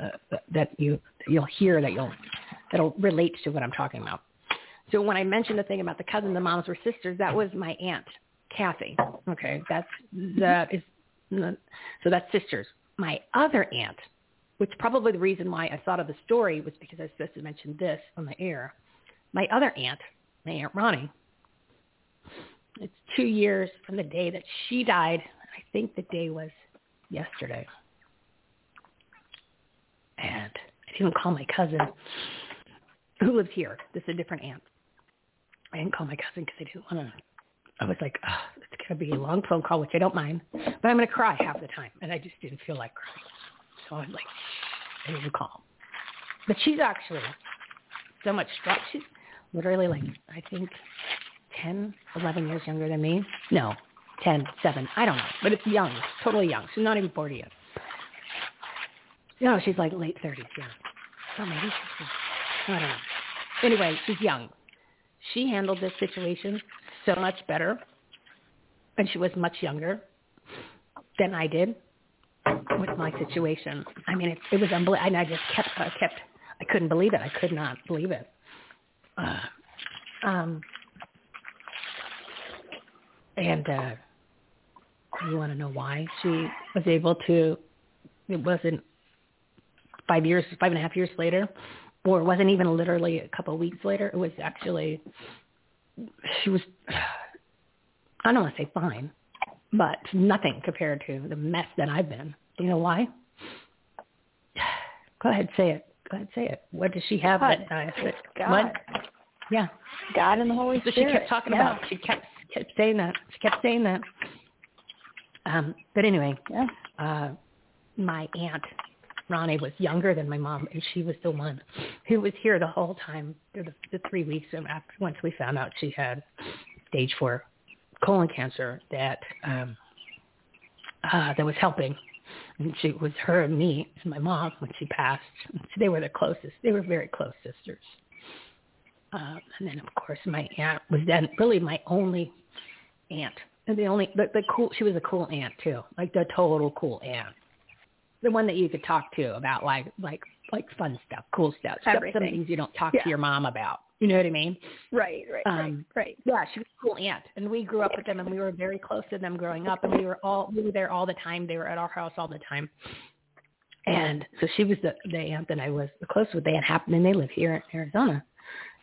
[SPEAKER 5] that you you'll hear that you'll that'll relate to what I'm talking about. So when I mentioned the thing about the cousin, the moms were sisters. That was my aunt Kathy. Okay, that's that is so that's sisters. My other aunt, which probably the reason why I thought of the story was because I was supposed to mention this on the air. My other aunt, my aunt Ronnie. It's two years from the day that she died. I think the day was yesterday. And I didn't call my cousin who lives here. This is a different aunt. I didn't call my cousin because I didn't want to. I was like, oh, it's going to be a long phone call, which I don't mind, but I'm going to cry half the time, and I just didn't feel like crying. So I'm like, I didn't call. But she's actually so much strong. She's literally like, I think 10, 11 years younger than me. No, 10, 7. I don't know. But it's young. Totally young. She's not even 40 yet. No, she's like late 30s, yeah. Oh, maybe she's, I don't know. Anyway, she's young. She handled this situation so much better. And she was much younger than I did with my situation. I mean, it, it was unbelievable. And I just kept, I kept, I couldn't believe it. I could not believe it. Uh, um, and uh, you want to know why she was able to? It wasn't five years, five and a half years later, or it wasn't even literally a couple of weeks later. It was actually she was. <sighs> I don't want to say fine, but nothing compared to the mess that I've been. Do you know why? <sighs> Go ahead, say it. Go ahead, say it. What does she have?
[SPEAKER 16] God.
[SPEAKER 5] That, uh,
[SPEAKER 16] God.
[SPEAKER 5] what?
[SPEAKER 16] Yeah. God and the Holy
[SPEAKER 5] so
[SPEAKER 16] Spirit.
[SPEAKER 5] she kept talking
[SPEAKER 16] yeah.
[SPEAKER 5] about. She kept kept saying that. She kept saying that. Um, but anyway,
[SPEAKER 16] yeah.
[SPEAKER 5] uh, my aunt Ronnie was younger than my mom, and she was the one who was here the whole time the, the three weeks after once we found out she had stage four colon cancer that um uh that was helping. And she was her and me and my mom when she passed. They were the closest they were very close sisters. Um and then of course my aunt was then really my only aunt. And the only the, the cool she was a cool aunt too like the total cool aunt the one that you could talk to about like like like fun stuff cool stuff stuff some things you don't talk
[SPEAKER 16] Yeah.
[SPEAKER 5] to your mom about you know what i mean
[SPEAKER 16] Right, right,
[SPEAKER 5] Um,
[SPEAKER 16] right, right.
[SPEAKER 5] yeah, she was a cool aunt, and we grew up with them, and we were very close to them growing up, and we were all we were there all the time. They were at our house all the time, and so she was the the aunt that I was close with. They had happened, and they live here in Arizona,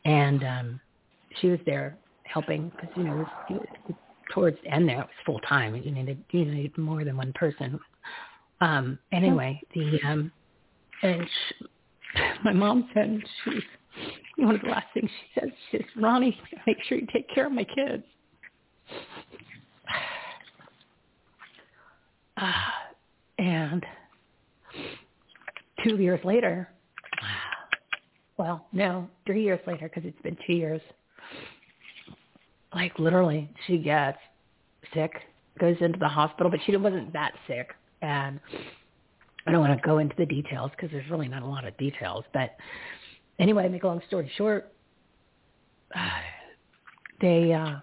[SPEAKER 5] and um she was there helping because you know it was, it towards the end there it was full time. You needed you needed more than one person. Um. Anyway, the um, and she, <laughs> my mom said she was one of the last things she says, Ronnie, make sure you take care of my kids. <sighs> Uh, and two years later, <sighs> well, no, three years later, because it's been two years, like literally, she gets sick, goes into the hospital, but she wasn't that sick. And I don't want to go into the details because there's really not a lot of details, but anyway, make a long story short, <sighs> they uh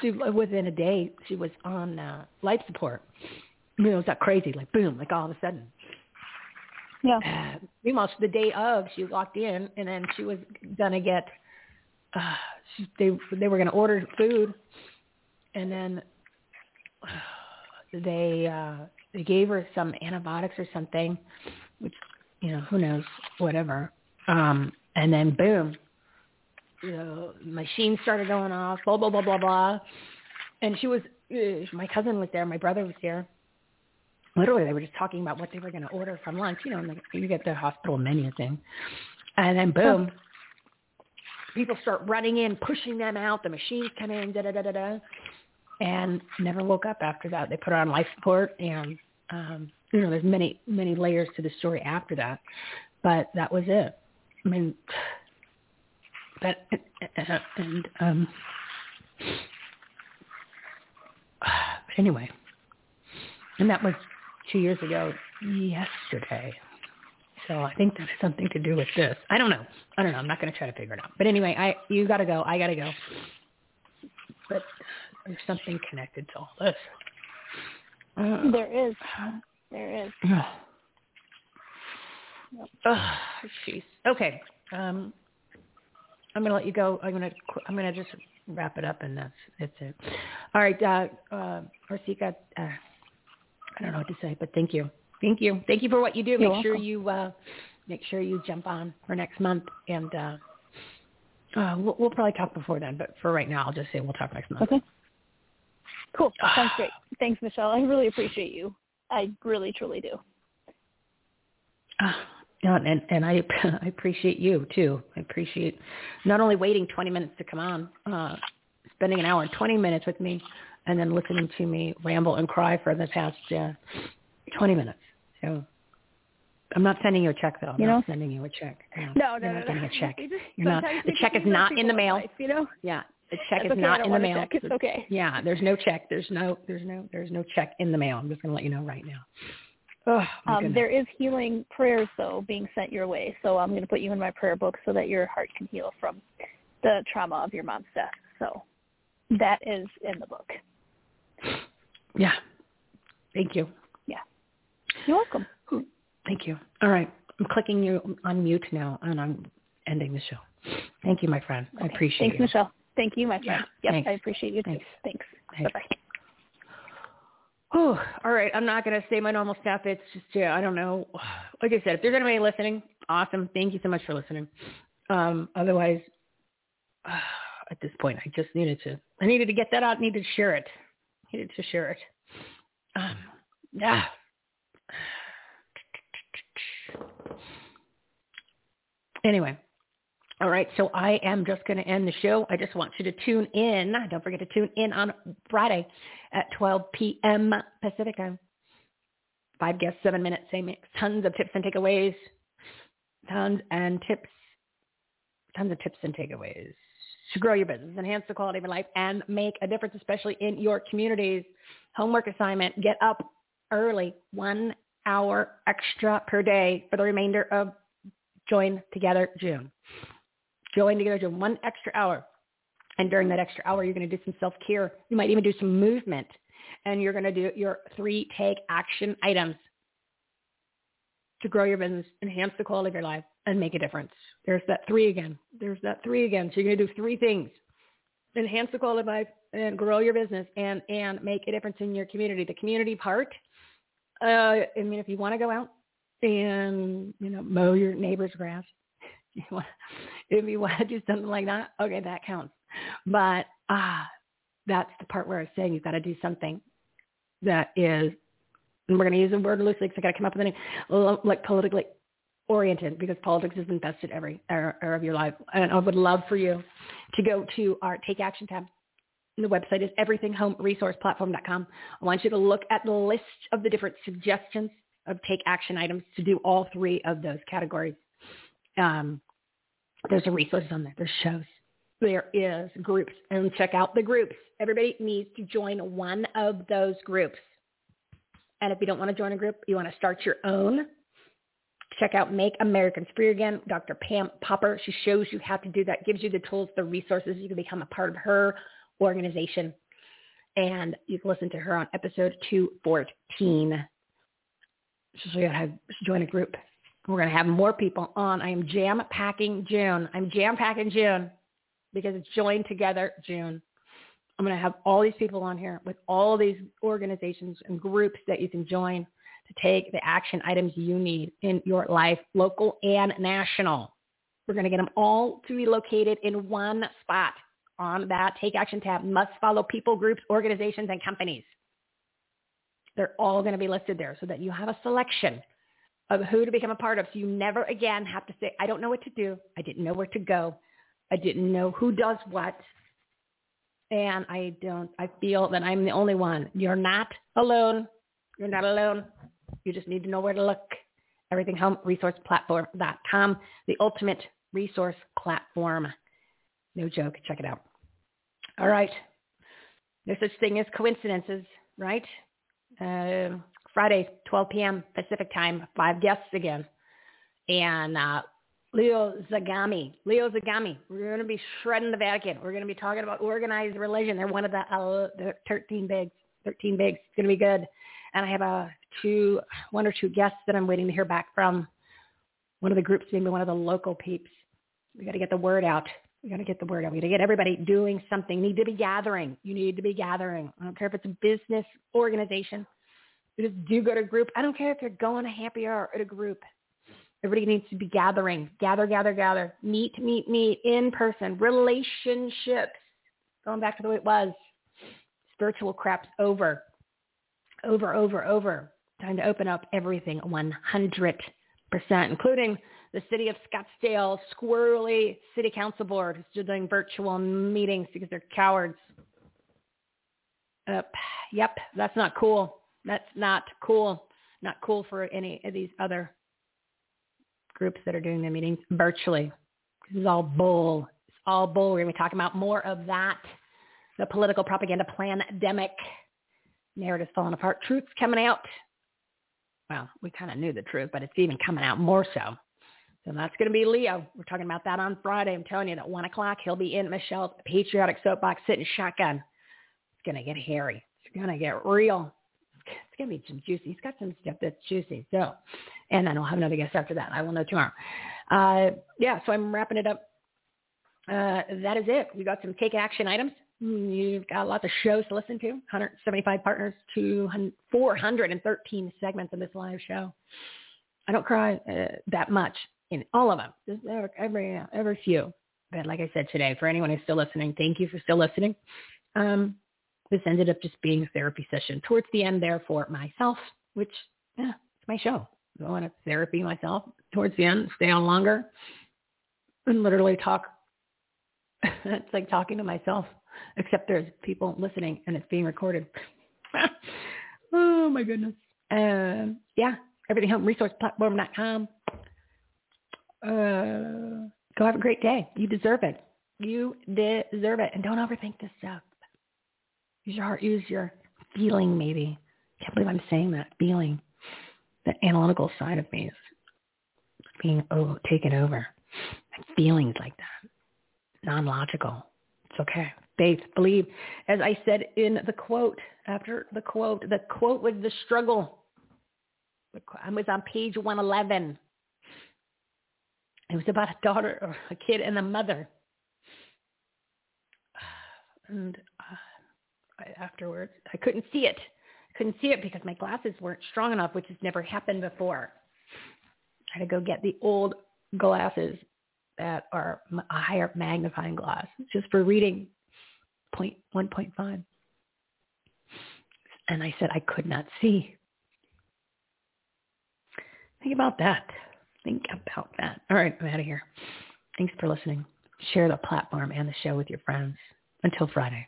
[SPEAKER 5] she within a day she was on uh life support. I mean, it was that crazy, like boom, like all of a sudden.
[SPEAKER 16] Yeah.
[SPEAKER 5] Uh, meanwhile, the day of, she walked in, and then she was gonna get. Uh, she, they they were gonna order food, and then <sighs> they uh they gave her some antibiotics or something, which you know who knows whatever. Um, and then boom, the machine started going off. Blah blah blah blah blah. And she was uh, my cousin was there, my brother was there. Literally, they were just talking about what they were going to order from lunch. You know, like you get the hospital menu thing, and then boom, people start running in, pushing them out. The machines come in, da da da da da, and never woke up after that. They put her on life support, and um, you know, there's many many layers to the story after that, but that was it. I mean, but and um, anyway, and that was two years ago yesterday. So I think that has something to do with this. I don't know. I don't know. I'm not going to try to figure it out. But anyway, I you got to go. I got to go. But there's something connected to all this. Uh,
[SPEAKER 16] There is. There is. <sighs>
[SPEAKER 5] Oh, jeez. Okay. Um, I'm gonna let you go. I'm gonna I'm gonna just wrap it up, and that's that's it. All right, uh, uh, uh, I don't know what to say, but thank you, thank you, thank you for what you do.
[SPEAKER 16] You're
[SPEAKER 5] make sure you uh, make sure you jump on for next month, and uh, uh, we'll, we'll probably talk before then. But for right now, I'll just say we'll talk next month.
[SPEAKER 16] Okay. Cool. <sighs> Sounds great. Thanks, Michele. I really appreciate you. I really, truly do. <sighs>
[SPEAKER 5] Uh, and and I <laughs> I appreciate you too. I appreciate not only waiting 20 minutes to come on, uh, spending an hour and 20 minutes with me, and then listening to me ramble and cry for the past uh, 20 minutes. So I'm not sending you a check though. I'm
[SPEAKER 16] You
[SPEAKER 5] not
[SPEAKER 16] know?
[SPEAKER 5] sending you a check. No,
[SPEAKER 16] No,
[SPEAKER 5] you're
[SPEAKER 16] no,
[SPEAKER 5] not
[SPEAKER 16] no,
[SPEAKER 5] getting a check. You're not. The check is not in the mail.
[SPEAKER 16] life, you know?
[SPEAKER 5] Yeah, the check
[SPEAKER 16] That's
[SPEAKER 5] is
[SPEAKER 16] okay.
[SPEAKER 5] Not in the mail.
[SPEAKER 16] check. It's okay.
[SPEAKER 5] Yeah, there's no check. There's no. There's no. There's no check in the mail. I'm just gonna let you know right now. Oh,
[SPEAKER 16] Um, there is healing prayers though being sent your way, so I'm going to put you in my prayer book so that your heart can heal from the trauma of your mom's death. So that is in the book.
[SPEAKER 5] Yeah. Thank you.
[SPEAKER 16] Yeah. You're welcome.
[SPEAKER 5] Thank you. All right. I'm clicking you on mute now, and I'm ending the show. Thank you, my friend. I appreciate it.
[SPEAKER 16] Thanks,
[SPEAKER 5] you.
[SPEAKER 16] Michele. Thank you, my friend.
[SPEAKER 5] Yeah. Thanks.
[SPEAKER 16] I appreciate you too.
[SPEAKER 5] Thanks.
[SPEAKER 16] Thanks.
[SPEAKER 5] Thanks.
[SPEAKER 16] Bye-bye.
[SPEAKER 5] Whew. All right. I'm not going to say my normal stuff. It's just, yeah, I don't know. Like I said, if there's anybody listening, awesome. Thank you so much for listening. Um, otherwise, uh, <sighs> at this point, I just needed to, I needed to get that out, needed to share it. Needed to share it. Um, yeah. <sighs> Anyway, All right, so I am just going to end the show. I just want you to tune in. Don't forget to tune in on Friday at 12 p.m. Pacific time. Five guests, seven minutes, same mix. Tons of tips and takeaways. Tons and tips. Tons of tips and takeaways to grow your business, enhance the quality of your life, and make a difference, especially in your communities. Homework assignment, get up early, one hour extra per day for the remainder of Join Together June. Join Together June, one extra hour. And during that extra hour, you're going to do some self-care. You might even do some movement. And you're going to do your three take action items to grow your business, enhance the quality of your life, and make a difference. There's that three again. There's that three again. So you're going to do three things. Enhance the quality of life and grow your business and, and make a difference in your community. The community part, uh, I mean, if you want to go out and, you know, mow your neighbor's grass, if you want to do something like that, okay, that counts. But ah, that's the part where I was saying you've got to do something that is, and we're going to use the word loosely because I got to come up with a name, like politically oriented because politics is invested every area of your life. And I would love for you to go to our Take Action tab. The website is everythinghomeresourceplatform.com. I want you to look at the list of the different suggestions of take action items to do all three of those categories. Um, there's a resource on there. There's shows. There is groups. And check out the groups. Everybody needs to join one of those groups. And if you don't want to join a group, you want to start your own, check out Make Americans Free Again. Dr. Pam Popper, she shows you how to do that, gives you the tools, the resources. You can become a part of her organization. And you can listen to her on episode 214. She'll show you how to join a group. We're going to have more people on. I am jam packing June. I'm jam packing June because it's joined together June. I'm going to have all these people on here with all these organizations and groups that you can join to take the action items you need in your life, local and national. We're going to get them all to be located in one spot on that Take Action tab. Must follow people, groups, organizations, and companies. They're all going to be listed there so that you have a selection of who to become a part of. So you never again have to say, I don't know what to do. I didn't know where to go. I didn't know who does what. And I don't, I feel that I'm the only one. You're not alone. You're not alone. You just need to know where to look. Everything Home Resource Platform.com, the ultimate resource platform. No joke. Check it out. All right. No such thing as coincidences, right? Uh, Friday, 12 p.m. Pacific time, five guests again. And uh, Leo Zagami, Leo Zagami, we're going to be shredding the Vatican. We're going to be talking about organized religion. They're one of the, uh, the 13 bigs. 13 bigs. It's going to be good. And I have a two, one or two guests that I'm waiting to hear back from. One of the groups, maybe one of the local peeps. We got to get the word out. We got to get the word out. We got to get everybody doing something. Need to be gathering. You need to be gathering. I don't care if it's a business organization just do go to group. I don't care if you're going to happy hour at a group. Everybody needs to be gathering. Gather, gather, gather. Meet, meet, meet in person. Relationships. Going back to the way it was. Spiritual crap's over. Over, over, over. Time to open up everything 100%, including the city of Scottsdale squirrely city council board who's still doing virtual meetings because they're cowards. Uh, yep, that's not cool. That's not cool. Not cool for any of these other groups that are doing their meetings virtually. This is all bull. It's all bull. We're going to be talking about more of that. The political propaganda pandemic narratives falling apart. Truth's coming out. Well, we kind of knew the truth, but it's even coming out more so. So that's going to be Leo. We're talking about that on Friday. I'm telling you, at 1 o'clock, he'll be in Michele's patriotic soapbox sitting shotgun. It's going to get hairy. It's going to get real it's gonna be some juicy. He's got some stuff that's juicy. So, and then I'll have another guest after that. I will know tomorrow. Uh, yeah, so I'm wrapping it up. Uh, that is it. We got some take action items. You've got lots of shows to listen to. 175 partners, 413 segments of this live show. I don't cry uh, that much in all of them. Just every every few. But like I said today, for anyone who's still listening, thank you for still listening. Um, this ended up just being a therapy session towards the end there for myself, which, yeah, it's my show. I want to therapy myself towards the end, stay on longer. and literally talk. <laughs> it's like talking to myself, except there's people listening and it's being recorded. <laughs> oh my goodness. Um, yeah, everythinghomeresourceplatform.com. Uh, go have a great day. You deserve it. You deserve it. And don't overthink this stuff. Use your heart. Use your feeling, maybe. Can't believe I'm saying that. Feeling. The analytical side of me is being oh, taken over. Feelings like that. Non-logical. It's okay. Faith, believe. As I said in the quote, after the quote, the quote was the struggle. I was on page 111. It was about a daughter or a kid and a mother. <sighs> And uh, afterwards, I couldn't see it. Couldn't see it because my glasses weren't strong enough, which has never happened before. I had to go get the old glasses that are a higher magnifying glass just for reading point 1.5. And I said I could not see. Think about that. Think about that. All right, I'm out of here. Thanks for listening. Share the platform and the show with your friends. Until Friday.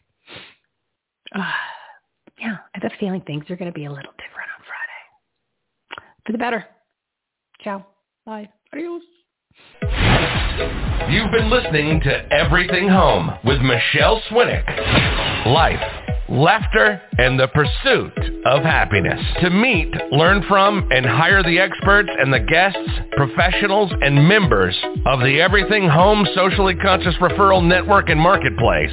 [SPEAKER 5] Uh, <sighs> yeah, I have a feeling things are going to be a little different on Friday. For the better. Ciao. Bye. Adios.
[SPEAKER 4] You've been listening to Everything Home with Michele Swinick. Life laughter, and the pursuit of happiness. To meet, learn from, and hire the experts and the guests, professionals, and members of the Everything Home Socially Conscious Referral Network and Marketplace.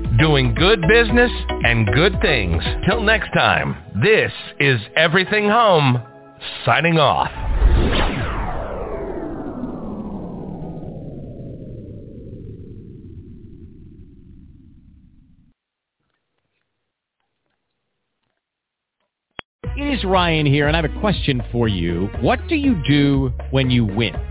[SPEAKER 4] doing good business and good things. Till next time, this is Everything Home, signing off.
[SPEAKER 17] It is Ryan here, and I have a question for you. What do you do when you win?